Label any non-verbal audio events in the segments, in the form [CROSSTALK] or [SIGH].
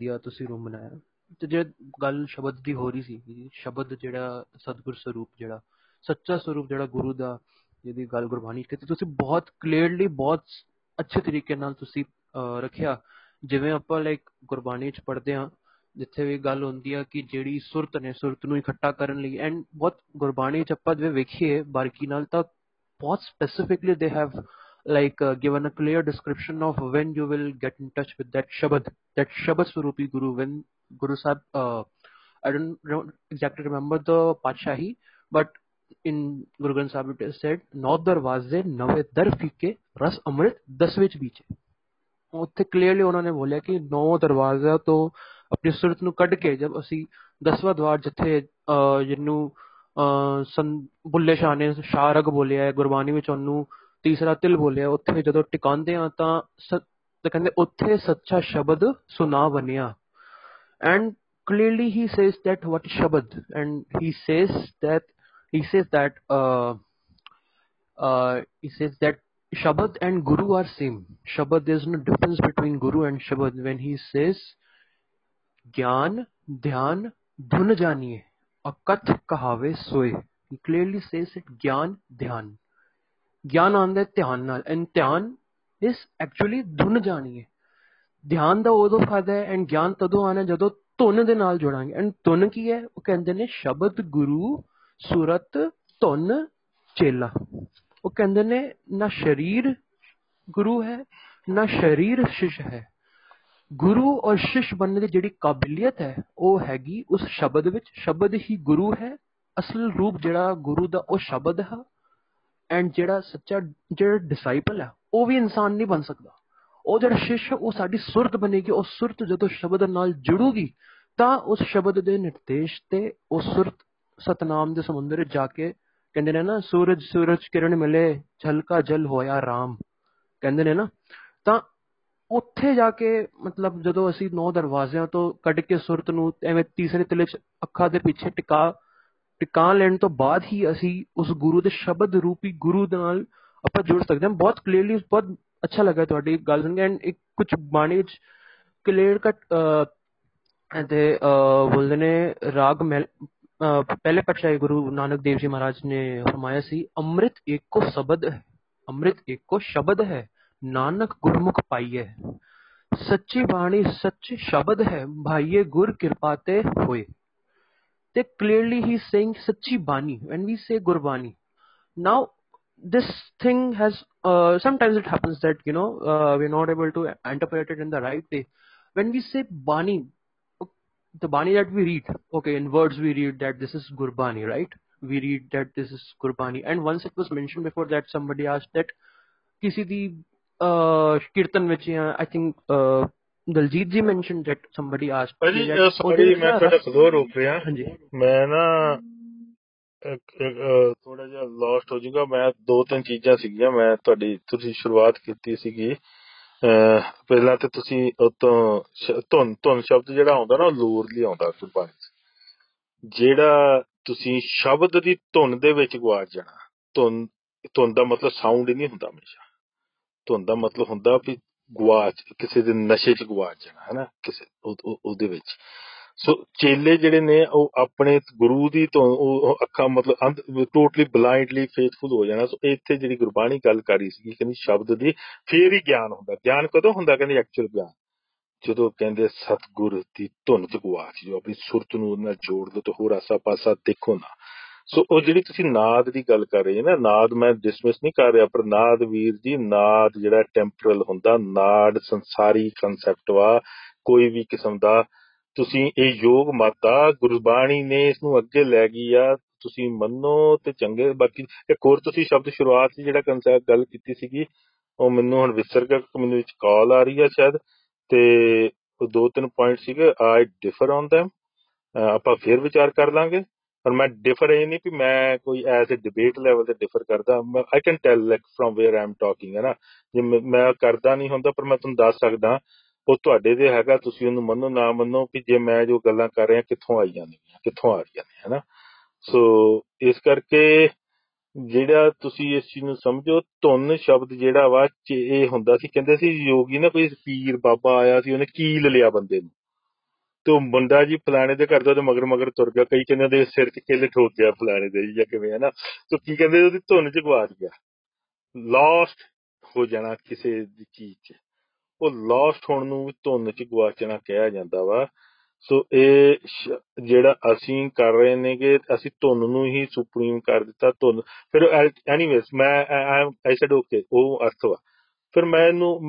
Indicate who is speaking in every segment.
Speaker 1: ਵਧੀਆ ਤੁਸੀਂ ਰੂਮ ਬਣਾਇਆ? ਤੇ ਜੇ ਗੱਲ ਸ਼ਬਦ ਦੀ ਹੋ ਰਹੀ ਸੀ ਸ਼ਬਦ ਜਿਹੜਾ ਸਤਿਗੁਰ ਸਰੂਪ ਜਿਹੜਾ, ਸੱਚਾ ਸਰੂਪ ਜਿਹੜਾ ਗੁਰੂ ਦਾ, ਜਿਹਦੀ ਗੱਲ ਗੁਰਬਾਣੀ ਕੀਤੀ, ਤੁਸੀਂ ਬਹੁਤ ਕਲੀਅਰਲੀ ਬਹੁਤ ਅੱਛੇ ਤਰੀਕੇ ਨਾਲ ਤੁਸੀਂ ਰੱਖਿਆ। ਜਿਵੇਂ ਆਪਾਂ ਲਾਈਕ ਗੁਰਬਾਣੀ ਚ ਪੜ੍ਹਦੇ ਆ ਜਿੱਥੇ ਵੀ ਗੱਲ ਹੁੰਦੀ ਆ ਕਿ ਜਿਹੜੀ ਸੁਰਤ ਨੇ, ਸੁਰਤ ਨੂੰ ਇਕੱਠਾ ਕਰਨ ਲਈ ਐਂਡ ਬਹੁਤ ਗੁਰਬਾਣੀ ਚ ਆਪਾਂ ਜੇ ਵੇਖੀਏ, ਬਾਰੀਕੀ ਨਾਲ ਤਾਂ ਬਹੁਤ specifically they have like uh, given a clear description of when you will get in touch with that shabad that shabad swarupi guru when guru sahib uh, i don't, don't exactly remember the patshahi but in guru granth sahib it is said ਨੌ ਦਰਵਾਜ਼ੇ ਨਵੇਂ ਦਰ ਫੀਕੇ ਰਸ ਅੰਮ੍ਰਿਤ ਦਸਵੇਂ ਚ ਬੀਚੇ ਉੱਥੇ clearly ਉਹਨਾਂ ਨੇ ਬੋਲਿਆ ਕਿ ਨੌ ਦਰਵਾਜ਼ਿਆਂ ਤੋਂ ਆਪਣੀ ਸੁਰਤ ਨੂੰ ਕੱਢ ਕੇ ਜਦ ਅਸੀਂ ਦਸਵਾਂ ਦਵਾਰ ਜਿੱਥੇ ਜਿਹਨੂੰ ਸੰ ਬੁੱਲੇ ਸ਼ਾਹ ਨੇ ਸ਼ਾਰਗ ਬੋਲਿਆ ਹੈ ਗੁਰਬਾਣੀ ਵਿੱਚ ਉਹਨੂੰ ਤੀਸਰਾ ਤਿਲ ਬੋਲਿਆ ਉੱਥੇ ਜਦੋਂ ਟਿਕਾਉਂਦੇ ਆ ਤਾਂ ਤਾਂ ਕਹਿੰਦੇ ਉੱਥੇ ਸੱਚਾ ਸ਼ਬਦ ਸੁਨਾ ਬਣਿਆ and clearly he says that what shabad and he says that he says that uh, uh, he says that shabad and guru are same shabad there's no difference between guru and shabad when he says gyan dhyan dhun janiye akat kahave soye he clearly says it gyan dhyan ਗਿਆਨ ਆਉਂਦਾ ਧਿਆਨ ਨਾਲ। And ਧਿਆਨ ਇਸ actually ਧੁਨ ਜਾਣੀ ਹੈ ਧਿਆਨ ਦਾ ਉਦੋਂ ਫਾਇਦਾ ਹੈ ਐਂਡ ਗਿਆਨ ਤਦੋਂ ਆਣਾ ਜਦੋਂ ਧੁਨ ਦੇ ਨਾਲ ਜੁੜਾਂਗੇ। ਐਂਡ ਧੁਨ ਕੀ ਹੈ? ਉਹ ਕਹਿੰਦੇ ਨੇ ਸ਼ਬਦ, ਗੁਰੂ, ਸੂਰਤ, ਧੁਨ, ਚੇਲਾ। ਉਹ ਕਹਿੰਦੇ ਨੇ ਨਾ ਸ਼ਰੀਰ ਗੁਰੂ ਹੈ, ਨਾ ਸ਼ਰੀਰ ਸ਼ਿਸ਼ ਹੈ। ਗੁਰੂ ਔਰ ਸ਼ਿਸ਼ ਬਣਨ ਦੀ ਜਿਹੜੀ ਕਾਬਲੀਅਤ ਹੈ, ਉਹ ਹੈਗੀ ਉਸ ਸ਼ਬਦ ਵਿੱਚ। ਸ਼ਬਦ ਹੀ ਗੁਰੂ ਹੈ। ਅਸਲ ਰੂਪ ਜਿਹੜਾ ਗੁਰੂ ਦਾ ਉਹ ਸ਼ਬਦ ਹੈ। ਐਂਡ ਜਿਹੜਾ ਸੱਚਾ, ਜਿਹੜਾ ਡਿਸਾਈਪਲ ਹੈ, ਉਹ ਵੀ ਇਨਸਾਨ ਨਹੀਂ ਬਣ ਸਕਦਾ। ਉਹ ਜਿਹੜਾ ਸ਼ਿਸ਼, ਉਹ ਸਾਡੀ ਸੁਰਤ ਬਣੇਗੀ। ਉਹ ਸੁਰਤ ਜਦੋਂ ਸ਼ਬਦ ਨਾਲ ਜੁੜੂਗੀ, ਤਾਂ ਉਸ ਸ਼ਬਦ ਦੇ ਨਿਰਦੇਸ਼ ਤੇ ਉਹ ਸੁਰਤ ਸਤਨਾਮ ਦੇ ਸਮੁੰਦਰ ਵਿੱਚ ਜਾ ਕੇ ਕਹਿੰਦੇ ਨੇ ਨਾ, ਸੂਰਜ ਸੂਰਜ ਕਿਰਨ ਮਿਲੇ, ਝਲਕਾ ਜਲ ਹੋਇਆ ਰਾਮ। ਕਹਿੰਦੇ ਨੇ ਨਾ, ਤਾਂ ਉੱਥੇ ਜਾ ਕੇ ਮਤਲਬ ਜਦੋਂ ਅਸੀਂ ਨੌ ਦਰਵਾਜ਼ਿਆਂ ਤੋਂ ਕੱਢ ਕੇ ਸੁਰਤ ਨੂੰ ਐਵੇਂ ਤੀਸਰੇ ਤਿਲੇ ਚ ਅੱਖਾਂ ਦੇ ਪਿੱਛੇ ਟਿਕਾ ਟਿਕਾ ਲੈਣ ਤੋਂ ਬਾਅਦ ਹੀ ਅਸੀਂ ਉਸ ਗੁਰੂ ਦੇ ਸ਼ਬਦ ਰੂਪੀ ਗੁਰੂ ਦੇ ਨਾਲ ਆਪਾਂ ਜੁੜ ਸਕਦੇ ਹਾਂ। ਬਹੁਤ ਕਲੀਅਰਲੀ ਬਹੁਤ ਅੱਛਾ ਲੱਗਾ ਤੁਹਾਡੀ ਗੱਲ ਸੁਣ ਕੇ ਐਂਡ ਇੱਕ ਕੁਝ ਬਾਣੀ ਵਿੱਚ ਕਲੀਅਰ ਕੱਟ ਤੇ ਬੋਲਦੇ ਨੇ ਰਾਗ ਪਹਿਲੇ ਪਟਸ਼ਾਹੀ ਗੁਰੂ ਨਾਨਕ ਦੇਵ ਜੀ ਮਹਾਰਾਜ ਨੇ ਫਰਮਾਇਆ ਸੀ, ਅੰਮ੍ਰਿਤ ਇੱਕੋ ਸ਼ਬਦ ਹੈ, ਅੰਮ੍ਰਿਤ ਇੱਕੋ ਸ਼ਬਦ ਹੈ, ਨਾਨਕ ਗੁਰਮੁਖ ਪਾਈਏ ਸੱਚੀ ਬਾਣੀ ਸੱਚ ਸ਼ਬਦ ਹੈ, ਭਾਈਏ ਗੁਰ ਕਿਰਪਾ ਤੇ ਹੋਏ। ਤੇ clearly he's saying sachi bani when we say gurbani. Now this thing has uh, sometimes it happens that you know uh, we're not able to interpret it in the right way. When we say bani the bani that we read okay in words we read that this is gurbani right? We read that this is gurbani. And once it was mentioned before that somebody asked that kisi di uh, kirtan which i think uh, Daljit ji mention that somebody ask
Speaker 2: ਭਾਜੀ sorry ਮੈਂ ਤੁਹਾਡਾ ਖਲੋਰ ਰੋਕ ਰਿਹਾ।
Speaker 1: ਹਾਂਜੀ।
Speaker 2: ਮੈਂ ਨਾ ਥੋੜਾ ਜਿਹਾ ਲੌਸਟ ਹੋ ਜਾਊਗਾ। ਮੈਂ ਦੋ ਤਿੰਨ ਚੀਜ਼ਾਂ ਸੀਗੀਆਂ। ਮੈਂ ਤੁਹਾਡੀ ਤੁਸੀਂ ਸ਼ੁਰੂਆਤ ਕੀਤੀ ਸੀਗੀ। ਪਹਿਲਾਂ ਤੇ ਤੁਸੀਂ ਉਤੋਂ ਧੁਨ ਧੁਨ ਸ਼ਬਦ ਜਿਹੜਾ ਆਉਂਦਾ ਨਾ ਲੂਰ ਲਈ ਆਉਂਦਾ ਗੁਰਬਾਣੀ ਜਿਹੜਾ ਤੁਸੀਂ ਸ਼ਬਦ ਦੀ ਧੁਨ ਦੇ ਵਿੱਚ ਗਵਾਚ ਜਾਣਾ। ਧੁਨ ਧੁਨ ਦਾ ਮਤਲਬ ਸਾਊਂਡ ਹੀ ਨਹੀਂ ਹੁੰਦਾ ਹਮੇਸ਼ਾ। ਧੁਨ ਦਾ ਮਤਲਬ ਹੁੰਦਾ ਵੀ ਗਵਾਚ, ਕਿਸੇ ਦੇ ਨਸ਼ੇ 'ਚ ਗਵਾਚ ਜਾਣਾ ਹੈ ਨਾ ਕਿਸੇ ਉਹਦੇ ਵਿੱਚ। ਸੋ ਚੇਲੇ ਜਿਹੜੇ ਨੇ, ਉਹ ਆਪਣੇ ਗੁਰੂ ਦੀ ਤੋਂ, ਉਹ ਅੱਖਾਂ ਮਤਲਬ ਟੋਟਲੀ ਬਲਾਈਂਡਲੀ ਫੇਥਫੁਲ ਹੋ ਜਾਣਾ। ਸੋ ਇੱਥੇ ਜਿਹੜੀ ਗੁਰਬਾਣੀ ਗੱਲ ਕਰੀ ਸੀ ਕਹਿੰਦੀ ਸ਼ਬਦ ਦੀ ਫੇਰ ਹੀ ਗਿਆਨ ਹੁੰਦਾ। ਗਿਆਨ ਕਦੋਂ ਹੁੰਦਾ, ਕਹਿੰਦੇ ਐਕਚੁਅਲ ਗਿਆਨ? ਜਦੋਂ ਕਹਿੰਦੇ ਸਤਗੁਰ ਦੀ ਧੁਨ ਚ ਗਵਾਚ ਜੋ ਆਪਣੀ ਸੁਰਤ ਨੂੰ ਨਾਲ ਜੋੜ ਦੋ ਤੇ ਹੋਰ ਆਸਾ ਪਾਸਾ ਦੇਖੋ ਨਾ। ਸੋ ਉਹ ਜਿਹੜੀ ਤੁਸੀਂ ਨਾਦ ਦੀ ਗੱਲ ਕਰ ਰਹੇ ਨਾ, ਨਾਦ ਮੈਂ ਡਿਸਮਿਸ ਨਹੀਂ ਕਰ ਰਿਹਾ, ਪਰ ਨਾਦ ਵੀਰ ਜੀ, ਨਾਦ ਜਿਹੜਾ ਟੈਂਪਰਲ ਹੁੰਦਾ, ਨਾਦ ਸੰਸਾਰੀ ਕਨਸੈਪਟ ਵਾ, ਕੋਈ ਵੀ ਕਿਸਮ ਦਾ। ਤੁਸੀਂ ਇਹ ਯੋਗ ਮਾਤਾ, ਗੁਰਬਾਣੀ ਨੇ ਇਸ ਨੂੰ ਅੱਗੇ ਲੈ ਗਈ ਆ, ਤੁਸੀਂ ਮੰਨੋ ਤੇ ਚੰਗੇ, ਬਾਕੀ ਇੱਕ ਹੋਰ ਤੁਸੀਂ ਸ਼ਬਦ ਸ਼ੁਰੂਆਤ 'ਚ ਜਿਹੜਾ ਕਨਸੈਪਟ ਗੱਲ ਕੀਤੀ ਸੀਗੀ, ਉਹ ਮੈਨੂੰ ਹੁਣ ਵਿਸਰ ਗਿਆ ਮੈਨੂੰ ਵਿੱਚ ਕਾਲ ਆ ਰਹੀ ਆ ਸ਼ਾਇਦ, ਤੇ ਉਹ ਦੋ ਤਿੰਨ ਪੁਆਇੰਟ ਸੀਗੇ ਆਈ ਡਿਫਰ ਔਨ them ਆਪਾਂ ਫੇਰ ਵਿਚਾਰ ਕਰ ਲਾਂਗੇ। ਪਰ ਮੈਂ ਡਿਫਰ ਇਹ ਨਹੀਂ ਕਿ ਮੈਂ ਕੋਈ ਐਜ਼ ਅ ਡਿਬੇਟ ਲੈਵਲ ਤੇ ਡਿਫਰ ਕਰਦਾ। I can tell like from where I am talking ਹੈ ਨਾ? ਜੇ ਮੈਂ ਕਰਦਾ ਨਹੀਂ ਹੁੰਦਾ, ਪਰ ਮੈਂ ਤੁਹਾਨੂੰ ਦੱਸ ਸਕਦਾ, ਉਹ ਤੁਹਾਡੇ ਦੇ ਹੈਗਾ, ਤੁਸੀਂ ਉਹਨੂੰ ਮੰਨੋ, ਨਾ ਮੰਨੋ ਕਿ ਜੇ ਮੈਂ ਜੋ ਗੱਲਾਂ ਕਰ ਰਿਹਾ, ਕਿੱਥੋਂ ਆਈਆਂ ਨੇ, ਕਿੱਥੋਂ ਆ ਰਹੀਆਂ ਨੇ ਹੈਨਾ ਸੋ ਇਸ ਕਰਕੇ ਜਿਹੜਾ ਤੁਸੀਂ ਇਸ ਚੀਜ਼ ਨੂੰ ਸਮਝੋ, ਧੁਨ ਸ਼ਬਦ ਜਿਹੜਾ ਵਾ ਇਹ ਹੁੰਦਾ ਸੀ, ਕਹਿੰਦੇ ਸੀ, ਯੋਗੀ ਨਾ ਕੋਈ ਪੀਰ ਬਾਬਾ ਆਇਆ ਸੀ, ਉਹਨੇ ਕੀਲ ਲਿਆ ਬੰਦੇ ਨੂੰ। ਤੋਂ ਮੁੰਡਾ ਜੀ ਫਲਾਣੇ ਦੇ ਘਰ ਤੋਂ ਉਹਦੇ ਮਗਰ ਮਗਰ ਤੁਰ ਗਿਆ। ਕਈ ਕਹਿੰਦੇ ਉਹਦੇ ਸਿਰ 'ਚ ਕਿੱਲ ਠੋਕ ਗਿਆ ਫਲਾਣੇ ਦੇ ਜਾਂ ਕਿਵੇਂ ਹੈ ਨਾ ਤੋਂ ਕੀ ਕਹਿੰਦੇ ਉਹਦੀ ਧੁਨ 'ਚ ਗਵਾਚ ਗਿਆ। ਲਾਸਟ ਹੋ ਜਾਣਾ ਕਿਸੇ ਦੀ ਚੀਜ਼ 'ਚ। ਉਹ ਲਾਸਟ ਹੋਣ ਨੂੰ ਧੁਨ 'ਚ ਗਵਾਚਣਾ ਕਿਹਾ ਜਾਂਦਾ ਵਾ। ਸੋ ਇਹ ਜਿਹੜਾ ਅਸੀਂ ਕਰ ਰਹੇ ਨੇ ਕਿ ਅਸੀਂ ਧੁਨ ਨੂੰ ਹੀ ਸੁਪਰੀਮ ਕਰ ਦਿੱਤਾ, ਧੁਨ। ਫਿਰ ਐਨੀਵੇਸ ਮੈਂ ਆਈ ਆਈ ਸੈਡ ਓਕੇ ਉਹ ਅਰਥ ਵਾ। ਫਿਰ ਮੈਂ ਇਹਨੂੰ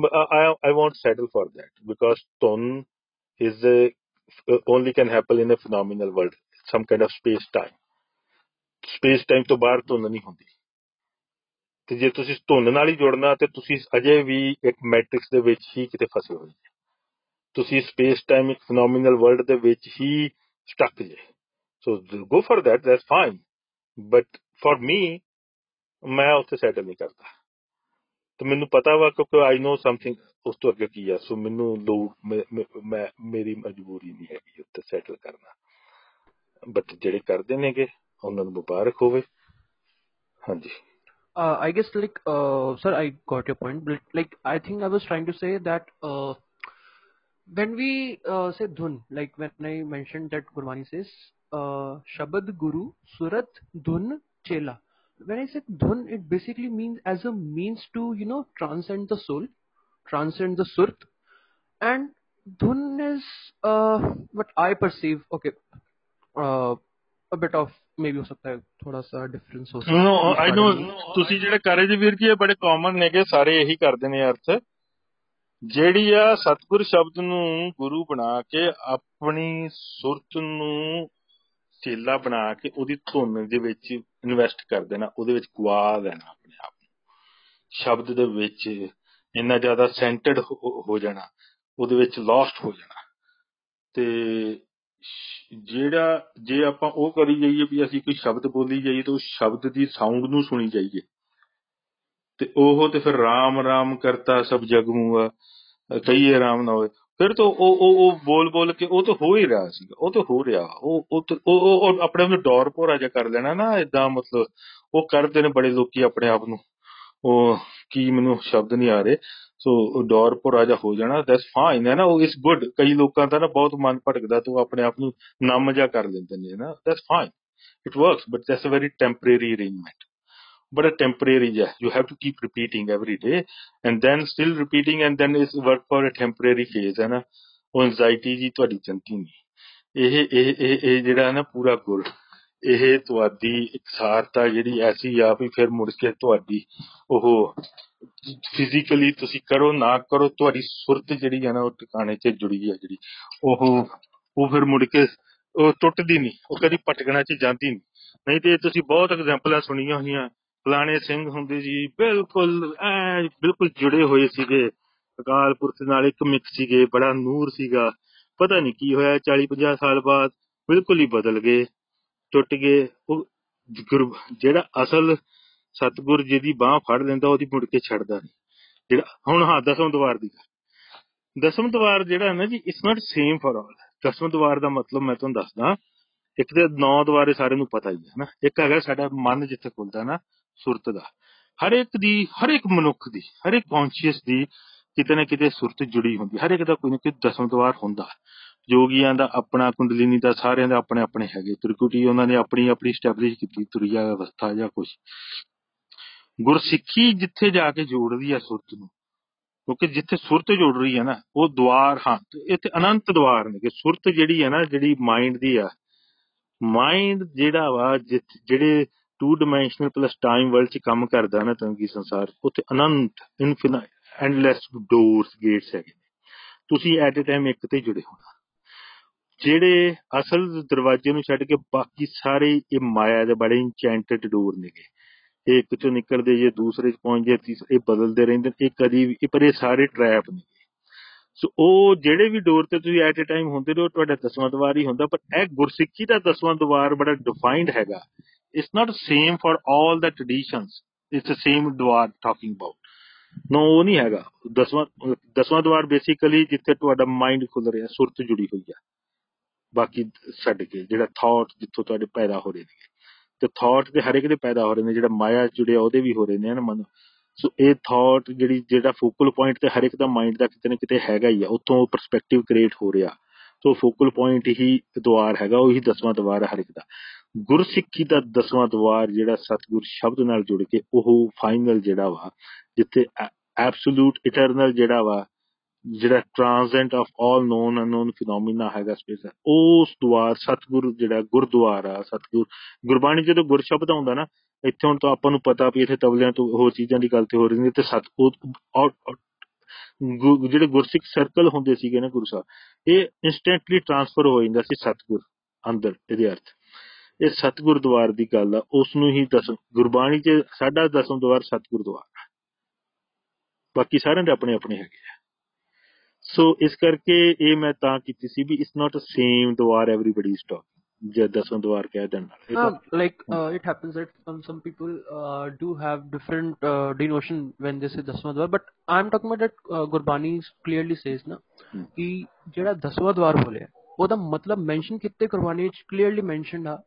Speaker 2: I want settle for that because ਧੁਨ is a Uh, only can happen in a phenomenal world, some kind of space time. Space time ਤੋਂ ਬਾਹਰ ਧੁੰਨ ਨਹੀਂ ਹੁੰਦੀ। ਤੇ ਜੇ ਤੁਸੀਂ ਧੁੰਨ ਨਾਲ ਹੀ ਜੁੜਨਾ, ਤੇ ਤੁਸੀਂ ਅਜੇ ਵੀ ਇੱਕ ਮੈਟ੍ਰਿਕਸ ਦੇ ਵਿੱਚ ਹੀ ਕਿਤੇ ਫਸੇ ਹੋਏ ਹੋ ਤੁਸੀਂ ਸਪੇਸ ਟਾਈਮ ਇੱਕ ਫੀਨੋਮੀਨਲ ਵਰਲਡ ਦੇ ਵਿੱਚ ਹੀ ਸਟਕ ਜੇ। So go for that that's fine but for me ਮੈਂ ਉੱਥੇ ਸੈਟਲ ਨਹੀਂ ਕਰਦਾ। ਤੇ ਮੈਨੂੰ ਪਤਾ ਵਾ ਕਿਉਂਕਿ ਆਈ نو ਸਮਥਿੰਗ ਉਸ ਤੋਂ ਅੱਗੇ ਕੀ ਆ ਸੋ ਮੈਨੂੰ ਲੋੜ ਮੈਂ ਮੈਂ- ਮੈਂ ਮੇਰੀ ਮਜਬੂਰੀ ਨਹੀਂ ਹੈਗੀ ਉੱਤੇ ਸੈਟਲ ਕਰਨਾ ਬਟ ਜਿਹੜੇ ਕਰਦੇ ਨੇਗੇ ਉਹਨਾਂ ਨੂੰ ਮੁਬਾਰਕ ਹੋਵੇ ਹਾਂਜੀ
Speaker 1: Uh, I guess like uh, sir, I got your point. But like I think I was trying to say that uh, when we uh, say dhun, like when I mentioned that Gurmani says uh, Shabad Guru Surat Dhun Chela. when I said dhun, it basically means as a means to, you know, transcend the soul, transcend the surat. And dhun is uh, what I perceive, okay, uh, a bit of maybe ਹੋ ਸਕਦਾ ਹੈ ਥੋੜਾ ਸਾ difference ਹੋ ਸਕਦਾ
Speaker 2: ਨੋ ਆਈ ਨੋ ਤੁਸੀਂ ਜਿਹੜੇ ਕਰ ਰਹੇ ਜੀ ਵੀਰ ਜੀ ਇਹ ਬੜੇ ਕਾਮਨ ਨੇਗੇ ਸਾਰੇ ਇਹੀ ਕਰਦੇ ਨੇ ਅਰਥ ਜਿਹੜੀ ਆ ਸਤਗੁਰ ਸ਼ਬਦ ਨੂੰ ਗੁਰੂ ਬਣਾ ਕੇ ਆਪਣੀ ਸੁਰਤ ਨੂੰ ਚੇਲਾ ਬਣਾ ਕੇ ਉਹਦੀ ਧੁਨ ਦੇ ਵਿੱਚ ਇਨਵੈਸਟ ਕਰ ਦੇਣਾ, ਉਹਦੇ ਵਿੱਚ ਗਵਾ ਦੇਣਾ ਆਪਣੇ ਆਪ ਨੂੰ। ਸ਼ਬਦ ਦੇ ਵਿੱਚ ਇੰਨਾ ਜ਼ਿਆਦਾ ਸੈਂਟਰਡ ਹੋ ਜਾਣਾ, ਉਹਦੇ ਵਿੱਚ ਲਾਸਟ ਹੋ ਜਾਣਾ। ਤੇ ਸ਼- ਜਿਹੜਾ, ਜੇ ਆਪਾਂ ਉਹ ਕਰੀ ਜਾਈਏ ਵੀ ਅਸੀਂ ਕੋਈ ਸ਼ਬਦ ਬੋਲੀ ਜਾਈਏ ਤਾਂ ਉਸ ਸ਼ਬਦ ਦੀ ਸਾਊਂਡ ਨੂੰ ਸੁਣੀ ਜਾਈਏ। ਤੇ ਉਹ ਤੇ ਫਿਰ ਰਾਮ ਰਾਮ ਕਰਤਾ ਸਭ ਜਗ ਹੂਆ ਕਹੀਏ ਰਾਮ ਨਾ ਹੋਏ ਫਿਰ ਤਾਂ ਉਹ ਉਹ ਉਹ ਬੋਲ ਬੋਲ ਕੇ ਉਹ ਤਾਂ ਹੋ ਹੀ ਰਿਹਾ ਸੀਗਾ, ਉਹ ਤਾਂ ਹੋ ਰਿਹਾ। ਉਹ ਉਹ ਤਾਂ- ਉਹ, ਉਹ- ਉਹ ਆਪਣੇ ਆਪ ਨੂੰ ਡੌਰ ਭੋਰਾ ਜਿਹਾ ਕਰ ਲੈਣਾ ਨਾ ਇਦਾਂ ਮਤਲਬ ਉਹ ਕਰਦੇ ਨੇ ਬੜੇ ਲੋਕੀ ਆਪਣੇ ਆਪ ਨੂੰ। ਉਹ ਕੀ ਮੈਨੂੰ ਸ਼ਬਦ ਨਹੀਂ ਆ ਰਹੇ। ਸੋ ਡੌਰ ਭੋਰਾ ਜਿਹਾ ਹੋ ਜਾਣਾ ਦੈਟਸ ਫਾਈਨ ਹੈ ਨਾ, ਉਹ ਇਸ ਗੁੱਡ ਕਈ ਲੋਕਾਂ ਦਾ ਨਾ ਬਹੁਤ ਮਨ ਭਟਕਦਾ ਤੇ ਉਹ ਆਪਣੇ ਆਪ ਨੂੰ ਨਮ ਜਿਹਾ ਕਰ ਲੈਂਦੇ ਨੇ ਨਾ that's fine it works but that's a very temporary arrangement but a temporary, yeah, you have to keep repeating every day and then still repeating and then is work for a temporary phase ਹੈ ਨਾ ਉਹ anxiety ਜੀ ਤੁਹਾਡੀ ਚੰਤੀ ਨਹੀਂ। ਇਹ ਇਹ ਇਹ ਇਹ ਜਿਹੜਾ ਨਾ ਪੂਰਾ ਗੁਰ, ਇਹ ਤੁਹਾਡੀ ਇਕਸਾਰਤਾ ਜਿਹੜੀ ਐਸੀ ਆ ਵੀ ਫਿਰ ਮੁੜ ਕੇ ਤੁਹਾਡੀ ਉਹ ਫਿਜ਼ੀਕਲੀ ਤੁਸੀਂ ਕਰੋ ਨਾ ਕਰੋ, ਤੁਹਾਡੀ ਸੁਰਤ ਜਿਹੜੀ ਆ ਨਾ ਉਹ ਟਿਕਾਣੇ 'ਚ ਜੁੜੀ ਆ ਜਿਹੜੀ। ਉਹ ਉਹ ਫਿਰ ਮੁੜ ਕੇ ਉਹ ਟੁੱਟਦੀ ਨਹੀਂ, ਉਹ ਕਦੀ ਭਟਕਣਾ 'ਚ ਜਾਂਦੀ ਨਹੀਂ। ਨਹੀਂ ਤੇ ਤੁਸੀਂ ਬਹੁਤ ਐਗਜ਼ਾਮਪਲਾਂ ਸੁਣੀਆਂ ਹੋਈਆਂ। ਫਲਾਣੇ ਸਿੰਘ ਹੁੰਦੇ ਜੀ, ਬਿਲਕੁਲ ਐ ਬਿਲਕੁਲ ਜੁੜੇ ਹੋਏ ਸੀਗੇ। ਅਕਾਲ ਪੁਰਖ ਨਾਲ ਇੱਕ ਮਿਕ ਸੀਗੇ, ਬੜਾ ਨੂਰ ਸੀਗਾ। ਪਤਾ ਨਹੀਂ ਕੀ ਹੋਇਆ 40 50 ਸਾਲ ਬਾਅਦ ਬਿਲਕੁਲ ਹੀ ਬਦਲ ਗਏ, ਟੁੱਟ ਗਏ। ਉਹ ਗੁਰ- ਜਿਹੜਾ ਅਸਲ ਸਤਿਗੁਰ ਜਿਹਦੀ ਬਾਹ ਫੜ ਲੈਂਦਾ, ਉਹਦੀ ਮੁੜ ਕੇ ਛੱਡਦਾ ਨਹੀਂ ਜਿਹੜਾ, ਹੁਣ ਹਾਂ, ਦਸਮ ਦਵਾਰ ਦੀ ਗੱਲ। ਦਸਮ ਦਵਾਰ ਜਿਹੜਾ ਹੈ ਨਾ ਜੀ it's not same for all Dasam Dwar ਦਾ ਮਤਲਬ ਮੈਂ ਤੁਹਾਨੂੰ ਦੱਸਦਾ, ਇੱਕ ਤੇ ਨੌ ਦਵਾਰੇ ਸਾਰਿਆਂ ਨੂੰ ਪਤਾ ਹੀ ਹੈ ਨਾ। ਇੱਕ ਹੈਗਾ ਸਾਡਾ ਮਨ ਜਿੱਥੇ ਖੁੱਲਦਾ ਨਾ ਸੁਰਤ ਦਾ। ਹਰ ਇੱਕ ਦੀ ਹਰ ਇੱਕ ਮਨੁੱਖ ਦੀ ਹਰ ਇੱਕ ਕੌਨਸ਼ੀਅਸ ਦੀ ਕਿਤੇ ਨਾ ਕਿਤੇ ਸੁਰਤ ਜੁੜੀ ਹੁੰਦੀ ਹਰ ਇੱਕ ਦਾ ਕੋਈ ਨਾ ਕੋਈ ਦਸਮ ਦਵਾਰ ਹੁੰਦਾ ਯੋਗੀਆਂ ਦਾ ਆਪਣਾ, ਕੁੰਡਲਿਨੀ ਦਾ, ਸਾਰਿਆਂ ਦਾ ਆਪਣੇ ਆਪਣੇ ਹੈਗੇ। ਤ੍ਰਿਕੁਟੀ ਉਹਨਾਂ ਨੇ ਆਪਣੀ ਆਪਣੀ ਸਟੈਬਲਿਸ਼ ਕੀਤੀ ਤੁਰਿਆ ਅਵਸਥਾ ਜਾਂ ਕੁਝ ਗੁਰਸਿੱਖੀ ਜਿੱਥੇ ਜਾ ਕੇ ਜੋੜਦੀ ਆ ਸੁਰਤ ਨੂੰ, ਕਿਉਂਕਿ ਜਿੱਥੇ ਸੁਰਤ ਜੁੜ ਰਹੀ ਹੈ ਨਾ, ਉਹ ਦਵਾਰ ਹਾਂ ਤੇ ਇੱਥੇ ਅਨੰਤ ਦਵਾਰ ਨੇ ਕਿ ਸੁਰਤ ਜਿਹੜੀ ਹੈ ਨਾ, ਜਿਹੜੀ ਮਾਈਂਡ ਦੀ ਆ। ਮਾਈਂਡ ਜਿਹੜਾ ਵਾ, ਜਿੱਥ- ਜਿਹੜੇ 2 ਡਾਈਮੈਂਸ਼ਨਲ ਪਲੱਸ ਟਾਈਮ ਵਰਲਡ ਚ ਕੰਮ ਕਰਦਾ ਨਾ ਤੰਗੀ ਸੰਸਾਰ, ਉੱਥੇ ਅਨੰਤ ਇਨਫਿਨਾਈਟ ਐਂਡਲੈਸ ਡੋਰਸ ਗੇਟਸ ਹੈਗੇ। ਨੇ। ਤੁਸੀਂ ਐਟ ਅ ਟਾਈਮ ਇੱਕ ਤੇ ਜੁੜੇ ਹੋਣਾ। ਜਿਹੜੇ ਅਸਲ ਦਰਵਾਜ਼ੇ ਨੂੰ ਛੱਡ ਕੇ ਬਾਕੀ ਸਾਰੇ ਇਹ ਮਾਇਆ ਦੇ ਬੜੇ ਇੰਚੈਂਟਡ ਡੋਰ ਨੇਗੇ। ਇਹ ਇੱਕ ਚੋਂ ਨਿਕਲਦੇ ਜੇ, ਦੂਸਰੇ ਚ ਪਹੁੰਚਦੇ ਤੀਸਰੇ ਇਹ ਬਦਲਦੇ ਰਹਿੰਦੇ ਨੇ ਇਹ ਕਦੀ ਵੀ, ਇਹ ਪਰ ਇਹ ਸਾਰੇ ਟ੍ਰੈਪ ਨੇ ਸੋ ਉਹ ਜਿਹੜੇ ਵੀ ਡੋਰ ਤੇ ਤੁਸੀਂ ਐਟ ਅ ਟਾਈਮ ਹੁੰਦੇ ਨੇ ਉਹ ਤੁਹਾਡਾ ਦਸਵਾਂ ਦਵਾਰ ਹੀ ਹੁੰਦਾ, ਪਰ ਇਹ ਗੁਰਸਿੱਖੀ ਦਾ ਦਸਵਾਂ ਦਵਾਰ ਬੜਾ ਡਿਫਾਈਨਡ ਹੈਗਾ। It's not same for all the traditions it's a same ਦਵਾਰ ਟਾਕਿੰਗ ਅਬਾਊਟ ਨੋ ਉਹ ਨਹੀਂ ਹੈਗਾ ਦਸਵਾਂ ਦਸਵਾਂ ਦਵਾਰ ਬੇਸਿਕਲੀ ਜਿੱਥੇ ਤੁਹਾਡਾ ਮਾਈਂਡ ਖੁੱਲ ਰਿਹਾ ਸੁਰਤ ਜੁੜੀ ਹੋਈ ਆ ਬਾਕੀ ਛੱਡ ਕੇ ਜਿਹੜਾ ਥਾਟ ਜਿੱਥੋਂ ਤੁਹਾਡੇ ਪੈਦਾ ਹੋ ਰਹੇ ਨੇ ਤੇ ਥਾਟ ਤੇ ਹਰ ਇੱਕ ਦੇ ਪੈਦਾ ਹੋ ਰਹੇ ਨੇ ਜਿਹੜਾ ਮਾਇਆ ਚ ਜੁੜਿਆ ਉਹਦੇ ਵੀ ਹੋ ਰਹੇ ਨੇ ਨਾ ਮਨ ਸੋ ਇਹ ਥਾਟ ਜਿਹੜੀ ਜਿਹੜਾ ਫੋਕਲ ਪੁਆਇੰਟ ਤੇ ਹਰ ਇੱਕ ਦਾ ਮਾਈਂਡ ਦਾ ਕਿਤੇ ਨਾ ਕਿਤੇ ਹੈਗਾ ਹੀ ਆ ਉੱਥੋਂ ਪਰਸਪੈਕਟਿਵ ਕ੍ਰੀਏਟ ਹੋ ਰਿਹਾ ਸੋ ਫੋਕਲ ਪੁਆਇੰਟ ਹੀ ਦਵਾਰ ਹੈਗਾ ਉਹੀ ਦਸਵਾਂ ਦਵਾਰ ਹੈ ਹਰ ਇੱਕ ਦਾ ਗੁਰਸਿੱਖੀ ਦਾ ਦਸਵਾਂ ਦਵਾਰ ਜਿਹੜਾ ਸਤਿਗੁਰ ਸ਼ਬਦ ਨਾਲ ਜੁੜ ਕੇ ਉਹ ਫਾਈਨਲ ਜਿਹੜਾ ਵਾ, ਜਿੱਥੇ ਐਬਸੋਲੂਟ ਇਟਰਨਲ ਜਿਹੜਾ ਵਾ, ਜਿਹੜਾ transcend of all known unknown phenomena ਹੈਗਾ ਸਪੇਸ ਉਸ ਦਵਾਰ, ਸਤਿਗੁਰ ਜਿਹੜਾ ਗੁਰਦੁਆਰ ਆ, ਸਤਿਗੁਰ, ਗੁਰਬਾਣੀ ਜਦੋਂ ਗੁਰ ਸ਼ਬਦ ਆਉਂਦਾ ਨਾ, ਇੱਥੇ ਹੁਣ ਤਾਂ ਆਪਾਂ ਨੂੰ ਪਤਾ ਵੀ ਇੱਥੇ ਤਬਲਿਆਂ ਤੋਂ ਹੋਰ ਚੀਜ਼ਾਂ ਦੀ ਗੱਲ ਤੇ ਹੋ ਰਹੀ ਨਹੀਂ ਤੇ ਸਤ ਜਿਹੜੇ ਗੁਰਸਿੱਖ ਸਰਕਲ ਹੁੰਦੇ ਸੀਗੇ ਨਾ ਗੁਰੂ ਸਾਹਿਬ, ਇਹ ਇਨਸਟੈਂਟਲੀ ਟਰਾਂਸਫਰ ਹੋ ਜਾਂਦਾ ਸੀ ਸਤਿਗੁਰ ਅੰਦਰ, ਇਹਦੇ ਅਰਥ। ਇਹ ਸਤਿਗੁਰ ਦਵਾਰ ਦੀ ਗੱਲ ਆ ਉਸ ਨੂੰ ਹੀ ਦਸ ਗੁਰਬਾਣੀ 'ਚ ਸਾਡਾ ਦਸਮ ਦਵਾਰ ਸਤਿਗੁਰ ਦਵਾਰ ਬਾਕੀ ਸਾਰਿਆਂ ਦੇ ਆਪਣੇ ਆਪਣੇ ਹੈਗੇ ਆ। ਸੋ ਇਸ ਕਰਕੇ ਇਹ ਮੈਂ ਤਾਂ ਕੀਤੀ ਸੀ ਵੀ ਇਟਸ ਨਾਟ ਅ ਸੇਮ ਦਵਾਰ ਐਵਰੀਬਾਡੀ ਇਜ਼ ਟਾਕਿੰਗ ਜੇ ਦਸਵਾਂ ਦਵਾਰ ਕਹਿ ਦੇਣ
Speaker 1: ਨਾਲ। like it happens that some some people uh, do have different uh, denotion when they say ਦਸਵਾਂ ਦਵਾਰ but i'm talking about that uh, Gurbani clearly says ਨਾ ਕਿ ਜਿਹੜਾ ਦਸਵਾਂ ਦਵਾਰ ਬੋਲਿਆ ਉਹਦਾ ਮਤਲਬ ਮੈਂਸ਼ਨ ਕਿਤੇ ਗੁਰਬਾਣੀ ਵਿੱਚ ਕਲੀਅਰਲੀ ਮੈਂਸ਼ਨਡ ਆ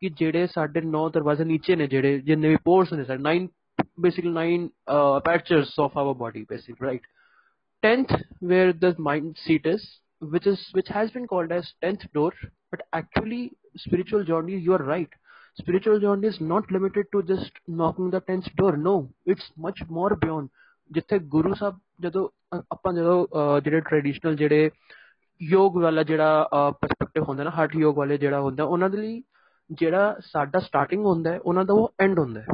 Speaker 1: ਕਿ ਜਿਹੜੇ ਸਾਡੇ ਨੌ ਦਰਵਾਜ਼ੇ ਨੀਚੇ ਨੇ ਜਿਹੜੇ ਜਿੰਨੇ ਵੀ ਪੋਰਟਸ ਨੇ ਸਾਡੇ 9 basically nine uh, apertures of our body basically right 10th where the mind seat is which is which has been called as 10th door but actually spiritual journey you are right spiritual journey is not limited to just knocking the 10th door no it's much more beyond ਜਿੱਥੇ ਗੁਰੂ ਸਾਹਿਬ ਜਦੋਂ ਆਪਾਂ ਜਦੋਂ ਜਿਹੜੇ traditional ਜਿਹੜੇ ਯੋਗ ਵਾਲਾ ਜਿਹੜਾ perspective ਹੁੰਦਾ ਨਾ ਹਾਰਟ ਯੋਗ ਵਾਲੇ ਜਿਹੜਾ ਹੁੰਦਾ ਉਹਨਾਂ ਦੇ ਲਈ ਜਿਹੜਾ ਸਾਡਾ ਸਟਾਰਟਿੰਗ ਹੁੰਦਾ ਹੈ ਉਹਨਾਂ ਦਾ ਉਹ ਐਂਡ ਹੁੰਦਾ ਹੈ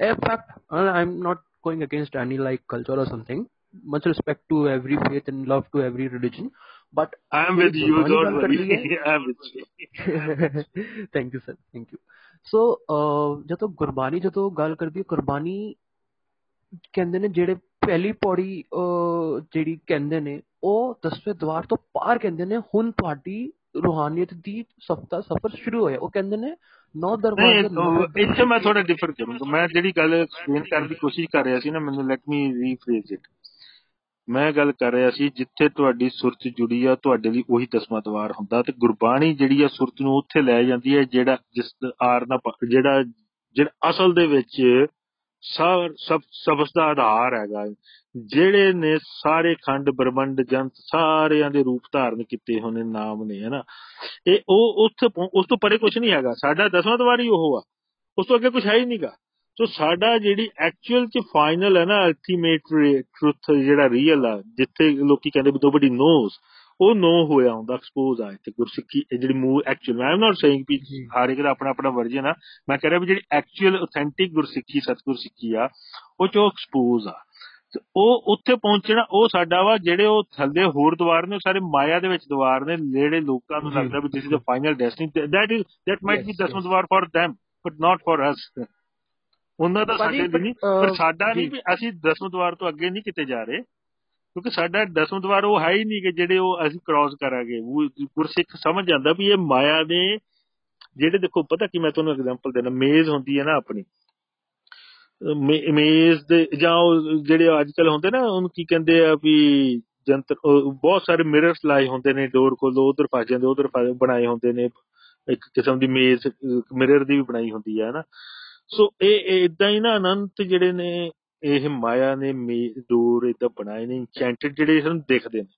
Speaker 1: ਇਹ fact I am not going against any like culture or something much respect to every faith and love to every religion but
Speaker 2: i am with you don't worry i am with you
Speaker 1: thank you sir thank you so ਜਦੋਂ ਗੁਰਬਾਣੀ ਜਦੋਂ ਗੱਲ ਕਰਦੀ ਹੈ ਗੁਰਬਾਣੀ ਕਹਿੰਦੇ ਨੇ ਜਿਹੜੇ ਪਹਿਲੀ ਪੌੜੀ ਜਿਹੜੀ ਕਹਿੰਦੇ ਨੇ ਉਹ ਦਸਵੇਂ ਦਵਾਰ ਤੋਂ ਪਾਰ ਕਹਿੰਦੇ ਨੇ ਹੁਣ ਤੁਹਾਡੀ ਰੂਹਾਨੀਅਤ ਦੀ ਸਫਤਾ ਸਫਰ ਸ਼ੁਰੂ ਹੋਇਆ। ਉਹ ਕਹਿੰਦੇ ਨੇ ਨੌ ਦਰਵਾਜ਼ੇ
Speaker 2: ਇੱਥੇ ਮੈਂ ਥੋੜਾ ਡਿਫਰ ਕਰੂੰਗਾ। ਮੈਂ ਜਿਹੜੀ ਗੱਲ ਐਕਸਪਲੇਨ ਕਰਨ ਦੀ ਕੋਸ਼ਿਸ਼ ਕਰ ਰਿਹਾ ਸੀ ਨਾ ਮੈਨੂੰ ਲੈਟ ਮੀ ਰੀਫਰੇਜ਼ ਇਟ ਮੈਂ ਗੱਲ ਕਰ ਰਿਹਾ ਸੀ ਜਿੱਥੇ ਤੁਹਾਡੀ ਸੁਰਤ ਜੁੜੀ ਆ ਤੁਹਾਡੇ ਲਈ ਉਹੀ ਦਸਵਾਂ ਦਵਾਰ ਹੁੰਦਾ ਤੇ ਗੁਰਬਾਣੀ ਜਿਹੜੀ ਆ ਸੁਰਤ ਨੂੰ ਉੱਥੇ ਲੈ ਜਾਂਦੀ ਹੈ ਜਿਹੜਾ ਜਿਸ ਆਰ ਦਾ ਜਿਹੜਾ ਜਿਹੜਾ ਅਸਲ ਦੇ ਵਿੱਚ ਸਭ ਸਭ ਸਬਸ ਦਾ ਆਧਾਰ ਹੈਗਾ। ਜਿਹੜੇ ਨੇ ਸਾਰੇ ਖੰਡ, ਬ੍ਰਹਮੰਡ ਜੰਤ ਸਾਰਿਆਂ ਦੇ ਰੂਪ ਧਾਰਨ ਕੀਤੇ ਹੋਣੇ, ਨਾਮ ਨੇ, ਹਨਾ। ਇਹ ਉਹ ਉੱਥੇ ਉਸ ਤੋਂ ਪਰੇ ਕੁਝ ਨਹੀਂ ਹੈਗਾ। ਸਾਡਾ ਦਸਵਾਂ ਦਵਾਰ ਹੀ ਉਹ ਆ। ਉਸ ਤੋਂ ਅੱਗੇ ਕੁਝ ਹੈ ਹੀ ਨਹੀਂਗਾ ਸੋ ਸਾਡਾ ਜਿਹੜੀ ਐਕਚੁਅਲ ਚ ਫਾਈਨਲ ਹੈ ਨਾ ਅਲਟੀਮੇਟ ਟਰੂਥ ਜਿਹੜਾ ਰੀਅਲ ਆ, ਜਿੱਥੇ ਲੋਕੀ ਕਹਿੰਦੇ ਵੀ ਨੋਬਡੀ ਨੋਸ ਉਹ ਨੋ ਹੋਇਆ ਹੁੰਦਾ ਐਕਸਪੋਜ਼ ਆ ਤੇ ਗੁਰਸਿੱਖੀ ਜਿਹੜੀ ਮੂਵ ਐਕਚੁਅਲ ਮੈਂ ਨਾਟ ਸੇਇੰਗ ਵੀ ਹਰ ਇੱਕ ਦਾ ਆਪਣਾ ਆਪਣਾ ਵਰਜਨ ਆ ਮੈਂ ਕਹ ਰਿਹਾ ਵੀ ਜਿਹੜੀ ਐਕਚੁਅਲ ਆਥੈਂਟਿਕ ਗੁਰਸਿੱਖੀ ਸਤਗੁਰ ਸਿੱਖੀ ਆ ਉਹ ਚੋ ਐਕਸਪੋਜ਼ ਆ। ਉਹ ਉੱਥੇ ਪਹੁੰਚਣਾ ਉਹ ਸਾਡਾ ਵਾ ਜਿਹੜੇ ਉਹ ਥੱਲੇ ਹੋਰ ਦਵਾਰ ਨੇ ਸਾਰੇ ਮਾਇਆ ਦੇ ਵਿੱਚ ਦਵਾਰ ਨੇ ਜਿਹੜੇ ਲੋਕਾਂ ਨੂੰ ਲੱਗਦਾ ਵੀ this is a final destiny that is that might be Dasam Dwar for them but not for us ਉਹਨਾਂ ਦਾ ਸਾਡੇ ਨਹੀਂ ਪਰ ਸਾਡਾ ਨਹੀਂ ਵੀ ਅਸੀਂ ਦਸਮ ਦਵਾਰ ਤੋਂ ਅੱਗੇ ਨਹੀਂ ਕਿਤੇ ਜਾ ਰਹੇ। ਕਿਉਂਕਿ ਸਾਡਾ ਦਸਮ ਦਵਾਰ ਉਹ ਹੈ ਹੀ ਨਹੀਂ ਕਿ ਜਿਹੜੇ ਉਹ ਅਸੀਂ ਕ੍ਰਾਸ ਕਰਾਂਗੇ। ਗੁਰਸਿੱਖ ਸਮਝ ਜਾਂਦਾ ਵੀ ਇਹ ਮਾਇਆ ਦੇ ਜਿਹੜੇ ਦੇਖੋ, ਪਤਾ ਕੀ ਮੈਂ ਤੁਹਾਨੂੰ ਐਗਜ਼ਾਮਪਲ ਦੇਣਾ ਮੇਜ਼ ਹੁੰਦੀ ਹੈ ਨਾ ਆਪਣੀ। ਮੇਜ਼ ਦੇ ਜਾਂ ਜਿਹੜੇ ਅੱਜ ਕੱਲ ਹੁੰਦੇ ਨਾ, ਉਹਨੂੰ ਕੀ ਕਹਿੰਦੇ ਆ ਵੀ ਜੰਤਰ ਬਹੁਤ ਸਾਰੇ ਮਿਰਰਸ ਲਾਏ ਹੁੰਦੇ ਨੇ ਡੋਰ ਕੋਲ, ਉਧਰ ਫਸ ਜਾਂਦੇ, ਉਧਰ ਬਣਾਏ ਹੁੰਦੇ ਨੇ। ਇੱਕ ਕਿਸਮ ਦੀ ਮੇਜ਼ ਮਿਰਰ ਦੀ ਵੀ ਬਣਾਈ ਹੁੰਦੀ ਹੈ ਨਾ। ਸੋ ਇਹ ਇਦਾਂ ਹੀ ਨਾ ਅਨੰਤ ਜਿਹੜੇ ਨੇ ਇਹ ਮਾਇਆ ਨੇ ਡੋਰ ਇਦਾਂ ਬਣਾਏ ਨੇ ਇੰਚੈਂਟਡ ਜਿਹੜੇ ਸਾਨੂੰ ਦਿਖਦੇ ਨੇ।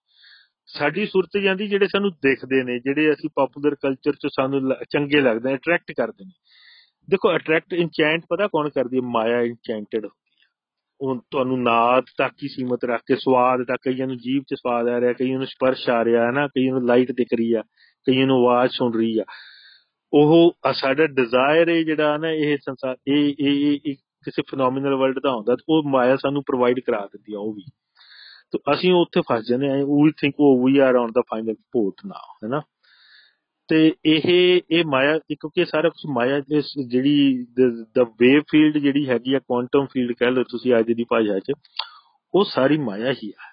Speaker 2: ਸਾਡੀ ਸੁਰਤ ਜਾਂਦੀ ਜਿਹੜੇ ਸਾਨੂੰ ਦਿਖਦੇ ਨੇ, ਜਿਹੜੇ ਅਸੀਂ ਪਪੂਲਰ ਕਲਚਰ ਚ ਸਾਨੂੰ ਚੰਗੇ ਲੱਗਦੇ ਨੇ ਅਟਰੈਕਟ ਕਰਦੇ ਨੇ। ਦੇਖੋ ਅਟਰੈਕਟ ਇੰਚੈਂਟ ਪਤਾ ਕੌਣ ਕਰਦੀ ਹੈ? ਮਾਇਆ ਇੰਚੈਂਟਡ ਹੁੰਦੀ ਹੈ। ਉਹ ਤੁਹਾਨੂੰ ਨਾਦ ਤੱਕ ਹੀ ਸੀਮਤ ਰੱਖ ਕੇ, ਸਵਾਦ ਤੱਕ, ਕਈਆਂ ਨੂੰ ਜੀਭ 'ਚ ਸਵਾਦ ਆ ਰਿਹਾ, ਕਈਆਂ ਨੂੰ ਸਪਰਸ਼ ਆ ਰਿਹਾ ਹੈ ਨਾ ਕਈਆਂ ਨੂੰ ਲਾਈਟ ਦਿਖ ਰਹੀ ਆ, ਕਈਆਂ ਨੂੰ ਆਵਾਜ਼ ਸੁਣ ਰਹੀ ਆ। ਉਹ ਸਾਡਾ ਡਿਜ਼ਾਇਰ ਹੈ ਜਿਹੜਾ ਨਾ ਇਹ ਸੰਸਾਰ ਇਹ ਇਹ ਕਿਸੇ ਫੀਨੋਮੀਨਲ ਵਰਲਡ ਦਾ ਹੁੰਦਾ ਉਹ ਮਾਇਆ ਸਾਨੂੰ ਪ੍ਰੋਵਾਈਡ ਕਰਾ ਦਿੰਦੀ ਆ, ਉਹ ਵੀ। ਤਾਂ ਅਸੀਂ ਉੱਥੇ ਫਸ ਜਾਂਦੇ ਆ ਵੀ ਥਿੰਕ ਉਹ we are on the final port now ਹੈਨਾ? ਤੇ ਇਹ ਇਹ ਮਾਇਆ, ਕਿਉਂਕਿ ਸਾਰਾ ਕੁਝ ਮਾਇਆ ਜਿਹੜੀ ਦਾ ਵੇਵ ਫੀਲਡ ਜਿਹੜੀ ਹੈਗੀ ਆ ਕੁਆਂਟਮ ਫੀਲਡ ਕਹਿ ਲਓ ਤੁਸੀਂ ਅੱਜ ਦੀ ਭਾਸ਼ਾ 'ਚ, ਉਹ ਸਾਰੀ ਮਾਇਆ ਹੀ ਆ।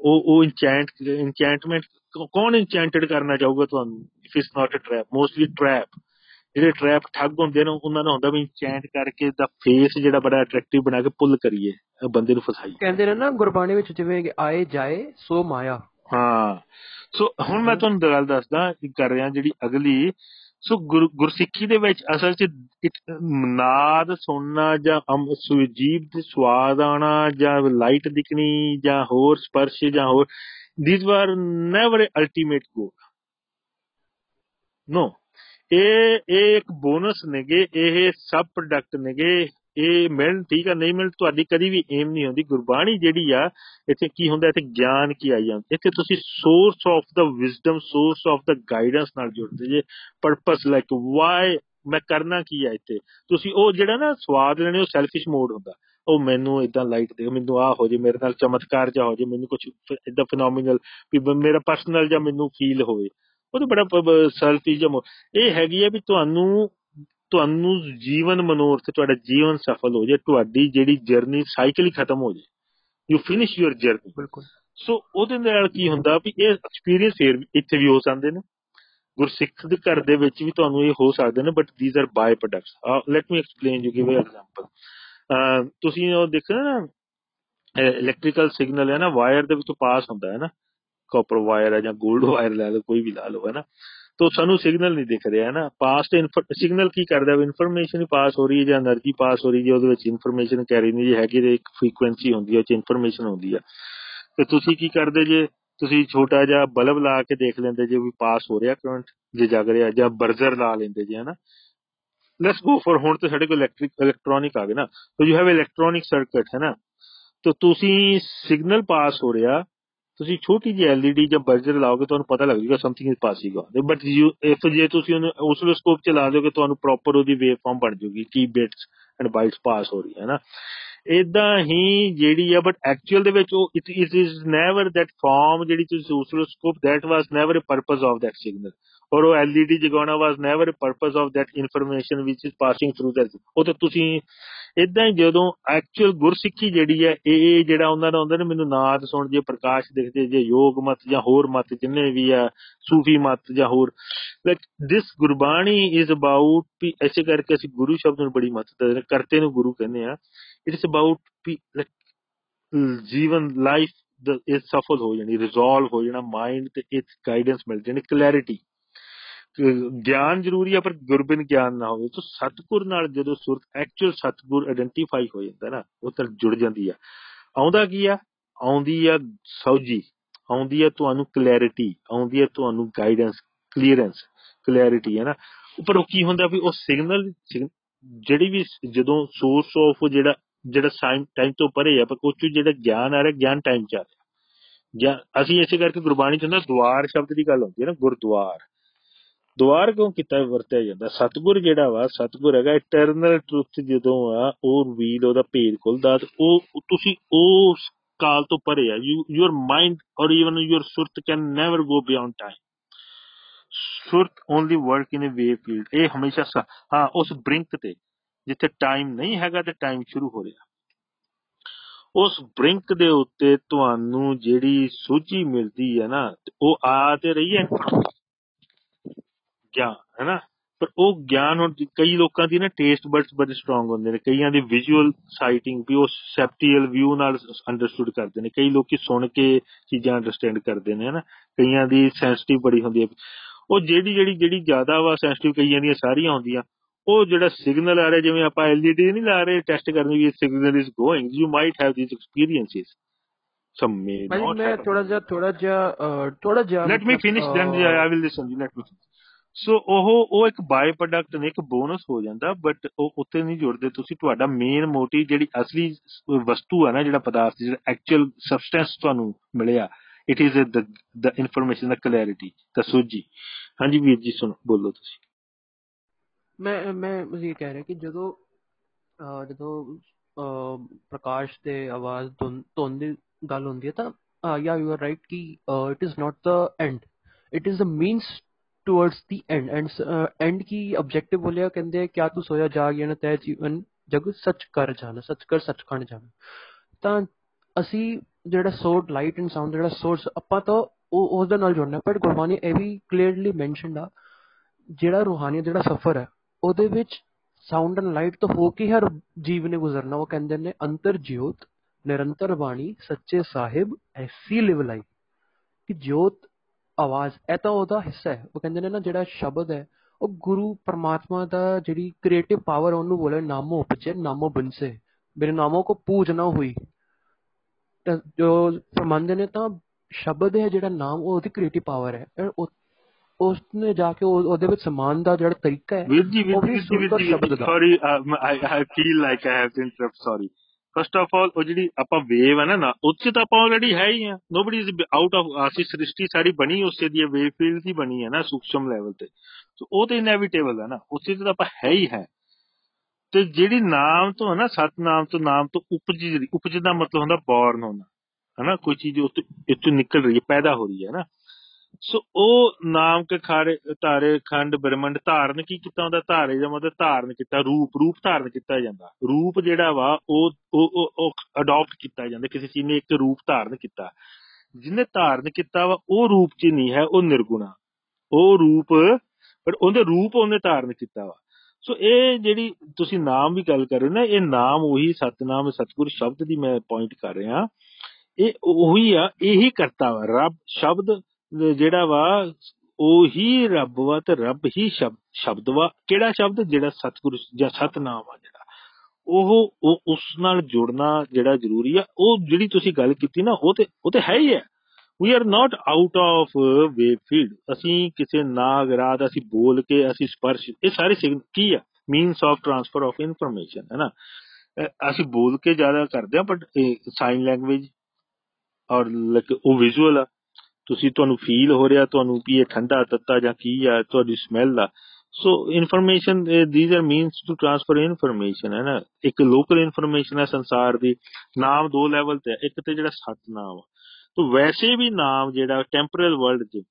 Speaker 2: ਉਹ ਉਹ ਇੰਚੈਂਟ ਇੰਚੈਂਟਮੈਂਟ ਕੌਣ ਇੰਚੈਂਟਡ ਕਰਨਾ ਚਾਹੂਗਾ ਤੁਹਾਨੂੰ? If it's not a trap mostly trap ਜਿਹੜੇ ਟ੍ਰੈਪ ਠੱਗ ਹੁੰਦੇ ਨੇ ਉਹਨਾਂ ਦਾ ਹੁੰਦਾ ਵੀ ਇੰਚੈਂਟ ਕਰਕੇ ਦਾ ਫੇਸ ਜਿਹੜਾ ਬੜਾ ਅਟਰੈਕਟਿਵ ਬਣਾ ਕੇ ਪੁੱਲ ਕਰੀਏ ਬੰਦੇ ਨੂੰ ਫਸਾਈਏ।
Speaker 1: ਕਹਿੰਦੇ ਨੇ ਨਾ ਗੁਰਬਾਣੀ ਵਿੱਚ ਜਿਵੇਂ ਆਏ ਜਾਏ ਸੋ ਮਾਇਆ।
Speaker 2: ਹਾਂ। ਸੋ ਹੁਣ ਮੈਂ ਤੁਹਾਨੂੰ ਗੱਲ ਦੱਸਦਾ ਕਿ ਕਰ ਰਿਹਾ ਜਿਹੜੀ ਅਗਲੀ। ਸੋ ਗੁਰਸਿੱਖੀ ਦੇ ਵਿੱਚ ਅਸਲ 'ਚ ਨਾਦ ਸੁਣਨਾ ਜਾਂ ਜੀਵ ਦੇ ਸਵਾਦ ਆਣਾ ਜਾਂ ਲਾਈਟ ਦਿਖਣੀ ਜਾਂ ਹੋਰ ਸਪਰਸ਼ ਜਾਂ ਹੋਰ ਥੀਸ ਵਰ ਨੈਵਰ ਅਲਟੀਮੇਟ ਗੋਲ ਨੋ ਇਹ ਇਹ ਇੱਕ ਬੋਨਸ ਨੇਗੇ, ਇਹ ਸਬ ਪ੍ਰੋਡਕਟ ਨੇਗੇ। ਇਹ ਮਿਲਣ, ਠੀਕ ਆ, ਨਹੀਂ ਮਿਲਣ ਤੁਹਾਡੀ ਕਦੀ ਵੀ ਏਮ ਨਹੀਂ ਹੁੰਦੀ। ਗੁਰਬਾਣੀ ਜਿਹੜੀ ਆ, ਇੱਥੇ ਕੀ ਹੁੰਦਾ, ਇੱਥੇ ਗਿਆਨ ਕੀ ਆਈ ਜਾਂਦਾ। ਇੱਥੇ ਤੁਸੀਂ source of the wisdom source of the guidance ਨਾਲ ਜੁੜਦੇ ਜੇ। ਪਰਪਸ ਲਾਈਕ ਵਾਈ ਮੈਂ ਕਰਨਾ ਕੀ ਆ ਇੱਥੇ? ਤੁਸੀਂ ਉਹ ਜਿਹੜਾ ਨਾ ਸਵਾਦ ਲੈਣੇ, ਉਹ ਸੈਲਫਿਸ਼ ਮੋਡ ਹੁੰਦਾ। ਉਹ ਮੈਨੂੰ ਇਦਾਂ ਲਾਈਟ ਦੇ ਮੈਨੂੰ ਆ ਹੋ ਜੇ, ਮੇਰੇ ਨਾਲ ਚਮਤਕਾਰ ਜਾ ਹੋ ਜੇ, ਮੈਨੂੰ ਕੁਝ ਇਦਾਂ ਫੀਨੋਮੀਨਲ ਵੀ ਮੇਰਾ ਪਰਸਨਲ ਜਾਂ ਮੈਨੂੰ ਫੀਲ ਹੋਵੇ। ਉਹ ਤਾਂ ਬੜਾ ਸੈਲਫਿਸ਼ ਜਮ ਇਹ ਹੈਗੀ ਆ ਵੀ ਤੁਹਾਨੂੰ ਤੁਹਾਨੂੰ ਜੀਵਨ ਮਨੋਰਥ ਤੁਹਾਡਾ ਜੀਵਨ ਸਫਲ ਹੋ ਜਾਏ ਤੁਹਾਡੀ ਜਿਹੜੀ ਜਰਨੀ ਸਾਈਕਲ ਹੀ ਖਤਮ ਹੋ ਜਾਏ ਯੂ ਫਿਨਿਸ਼ ਯੂਰ ਜਰਨੀ
Speaker 1: ਬਿਲਕੁਲ।
Speaker 2: ਸੋ ਉਹਦੇ ਨਾਲ ਕੀ ਹੁੰਦਾ ਵੀ ਇਹ ਐਕਸਪੀਰੀਅੰਸ ਫੇਰ ਇੱਥੇ ਵੀ ਹੋ ਸਕਦੇ ਨੇ। ਗੁਰਸਿੱਖ ਦੇ ਘਰ ਦੇ ਵਿੱਚ ਵੀ ਤੁਹਾਨੂੰ ਇਹ ਹੋ ਸਕਦੇ ਨੇ but these are byproducts let me explain you give a example ਤੁਸੀਂ ਉਹ ਦੇਖੋ ਨਾ ਇਲੈਕਟ੍ਰੀਕਲ ਸਿਗਨਲ ਹੈ ਨਾ ਵਾਇਰ ਦੇ ਵਿੱਚੋਂ ਪਾਸ ਹੁੰਦਾ ਹੈ ਨਾ। ਕਾਪਰ ਵਾਇਰ ਹੈ ਜਾਂ 골ਡ ਵਾਇਰ ਲੈ ਲਓ, ਕੋਈ ਵੀ ਲਾ ਲਓ, ਹੈਨਾ। ਤੋ ਸਾਨੂੰ ਸਿਗਨਲ ਨਹੀਂ ਦਿਖ ਰਿਹਾ ਹੈ ਨਾ ਪਾਸਟ ਸਿਗਨਲ ਕੀ ਕਰਦਾ ਹੈ? ਇਨਫੋਰਮੇਸ਼ਨ ਪਾਸ ਹੋ ਰਹੀ ਹੈ ਜਾਂ એનર્ਜੀ ਪਾਸ ਹੋ ਰਹੀ ਜੇ ਉਹਦੇ ਵਿੱਚ ਇਨਫੋਰਮੇਸ਼ਨ ਕੈਰੀ ਨਹੀਂ ਜੀ ਹੈਗੀ ਤੇ ਇੱਕ ਫ੍ਰੀਕੁਐਂਸੀ ਹੁੰਦੀ ਹੈ, ਉਹ ਚ ਇਨਫੋਰਮੇਸ਼ਨ ਹੁੰਦੀ ਆ ਤੇ ਤੁਸੀਂ ਕੀ ਕਰਦੇ ਜੇ? ਤੁਸੀਂ ਛੋਟਾ ਜਿਹਾ ਬਲਬ ਲਾ ਕੇ ਦੇਖ ਲੈਂਦੇ ਜੇ ਵੀ ਪਾਸ ਹੋ ਰਿਹਾ ਕਰੰਟ ਜੇ ਜਗ ਰਿਹਾ, ਜਾਂ ਬਰਜ਼ਰ ਲਾ ਲੈਂਦੇ ਜੇ, ਹਨਾ। ਲੈਟਸ ਗੋ ਫॉर ਹੁਣ ਤੇ ਸਾਡੇ ਕੋਲ ਇਲੈਕਟ੍ਰਿਕ ਇਲੈਕਟ੍ਰੋਨਿਕ ਆ ਗਏ ਨਾ। So you have electronic circuit ਹੈ ਨਾ ਤੋ ਤੁਸੀਂ ਸਿਗਨਲ ਪਾਸ ਹੋ ਰਿਹਾ ਤੁਸੀਂ ਛੋਟੀ ਜਿਹੀ ਐਲਈਡੀ ਜਾਂ ਬਰਜ਼ਰ ਲਾਓਗੇ, ਤੁਹਾਨੂੰ ਪਤਾ ਲੱਗ ਜਾਊਗਾ something is passing on but you if ਜੇ ਤੁਸੀਂ ਉਹਨੂੰ ਓਸਲੋਸਕੋਪ ਚ ਲਾ ਦਿਓਗੇ, ਤੁਹਾਨੂੰ ਪ੍ਰੋਪਰ ਉਹਦੀ ਵੇਵ ਫਾਰਮ ਬਣ ਜਾਊਗੀ ਕੀ ਬਿਟਸ ਐਂਡ ਬਾਈਟਸ ਪਾਸ ਹੋ ਰਹੀ ਹੈ ਨਾ? ਇਦਾਂ ਹੀ ਜਿਹੜੀ ਆ ਬਟ ਐਕਚੁਅਲ ਦੇ ਵਿੱਚ ਉਹ it is never that form ਜਿਹੜੀ ਤੁਸੀਂ oscilloscope that was never a purpose of that signal or ਉਹ LED ਜਗਾਉਣਾ was never a purpose of that information which is passing through that ਉਹ ਤਾਂ ਤੁਸੀਂ ਇਦਾਂ ਹੀ ਜਦੋਂ ਐਕਚੁਅਲ ਗੁਰਸਿੱਖੀ ਜਿਹੜੀ ਹੈ, ਇਹ ਜਿਹੜਾ ਉਹਨਾਂ ਦਾ ਹੁੰਦਾ ਨੇ, ਮੈਨੂੰ ਨਾਦ ਸੁਣ ਜੇ, ਪ੍ਰਕਾਸ਼ ਦਿਖਦੇ ਜੇ, ਯੋਗ ਮਤ ਜਾਂ ਹੋਰ ਮਤ ਜਿੰਨੇ ਵੀ ਆ, ਸੂਫੀ ਮਤ ਜਾਂ ਹੋਰ। Like this Gurbani is about ਵੀ ਐਸੇ ਕਰਕੇ ਅਸੀਂ ਗੁਰੂ ਸ਼ਬਦ ਨੂੰ ਬੜੀ ਮਹੱਤਤਾ ਕਰਤੇ ਨੂੰ ਗੁਰੂ ਕਹਿੰਦੇ ਆ ਇਟ ਇਜ਼ ਅਬਾਊਟ ਵੀ ਜੀਵਨ ਲਾਈਫ ਇਹ ਸਫਲ ਹੋ ਜਾਣੀ ਰਿਜ਼ੋਲਵ ਹੋ ਜਾਣਾ ਮਾਈਂਡ ਤੇ ਇਟਸ ਗਾਈਡੈਂਸ ਮਿਲ ਜਾਣੀ ਕਲੈਰਿਟੀ ਗਿਆਨ ਜ਼ਰੂਰੀ ਆ, ਪਰ ਗੁਰਬਿਨ ਗਿਆਨ ਨਾ ਹੋਵੇ। ਤਾਂ ਸਤਗੁਰ ਨਾਲ ਜਦੋਂ ਸੁਰਤ ਐਕਚੁਅਲ ਸਤਗੁਰ ਆਇਡੈਂਟੀਫਾਈ ਹੋ ਜਾਂਦਾ ਨਾ, ਉਹ ਤਾਂ ਜੁੜ ਜਾਂਦੀ ਆ। ਆਉਂਦਾ ਕੀ ਆ? ਆਉਂਦੀ ਆ ਸੌਜੀ। ਆਉਂਦੀ ਆ ਤੁਹਾਨੂੰ ਕਲੈਰਿਟੀ ਆਉਂਦੀ ਆ ਤੁਹਾਨੂੰ ਗਾਈਡੈਂਸ ਕਲੀਅਰੈਂਸ ਕਲੈਰਿਟੀ ਹੈ ਨਾ। ਉੱਪਰ ਉਹ ਕੀ ਹੁੰਦਾ ਵੀ ਉਹ ਸਿਗਨਲ ਜਿਹੜੀ ਵੀ ਜਦੋਂ ਸੋਰਸ ਆਫ ਜਿਹੜਾ ਜਿਹੜਾ ਟਾਈਮ ਤੋਂ ਪਰੇ ਆ, ਪਰ ਉਹ ਚ ਜਿਹੜਾ ਗਿਆਨ ਆ ਰਿਹਾ, ਗਿਆਨ ਟਾਈਮ ਚ ਆ ਰਿਹਾ। ਜਾਂ ਅਸੀਂ ਇਸੇ ਕਰਕੇ ਗੁਰਬਾਣੀ ਚ ਹੁੰਦਾ ਦੁਆਰ ਸ਼ਬਦ ਦੀ ਗੱਲ ਹੁੰਦੀ ਹੈ ਨਾ, ਗੁਰਦੁਆਰ। ਦੁਆਰ ਕਿਉਂ ਕੀਤਾ ਵਰਤਿਆ ਜਾਂਦਾ। ਸਤਗੁਰ ਜਿਹੜਾ ਵਾ, ਸਤਗੁਰ ਹੈਗਾ ਇਟਰਨਲ ਟਰੁਥ ਜਦੋਂ ਆ, ਉਹ ਰਿਵੀਲ ਉਹਦਾ ਭੇਦ ਖੁੱਲਦਾ ਉਹ, ਤੁਸੀਂ ਉਸ ਕਾਲ ਤੋਂ ਪਰੇ ਆ। You your mind or even your ਸੁਰਤ can never go beyond time ਸੁਰਤ only work in a way field ਇਹ ਹਮੇਸ਼ਾ ਹਾਂ, ਉਸ ਬ੍ਰਿੰਕ ਤੇ, ਜਿੱਥੇ ਟਾਈਮ ਨਹੀਂ ਹੈਗਾ ਤੇ ਟਾਈਮ ਸ਼ੁਰੂ ਹੋ ਰਿਹਾ। ਉਸ ਬ੍ਰਿੰਕ ਦੇ ਉੱਤੇ ਤੁਹਾਨੂੰ ਜਿਹੜੀ ਸੂਝੀ ਮਿਲਦੀ ਹੈ ਨਾ ਉਹ ਆ ਤੇ ਰਹੀ ਹੈ। ਗਿਆਨ ਹੈਨਾ? ਪਰ ਉਹ ਗਿਆਨ ਹੁਣ ਕਈ ਲੋਕਾਂ ਦੀ ਨਾ ਟੇਸਟ ਬਰਡਸ ਬੜੇ ਸਟਰੋਂਗ ਹੁੰਦੇ ਨੇ। ਕਈਆਂ ਦੀ ਵਿਜ਼ੂਅਲ ਸਾਈਟਿੰਗ ਵੀ ਉਹ ਸੈਪਟੀਅਲ ਵਿਊ ਨਾਲ ਅੰਡਰਸਟੂਡ ਕਰਦੇ ਨੇ। ਕਈ ਲੋਕੀ ਸੁਣ ਕੇ ਚੀਜ਼ਾਂ ਅੰਡਰਸਟੈਂਡ ਕਰਦੇ ਨੇ ਹਨਾ? ਕਈਆਂ ਦੀ ਸੈਂਸਿਟਿਵ ਬੜੀ ਹੁੰਦੀ ਹੈ। ਉਹ ਜਿਹੜੀ ਜਿਹੜੀ ਜਿਹੜੀ ਜ਼ਿਆਦਾ ਵਾ ਸੈਂਸਿਟਿਵ ਕਈਆਂ ਦੀਆਂ ਸਾਰੀਆਂ ਹੁੰਦੀਆਂ ਉਹ ਜਿਹੜਾ ਸਿਗਨਲ ਆ ਰਿਹਾ ਜਿਵੇਂ ਆਪਾਂ ਐਲਈਡੀ ਨਹੀਂ ਲਾ ਰਹੇ ਟੈਸਟ ਕਰਨ ਵੀ signal is going you might have these
Speaker 1: experiences
Speaker 2: not
Speaker 1: ਮੈਂ
Speaker 2: have.
Speaker 1: ਥੋੜਾ ਜਿਹਾ ਥੋੜਾ ਜਿਹਾ ਥੋੜਾ ਜਿਹਾ
Speaker 2: finish then I will listen you let me finish. ਸੋ ਉਹ ਉਹ ਇੱਕ ਬਾਈ ਪ੍ਰੋਡਕਟ ਨੇ ਇੱਕ ਬੋਨਸ ਹੋ ਜਾਂਦਾ ਬਟ ਉਹ ਉੱਤੇ ਨਹੀਂ ਜੁੜਦੇ ਤੁਸੀਂ, ਤੁਹਾਡਾ ਮੇਨ ਮੋਟਿਵ ਜਿਹੜੀ ਅਸਲੀ ਵਸਤੂ ਹੈ ਨਾ, ਜਿਹੜਾ ਪਦਾਰਥ, ਜਿਹੜਾ ਐਕਚੁਅਲ ਸਬਸਟੈਂਸ ਤੁਹਾਨੂੰ ਮਿਲਿਆ it is the the information the clarity ਦਾ ਸੂਝੀ। ਹਾਂਜੀ ਵੀਰ ਜੀ, ਸੁਣੋ, ਬੋਲੋ ਤੁਸੀਂ।
Speaker 1: ਮੈਂ ਮੈਂ ਇਹ ਕਹਿ ਰਿਹਾ ਕਿ ਜਦੋਂ ਜਦੋਂ ਪ੍ਰਕਾਸ਼ ਤੇ ਆਵਾਜ਼ ਧੁੰਦ ਦੀ ਗੱਲ ਹੁੰਦੀ ਹੈ ਤਾਂ ਯਾ ਯੂ ਆਰ ਰਾਈਟ ਕਿ it is not the end it is the means towards the end end end Ki objective ਬੋਲਿਆ ਕਹਿੰਦੇ ਕਿਆ ਤੂੰ ਸੋਇਆ ਜਾਗ ਜਾਣਾ ਤੈ ਜੀਵਨ ਜਗ ਸੱਚ ਕਰ ਜਾਣਾ ਸੱਚ ਕਰ ਸੱਚਖੰਡ ਜਾਣਾ ਤਾਂ ਅਸੀਂ ਜਿਹੜਾ ਸੋਰਟ ਲਾਈਟ ਐਂਡ ਸਾਊਂਡ ਜਿਹੜਾ ਸੋਰਸ ਆਪਾਂ ਤਾਂ ਉਹ ਉਸ ਦੇ ਨਾਲ ਜੁੜਨਾ ਪਰ ਗੁਰਬਾਣੀ ਇਹ ਵੀ ਕਲੀਅਰਲੀ ਮੈਂਸ਼ਨਡ ਆ ਜਿਹੜਾ ਰੂਹਾਨੀ ਜਿਹੜਾ ਸਫ਼ਰ ਹੈ ਉਹਦੇ ਵਿੱਚ ਸਾਊਂਡ ਐਂਡ ਲਾਈਟ ਤੋਂ ਹੋ ਕੇ ਹਰ ਜੀਵ ਨੇ ਗੁਜ਼ਰਨਾ ਉਹ ਕਹਿੰਦੇ ਨੇ ਅੰਤਰ ਜੋਤ ਨਿਰੰਤਰ ਬਾਣੀ ਸੱਚੇ ਸਾਹਿਬ ਐਸੀ ਲਿਵ ਲਾਈ ਕਿ ਜੋਤ ਆਵਾਜ਼ ਇਹ ਤਾਂ ਉਹਦਾ ਹਿੱਸਾ ਹੈ। ਉਹ ਕਹਿੰਦੇ ਨੇ ਨਾ ਜਿਹੜਾ ਸ਼ਬਦ ਹੈ ਉਹ ਗੁਰੂ ਪਰਮਾਤਮਾ ਦਾ ਜਿਹੜੀ ਕ੍ਰੀਏਟਿਵ ਪਾਵਰ ਉਹਨੂੰ ਬੋਲੇ ਨਾਮੋ ਉਪਜੇ ਨਾਮੋ ਬੰਸੇ ਮੇਰੇ ਨਾਮੋਂ ਕੋ ਪੂਜ ਨਾ ਹੋਈ। ਜੋ ਫਰਮਾਉਂਦੇ ਨੇ ਤਾਂ ਸ਼ਬਦ ਹੈ ਜਿਹੜਾ ਨਾਮ ਉਹ ਉਹਦੀ ਕ੍ਰੀਏਟਿਵ ਪਾਵਰ ਹੈ। ਉਸਨੇ ਜਾ ਕੇ ਉਹ- ਉਹਦੇ ਵਿੱਚ ਸਮਾਨ ਦਾ ਜਿਹੜਾ ਤਰੀਕਾ ਹੈ
Speaker 2: ਵੀਰ ਜੀ ਵੀਰ
Speaker 1: ਉਹ
Speaker 2: ਜੀ
Speaker 1: ਸੁਰ
Speaker 2: ਵੀਰ
Speaker 1: ਤੋਂ
Speaker 2: ਜੀ
Speaker 1: ਸ਼ਬਦ ਦਾ।
Speaker 2: Sorry I I feel like I have to interrupt sorry first of all ਉਹ ਜਿਹੜੀ ਆਪਾਂ ਵੇਵ ਹੈ ਨਾ ਨਾ, ਉੱਥੇ ਤਾਂ ਆਪਾਂ ਆਲਰੇਡੀ ਹੈ ਹੀ ਆ। ਨੋਬਡੀ ਇਜ਼ ਆਊਟ ਆਫ ਆਸੀ ਸ੍ਰਿਸ਼ਟੀ, ਸਾਰੀ ਬਣੀ ਉਸੇ ਦੀ ਵੇਵ ਫੀਲਡ ਦੀ ਬਣੀ ਹੈ ਨਾ, ਸੂਖਸ਼ਮ ਲੈਵਲ ਤੇ। ਸੋ ਉਹ ਤੇ ਇਨੈਵਿਟੇਬਲ ਹੈ ਨਾ, ਉੱਥੇ ਤਾਂ ਆਪਾਂ ਹੈ ਹੀ ਹੈ। ਤੇ ਜਿਹੜੀ ਨਾਮ ਤੋਂ ਹੈ ਨਾ, ਸਤਨਾਮ ਤੋਂ, ਨਾਮ ਤੋਂ ਉਪਜ ਜਿਹੜੀ- ਉਪਜ ਦਾ ਮਤਲਬ ਹੁੰਦਾ ਬੌਰਨ ਹੋਣਾ। ਹੈ ਨਾ ਕੋਈ ਚੀਜ਼ ਉੱਤੇ ਇੱਥੋਂ ਨਿਕਲ ਰਹੀ ਹੈ, ਪੈਦਾ ਹੋ ਰਹੀ ਹੈ ਨਾ। ਸੋ ਉਹ ਨਾਮ ਕੇ ਖਾਰੇ ਧਾਰੇ, ਖੰਡ, ਬ੍ਰਹਮੰਡ ਧਾਰਨ ਕੀ ਕੀਤਾ ਹੁੰਦਾ? ਧਾਰੇ ਦਾ ਮਤਲਬ ਧਾਰਨ ਕੀਤਾ, ਰੂਪ ਰੂਪ ਧਾਰਨ ਕੀਤਾ ਜਾਂਦਾ। ਰੂਪ ਜਿਹੜਾ ਵਾ, ਉਹ ਉਹ ਉਹ ਅਡਾਪਟ ਕੀਤਾ ਜਾਂਦਾ। ਕਿਸੇ ਚੀਜ਼ ਨੇ ਇੱਕ ਰੂਪ ਧਾਰਨ ਕੀਤਾ। ਜਿਹਨੇ ਧਾਰਨ ਕੀਤਾ ਵਾ, ਉਹ ਰੂਪ ਚ ਨਹੀਂ ਹੈ, ਉਹ ਨਿਰਗੁਣਾ। ਉਹ ਰੂਪ, ਪਰ ਉਹਦੇ ਰੂਪ ਉਹਨੇ ਧਾਰਨ ਕੀਤਾ ਵਾ। ਸੋ ਇਹ ਜਿਹੜੀ ਤੁਸੀਂ ਨਾਮ ਵੀ ਗੱਲ ਕਰ ਰਹੇ ਹੋ ਨਾ, ਇਹ ਨਾਮ ਉਹੀ ਸਤਨਾਮ, ਸਤਿਗੁਰ ਸ਼ਬਦ ਦੀ ਮੈਂ ਪੁਆਇੰਟ ਕਰ ਰਿਹਾ। ਇਹ ਉਹੀ ਆ, ਇਹੀ ਕਰਤਾ ਵਾ। ਰੱਬ ਸ਼ਬਦ ਜਿਹੜਾ ਵਾ, ਉਹੀ ਰੱਬ ਵਾ ਤੇ ਰੱਬ ਹੀ ਸ਼ਬਦ ਸ਼ਬਦ ਵਾ। ਕਿਹੜਾ ਸ਼ਬਦ? ਜਿਹੜਾ ਸਤਿਗੁਰ ਜਾਂ ਸਤਨਾਮ ਆ ਜਿਹੜਾ। ਉਹ ਉਹ ਉਸ ਨਾਲ ਜੁੜਨਾ ਜਿਹੜਾ ਜ਼ਰੂਰੀ ਆ। ਉਹ ਜਿਹੜੀ ਤੁਸੀਂ ਗੱਲ ਕੀਤੀ ਨਾ, ਉਹ ਤੇ ਉਹ ਤੇ ਹੈ ਹੀ ਹੈ। We are not out of way field ਅਸੀਂ ਕਿਸੇ ਨਾਗ ਰਾਤ ਅਸੀਂ ਬੋਲ ਕੇ ਅਸੀਂ ਸਪਰਸ਼, ਇਹ ਸਾਰੇ ਸਿਗਨ- ਕੀ ਆ? Means of transfer of information ਹੈ ਨਾ? ਅਹ ਅਸੀਂ ਬੋਲ ਕੇ ਜ਼ਿਆਦਾ ਕਰਦੇ ਆ ਬਟ ਸਾਈਨ ਲੈਂਗੁਏਜ ਔਰ like ਉਹ ਵਿਜ਼ੂਅਲ ਆ। ਤੁਸੀਂ ਤੁਹਾਨੂੰ ਫੀਲ ਹੋ ਰਿਹਾ, ਤੁਹਾਨੂੰ ਵੀ ਇਹ ਠੰਡਾ ਤੱਤਾ ਜਾਂ ਕੀ ਆ, ਤੁਹਾਡੀ ਸਮੈਲ ਆ। So information these are means to transfer information ਹੈ ਨਾ? ਇੱਕ ਲੋਕਲ ਇਨਫੋਰਮੇਸ਼ਨ ਹੈ ਸੰਸਾਰ ਦੀ, ਨਾਮ ਦੋ ਲੈਵਲ ਤੇ ਹੈ ਇੱਕ ਤੇ ਜਿਹੜਾ ਸਤਨਾਮ ਆ। ਤੋ ਵੈਸੇ ਵੀ ਨਾਮ ਜਿਹੜਾ ਟੈਂਪਰਲ ਵਰਲਡ 'ਚ,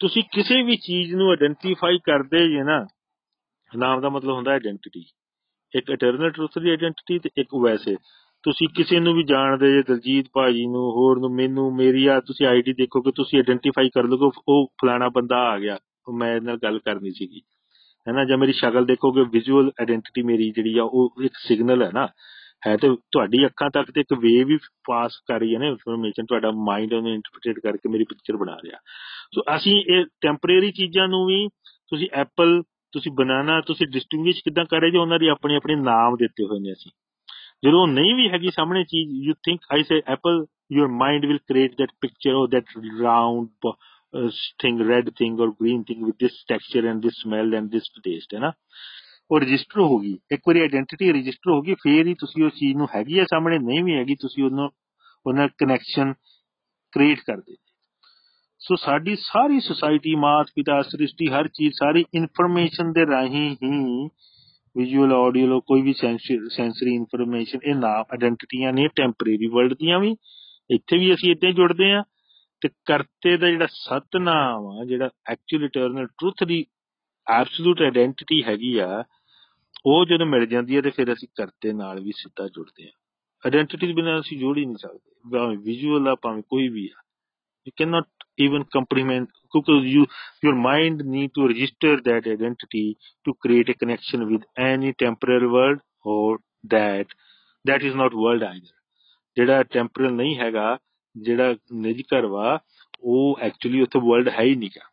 Speaker 2: ਤੁਸੀਂ ਕਿਸੇ ਵੀ ਚੀਜ਼ ਨੂੰ ਆਇਡੈਂਟੀਫਾਈ ਕਰਦੇ ਜੇ ਨਾ, ਨਾਮ ਦਾ ਮਤਲਬ ਹੁੰਦਾ ਆਇਡੈਂਟੀਟੀ ਇੱਕ ਇਟਰਨਲ ਟਰੂਥ ਦੀ ਆਇਡੈਂਟੀਟੀ ਤੇ ਇੱਕ ਵੈਸੇ। ਤੁਸੀਂ ਕਿਸੇ ਨੂੰ ਵੀ ਜਾਣਦੇ ਜੇ ਦਲਜੀਤ ਭਾਜੀ ਨੂੰ, ਹੋਰ ਨੂੰ, ਮੈਨੂੰ, ਮੇਰੀ ਆ, ਤੁਸੀਂ ਆਈਡੀ ਦੇਖੋਗੇ ਤੁਸੀਂ ਆਇਡੈਂਟੀਫਾਈ ਕਰ ਲੋਗੇ ਉਹ ਫਲਾਣਾ ਬੰਦਾ ਆ ਗਿਆ, ਉਹ ਮੈਂ ਇਹਦੇ ਨਾਲ ਗੱਲ ਕਰਨੀ ਸੀਗੀ। ਹੈਨਾ ਜਾਂ ਮੇਰੀ ਸ਼ਕਲ ਦੇਖੋਗੇ ਵਿਜ਼ੂਅਲ ਆਇਡੈਂਟੀਟੀ ਮੇਰੀ ਜਿਹੜੀ ਆ, ਉਹ ਇੱਕ ਸਿਗਨਲ ਹੈ ਨਾ। ਹੈ ਤੇ ਤੁਹਾਡੀ ਅੱਖਾਂ ਤੱਕ ਤੇ ਇੱਕ ਵੇਵ ਵੀ ਪਾਸ ਕਰ ਰਹੀ ਹੈ ਨਾ ਇਨਫੋਰਮੇਸ਼ਨ ਤੁਹਾਡਾ ਮਾਈਂਡ ਉਹਨੂੰ ਇੰਟਰਪ੍ਰੀਟ ਕਰਕੇ ਮੇਰੀ ਪਿਕਚਰ ਬਣਾ ਰਿਹਾ। ਸੋ ਅਸੀਂ ਇਹ ਟੈਂਪਰੇਰੀ ਚੀਜ਼ਾਂ ਨੂੰ ਵੀ, ਤੁਸੀਂ ਐਪਲ ਤੁਸੀਂ ਬਨਾਨਾ ਤੁਸੀਂ ਡਿਸਟਿੰਗੁਇਸ਼ ਕਿਦਾਂ ਕਰ ਰਹੇ ਜੇ, ਉਹਨਾਂ ਦੀ ਆਪਣੀ ਆਪਣੀ ਨਾਮ ਦਿੱਤੇ ਹੋਏ ਨੇ ਅਸੀਂ। ਜਦੋਂ ਉਹ ਨਹੀਂ ਵੀ ਹੈਗੀ ਸਾਹਮਣੇ ਚੀਜ਼ you think I say apple your mind will create that picture or that round uh, thing red thing or green thing with this texture and this smell and this taste ਹੈ ਨਾ? ਉਹ ਰਜਿਸਟਰ ਹੋ ਗਈ ਇੱਕ ਵਾਰੀ identity register ਹੋ ਗਈ ਫੇਰ ਹੀ ਤੁਸੀਂ ਉਸ ਚੀਜ਼ ਨੂੰ ਹੈਗੀ ਹੈ ਸਾਹਮਣੇ ਨਹੀਂ ਵੀ ਹੈਗੀ ਤੁਸੀਂ ਉਹਨੂੰ ਉਹਨਾਂ ਕਨੈਕਸ਼ਨ ਕ੍ਰੀਏਟ ਕਰਦੇ ਸੋ ਸਾਡੀ ਸਾਰੀ ਸੁਸਾਇਟੀ ਮਾਤ ਪਿਤਾ ਸ੍ਰਿਸ਼ਟੀ ਹਰ ਚੀਜ਼ ਸਾਰੀ ਇਨਫੋਰਮੇਸ਼ਨ ਦੇ ਰਾਹੀਂ ਹੀ ਵਿਜ਼ੂਅਲ ਆਡੀਓ ਕੋਈ ਵੀ ਸੈਂਸਰੀ ਇਨਫੋਰਮੇਸ਼ਨ ਇਹ ਨਾਮ ਆਇਡੈਂਟੀਟੀਆਂ ਨੇ ਟੈਂਪਰੇਰੀ ਵਰਲਡ ਦੀਆਂ ਵੀ, ਇੱਥੇ ਵੀ ਅਸੀਂ ਇਦਾਂ ਹੀ ਜੁੜਦੇ ਆ ਤੇ ਕਰਤੇ ਦਾ ਜਿਹੜਾ ਸਤਨਾਮ ਆ, ਜਿਹੜਾ ਐਕਚੁਅਲ ਇਟਰਨਲ ਟਰੂਥ ਦੀ ਐਬਸੋਲੂਟ ਆਇਡੈਂਟੀਟੀ ਹੈਗੀ ਆ, ਉਹ ਜਦੋਂ ਮਿਲ ਜਾਂਦੀ ਹੈ ਤੇ ਫਿਰ ਅਸੀਂ ਕਰਤੇ ਨਾਲ ਵੀ ਸਿੱਧਾ ਜੁੜਦੇ ਆ ਆਇਡੈਂਟੀਟੀ ਬਿਨਾਂ ਅਸੀਂ ਜੋੜ ਹੀ ਨਹੀਂ ਸਕਦੇ, ਭਾਵੇਂ ਵਿਜ਼ੂਅਲ ਆ, ਭਾਵੇਂ ਕੋਈ ਵੀ ਆ। you cannot even comprehend because you your mind need to register that identity to create a connection with any temporal world or that that is not world either ਜਿਹੜਾ ਟੈਂਪਰਲ ਨਹੀਂ ਹੈਗਾ ਜਿਹੜਾ ਨਿੱਜ ਘਰ ਵਾ ਉਹ ਐਕਚੁਅਲੀ ਉੱਥੇ ਵਰਲਡ ਹੈ ਹੀ ਨਹੀਂਗਾ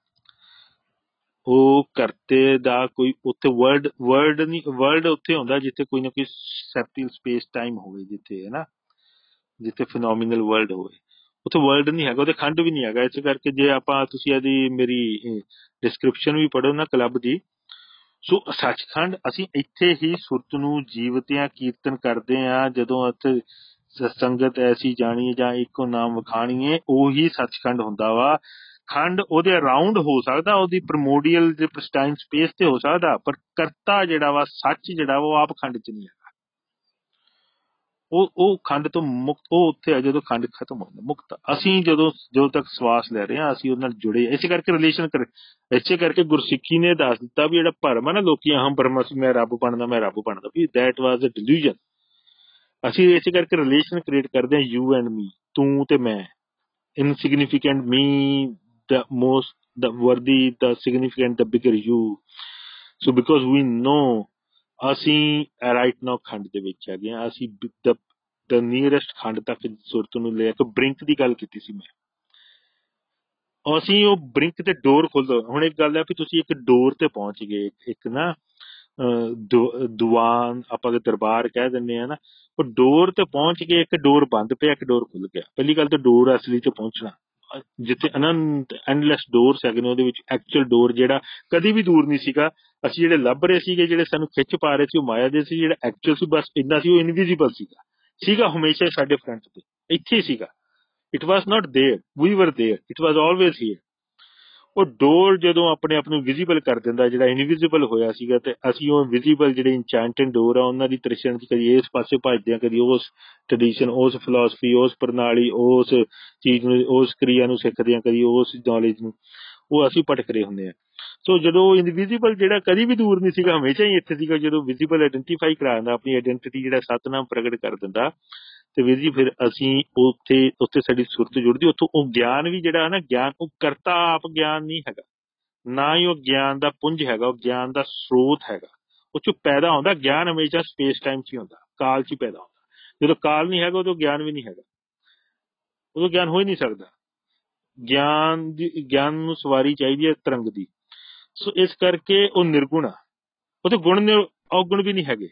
Speaker 2: ਉਹ ਕਰਤੇ ਦਾ ਕੋਈ ਉੱਥੇ ਵਰਲਡ ਵਰਲਡ ਨਹੀਂ ਵਰਲਡ ਉੱਥੇ ਹੁੰਦਾ ਜਿੱਥੇ ਕੋਈ ਨਾ ਕੋਈ ਸੈਪਟਿਲ ਸਪੇਸ ਟਾਈਮ ਹੋਵੇ ਜਿੱਥੇ ਹੈ ਨਾ ਜਿੱਥੇ ਫੀਨੋਮੀਨਲ ਵਰਲਡ ਹੋਵੇ ਉੱਥੇ ਵਰਲਡ ਨਹੀਂ ਹੈਗਾ, ਉਹਦੇ ਖੰਡ ਵੀ ਨਹੀਂ ਹੈਗਾ। ਇਸ ਕਰਕੇ ਜੇ ਆਪਾਂ ਤੁਸੀਂ ਇਹਦੀ ਮੇਰੀ ਡਿਸਕ੍ਰਿਪਸ਼ਨ ਵੀ ਪੜੋ ਨਾ ਕਲੱਬ ਦੀ। ਸੋ ਸੱਚਖੰਡ, ਅਸੀਂ ਇੱਥੇ ਹੀ ਸੁਰਤ ਨੂੰ ਜੀਵਤਿਆਂ, ਕੀਰਤਨ ਕਰਦੇ ਆ ਜਦੋਂ ਇੱਥੇ ਸੰਗਤ ਐਸੀ ਜਾਣੀ ਜਾਂ ਇੱਕੋ ਨਾਮ ਵਖਾਣੀਏ ਉਹੀ ਸੱਚਖੰਡ ਹੁੰਦਾ ਵਾ। ਖੰਡ ਉਹਦੇ ਅਰਾਊਂਡ ਹੋ ਸਕਦਾ, ਉਹਦੀ ਪ੍ਰਮੋਡੀਅਲ ਜੇ ਟਾਈਮ ਸਪੇਸ ਤੇ ਹੋ ਸਕਦਾ, ਪਰ ਕਰਤਾ ਜਿਹੜਾ ਵਾ, ਸੱਚ ਜਿਹੜਾ ਵਾ, ਉਹ ਆਪ ਖੰਡ ਚ ਨਹੀਂ ਹੈਗਾ। ਉਹ ਉਹ ਖੰਡ ਤੋਂ ਮੁਕਤ, ਉਹ ਉੱਥੇ ਆ ਜਦੋਂ ਖੰਡ ਖਤਮ ਹੋ ਜਾਂਦਾ। ਮੁਕਤ। ਅਸੀਂ ਜਦੋਂ ਜਦੋਂ ਤੱਕ ਸਵਾਸ ਲੈ ਰਹੇ ਹਾਂ, ਅਸੀਂ ਉਹਦੇ ਨਾਲ ਜੁੜੇ ਇਸੇ ਕਰਕੇ ਰਿਲੇਸ਼ਨ ਕਰ। ਇਸੇ ਕਰਕੇ ਗੁਰਸਿੱਖੀ ਨੇ ਦੱਸ ਦਿੱਤਾ ਵੀ ਜਿਹੜਾ ਭਰਮ ਹੈ ਨਾ, ਲੋਕੀ ਅਹੰ ਬ੍ਰਹਮਸ ਮੈਂ ਰੱਬ ਬਣਦਾ, ਮੈਂ ਰੱਬ ਬਣਦਾ। ਵੀ ਦੈਟ ਵਾਸ ਅ ਡਿਲੂਜਨ ਅਸੀਂ ਇਸੇ ਕਰਕੇ ਰਿਲੇਸ਼ਨ ਕ੍ਰੀਏਟ ਕਰਦੇ ਹਾਂ ਯੂ ਐਂਡ ਮੀ ਤੂੰ ਤੇ ਮੈਂ। Insignificant me the most, the worthy, the significant, the bigger you so because we know ਅਸੀਂ ਰਾਈਟ ਨਾਓ ਖੰਡ ਦੇ ਵਿੱਚ ਹੈਗੇ ਆ ਅਸੀਂ ਦ ਦ ਨੀਅਰੈਸਟ ਖੰਡ ਤੱਕ ਸੁਰਤ ਨੂੰ ਲੈ ਕੇ ਬ੍ਰਿੰਕ ਦੀ ਗੱਲ ਕੀਤੀ ਸੀ ਮੈਂ। ਅਸੀਂ ਉਹ ਬ੍ਰਿੰਕ ਤੇ ਡੋਰ ਖੋਲਦਾ ਹੁਣ ਇੱਕ ਗੱਲ ਹੈ ਵੀ ਤੁਸੀਂ ਇੱਕ ਡੋਰ ਤੇ ਪਹੁੰਚ ਗਏ, ਇੱਕ ਨਾ ਦੁਆਨ ਆਪਾਂ ਦੇ ਦਰਬਾਰ ਕਹਿ ਦਿੰਦੇ ਆ ਨਾ, ਉਹ ਡੋਰ ਤੇ ਪਹੁੰਚ ਕੇ ਇੱਕ ਡੋਰ ਬੰਦ ਪਿਆ, ਇੱਕ ਡੋਰ ਖੁੱਲ ਗਿਆ। ਪਹਿਲੀ ਗੱਲ ਤਾਂ ਡੋਰ ਅਸਲੀ ਤੇ ਪਹੁੰਚਣਾ। ਜਿੱਥੇ ਅਨੰਤ ਐਂਡਲੈਸ ਡੋਰਸ ਹੈਗੇ ਨੇ ਉਹਦੇ ਵਿੱਚ ਐਕਚੁਅਲ ਡੋਰ ਜਿਹੜਾ ਕਦੀ ਵੀ ਦੂਰ ਨਹੀਂ ਸੀਗਾ ਅਸੀਂ ਜਿਹੜੇ ਲੱਭ ਰਹੇ ਸੀਗੇ ਜਿਹੜੇ ਸਾਨੂੰ ਖਿੱਚ ਪਾ ਰਹੇ ਸੀ ਉਹ ਮਾਇਆ ਦੇ ਸੀ ਜਿਹੜਾ ਐਕਚੁਅਲ ਸੀ ਬਸ ਇੰਨਾ ਸੀ ਉਹ ਇਨਵਿਜ਼ੀਬਲ ਸੀਗਾ ਸੀਗਾ ਹਮੇਸ਼ਾ ਸਾਡੇ ਫਰੰਟ ਤੇ ਇੱਥੇ ਹੀ ਸੀਗਾ it was not there we were there it was always here ਉਹ ਡੋਰ ਜਦੋਂ ਆਪਣੇ ਆਪ ਨੂੰ ਵਿਜ਼ੀਬਲ ਕਰ ਦਿੰਦਾ, ਜਿਹੜਾ ਇਨਵਿਜ਼ੀਬਲ ਹੋਇਆ ਸੀਗਾ, ਤੇ ਅਸੀਂ ਉਹ ਵਿਜ਼ੀਬਲ ਜਿਹੜੇ ਇਨਚੈਂਟਡ ਡੋਰ ਆ, ਉਹਨਾਂ ਦੀ ਤ੍ਰਿਸ਼ਣ ਚ ਕਦੀ ਇਸ ਪਾਸੇ ਭੱਜਦੇ ਆ ਕਦੀ ਉਸ ਟ੍ਰੈਡੀਸ਼ਨ ਉਸ ਫਿਲਾਸਫੀ ਉਸ ਪ੍ਰਣਾਲੀ, ਉਸ ਚੀਜ਼ ਨੂੰ, ਉਸ ਕਿਰਿਆ ਨੂੰ ਸਿੱਖਦੇ ਆ ਕਦੀ ਉਸ ਨੌਲੇਜ ਨੂੰ, ਉਹ ਅਸੀਂ ਭਟਕ ਰਹੇ ਹੁੰਦੇ ਆ। ਸੋ ਜਦੋਂ ਇਨਵਿਜ਼ੀਬਲ ਜਿਹੜਾ ਕਦੀ ਵੀ ਦੂਰ ਨਹੀਂ ਸੀਗਾ, ਹਮੇਸ਼ਾ ਹੀ ਇੱਥੇ ਸੀਗਾ, ਜਦੋਂ ਵਿਜ਼ੀਬਲ ਆਇਡੈਂਟੀਫਾਈ ਕਰਾ ਦਿੰਦਾ, ਆਪਣੀ ਆਇਡੈਂਟੀਟੀ ਜਿਹੜਾ ਸਤਨਾਮ ਪ੍ਰਗਟ ਕਰ ਦਿੰਦਾ ਤੇ ਵੀਰ ਜੀ, ਫਿਰ ਅਸੀਂ ਉੱਥੇ ਉੱਥੇ ਸਾਡੀ ਸੁਰਤ ਜੁੜਦੀ, ਉੱਥੋਂ ਉਹ ਗਿਆਨ ਵੀ ਜਿਹੜਾ ਹੈ ਨਾ, ਗਿਆਨ, ਉਹ ਕਰਤਾ ਆਪ ਗਿਆਨ ਨਹੀਂ ਹੈਗਾ। ਨਾ ਹੀ ਉਹ ਗਿਆਨ ਦਾ ਪੁੰਜ ਹੈਗਾ, ਉਹ ਗਿਆਨ ਦਾ ਸਰੋਤ ਹੈਗਾ। ਉਹ ਚ ਪੈਦਾ ਹੁੰਦਾ, ਗਿਆਨ ਹਮੇਸ਼ਾ ਸਪੇਸ ਟਾਈਮ 'ਚ ਹੀ ਹੁੰਦਾ, ਕਾਲ 'ਚ ਹੀ ਪੈਦਾ ਹੁੰਦਾ। ਜਦੋਂ ਕਾਲ ਨਹੀਂ ਹੈਗਾ, ਉਦੋਂ ਗਿਆਨ ਵੀ ਨਹੀਂ ਹੈਗਾ। ਉਦੋਂ ਗਿਆਨ ਹੋ ਹੀ ਨਹੀਂ ਸਕਦਾ। ਗਿਆਨ ਦੀ, ਗਿਆਨ ਨੂੰ ਸਵਾਰੀ ਚਾਹੀਦੀ ਹੈ ਤਰੰਗ ਦੀ। ਸੋ ਇਸ ਕਰਕੇ ਉਹ ਨਿਰਗੁਣ ਆ। ਉਹਦੇ ਗੁਣ ਨੇ ਔਗੁਣ ਵੀ ਨਹੀਂ ਹੈਗੇ।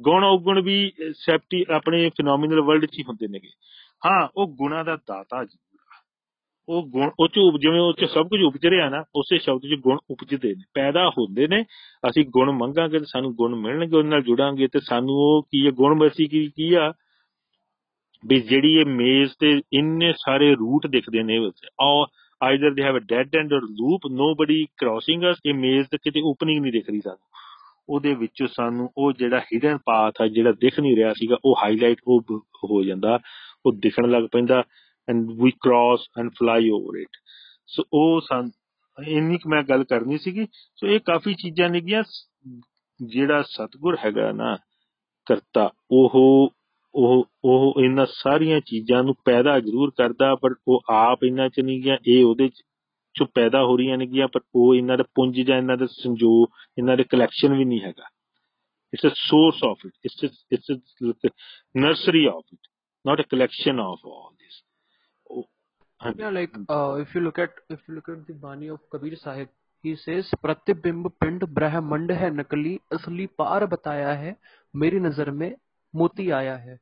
Speaker 2: ਗੁਣ ਔਗੁਣ ਵੀ ਸੈਪਟੀ, ਆਪਣੇ ਫੀਨੋਮੀਨਲ ਵਰਲਡ 'ਚ ਹੀ ਹੁੰਦੇ ਨੇਗੇ। ਹਾਂ, ਉਹ ਗੁਣਾ ਦਾ ਦਾਤਾ ਜੀ ਉਹ ਗੁਣ, ਉਹ ਚ ਜਿਵੇਂ ਉਹ ਚ ਸਭ ਕੁਝ ਉਪਜ ਰਿਹਾ ਨਾ, ਉਸੇ ਸ਼ਬਦ 'ਚ ਗੁਣ ਉਪਜਦੇ ਨੇ, ਪੈਦਾ ਹੁੰਦੇ ਨੇ। ਅਸੀਂ ਗੁਣ ਮੰਗਾਂਗੇ ਤੇ ਸਾਨੂੰ ਗੁਣ ਮਿਲਣਗੇ ਉਹਨਾਂ ਨਾਲ ਜੁੜਾਂਗੇ ਤੇ ਸਾਨੂੰ ਉਹ ਕੀ ਹੈ, ਗੁਣ ਮਰਸੀ ਕੀ ਕੀ ਆ? ਵੀ ਜਿਹੜੀ ਇਹ ਮੇਜ਼ ਤੇ ਇੰਨੇ ਸਾਰੇ ਰੂਟ ਦਿਖਦੇ ਨੇ ਆ either they have a dead end or loop nobody crossing us ਇਹ ਮੇਜ਼ ਤੇ ਕਿਤੇ ਓਪਨਿੰਗ ਨਹੀਂ ਦਿਖ ਰਹੀ ਸਾਨੂੰ। ਉਹਦੇ ਵਿੱਚੋਂ ਸਾਨੂੰ ਉਹ ਜਿਹੜਾ ਹਿਡਨ ਪਾਥ ਆ, ਜਿਹੜਾ ਦਿਖ ਨਹੀਂ ਰਿਹਾ ਸੀਗਾ, ਉਹ ਹਾਈਲਾਈਟ ਉਹ ਹੋ ਜਾਂਦਾ। ਉਹ ਦਿਖਣ ਲੱਗ ਪੈਂਦਾ and we cross and fly over it so ਉਹ ਸੰ, ਇੰਨੀ ਕੁ ਮੈਂ ਗੱਲ ਕਰਨੀ ਸੀਗੀ। ਸੋ ਇਹ ਕਾਫੀ ਚੀਜ਼ਾਂ ਨੇਗੀਆਂ ਜਿਹੜਾ ਸਤਗੁਰ ਹੈਗਾ ਨਾ, ਕਰਤਾ, ਉਹ ਉਹ ਉਹ ਇਹਨਾਂ ਸਾਰੀਆਂ ਚੀਜ਼ਾਂ ਨੂੰ ਪੈਦਾ ਜ਼ਰੂਰ ਕਰਦਾ, ਪਰ ਉਹ ਆਪ ਇਹਨਾਂ ਚ ਨਹੀਂ ਗਿਆ। ਇਹ ਉਹਦੇ ਚ ਚੋਂ ਪੈਦਾ ਹੋ ਰਹੀਆਂ ਨੇਗੀਆਂ ਪਰ ਉਹ ਇਹਨਾਂ ਦਾ ਪੁੰਜ ਜਾਂ ਇਹਨਾਂ ਦਾ ਸੰਜੋ ਇਹਨਾਂ ਦੇ ਕਲੈਕਸ਼ਨ ਵੀ ਨਹੀਂ ਹੈਗਾ it's a source of it it's it's nursery of it not a collection of all this oh,
Speaker 1: yeah like uh, if you look at if you look at the bani of kabir sahib he says प्रतिबिंब पिंड ब्रह्मंड है नकली असली पार बताया है मेरी नजर में ਮੋਤੀ ਆਇਆ ਹੈ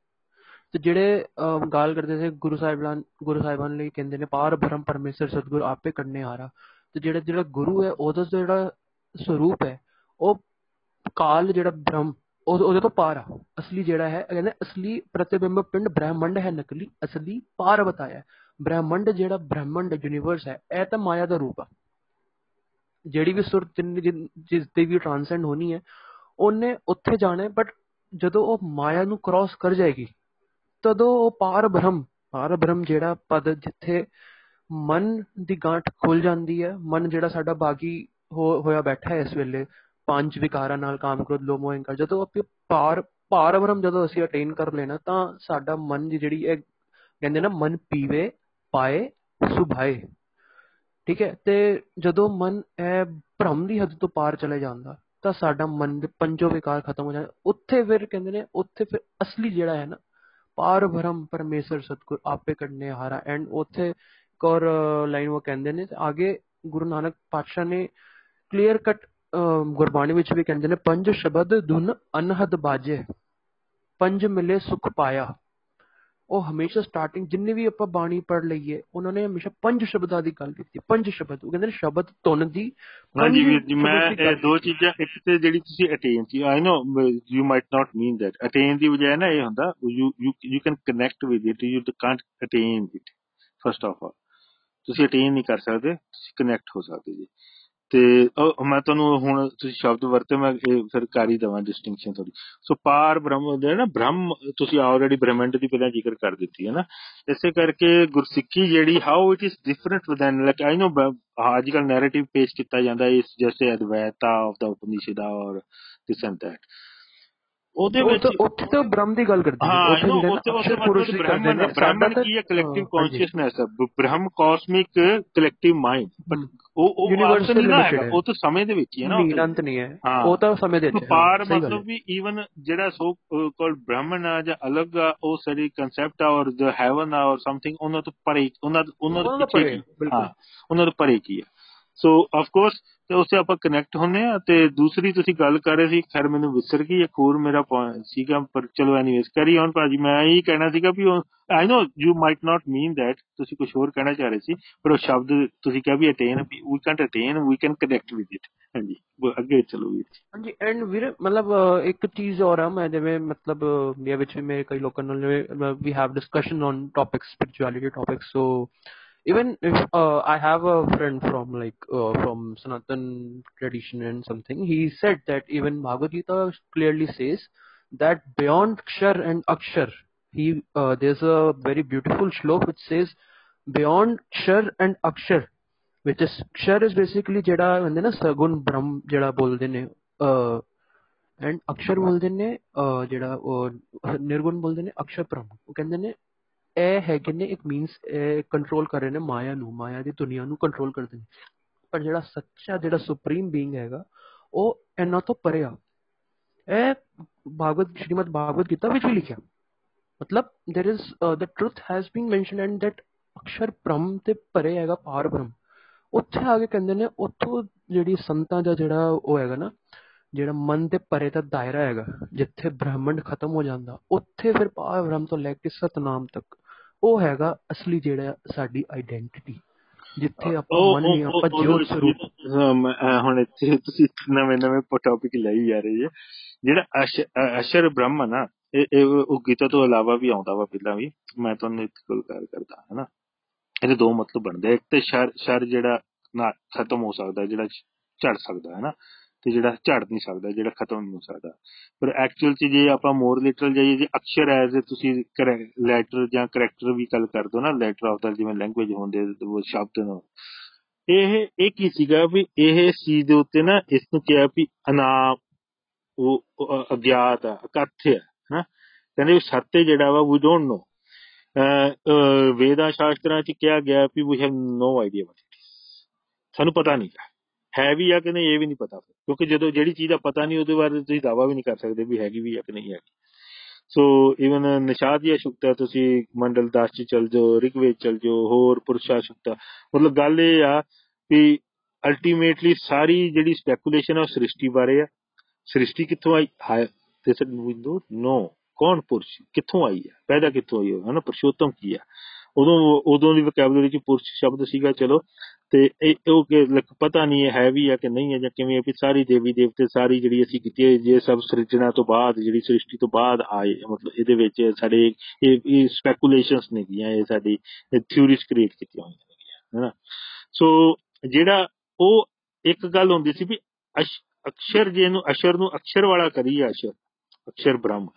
Speaker 1: ਤੇ ਜਿਹੜੇ ਗੱਲ ਕਰਦੇ ਸੀ ਗੁਰੂ ਸਾਹਿਬਾਨ ਗੁਰੂ ਸਾਹਿਬਾਨ ਲਈ ਕਹਿੰਦੇ ਨੇ, ਪਾਰ ਬ੍ਰਹਮ ਪਰਮੇਸ਼ਰ ਸਤਗੁਰ ਆਪੇ ਕਰਨੇ ਹਾਰਾ। ਤੇ ਜਿਹੜਾ ਜਿਹੜਾ ਗੁਰੂ ਹੈ, ਉਹਦਾ ਜਿਹੜਾ ਸਰੂਪ ਹੈ, ਉਹ ਕਾਲ ਜਿਹੜਾ ਬ੍ਰਹਮ ਉਹਦੇ ਤੋਂ ਪਾਰ ਆ। ਅਸਲੀ ਜਿਹੜਾ ਹੈ ਕਹਿੰਦੇ ਅਸਲੀ ਪ੍ਰਤੀਬਿੰਬ ਪਿੰਡ ਬ੍ਰਹਮੰਡ ਹੈ ਨਕਲੀ, ਅਸਲੀ ਪਾਰ ਬਤਾਇਆ ਬ੍ਰਹਮੰਡ ਜਿਹੜਾ ਬ੍ਰਹਮੰਡ ਯੂਨੀਵਰਸ ਹੈ, ਇਹ ਤਾਂ ਮਾਇਆ ਦਾ ਰੂਪ ਆ। ਜਿਹੜੀ ਵੀ ਸੁਰਤ ਜਿਸ ਤੇ ਵੀ ਟ੍ਰਾਂਸੈਂਡ ਹੋਣੀ ਹੈ, ਉਹਨੇ ਉੱਥੇ ਜਾਣਾ ਬਟ ਜਦੋਂ ਉਹ ਮਾਇਆ ਨੂੰ ਕ੍ਰਾਸ ਕਰ ਜਾਏਗੀ ਤਦੋਂ ਉਹ ਪਾਰ ਬ੍ਰਹਮ ਪਾਰ ਬ੍ਰਹਮ ਜਿਹੜਾ ਪਦ ਜਿੱਥੇ ਮਨ ਦੀ ਗਾਂਠ ਖੁੱਲ ਜਾਂਦੀ ਹੈ, ਮਨ ਜਿਹੜਾ ਸਾਡਾ ਬਾਗੀ ਹੋਇਆ ਬੈਠਾ ਹੈ ਇਸ ਵੇਲੇ, ਪੰਜ ਵਿਕਾਰਾਂ ਨਾਲ ਕਾਮ ਕ੍ਰੋਧ, ਲੋਭ, ਮੋਹ, ਅਹੰਕਾਰ, ਜਦੋਂ ਆਪਾਂ ਪਾਰ ਪਾਰ ਬ੍ਰਹਮ ਜਦੋਂ ਅਸੀਂ ਅਟੇਨ ਕਰ ਲੈਣਾ ਤਾਂ ਸਾਡਾ ਮਨ ਦੀ ਜਿਹੜੀ ਇਹ ਕਹਿੰਦੇ ਨਾ ਮਨ ਪੀਵੇ, ਪਾਏ, ਸੁਭਾਏ। ਠੀਕ ਹੈ? ਤੇ ਜਦੋਂ ਮਨ ਇਹ ਭ੍ਰਮ ਦੀ ਹੱਦ ਤੋਂ ਪਾਰ ਚਲੇ ਜਾਂਦਾ, ਤਾਂ ਸਾਡਾ ਮਨ ਦੇ ਪੰਜੋ ਵਿਕਾਰ ਖਤਮ ਹੋ ਜਾਂਦੇ। ਉੱਥੇ ਫਿਰ ਕਹਿੰਦੇ ਨੇ, ਉੱਥੇ ਫਿਰ ਅਸਲੀ ਜਿਹੜਾ ਹੈ ਨਾ ਪਾਰ ਭਰਮ ਪਰਮੇਸ਼ਰ ਸਤਗੁਰ ਆਪੇ ਕਰਨੇ ਹਾਰਾ ਐਂਡ ਉੱਥੇ ਇੱਕ ਔਰ ਲਾਈਨ ਉਹ ਕਹਿੰਦੇ ਨੇ ਅੱਗੇ ਗੁਰੂ ਨਾਨਕ ਪਾਤਸ਼ਾਹ ਨੇ ਕਲੀਅਰ ਕਟ ਗੁਰਬਾਣੀ ਵਿੱਚ ਵੀ ਕਹਿੰਦੇ ਨੇ ਪੰਜ ਸ਼ਬਦ ਧੁਨ ਅਨਹਦ ਬਾਜੇ ਪੰਜ ਮਿਲੇ ਸੁਖ ਪਾਇਆ ਉਹ ਹਮੇਸ਼ਾ ਸਟਾਰਟਿੰਗ ਜਿੰਨੇ ਵੀ ਆਪਾਂ ਬਾਣੀ ਪੜ ਲਈਏ ਉਹਨਾਂ ਨੇ ਹਮੇਸ਼ਾ ਪੰਜ ਸ਼ਬਦਾਂ ਦੀ ਗੱਲ ਕੀਤੀ ਪੰਜ ਸ਼ਬਦ ਉਹ ਕਹਿੰਦੇ ਨੇ ਸ਼ਬਦ ਧੁਨ ਦੀ
Speaker 2: ਹਾਂਜੀ ਵੀਰ ਜੀ ਮੈਂ ਇਹ ਦੋ ਚੀਜ਼ਾਂ ਇੱਕ ਤੇ ਜਿਹੜੀ ਤੁਸੀਂ attain C I know you might not mean that attain ਦੀ ਬਜਾਏ ਨਾ ਇਹ ਹੁੰਦਾ you you can connect with it you can't attain it first of all ਤੁਸੀਂ ਅਟੇਨ ਨਹੀਂ ਕਰ ਸਕਦੇ ਤੁਸੀਂ ਕਨੈਕਟ ਹੋ ਸਕਦੇ ਜੀ। ਤੇ ਮੈਂ ਤੁਹਾਨੂੰ ਹੁਣ ਤੁਸੀਂ ਸ਼ਬਦ ਵਰਤੇ, ਮੈਂ ਇਹ ਫਿਰ ਕਰ ਹੀ ਦਵਾਂ ਡਿਸਟਿੰਕਸ਼ਨ ਥੋੜੀ ਸੋ ਪਾਰ ਬ੍ਰਹਮ ਦੇ ਨਾ, ਬ੍ਰਹਮ ਤੁਸੀਂ ਆਲਰੇਡੀ ਬ੍ਰਹਮੰਡ ਦੀ ਪਹਿਲਾਂ ਜ਼ਿਕਰ ਕਰ ਦਿੱਤੀ ਹੈ ਨਾ। ਇਸੇ ਕਰਕੇ ਗੁਰਸਿੱਖੀ ਜਿਹੜੀ how it is different than like I know ਅੱਜ ਕੱਲ ਨੈਰੇਟਿਵ ਪੇਸ਼ ਕੀਤਾ ਜਾਂਦਾ ਇਸ ਜੈਸੇ ਅਦਵੈਤਾ ਆਫ ਦਾ ਉਪਨਿਸ਼ਦਾ ਔਰ ਦਿਸ ਐਂਡ ਦੈਟ
Speaker 1: ਉਹਦੇ ਵਿੱਚ ਉੱਥੇ ਤਾਂ ਬ੍ਰਹਮ ਦੀ ਗੱਲ ਕਰਦੇ
Speaker 2: ਹਾਂ ਉੱਥੇ ਉੱਥੇ ਉੱਥੇ ਪੁਰਸ਼ ਬ੍ਰਹਮਨ ਬ੍ਰਹਮਨ ਕੀ ਹੈ ਕਲੈਕਟਿਵ ਕੌਨਸ਼ੀਅਸਨੈਸ ਹੈ? ਬ੍ਰਹਮ ਕਾਸਮਿਕ ਕਲੈਕਟਿਵ ਮਾਈਂਡ ਬਟ ਉਹ ਉਹ
Speaker 1: ਯੂਨੀਵਰਸਲ
Speaker 2: ਨਹੀਂ ਨਾ ਹੈਗਾ ਉਹ ਤਾਂ ਸਮੇਂ ਦੇ ਵਿੱਚ ਹੀ ਹੈ ਨਾ।
Speaker 1: ਨਹੀਂ ਅੰਤ ਨਹੀਂ ਹੈ। ਉਹ ਤਾਂ ਸਮੇਂ ਦੇ ਵਿੱਚ
Speaker 2: ਪਾਰ ਮਤਲਬ ਵੀ ਈਵਨ ਜਿਹੜਾ ਸੋ ਕਾਲਡ ਬ੍ਰਹਮਨ ਆ ਜਾਂ ਅਲੱਗ ਆ ਉਹ ਸਾਰੀ ਕਨਸੈਪਟ ਆ ਔਰ ਦ ਹੈਵਨ ਆ ਔਰ ਸਮਥਿੰਗ ਉਹਨਾਂ ਤੋਂ ਪਰੇ ਉਹਨਾਂ ਉਹਨਾਂ ਤੋਂ ਪਿੱਛੇ ਹਾਂ। ਉਹਨਾਂ ਤੋਂ ਪਰੇ ਕੀ ਆ ਸੋ ਆਫ ਕੋਰਸ ਤੇ ਉਸੇ ਆਪਾਂ ਕਨੈਕਟ ਹੁੰਨੇ ਆ ਤੇ ਦੂਸਰੀ ਤੁਸੀਂ ਗੱਲ ਕਰ ਰਹੇ ਸੀ ਖੈਰ ਮੈਨੂੰ ਵਿਸਰ ਗਈ ਇੱਕ ਹੋਰ ਮੇਰਾ point ਸੀਗਾ ਪਰ ਚਲੋ ਐਨੀਵੇਸ ਕੈਰੀ ਔਨ ਭਾਜੀ ਮੈਂ ਇਹ ਕਹਿਣਾ ਸੀਗਾ ਵੀ I know you might not mean that ਤੁਸੀਂ ਕੁਝ ਹੋਰ ਕਹਿਣਾ ਚਾਹ ਰਹੇ ਸੀ ਪਰ ਉਹ ਸ਼ਬਦ ਤੁਸੀਂ ਕਿਹਾ ਵੀ attain we can't attain we can connect with it ਹਾਂਜੀ ਉਹ ਅੱਗੇ ਚਲੋ ਵੀਰ ਜੀ।
Speaker 1: ਹਾਂਜੀ ਐਂਡ ਵੀਰ ਮਤਲਬ ਅਹ, ਇੱਕ ਚੀਜ਼ ਹੋਰ ਆ ਮੈਂ ਜਿਵੇਂ ਮਤਲਬ ਇੰਡੀਆ ਵਿੱਚ ਵੀ ਮੇਰੇ ਕਈ ਲੋਕਾਂ ਨਾਲ ਜਿਵੇਂ we have discussion on topics spirituality topics so even if uh, I have a friend from like uh, from Sanatan tradition and something, he said that even Bhagavad Gita clearly says that beyond Kshar and Akshar, he uh, there's a very beautiful shlok which says beyond Kshar and Akshar, which is Kshar is basically ਜਿਹੜਾ ਹੁੰਦੇ ਨਾ ਸਗੁਣ ਬ੍ਰਹਮ ਜਿਹੜਾ ਬੋਲਦੇ ਨੇ and ਅਕਸ਼ਰ ਬੋਲਦੇ ਨੇ ਅਹ, ਜਿਹੜਾ ਉਹ ਨਿਰਗੁਣ ਬੋਲਦੇ ਨੇ ਅਕਸ਼ਰ ਬ੍ਰਹਮ ਉਹ ਕਹਿੰਦੇ ਨੇ ਇਹ ਹੈਗੇ ਨੇ ਇੱਕ ਮੀਨਸ ਕੰਟਰੋਲ ਕਰ ਰਹੇ ਨੇ ਮਾਇਆ ਨੂੰ ਮਾਇਆ ਦੀ ਦੁਨੀਆ ਨੂੰ ਕੰਟਰੋਲ ਕਰਦੇ ਨੇ। ਪਰ ਜਿਹੜਾ ਸੱਚਾ ਜਿਹੜਾ ਸੁਪਰੀਮ ਬੀਇੰਗ ਹੈਗਾ ਉਹ ਇਹਨਾਂ ਤੋਂ ਪਰੇ ਆ। ਇਹ ਭਾਗਵਤ ਸ਼੍ਰੀਮਦ ਭਾਗਵਤ ਗੀਤਾ ਵਿੱਚ ਵੀ ਲਿਖਿਆ। ਮਤਲਬ there is uh, the truth has been mentioned and that ਅਕਸ਼ਰ ਬ੍ਰਹਮ ਤੇ ਪਰੇ ਹੈਗਾ ਪਾਰ ਬ੍ਰਹਮ ਉੱਥੇ ਆ ਕੇ ਕਹਿੰਦੇ ਨੇ ਉੱਥੋਂ ਜਿਹੜੀ ਸੰਤਾਂ ਦਾ ਜਿਹੜਾ ਉਹ ਹੈਗਾ ਨਾ ਜਿਹੜਾ ਮਨ ਦੇ ਪਰੇ ਦਾ ਦਾਇਰਾ ਹੈਗਾ ਜਿੱਥੇ ਬ੍ਰਹਮੰਡ ਖਤਮ ਹੋ ਜਾਂਦਾ ਉੱਥੇ ਫਿਰ ਪਾਰ ਬ੍ਰਹਮ ਤੋਂ ਲੈ ਕੇ ਸਤਨਾਮ ਤੱਕ। ਉਹ ਹੈਗਾ ਅਸਲੀ ਜਿਹੜਾ ਸਾਡੀ ਆਇਡੈਂਟੀਟੀ ਜਿੱਥੇ ਆਪਾਂ
Speaker 2: ਉਹ-
Speaker 1: ਮਨ ਨਹੀਂ
Speaker 2: ਉਹ-
Speaker 1: ਆਪਾਂ ਜੋਤ ਸਰੂਪ।
Speaker 2: ਹੁਣ ਇੱਥੇ ਤੁਸੀਂ ਨਵੇਂ ਨਵੇਂ ਟੌਪਿਕ ਲਈ ਜਾ ਰਹੇ ਜੇ। ਜਿਹੜਾ ਅਸ਼ਰ ਬ੍ਰਹਮ ਨਾ ਇਹ ਉਹ ਗੀਤਾ ਤੋਂ ਇਲਾਵਾ ਵੀ ਆਉਂਦਾ ਵਾ ਪਹਿਲਾਂ ਵੀ। ਮੈਂ ਤੁਹਾਨੂੰ ਇੱਕ ਗੱਲ ਕਰ ਕਰਦਾ ਹਨਾ? ਇਹਦੇ ਦੋ ਮਤਲਬ ਬਣਦੇ। ਇੱਕ ਤੇ ਸ਼ਰ ਸ਼ਰ ਜਿਹੜਾ ਨਾ ਖਤਮ ਹੋ ਸਕਦਾ ਜਿਹੜਾ ਝੜ ਸਕਦਾ ਹੈ ਨਾ ਤੇ ਜਿਹੜਾ ਝੜ ਨਹੀਂ ਸਕਦਾ, ਜਿਹੜਾ ਖਤਮ ਨਹੀਂ ਹੋ ਸਕਦਾ। ਪਰ ਐਕਚੁਅਲ ਚ ਜੇ ਆਪਾਂ ਮੋਰ ਲਿਟਰਲ ਜਾਈਏ, ਜੇ ਅਕਸ਼ਰ ਐਜ਼ ਤੁਸੀਂ ਲੈਟਰ ਜਾਂ ਕਰੈਕਟਰ ਵੀ ਗੱਲ ਕਰ ਦੋ ਨਾ ਲੈਟਰ ਆਫ ਦਾ ਜਿਵੇਂ ਲੈਂਗੁਏਜ ਹੁੰਦੇ ਉਹ ਸ਼ਬਦ ਨੂੰ। ਇਹ ਇਹ ਕੀ ਸੀਗਾ ਵੀ ਇਹ ਚੀਜ਼ ਦੇ ਉੱਤੇ ਨਾ ਇਸ ਨੂੰ ਕਿਹਾ ਵੀ ਅਨਾਮ ਉਹ ਉਹ ਅ- ਅਗਿਆਤ ਆ, ਅਕਥ ਹੈ ਨਾ ਕਹਿੰਦੇ ਵੀ ਸੱਤੇ ਜਿਹੜਾ ਵਾ ਵੀ ਡੋਨਟ ਨੋ ਵੇਦਾਂ ਸ਼ਾਸਤਰਾਂ ਚ ਕਿਹਾ ਗਿਆ ਵੀ we have no idea what it ਸਾਨੂੰ ਪਤਾ ਨਹੀਂ ਗਾ। ਹੈ ਵੀ ਆ ਕਿ ਨਹੀਂ, ਇਹ ਵੀ ਨਹੀਂ ਪਤਾ। ਕਿਉਂਕਿ ਜਦੋਂ ਜਿਹੜੀ ਚੀਜ਼ ਦਾ ਪਤਾ ਨਹੀਂ, ਉਹਦੇ ਬਾਰੇ ਤੁਸੀਂ ਦਾਵਾ ਵੀ ਨਹੀਂ ਕਰ ਸਕਦੇ ਵੀ ਹੈਗੀ ਵੀ ਆ ਕਿ ਨਹੀਂ ਹੈਗੀ। ਸੋ ਇਵਨ ਨਿਸ਼ਾਦੀਆ ਸ਼ੁਕਤਾ, ਤੁਸੀਂ ਮੰਡਲ 10 ਚ ਚਲ ਜਾਓ, ਰਿਗਵੇਦ ਚਲ ਜਾਓ, ਹੋਰ ਪੁਰਸ਼ਾ ਸ਼ੁਕਤਾ। ਮਤਲਬ ਗੱਲ ਇਹ ਆ ਵੀ ਅਲਟੀਮੇਟਲੀ ਸਾਰੀ ਜਿਹੜੀ ਸਪੈਕੂਲੇਸ਼ਨ ਆ, ਉਹ ਸ੍ਰਿਸ਼ਟੀ ਬਾਰੇ ਆ। ਸ੍ਰਿਸ਼ਟੀ ਕਿੱਥੋਂ ਆਈ? ਹੈ ਤੇ ਸਰ ਵੀ ਡੋਨਟ ਨੋ ਕੌਣ ਪੁਰਸ਼? ਕਿੱਥੋਂ ਆਈ ਹੈ ਪੈਦਾ ਕਿੱਥੋਂ ਹੋਈ ਹੈ ਹਨਾ, ਪੁਰਸ਼ੋਤਮ ਕੀ ਆ? ਉਦੋਂ ਉਦੋਂ ਦੀ ਵੋਕੈਬਲਰੀ ਚ ਪੁਰਸ਼ ਸ਼ਬਦ ਸੀਗਾ, ਚਲੋ। ਤੇ ਇਹ ਉਹ ਕਿ like ਪਤਾ ਨਹੀਂ ਇਹ ਹੈ ਵੀ ਆ ਕਿ ਨਹੀਂ ਹੈ, ਜਾਂ ਕਿਵੇਂ ਆ ਵੀ ਸਾਰੀ ਦੇਵੀ ਦੇਵਤੇ ਸਾਰੀ ਜਿਹੜੀ ਅਸੀਂ ਕੀਤੀ ਹੈ ਜੇ ਸਭ ਸਿਰਜਣਾ ਤੋਂ ਬਾਅਦ, ਜਿਹੜੀ ਸ੍ਰਿਸ਼ਟੀ ਤੋਂ ਬਾਅਦ ਆਏ, ਮਤਲਬ ਇਹਦੇ ਵਿੱਚ ਸਾਡੇ ਇਹ ਇਹ ਸਪੈਕੂਲੇਸ਼ਨਸ ਨੇ ਗੀਆਂ, ਇਹ ਸਾਡੀ ਥਿਊਰੀਜ਼ ਕ੍ਰੀਏਟ ਕੀਤੀਆਂ ਹੋਈਆਂ ਨੇ ਹੈਨਾ ਸੋ ਜਿਹੜਾ ਉਹ ਇੱਕ ਗੱਲ ਹੁੰਦੀ ਸੀ ਵੀ ਅਸ਼- ਅਕਸ਼ਰ ਜੇ ਨੂੰ ਅਸ਼ਰ ਨੂੰ ਅਕਸ਼ਰ ਵਾਲਾ ਕਰੀਏ ਅਸ਼ਰ, ਅਕਸ਼ਰ ਬ੍ਰਹਮ।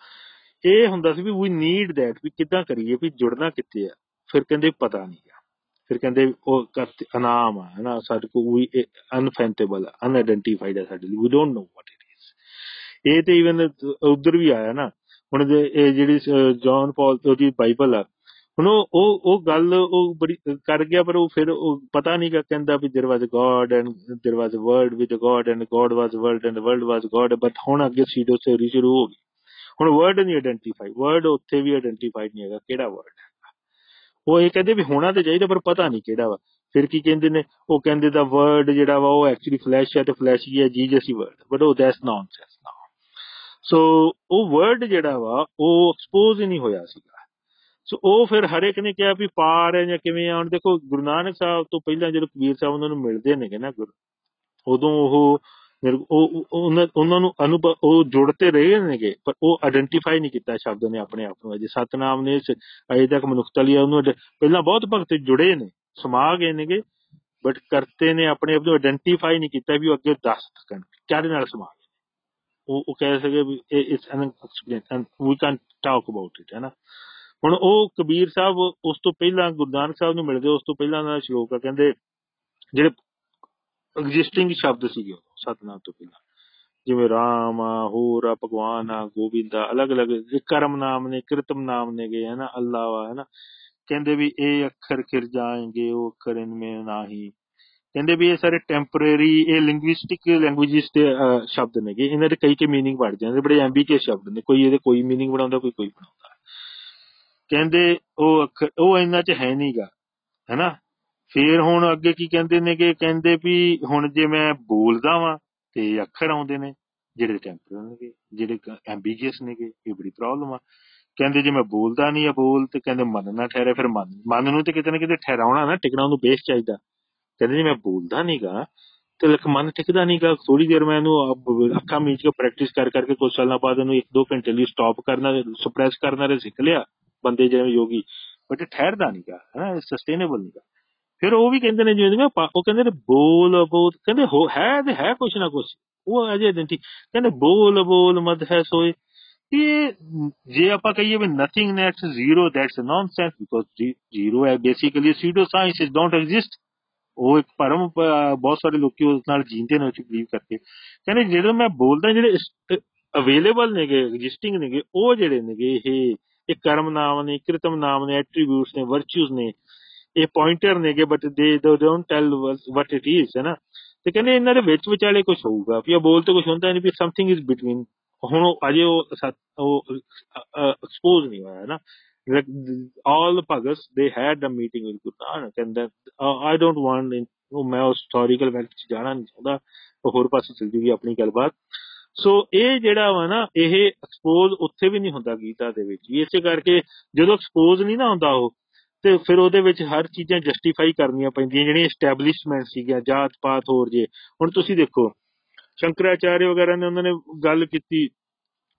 Speaker 2: ਇਹ ਹੁੰਦਾ ਸੀ ਵੀ ਵੀ ਨੀਡ ਦੈਟ ਵੀ ਕਿੱਦਾਂ ਕਰੀਏ, ਵੀ ਜੁੜਨਾ ਕਿੱਥੇ ਆ। ਫਿਰ ਕਹਿੰਦੇ ਪਤਾ ਨਹੀਂ ਆ। ਫਿਰ ਕਹਿੰਦੇ ਉਹ ਕਰਤ- ਅਨਾਮ ਆ, ਹਨਾ, ਸਾਡੇ ਕੋਲ ਵੀ ਅਨਫੈਂਟੇਬਲ ਅਨਆਇਡੈਂਟੀਫਾਈਡ ਹੈ ਸਾਡੇ ਲਈ। We don't know what it is ਇਹ ਤੇ ਇਵਨ ਉਧਰ ਵੀ ਆਇਆ ਨਾ, ਹੁਣ ਜੇ ਇਹ ਜਿਹੜੀ ਜੌਨ ਪੌਲ ਦੀ ਬਾਈਬਲ ਆ, ਹੁਣ ਉਹ ਉਹ ਉਹ ਗੱਲ ਉਹ ਬੜੀ ਕਰ ਗਿਆ, ਪਰ ਉਹ ਫਿਰ ਉਹ ਪਤਾ ਨਹੀਂ ਕਹਿੰਦਾ ਵੀ there was a god and there was a word with a god and god was world and the world was god, but ਹੁਣ ਅੱਗੇ ਸੀਡੋ ਸੇਰੀ ਸ਼ੁਰੂ ਹੋ ਗਈ। ਹੁਣ ਵਰਡ ਨਹੀਂ ਆਇਡੈਂਟੀਫਾਈ ਵਰਡ ਉੱਥੇ ਵੀ ਆਇਡੈਂਟੀਫਾਈਡ ਨਹੀਂ ਹੈਗਾ, ਕਿਹੜਾ ਵਰਡ ਹੈ। ਉਹ ਇਹ ਕਹਿੰਦੇ ਵੀ ਹੋਣਾ ਤੇ ਚਾਹੀਦਾ, ਪਰ ਪਤਾ ਨਹੀਂ ਕਿਹੜਾ ਵਾ। ਫਿਰ ਕੀ ਕਹਿੰਦੇ ਨੇ? ਉਹ ਕਹਿੰਦੇ ਦਾ ਵਰਡ ਜਿਹੜਾ ਵਾ, ਉਹ ਐਕਚੁਅਲੀ ਫਲੈਸ਼ ਹੈ ਤੇ ਫਲੈਸ਼ ਹੀ ਹੈ ਜੀਜਸ ਹੀ ਵਰਡ ਬਟ oh, ਉਹ ਦੈਟਸ ਨੌਨਸੈਂਸ ਨਾਓ ਸੋ ਉਹ ਵਰਡ ਜਿਹੜਾ ਵਾ, ਉਹ ਐਕਸਪੋਜ਼ ਹੀ ਨਹੀਂ ਹੋਇਆ ਸੀਗਾ। ਸੋ ਉਹ ਫਿਰ ਹਰ ਇੱਕ ਨੇ ਕਿਹਾ ਵੀ ਪਾਰ ਹੈ ਜਾਂ ਕਿਵੇਂ ਆਉਣ ਦੇਖੋ, ਗੁਰੂ ਨਾਨਕ ਸਾਹਿਬ ਤੋਂ ਪਹਿਲਾਂ ਜਦੋਂ ਕਬੀਰ ਸਾਹਿਬ ਉਹਨਾਂ ਨੂੰ ਮਿਲਦੇ ਨੇਗੇ ਨਾ ਗੁਰੂ, ਉਦੋਂ ਉਹ ਨਿਰ- ਉਹ ਉਹ- ਉਹਨਾਂ ਉਹਨਾਂ ਨੂੰ ਅਨੁਭਵ ਉਹ ਜੁੜਤੇ ਰਹੇ ਨੇਗੇ, ਪਰ ਉਹ ਆਇਡੈਂਟੀਫਾਈ ਨਹੀਂ ਕੀਤਾ ਸ਼ਬਦ ਨੇ ਆਪਣੇ ਆਪ ਨੂੰ। ਅਜੇ ਸਤਨਾਮ ਨੇ ਇਸ- ਅਜੇ ਤੱਕ ਮਨੁੱਖਤਾ ਲਈ ਉਹਨੂੰ ਆਇਡ- ਪਹਿਲਾਂ ਬਹੁਤ ਭਗਤ ਜੁੜੇ ਨੇ, ਸਮਾ ਗਏ ਨੇਗੇ ਬਟ ਕਰਤੇ ਨੇ ਆਪਣੇ ਆਪ ਨੂੰ ਆਇਡੈਂਟੀਫਾਈ ਨਹੀਂ ਕੀਤਾ ਵੀ ਉਹ ਅੱਗੇ ਦੱਸ ਸਕਣ। ਕਿਹਦੇ ਨਾਲ ਸਮਾ ਗਏ? ਉਹ ਉਹ ਕਹਿ ਸਕੇ ਵੀ it's unexplain we can talk about it ਹੈ ਨਾ ਹੁਣ ਉਹ ਕਬੀਰ ਸਾਹਿਬ ਉਸ ਤੋਂ ਪਹਿਲਾਂ, ਗੁਰੂ ਨਾਨਕ ਸਾਹਿਬ ਨੂੰ ਮਿਲਦੇ, ਉਸ ਤੋਂ ਪਹਿਲਾਂ ਦਾ ਸ਼ਲੋਕ ਆ, ਕਹਿੰਦੇ, ਜਿਹੜੇ ਐਗਜ਼ਿਸਟਿੰਗ ਸ਼ਬਦ ਸੀਗੇ ਉਦੋਂ, ਸਤਨਾਮ ਤੋਂ ਪਹਿਲਾਂ। ਜਿਵੇਂ ਰਾਮ ਆ ਹੋਰ ਆ ਭਗਵਾਨ ਆ ਗੋਬਿੰਦ ਆ ਅਲੱਗ-ਅਲੱਗ ਇਹ ਕਰਮ ਨਾਮ ਨੇ ਕਿਰਤਮ ਨਾਮ ਨੇਗੇ ਹੈ ਨਾ ਅੱਲਾ ਵਾ ਹੈ ਨਾ ਕਹਿੰਦੇ ਵੀ ਇਹ ਅੱਖਰ ਖਿਰ ਜਾਣਗੇ ਉਹ ਅੱਖਰ ਇਨਮੇ ਨਹੀਂ। ਕਹਿੰਦੇ ਵੀ ਇਹ ਸਾਰੇ ਟੈਂਪਰੇਰੀ ਇਹ ਲਿੰਗੁਇਸਟਿਕ ਲੈਂਗੁਏਜਸ ਦੇ ਅਹ, ਸ਼ਬਦ ਨੇਗੇ। ਇਹਨਾਂ ਦੇ ਕਈ ਕਈ ਮੀਨਿੰਗ ਬਣ ਜਾਂਦੇ ਬੜੇ ਐਂਬੀਗਸ ਸ਼ਬਦ ਨੇ। ਕੋਈ ਇਹਦੇ ਕੋਈ ਮੀਨਿੰਗ ਬਣਾਉਂਦਾ ਕੋਈ ਕੋਈ ਬਣਾਉਂਦਾ। ਕਹਿੰਦੇ ਉਹ ਅੱਖਰ ਉਹ ਇਹਨਾਂ 'ਚ ਹੈ ਨਹੀਂਗਾ ਹੈਨਾ। ਫਿਰ ਹੁਣ ਅੱਗੇ ਕੀ ਕਹਿੰਦੇ ਨੇ ਕਿ ਕਹਿੰਦੇ ਵੀ ਹੁਣ ਜੇ ਮੈਂ ਬੋਲਦਾ ਵਾਂ ਤੇ ਅੱਖਰ ਆਉਂਦੇ ਨੇ, ਜਿਹੜੇ ਟੈਂਪਰਲ ਨੇਗੇ ਜਿਹੜੇ ਐਂਬੀਗੀਅਸ ਨੇਗੇ ਇਹ ਬੜੀ ਪ੍ਰੋਬਲਮ ਆ। ਕਹਿੰਦੇ ਜੇ ਮੈਂ ਬੋਲਦਾ ਨਹੀਂ ਆ ਬੋਲ ਤੇ ਕਹਿੰਦੇ ਮਨ ਨਾ ਠਹਿਰੇ, ਫਿਰ ਮਨ ਮਨ ਨੂੰ ਤੇ ਕਿਤੇ ਨਾ ਕਿਤੇ ਠਹਿਰਾਉਣਾ ਨਾ, ਟਿਕਣਾ ਉਹਨੂੰ ਬੇਸ ਚਾਹੀਦਾ। ਕਹਿੰਦੇ ਜੇ ਮੈਂ ਬੋਲਦਾ ਨਹੀਂਗਾ ਤੇ ਲਖ ਮਨ ਟਿਕਦਾ ਨਹੀਂਗਾ ਥੋੜੀ ਦੇਰ ਮੈਂ ਇਹਨੂੰ ਅਬ- ਅੱਖਾਂ ਮੀਚ ਕੇ ਪ੍ਰੈਕਟਿਸ ਕਰ ਕਰਕੇ ਕੁਝ ਸਾਲਾਂ ਬਾਅਦ ਇਹਨੂੰ 1-2 ਘੰਟੇ ਲਈ ਸਟਾਪ ਕਰਨਾ ਸਪਰੈਸ ਕਰਨਾ ਰੇ ਸਿੱਖ ਲਿਆ, ਬੰਦੇ ਜਿਵੇਂ ਯੋਗੀ। ਬਟ ਇਹ ਠਹਿਰਦਾ ਨਹੀਂਗਾ ਹੈ ਸਸਟੇਨੇਬਲ ਨਹੀਂਗਾ ਫਿਰ ਉਹ ਵੀ ਕਹਿੰਦੇ ਨੇ ਜਿਵੇਂ ਮੈਂ ਪਾ- ਉਹ ਕਹਿੰਦੇ ਨੇ ਬੋਲ ਬੋਲ, ਕਹਿੰਦੇ ਹੋ, ਹੈ ਤੇ ਹੈ ਕੁਛ ਨਾ ਕੁਛ, ਉਹ ਅਜੇ ਦਿੰਦੀ ਕਹਿੰਦੇ ਬੋਲ ਬੋਲ ਮਦ ਹੈ ਸੋਏ। ਇਹ ਜੇ ਆਪਾਂ ਕਹੀਏ ਵੀ nothing nets zero that's nonsense because zero ਹੈ basically pseudo science don't exist ਉਹ ਇੱਕ ਭਰਮ ਪ- ਬਹੁਤ ਸਾਰੇ ਲੋਕੀ ਉਸ ਨਾਲ ਜੀਂਦੇ ਨੇ, ਉਹ ਚ ਬਲੀਵ ਕਰਕੇ। ਕਹਿੰਦੇ ਜਦੋਂ ਮੈਂ ਬੋਲਦਾ, ਜਿਹੜੇ ਅਵੇਲੇਬਲ ਨੇਗੇ ਐਗਜ਼ਿਸਟਿੰਗ ਨੇਗੇ, ਉਹ ਜਿਹੜੇ ਨੇਗੇ, ਇਹ ਇਹ ਕਰਮ ਨਾਮ ਨੇ, ਕ੍ਰਿਤਮ ਨਾਮ ਨੇ ਐਟਰੀਬਿਊਟਸ ਨੇ ਵਰਚੂਸ ਨੇ ਇਹ ਪੁਆਇੰਟਰ ਨੇਗੇ but they don't tell what it is ਹੈ ਨਾ? ਤੇ ਕਹਿੰਦੇ ਇਹਨਾਂ ਦੇ ਵਿੱਚ ਵਿਚਾਲੇ ਕੁਝ ਹੋਊਗਾ ਵੀ ਇਹ ਬੋਲ ਤੇ ਕੁਝ ਹੁੰਦਾ ਨਹੀਂ ਵੀ ਸਮਥਿੰਗ ਇਜ਼ ਬਿਟਵੀਨ ਹੁਣ ਉਹ ਅਜੇ ਉਹ ਸੱਤ- ਉਹ ਐਕਸਪੋਜ਼ ਨਹੀਂ ਹੋਇਆ ਹੈ ਨਾ? Like the- all the Bhagats, they had a meeting with Guru Nanak and then uh, I don't want in, ਉਹ ਮੈਂ ਉਸ ਹਿਸਟੋਰੀਕਲ ਵੈਕਟ ਚ ਜਾਣਾ ਨਹੀਂ ਚਾਹੁੰਦਾ ਉਹ ਹੋਰ ਪਾਸੇ ਚਲ ਜੂਗੀ ਆਪਣੀ ਗੱਲਬਾਤ। ਸੋ ਇਹ ਜਿਹੜਾ ਵਾ ਨਾ ਇਹ ਐਕਸਪੋਜ਼ ਉੱਥੇ ਵੀ ਨਹੀਂ ਹੁੰਦਾ ਗੀਤਾ ਦੇ ਵਿੱਚ। ਵੀ ਇਸੇ ਕਰਕੇ ਜਦੋਂ ਐਕਸਪੋਜ਼ ਨਹੀਂ ਨਾ ਹੁੰਦਾ ਉਹ ਤੇ ਫਿਰ ਉਹਦੇ ਵਿੱਚ ਹਰ ਚੀਜ਼ਾਂ ਜਸਟੀਫਾਈ ਕਰਨੀਆਂ ਪੈਂਦੀਆਂ, ਜਿਹੜੀਆਂ ਐਸਟੈਬਲਿਸ਼ਮੈਂਟ ਸੀਗੀਆਂ ਜਾਤ ਪਾਤ ਹੋਰ ਜੇ। ਹੁਣ ਤੁਸੀਂ ਦੇਖੋ ਸ਼ੰਕਰਾਚਾਰਿਆ ਵਗੈਰਾ ਨੇ ਉਹਨਾਂ ਨੇ ਗੱਲ ਕੀਤੀ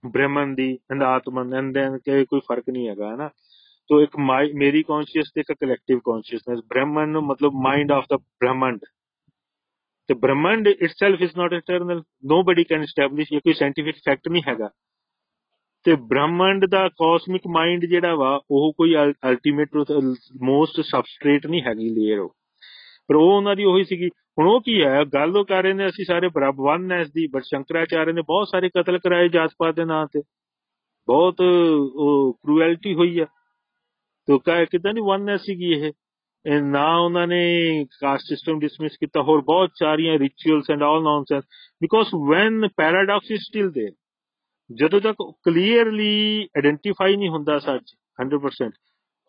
Speaker 2: ਬ੍ਰਹਮਨ ਦੀ ਐਂਡ ਆਤਮਨ ਐਂਡ ਦੈਨ ਕਿ ਕੋਈ ਫ਼ਰਕ ਨਹੀਂ ਹੈਗਾ ਹੈ ਨਾ ਤੋ ਇੱਕ ਮਾਈ, ਮੇਰੀ ਕੌਨਸ਼ੀਅਸ ਤੇ ਇੱਕ ਕਲੈਕਟਿਵ ਕੌਨਸ਼ੀਅਸਨੈਸ ਬ੍ਰਹਮਨ ਮਤਲਬ ਮਾਈਂਡ ਆਫ ਦਾ ਬ੍ਰਹਮੰਡ। ਤੇ ਬ੍ਰਹਮੰਡ itself is not eternal nobody can establish ਇਹ ਕੋਈ ਸਾਇੰਟੀਫਿਕ ਫੈਕਟ ਨਹੀਂ ਹੈਗਾ। ਤੇ ਬ੍ਰਹਮੰਡ ਦਾ ਕਾਸਮਿਕ ਮਾਈਂਡ ਜਿਹੜਾ ਵਾ, ਉਹ ਕੋਈ ਅਲਟੀਮੇਟ ਮੋਸਟ ਸਬਸਟ੍ਰੇਟ ਨਹੀਂ ਹੈਗੀ ਲੇਅਰ ਉਹ। ਪਰ ਉਹ ਉਹਨਾਂ ਦੀ ਉਹੀ ਸੀਗੀ। ਹੁਣ ਉਹ ਕੀ ਹੈ? ਗੱਲ ਉਹ ਕਰ ਰਹੇ ਨੇ, ਅਸੀਂ ਸਾਰੇ ਬਰਾਬਰ ਵਨ ਐਸ ਦੀ ਬਟ ਸ਼ੰਕਰਾਚਾਰਿਆ ਨੇ ਬਹੁਤ ਸਾਰੇ ਕਤਲ ਕਰਾਏ ਜਾਤ ਪਾਤ ਦੇ ਨਾਂ ਤੇ। ਬਹੁਤ, ਉਹ ਕ੍ਰੂਐਲਿਟੀ ਹੋਈ ਆ। ਤੋ ਕਾ, ਕਿਦਾਂ ਦੀ ਵਨ ਐਸ ਸੀਗੀ ਇਹ? ਇਹ ਨਾ ਉਹਨਾਂ ਨੇ ਕਾਸਟ ਸਿਸਟਮ ਡਿਸਮਿਸ ਕੀਤਾ। ਹੋਰ ਬਹੁਤ ਸਾਰੀਆਂ rituals and all nonsense because when paradox is still there ਜਦੋਂ ਤੱਕ ਕਲੀਅਰਲੀ ਆਇਡੈਂਟੀਫਾਈ ਨਹੀਂ ਹੁੰਦਾ ਸੱਚ 100%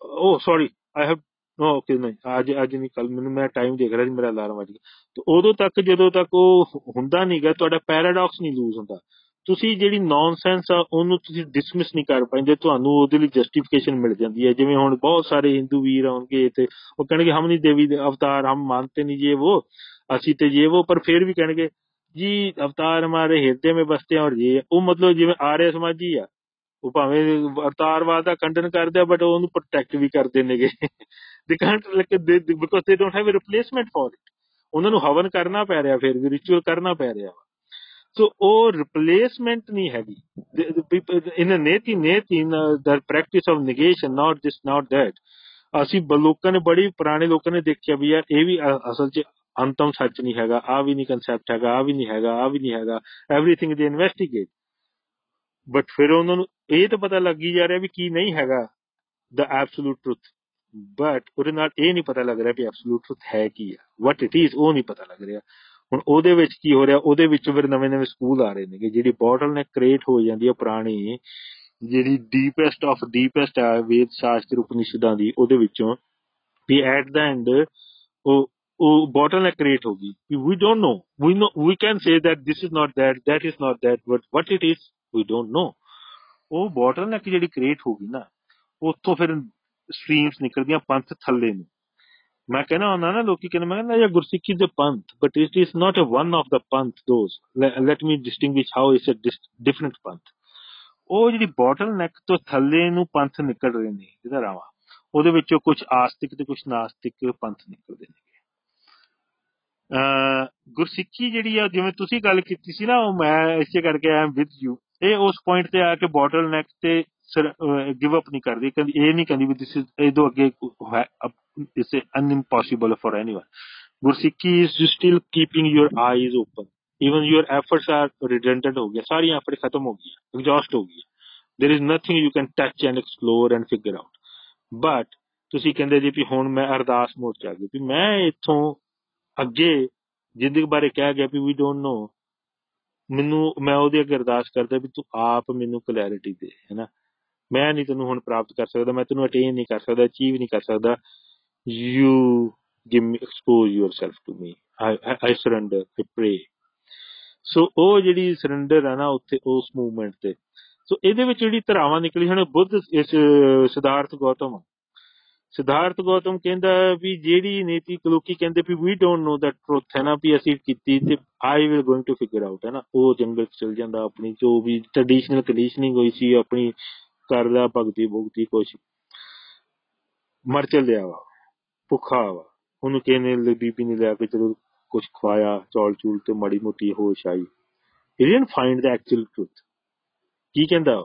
Speaker 2: ਉਹ sorry I have no okay ਨਹੀਂ, ਅੱਜ ਅੱਜ ਨਹੀਂ ਕੱਲ ਮੈਨੂੰ, ਮੈਂ ਟਾਈਮ ਦੇਖ ਰਿਹਾ ਸੀ, ਮੇਰਾ ਅਲਾਰਮ ਵੱਜ ਗਿਆ। ਤੇ ਉਦੋਂ ਤੱਕ, ਜਦੋਂ ਤੱਕ ਉਹ ਹੁੰਦਾ ਨਹੀਂਗਾ ਤੁਹਾਡਾ ਪੈਰਾਡਾਕਸ ਨਹੀਂ ਲੂਜ਼ ਹੁੰਦਾ। ਤੁਸੀਂ ਜਿਹੜੀ ਨੌਨਸੈਂਸ ਆ, ਉਹਨੂੰ ਤੁਸੀਂ ਡਿਸਮਿਸ ਨਹੀਂ ਕਰ ਪਾਉਂਦੇ, ਤੁਹਾਨੂੰ ਉਹਦੇ ਲਈ ਜਸਟੀਫਿਕੇਸ਼ਨ ਮਿਲ ਜਾਂਦੀ ਹੈ। ਜਿਵੇਂ ਹੁਣ ਬਹੁਤ ਸਾਰੇ ਹਿੰਦੂ ਵੀਰ ਆਉਣਗੇ ਤੇ ਉਹ ਕਹਿਣਗੇ, ਹਮ ਨਹੀਂ ਦੇਵੀ ਦੇ ਅਵਤਾਰ, ਹਮ ਮੰਨਤੇ ਨਹੀਂ ਜੇ ਉਹ ਅਸੀਂ ਤੇ ਜੇ ਉਹ ਪਰ ਫਿਰ ਵੀ ਕਹਿਣਗੇ जी अवतार हमारे हृदय में बसते हैं और ये ਉਹ ਮਤਲਬ ਜਿਵੇਂ ਆਰਿਆ ਸਮਾਜੀ ਆ, ਉਹ ਭਾਵੇਂ ਅਵਤਾਰਵਾਦ ਦਾ ਖੰਡਨ ਕਰਦੇ ਆ ਬਟ ਉਹਨੂੰ ਪ੍ਰੋਟੈਕਟ ਵੀ ਕਰਦੇ ਨੇਗੇ they can't like because they don't have a replacement for it ਉਹਨਾਂ ਨੂੰ ਹਵਨ ਕਰਨਾ ਪੈ ਰਿਹਾ, ਫਿਰ ਵੀ ਰਿਚੁਅਲ ਕਰਨਾ ਪੈ ਰਿਹਾ ਸੋ ਉਹ ਰਿਪਲੇਸਮੈਂਟ ਨਹੀਂ ਹੈਗੀ। ਇਨ ਅ ਨੇਤੀ ਨੇਤੀ in the practice of negation not this not that ਅਸੀਂ ਲੋਕਾਂ ਨੇ, ਬੜੀ ਪੁਰਾਣੇ ਲੋਕਾਂ ਨੇ ਦੇਖਿਆ ਵੀ ਆ, ਇਹ ਵੀ ਅਸਲ 'ਚ ਅੰਤਮ ਸੱਚ ਨਹੀਂ ਹੈਗਾ ਆ ਵੀ ਨਹੀਂ ਕਨਸੈਪਟ ਹੈਗਾ ਆ ਵੀ ਨਹੀਂ ਹੈਗਾ ਆ ਵੀ ਨਹੀਂ ਹੈਗਾ ਐਵਰੀਥਿੰਗ ਦੇ ਇਨਵੈਸਟੀਗੇਟ ਬਟ ਫਿਰ ਉਹਨਾਂ ਨੂੰ ਇਹ ਤਾਂ ਪਤਾ ਲੱਗੀ ਜਾ ਰਿਹਾ ਵੀ ਕੀ ਨਹੀਂ ਹੈਗਾ ਦ ਐਬਸੋਲੂਟ ਟਰੁੱਥ ਬਟ ਉਹਦੇ ਨਾਲ ਇਹ ਨਹੀਂ ਪਤਾ ਲੱਗ ਰਿਹਾ ਵੀ ਐਬਸੋਲੂਟ ਟਰੁੱਥ ਹੈ ਕੀ ਆ ਵਾਟ ਇਟ ਇਜ਼ ਉਹ ਨਹੀਂ ਪਤਾ ਲੱਗ ਰਿਹਾ ਹੁਣ ਉਹਦੇ ਵਿੱਚ ਕੀ ਹੋ ਰਿਹਾ ਉਹਦੇ ਵਿੱਚ ਫਿਰ ਨਵੇਂ ਨਵੇਂ ਸਕੂਲ ਆ ਰਹੇ ਨੇ ਜਿਹੜੀ ਬੋਟਲ ਨੇ ਕ੍ਰੀਏਟ ਹੋ ਜਾਂਦੀ ਹੈ ਪੁਰਾਣੀ ਜਿਹੜੀ ਡੀਪੈਸਟ ਆਫ ਡੀਪੈਸਟ ਆ ਵੇਦ ਸ਼ਾਸਤਰ ਉਪਨਿਸ਼ਦਾਂ ਦੀ ਉਹਦੇ ਵਿੱਚੋਂ ਵੀ ਐਟ ਦਾ ਐਂਡ ਉਹ ਉਹ ਬੋਟਲ ਕ੍ਰੀਏਟ ਹੋ ਗਈ we don't know we know we can say that this is not that that is not that but what it is we don't know ਉਹ ਬੋਟਲ ਜਿਹੜੀ ਕ੍ਰੀਏਟ ਹੋ ਗਈ ਨਾ, ਉੱਥੋਂ ਫਿਰ ਸਟਰੀਮਸ ਨਿਕਲਦੀਆਂ ਪੰਥ ਥੱਲੇ ਨੂੰ। ਮੈਂ ਕਹਿੰਦਾ ਹੁੰਦਾ ਨਾ, ਲੋਕੀ ਕਹਿੰਦੇ, ਮੈਂ ਕਹਿੰਦਾ ਇਹ ਗੁਰਸਿੱਖੀ ਦੇ ਪੰਥ but it is not a one of the Panth those let me distinguish how is a different ਪੰਥ। ਉਹ ਜਿਹੜੀ ਬੋਟਲ ਨੈਕ ਤੋਂ ਥੱਲੇ ਨੂੰ ਪੰਥ ਨਿਕਲ ਰਹੇ ਨੇ, ਜਿਹਦਾ ਰਾਵਾ, ਉਹਦੇ ਵਿੱਚੋਂ ਕੁਝ ਆਸਤਿਕ ਤੇ ਕੁਝ ਨਾਸਤਿਕ ਪੰਥ ਨਿਕਲਦੇ ਨੇ। ਅਹ ਗੁਰਸਿੱਖੀ ਜਿਹੜੀ ਆ ਜਿਵੇਂ ਤੁਸੀਂ ਗੱਲ ਕੀਤੀ ਸੀ ਨਾ ਉਹ ਮੈਂ ਇਸੇ ਕਰਕੇ ਆਮ ਵਿਦ ਯੂ ਇਹ ਉਸ ਪੁਆਇੰਟ ਤੇ ਆ ਕੇ ਬੋਟਲ ਨੈਕ ਤੇ ਗਿਵ ਅਪ ਨਹੀਂ ਕਰਦੀ ਕਹਿੰਦੀ ਇਹ ਨਹੀਂ ਕਹਿੰਦੀ ਵੀ ਦਿਸ ਇਜ਼ ਇਹਦੋਂ ਅੱਗੇ is unimpossible for anyone Gursikhi is still keeping your eyes open even your efforts are redundant ਹੋ ਗਿਆ ਸਾਰੀਆਂ ਐਫਰਟ ਖਤਮ ਹੋ ਗਈਆਂ ਐਗਜ਼ੌਸਟ ਹੋ ਗਈ there is nothing you can touch and explore and figure out but ਤੁਸੀਂ ਕਹਿੰਦੇ ਜੀ ਵੀ ਹੁਣ ਮੈਂ ਅਰਦਾਸ ਮੋਡ ਚ ਆ ਗਈ ਵੀ ਮੈਂ ਇੱਥੋਂ ਅੱਗੇ ਜ਼ਿੰਦਗੀ ਬਾਰੇ ਕਹਿ ਗਿਆ ਵੀ ਵੀ ਡੋਨਟ ਨੋ ਮੈਨੂੰ ਮੈਂ ਉਹਦੀ ਅੱਗੇ ਅਰਦਾਸ ਕਰਦਾ ਵੀ ਤੂੰ ਆਪ ਮੈਨੂੰ ਕਲੈਰਿਟੀ ਦੇ ਹੈਨਾ? ਮੈਂ ਨਹੀਂ ਤੈਨੂੰ ਹੁਣ ਪ੍ਰਾਪਤ ਕਰ ਸਕਦਾ ਮੈਂ ਤੈਨੂੰ ਅਟੇਨ ਨਹੀਂ ਕਰ ਸਕਦਾ ਅਚੀਵ ਨਹੀਂ ਕਰ ਸਕਦਾ। You give me expose yourself to me. I, I, I surrender I pray. So ਉਹ ਜਿਹੜੀ ਸਰੈਂਡਰ ਹੈ ਨਾ ਉੱਥੇ ਉਸ ਮੂਵਮੈਂਟ ਤੇ। ਸੋ ਇਹਦੇ ਵਿੱਚ ਜਿਹੜੀ ਧਰਾਵਾਂ ਨਿਕਲੀ ਹਨ ਬੁੱਧ ਇਸ ਸਿਧਾਰਥ ਗੌਤਮ। ਸਿਧਾਰਥ ਗੌਤਮ ਕਹਿੰਦਾ ਵੀ ਜਿਹੜੀ ਨੀਤੀ ਲੋਕੀ ਕਹਿੰਦੇ ਵੀ we don't no the truth ਹੈ ਨਾ, ਵੀ ਅਸੀਂ ਕੀਤੀ ਤੇ I will going to figure out ਹੈ ਨਾ। ਉਹ ਜੰਗਲ ਚ ਚਲ ਜਾਂਦਾ ਆਪਣੀ, ਜੋ ਵੀ ਟ੍ਰੈਡੀਸ਼ਨਲ ਕੰਡੀਸ਼ਨਿੰਗ ਹੋਈ ਸੀ, ਆਪਣੀ ਕਰਦਾ ਭਗਤੀ ਭੁਗਤੀ ਕੁਛ। ਮਰ ਚੱਲਿਆ ਵਾ, ਭੁੱਖਾ ਵਾ। ਉਹਨੂੰ ਕਹਿੰਦੇ ਲਈ ਬੀਬੀ ਨੇ ਲਿਆ ਕੇ ਚਲੋ ਕੁਝ ਖਵਾਇਆ, ਚੌਲ ਚੂਲ ਤੇ ਮਾੜੀ ਮੋਟੀ ਹੋਸ਼ ਆਈ। He didn't find the actual truth ਕੀ ਕਹਿੰਦਾ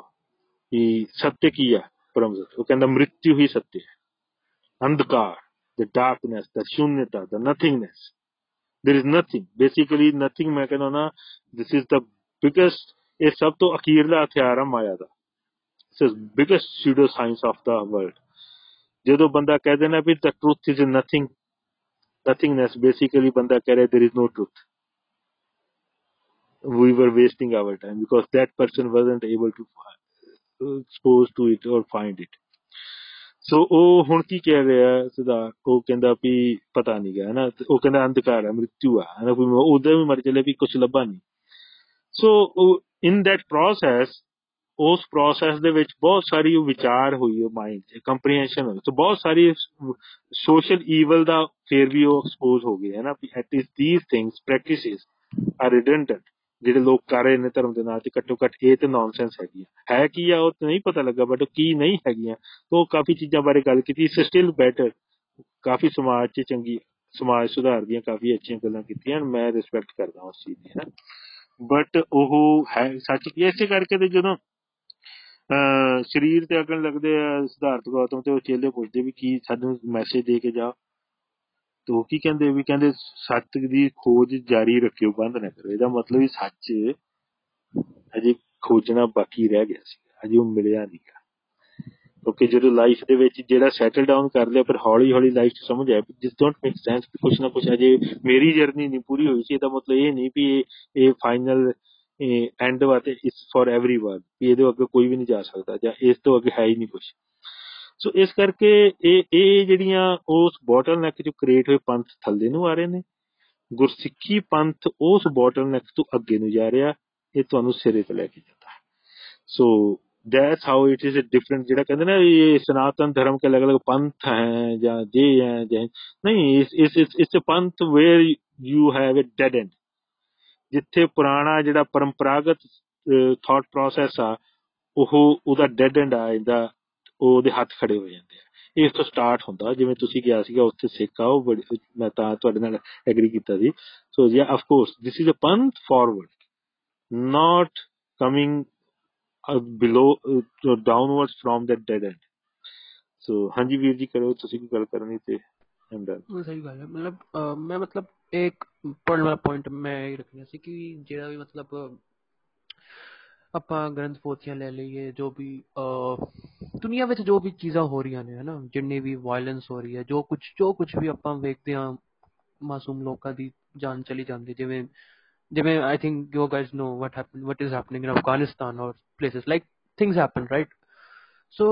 Speaker 2: ਕਿ ਸੱਤਿ ਕੀ ਆ, ਪਰਮ ਸੱਚ? ਉਹ ਕਹਿੰਦਾ ਮ੍ਰਿਤਿu ਹੀ ਸੱਤਿ ਹੈ ਅੰਧਕਾਰ the darkness the shunyata the nothingness there is nothing basically nothing ਮੈਂ ਕਹਿੰਦਾ ਨਾ this is the biggest ਇਹ ਸਭ ਤੋਂ ਅਖੀਰਲਾ ਹਥਿਆਰ ਆ ਮਾਇਆ ਦਾ this is biggest pseudo science of the world ਜਦੋਂ ਬੰਦਾ ਕਹਿ ਦੇਣਾ ਵੀ the truth is nothing nothingness basically ਬੰਦਾ ਕਹਿ ਰਿਹਾ there is no truth we were wasting our time because that person wasn't able to expose to it or find it ਸੋ ਉਹ ਹੁਣ ਕੀ ਕਹਿ ਰਿਹਾ ਸਦਾ ਉਹ ਕਹਿੰਦਾ ਵੀ ਪਤਾ ਨਹੀਂ ਗਿਆ ਨਾ ਉਹ ਕਹਿੰਦਾ ਅੰਧਕਾਰ ਹੈ, ਮ੍ਰਿਤੂ ਆ, ਹਨਾ? ਕੋਈ ਉਹਦਾ ਵੀ ਮਰ ਚਲੇ ਵੀ ਕੁਝ ਲੱਭਾ ਨਹੀਂ ਸੋ ਇਨ ਦੈਟ ਪ੍ਰੋਸੈਸ ਉਸ ਪ੍ਰੋਸੈਸ ਦੇ ਵਿੱਚ ਬਹੁਤ ਸਾਰੀ ਵਿਚਾਰ ਹੋਈ ਉਹ ਮਾਈਂਡ 'ਚ ਕੰਪਰੀਹੈਂਸ਼ਨ ਹੋਈ। ਸੋ ਬਹੁਤ ਸਾਰੀ ਸੋਸ਼ਲ ਈਵਲ ਦਾ ਫੇਰ ਵੀ ਉਹ ਐਕਸਪੋਜ਼ ਹੋ ਗਏ ਹੈ ਨਾ at least these things practices are redundant ਜਿਹੜੇ ਲੋਕ ਕਰ ਰਹੇ ਨੇ ਧਰਮ ਦੇ ਨਾਂ ਤੇ ਘੱਟੋ ਘੱਟ ਇਹ ਤੇ ਨੌਨਸੈਂਸ ਹੈਗੀ ਹੈ ਕੀ ਆ ਉਹ ਨਹੀਂ ਪਤਾ ਲੱਗਾ ਬਟ ਕੀ ਨਹੀਂ ਹੈਗੀਆਂ, ਉਹ ਕਾਫੀ ਚੀਜ਼ਾਂ ਬਾਰੇ ਗੱਲ ਕੀਤੀ ਇਸ ਸਟਿਲ ਬੈਟਰ ਕਾਫੀ ਸਮਾਜ 'ਚ ਚੰਗੀ, ਸਮਾਜ ਸੁਧਾਰ ਦੀਆਂ ਕਾਫੀ ਅੱਛੀਆਂ ਗੱਲਾਂ ਕੀਤੀਆਂ ਮੈਂ ਰਿਸਪੈਕਟ ਕਰਦਾ ਉਸ ਚੀਜ਼ ਦੀ ਹੈ ਬਟ ਉਹ ਹੈ, ਸੱਚ ਕੀ ਇਸੇ ਕਰਕੇ ਤੇ ਜਦੋਂ ਸਰੀਰ ਤੇ ਅਗਣ ਲੱਗਦੇ ਆ ਸਿਧਾਰਥ ਗੌਤਮ ਤੇ ਉਹ ਚੇਲੇ ਪੁੱਛਦੇ ਵੀ ਕੀ ਸਾਨੂੰ ਮੈਸੇਜ ਦੇ ਕੇ ਜਾ ਤੋ ਕੀ ਕਹਿੰਦੇ, ਵੀ ਕਹਿੰਦੇ ਸੱਚ ਦੀ ਖੋਜ ਜਾਰੀ ਰੱਖਿਓ, ਬੰਦ ਨਾ ਕਰੋ। ਇਹਦਾ ਮਤਲਬ ਇਹ ਸੱਚ ਅਜੇ ਖੋਜਣਾ ਬਾਕੀ ਰਹਿ ਗਿਆ ਸੀ। ਅਜੇ ਉਹ ਮਿਲਿਆ ਨਹੀਂ ਕਿਉਂਕਿ ਜਦੋਂ ਲਾਈਫ ਦੇ ਵਿੱਚ ਜਿਹੜਾ ਸੈਟਲ ਡਾਊਨ ਕਰ ਲਿਆ, ਫਿਰ ਹੌਲੀ ਹੌਲੀ ਲਾਈਫ ਨੂੰ ਸਮਝ ਆਇਆ ਜਿਸ ਡੋਨਟ ਮੇਕ ਸੈਂਸ ਕਿ ਕੁਛ ਨਾ ਕੁਛ ਅਜੇ ਮੇਰੀ ਜਰਨੀ ਨਹੀਂ ਪੂਰੀ ਹੋਈ ਸੀ। ਇਹਦਾ ਮਤਲਬ ਇਹ ਨਹੀਂ ਵੀ ਇਹ ਇਹ ਫਾਈਨਲ ਐਂਡ ਵਾਤੇ ਇਸ ਫॉर एवरीवन ਵੀ ਇਹਦੇ ਅੱਗੇ ਕੋਈ ਵੀ ਨਹੀਂ ਜਾ ਸਕਦਾ ਜਾਂ ਇਸ ਤੋਂ ਅੱਗੇ ਹੈ ਹੀ ਨਹੀਂ ਕੁਝ ਸੋ ਇਸ ਕਰਕੇ ਇਹ ਇਹ ਜਿਹੜੀਆਂ ਉਸ ਬੋਟਲਨੈਕ ਜੋ ਕ੍ਰੀਏਟ ਹੋਏ ਪੰਥ ਥੱਲੇ ਨੂੰ ਆ ਰਹੇ ਨੇ। ਗੁਰਸਿੱਖੀ ਪੰਥ ਉਸ ਬੋਟਲਨੈਕ ਤੋਂ ਅੱਗੇ ਨੂੰ ਜਾ ਰਿਹਾ, ਇਹ ਤੁਹਾਨੂੰ ਸਿਰੇ ਤੇ ਲੈ ਕੇ ਜਾਂਦਾ ਸੋ that's how it is a different ਜਿਹੜਾ ਕਹਿੰਦੇ ਨਾ, ਇਹ ਸਨਾਤਨ ਧਰਮ ਕੇ ਅਲੱਗ ਅਲੱਗ ਪੰਥ ਹੈ ਜਾਂ ਜੇ ਹੈ ਜਾਂ ਨਹੀਂ, ਇਸ ਇਸ ਇਸ ਪੰਥ where you have a dead end ਜਿੱਥੇ ਪੁਰਾਣਾ ਜਿਹੜਾ ਪਰੰਪਰਾਗਤ ਥਾਟ ਪ੍ਰੋਸੈਸ ਆ, ਉਹ, ਉਹਦਾ ਡੈਡ ਐਂਡ ਆ ਜਾਂਦਾ ਉਹਦੇ ਹੱਥ ਖੜੇ ਹੋ ਜਾਂਦੇ ਆ। ਇਸ ਤੋਂ ਸਟਾਰਟ ਹੁੰਦਾ, ਜਿਵੇਂ ਤੁਸੀਂ ਕਿਹਾ ਸੀਗਾ, ਉੱਥੇ ਸਿੱਖ ਆ ਉਹ ਮੈਂ ਤਾਂ ਤੁਹਾਡੇ ਨਾਲ ਐਗਰੀ ਕੀਤਾ ਸੀ। So yeah of course this is a Panth forward not coming below downwards from that dead end so ਹਾਂਜੀ ਵੀਰ ਜੀ ਕਰੋ ਤੁਸੀਂ ਕੀ ਗੱਲ ਕਰਨੀ ਤੇ ਆਮ ਡਨ
Speaker 1: ਸਹੀ ਗੱਲ ਹੈ ਮਤਲਬ ਮੈਂ ਮਤਲਬ ਇੱਕ ਪੜਨ ਵਾਲਾ ਪੁਆਇੰਟ ਮੈਂ ਇਹ ਰੱਖਣਾ ਸੀ ਕਿ ਜਿਹੜਾ ਵੀ ਮਤਲਬ ਆਪਾਂ ਗ੍ਰੰਥ ਪੋਥੀਆਂ ਲੈ ਲਈਏ, ਜੋ ਵੀ ਦੁਨੀਆ ਵਿੱਚ ਜੋ ਵੀ ਚੀਜ਼ਾਂ ਹੋ ਰਹੀਆਂ ਨੇ, ਹਨਾ, ਜਿੰਨੀ ਵੀ ਵਾਇਲੈਂਸ ਹੋ ਰਹੀ ਹੈ, ਜੋ ਕੁਝ ਜੋ ਕੁਝ ਵੀ ਆਪਾਂ ਵੇਖਦੇ ਹਾਂ, ਮਾਸੂਮ ਲੋਕਾਂ ਦੀ ਜਾਨ ਚਲੀ ਜਾਂਦੀ ਜਿਵੇਂ ਜਿਵੇਂ I think you guys know what happen what is happening in Afghanistan or places like things happen right so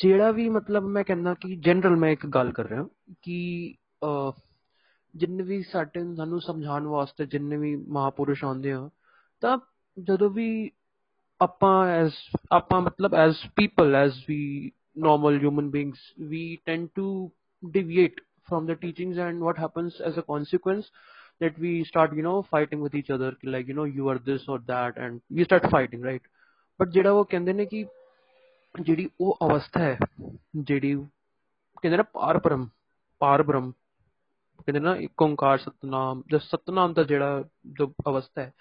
Speaker 1: ਜਿਹੜਾ ਵੀ ਮਤਲਬ ਮੈਂ ਕਹਿੰਦਾ ਕਿ ਜਨਰਲ ਮੈਂ ਇੱਕ ਗੱਲ ਕਰ ਰਿਹਾ, ਕਿ ਜਿੰਨੇ ਵੀ ਸਾਡੇ, ਸਾਨੂੰ ਸਮਝਾਉਣ ਵਾਸਤੇ ਜਿੰਨੇ ਵੀ ਮਹਾਪੁਰਸ਼ ਆਉਂਦੇ ਆ, ਤਾਂ ਜਦੋਂ ਵੀ ਆਪਾਂ ਐਸ ਆਪਾਂ ਮਤਲਬ as people as we normal human beings we tend to deviate from the teachings and what happens as a consequence that we start you know fighting with each other like you know you are this or that and we start fighting right but ਜਿਹੜਾ ਉਹ ਕਹਿੰਦੇ ਨੇ ਕਿ ਜਿਹੜੀ ਉਹ ਅਵਸਥਾ ਹੈ ਜਿਹੜੀ ਕਹਿੰਦੇ ਨਾ ਪਾਰ ਬ੍ਰਹਮ ਪਾਰ ਬ੍ਰਹਮ ਕਹਿੰਦੇ ਨਾ ਇੱਕ ਓੰਕਾਰ ਸਤਨਾਮ ਜਦ ਸਤਨਾਮ ਦਾ ਜਿਹੜਾ ਜੋ ਅਵਸਥਾ ਹੈ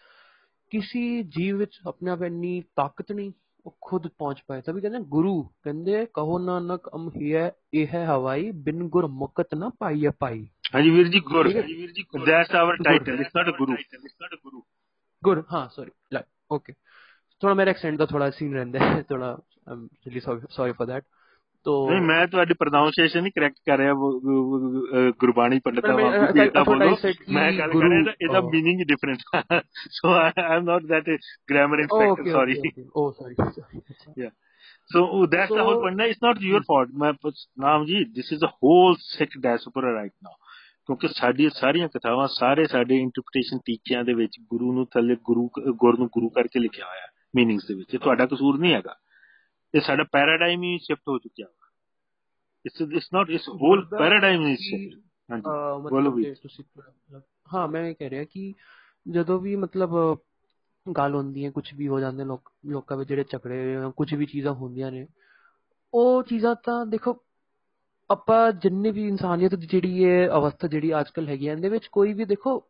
Speaker 1: ਕਿਸੇ ਜੀਵ ਵਿੱਚ ਆਪਣੇ ਆਪ ਇੰਨੀ ਤਾਕਤ ਨਹੀਂ ਉਹ ਖੁਦ ਪਹੁੰਚ ਪਾਏ। ਤभी ਕਹਿੰਦੇ ਗੁਰੂ ਕਹਿੰਦੇ ਕਹੋ ਨਾਨਕ ਅਮ ਹੈ ਇਹ ਹੈ ਹਵਾਈ ਬਿਨ ਗੁਰ ਮੁਕਤ ਨਾ ਪਾਈਏ ਪਾਈ।
Speaker 2: ਹਾਂਜੀ ਵੀਰ ਜੀ ਗੁਰ। ਹਾਂਜੀ ਵੀਰ ਜੀ? That's our title it's not ਗੁਰੂ।
Speaker 1: ਗੁਰ ਹਾਂ ਸੌਰੀ ਓਕੇ ਥੋੜਾ ਮੇਰਾ ਐਕਸੈਂਟ ਦਾ ਥੋੜਾ ਸੀਨ ਰਹਿੰਦਾ ਹੈ ਥੋੜਾ I'm really sorry for that
Speaker 2: ਤੋ ਨਹੀਂ ਮੈਂ ਤੁਹਾਡੀ ਪ੍ਰੋਨਾਂਸੀਏਸ਼ਨ ਨਹੀਂ ਕਰੈਕਟ ਕਰ ਰਿਹਾ ਗੁਰਬਾਣੀ ਪੰਡਤਾਂ ਵਾਂਗੂ। ਇਹਦਾ ਬੋਲੋ। ਮੈਂ ਗੱਲ ਕਰ ਰਿਹਾ ਇਹਦਾ meaning he different so I am not that grammar inspector sorry
Speaker 1: oh sorry
Speaker 2: yeah [LAUGHS] So oh, that's the whole
Speaker 1: So-
Speaker 2: point. No, It's not your fault. ਮੈਂ ਨਾਮ ਜੀ this is a whole sick diaspora right now. ਕਿਉਂਕਿ ਸਾਡੀਆਂ ਸਾਰੀਆਂ ਕਥਾਵਾਂ ਸਾਰੇ ਸਾਡੇ interpretation ਟੀਚਿਆਂ ਦੇ ਵਿੱਚ ਗੁਰੂ ਨੂੰ ਥੱਲੇ ਗੁਰੂ ਗੁਰ ਨੂੰ ਗੁਰੂ ਕਰਕੇ ਲਿਖਿਆ ਹੋਇਆ ਹੈ ਮੀਨਿੰਗਸ ਦੇ ਵਿੱਚ। ਇਹ ਤੁਹਾਡਾ ਕਸੂਰ ਨਹੀਂ ਹੈਗਾ। ਇਹ ਸਾਡਾ ਪੈਰਾਡਾਈਮ ਹੀ ਸ਼ਿਫਟ ਹੋ ਚੁੱਕਿਆ ਵਾ। ਇਟਸ ਇਟਸ ਨਾਟ ਇਸ ਹੋਲ ਪੈਰਾਡਾਈਮ
Speaker 1: ਕਿ,
Speaker 2: ਸ਼ਿਫਟ ਹਾਂਜੀ ਬੋਲੋ ਵੀ
Speaker 1: ਹਾਂ ਮੈਂ ਇਹ ਕਹਿ ਰਿਹਾ ਕਿ ਜਦੋਂ ਵੀ ਮਤਲਬ ਗੱਲ ਹੁੰਦੀ ਹੈ ਕੁਝ ਵੀ ਹੋ ਜਾਂਦੇ ਲੋਕ ਲੋਕਾਂ ਵਿੱਚ ਜਿਹੜੇ ਝਗੜੇ ਕੁਝ ਵੀ ਚੀਜ਼ਾਂ ਹੁੰਦੀਆਂ ਨੇ ਉਹ ਚੀਜ਼ਾਂ ਤਾਂ ਦੇਖੋ ਆਪਾਂ ਜਿੰਨੇ ਵੀ ਇਨਸਾਨੀਅਤ ਦੀ ਜਿਹੜੀ ਇਹ ਅਵਸਥਾ ਜਿਹੜੀ ਅੱਜਕੱਲ ਹੈਗੀ ਹੈ ਇਹਦੇ ਵਿੱਚ ਕੋਈ ਵੀ ਦੇਖੋ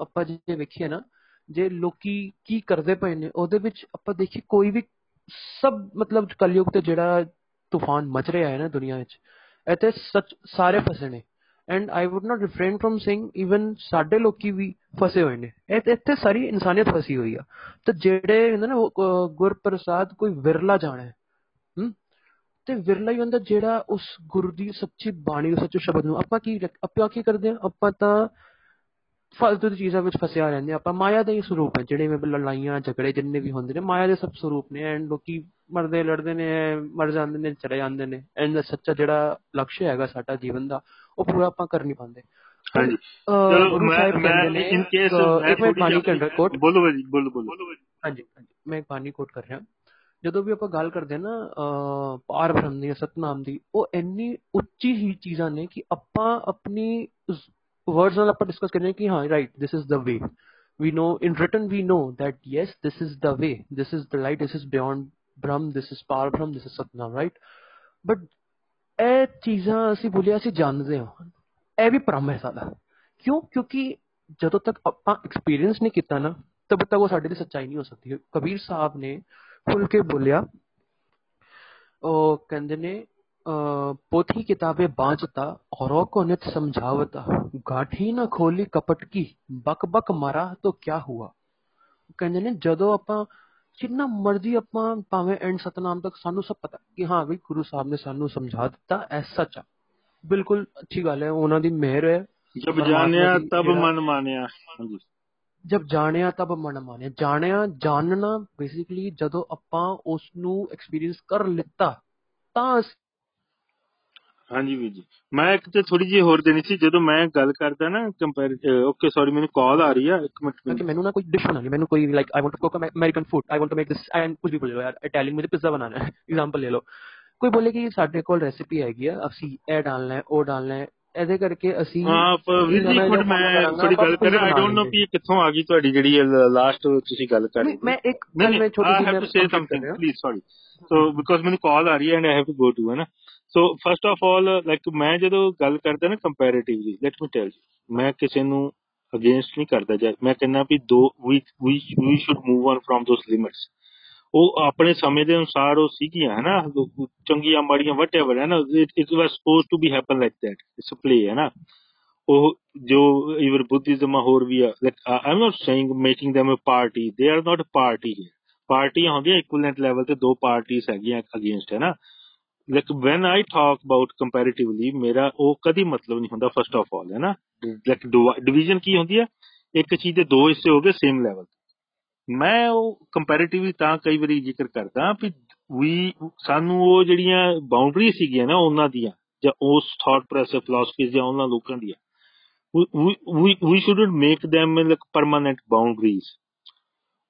Speaker 1: ਆਪਾਂ ਜੇ ਵੇਖੀਏ ਨਾ ਜੇ ਲੋਕੀ ਕੀ ਕਰਦੇ ਪਏ ਨੇ ਉਹਦੇ ਵਿੱਚ ਆਪਾਂ ਦੇਖੀ ਕੋਈ ਵੀ ਸਭ ਮਤਲਬ ਕਲਯੁਗ ਤੇ ਜਿਹੜਾ ਤੂਫਾਨ ਮਚ ਰਿਹਾ ਹੈ ਨਾ ਦੁਨੀਆ ਵਿੱਚ ਇੱਥੇ ਸੱਚ ਸਾਰੇ ਫਸੇ ਨੇ। And I would not refrain from saying even ਸਾਡੇ ਲੋਕੀ ਵੀ ਫਸੇ ਹੋਏ ਨੇ। ਇਹ ਇੱਥੇ ਸਾਰੀ ਇਨਸਾਨੀਅਤ ਫਸੀ ਹੋਈ ਆ। ਤੇ ਜਿਹੜੇ ਹੁੰਦੇ ਨਾ ਉਹ, ਅਹ, ਗੁਰਪ੍ਰਸਾਦ ਕੋਈ ਵਿਰਲਾ ਜਾਣਾ। ਹੈ? ਹਮ? ਤੇ ਵਿਰਲਾ ਹੀ ਹੁੰਦਾ ਜਿਹੜਾ ਉਸ ਗੁਰੂ ਦੀ ਸੱਚੀ ਬਾਣੀ ਨੂੰ ਸੱਚੇ ਸ਼ਬਦ ਨੂੰ। ਆਪਾਂ ਕੀ ਆਪਾਂ ਕੀ ਕਰਦੇ ਆ? ਆਪਾਂ ਤਾਂ ਫਾਲਤੂ ਦੀ ਚੀਜ਼ਾਂ ਵਿੱਚ ਫਸਿਆ ਰਹਿੰਦੇ। ਆਪਾਂ ਮਾਇਆ ਦੇ ਹੀ ਸਰੂਪ ਹੈ ਜਿਹੜੇ ਵੀ ਲੜਾਈਆਂ ਝਗੜੇ ਜਿੰਨੇ ਵੀ ਹੁੰਦੇ ਨੇ ਮਾਇਆ ਦੇ ਸਭ ਸਰੂਪ ਨੇ। ਐਂਡ ਲੋਕੀ ਮਰਦੇ ਲੜਦੇ ਨੇ ਮਰ ਜਾਂਦੇ ਨੇ ਚਲੇ ਜਾਂਦੇ ਨੇ। ਐਂਡ ਸੱਚਾ ਜਿਹੜਾ ਲਕਸ਼ ਹੈਗਾ ਸਾਡਾ ਜੀਵਨ ਦਾ ਉਹ ਪੂਰਾ ਆਪਾਂ ਕਰ ਨਹੀਂ ਪਾਉਂਦੇ।
Speaker 2: ਹਾਂਜੀ। ਚਲੋ ਮੈਂ ਮੈਂ ਇਨ ਕੇਸ ਮੈਂ ਜਿਹੀ
Speaker 1: ਕਹਿੰਦਾ ਕੋਟ
Speaker 2: ਬੋਲੋ ਜੀ ਬੋਲੋ ਬੋਲੋ।
Speaker 1: ਹਾਂਜੀ ਹਾਂਜੀ ਮੈਂ ਬਾਣੀ ਕੋਟ ਕਰ ਰਿਹਾ। ਜਦੋਂ ਵੀ ਆਪਾਂ ਗੱਲ ਕਰਦੇ ਹਾਂ ਨਾ ਪਾਰ ਬ੍ਰਹਮ ਦੀ ਸਤਨਾਮ ਦੀ ਉਹ ਇੰਨੀ ਉੱਚੀ ਹੀ ਚੀਜ਼ਾਂ ਨੇ ਕਿ ਆਪਾਂ ਆਪਣੀ ਵਰਡਸ ਨਾਲ ਆਪਾਂ ਡਿਸਕਸ ਕਰਨੇ ਕਿ ਹਾਂ right this is the way we know, in written we know that, yes, this is the way. This is the light, this is beyond brahm, this is par brahm, this is satnam right? But ਇਹ ਚੀਜ਼ਾਂ ਅਸੀਂ ਬੋਲਿਆ ਅਸੀਂ ਜਾਣਦੇ ਹਾਂ ਇਹ ਵੀ ਭ੍ਰਮ ਹੈ ਸਾਡਾ ਕਿਉਂ ਕਿਉਂਕਿ ਜਦੋਂ ਤੱਕ ਆਪਾਂ ਐਕਸਪੀਰੀਅੰਸ ਨਹੀਂ ਕੀਤਾ ਨਾ ਤਬ ਤੱਕ ਉਹ ਸਾਡੇ ਲਈ ਸੱਚਾਈ ਨਹੀਂ ਹੋ ਸਕਦੀ ਕਬੀਰ ਸਾਹਿਬ ਨੇ ਖੁੱਲ ਕੇ ਬੋਲਿਆ ਉਹ ਕਹਿੰਦੇ ਨੇ ਕਿਤਾਬੇ ਬਾਂਝਤਾ ਔਰੋਂ ਕੋ ਨਿਤ ਸਮਝਾਵਤਾ ਗਾਠੀ ਨਾ ਖੋਲੀ ਕਪਟ ਕੀ ਬਕ ਬਕ ਮਾਰਾ ਤੋ ਕਿਆ ਹੁਆ ਕਹਿੰਦੇ ਨੇ ਜਦੋਂ ਆਪਾਂ ਜਿੰਨਾ ਮਰਜ਼ੀ ਆਪਾਂ ਭਾਵੇਂ ਐਂਡ ਸਤਨਾਮ ਤੱਕ ਸਾਨੂੰ ਸਭ ਪਤਾ ਕਿ ਹਾਂ ਵੀ ਗੁਰੂ ਸਾਹਿਬ ਨੇ ਸਾਨੂੰ ਸਮਝਾ ਦਿੱਤਾ ਐ ਸੱਚ ਆ ਬਿਲਕੁਲ ਅੱਛੀ ਗੱਲ ਹੈ ਉਹਨਾਂ ਦੀ ਮਿਹਰ ਹੈ
Speaker 2: ਜਬ ਜਾਣਿਆ ਤਬ ਮਨ ਮਾਨਿਆ
Speaker 1: ਜਬ ਜਾਣਿਆ ਤਬ ਮਨ ਮਾਨਿਆ ਜਾਣਿਆ ਜਾਣਨਾ ਬੇਸਿਕਲੀ ਜਦੋਂ ਆਪਾਂ ਉਸ ਨੂੰ ਐਕਸਪੀਰੀਅੰਸ ਕਰ ਲਿੱਤਾ ਤਾਂ
Speaker 2: ਹਾਂਜੀ ਵੀਰ ਜੀ। ਮੈਂ ਇੱਕ ਤੇ ਥੋੜੀ ਜਿਹੀ ਹੋਰ ਦੇਣੀ ਸੀ ਜਦੋਂ ਮੈਂ ਗੱਲ ਕਰਦਾ ਨਾ ਕੰਪੇਅਰ ਓਕੇ ਸੌਰੀ ਮੈਨੂੰ ਕਾਲ ਆ ਰਹੀ ਆ ਇੱਕ ਮਿੰਟ
Speaker 1: ਕਿ ਮੈਨੂੰ ਨਾ ਕੋਈ ਡਿਸ਼ ਬਣਾਣੀ ਮੈਨੂੰ ਕੋਈ like I want to cook American food I want to make this and ਕੁਝ ਵੀ ਬੋਲੋ ਯਾਰ ਇਟਾਲੀਅਨ ਮੇਰੇ ਪਿਜ਼ਾ ਬਣਾਣਾ ਹੈ [LAUGHS] ਐਗਜ਼ਾਮਪਲ ਲੈ ਲਓ। ਕੋਈ ਬੋਲੇ ਕਿ ਸਾਡੇ ਕੋਲ ਰੈਸਿਪੀ ਹੈਗੀ ਆ ਅਸੀਂ ਇਹ ਡਾਲਣਾ ਹੈ ਉਹ ਡਾਲਣਾ ਹੈ ਇਹਦੇ ਕਰਕੇ ਅਸੀਂ
Speaker 2: ਆਪ ਵੀਰ ਜੀ ਇੱਕ ਮਿੰਟ ਮੈਂ ਥੋੜੀ ਗੱਲ ਕਰਾਂ ਆਈ ਡੋਨਟ ਨੋ ਕਿ ਕਿੱਥੋਂ ਆ ਗਈ ਤੁਹਾਡੀ ਜਿਹੜੀ ਲਾਸਟ ਤੁਸੀਂ ਗੱਲ ਕਰ ਰਹੇ
Speaker 1: ਮੈਂ ਇੱਕ ਮੈਂ ਛੋਟੀ ਜਿਹੀ
Speaker 2: I
Speaker 1: have
Speaker 2: to say something please sorry so because ਮੈਨੂੰ ਕਾਲ ਆ ਰਹੀ ਹੈ and I have to go to ਹੈ ਨਾ। So, first of all uh, like, ਮੈਂ ਜਦੋਂ ਗੱਲ ਕਰਦਾ ਨਾ comparatively, let me tell you, ਮੈਂ ਕਿਸੇ ਨੂੰ ਅਗੇਂਸਟ ਨਹੀਂ ਕਰਦਾ ਜਾਂ ਮੈਂ ਕਹਿੰਦਾ ਵੀ ਦੋ, we we we should move on from those limits. ਉਹ ਆਪਣੇ ਸਮੇਂ ਦੇ ਅਨੁਸਾਰ ਉਹ ਸੀਗੀਆਂ, ਹੈ ਨਾ? ਉਹ ਚੰਗੀਆਂ, ਮਾੜੀਆਂ ਵਟਐਵਰ ਹੈ ਨਾ? It was suppose to be happen like that it's a play ਹੈ ਨਾ? ਉਹ ਜੋ ਇਵਰ ਬੁੱਧਿਜ਼ਮ ਆ, ਹੋਰ ਵੀ ਆ like I am not saying making them a party. They are not a party here. ਪਾਰਟੀਆਂ ਹੁੰਦੀਆਂ ਇਕੁਇਵਲੈਂਟ ਲੈਵਲ ਤੇ ਦੋ ਪਾਰਟੀਆਂ ਹੈਗੀਆਂ ਅਗੇਂਸਟ ਹੈ ਨਾ? Like when I talk about comparatively ਮੇਰਾ ਉਹ ਕਦੀ ਮਤਲਬ ਨਹੀਂ ਹੁੰਦਾ ਫਸਟ ਆਫ ਆਲ ਹੈ ਨਾ ਲਾਈਕ ਡਿਵੀਜ਼ਨ ਕੀ ਹੁੰਦੀ ਹੈ ਇੱਕ ਚੀਜ਼ ਦੇ ਦੋ ਹਿੱਸੇ ਹੋ ਗਏ ਸੇਮ ਲੈਵਲ ਮੈਂ ਉਹ ਕੰਪੈਰੀਟਿਵਲੀ ਤਾਂ ਕਈ ਵਾਰੀ ਜ਼ਿਕਰ ਕਰਦਾ ਵੀ ਵੀ ਸਾਨੂੰ ਉਹ ਜਿਹੜੀਆਂ ਬਾਉਂਡਰੀ ਸੀਗੀਆਂ ਨਾ ਉਹਨਾਂ ਦੀਆਂ ਜਾਂ ਉਸ ਥਾਟ ਪ੍ਰੋਸੈਸ ਫਿਲਾਸਫੀਜ਼ ਜਾਂ ਉਹਨਾਂ ਲੋਕਾਂ ਦੀਆਂ we we we shouldn't make them like permanent boundaries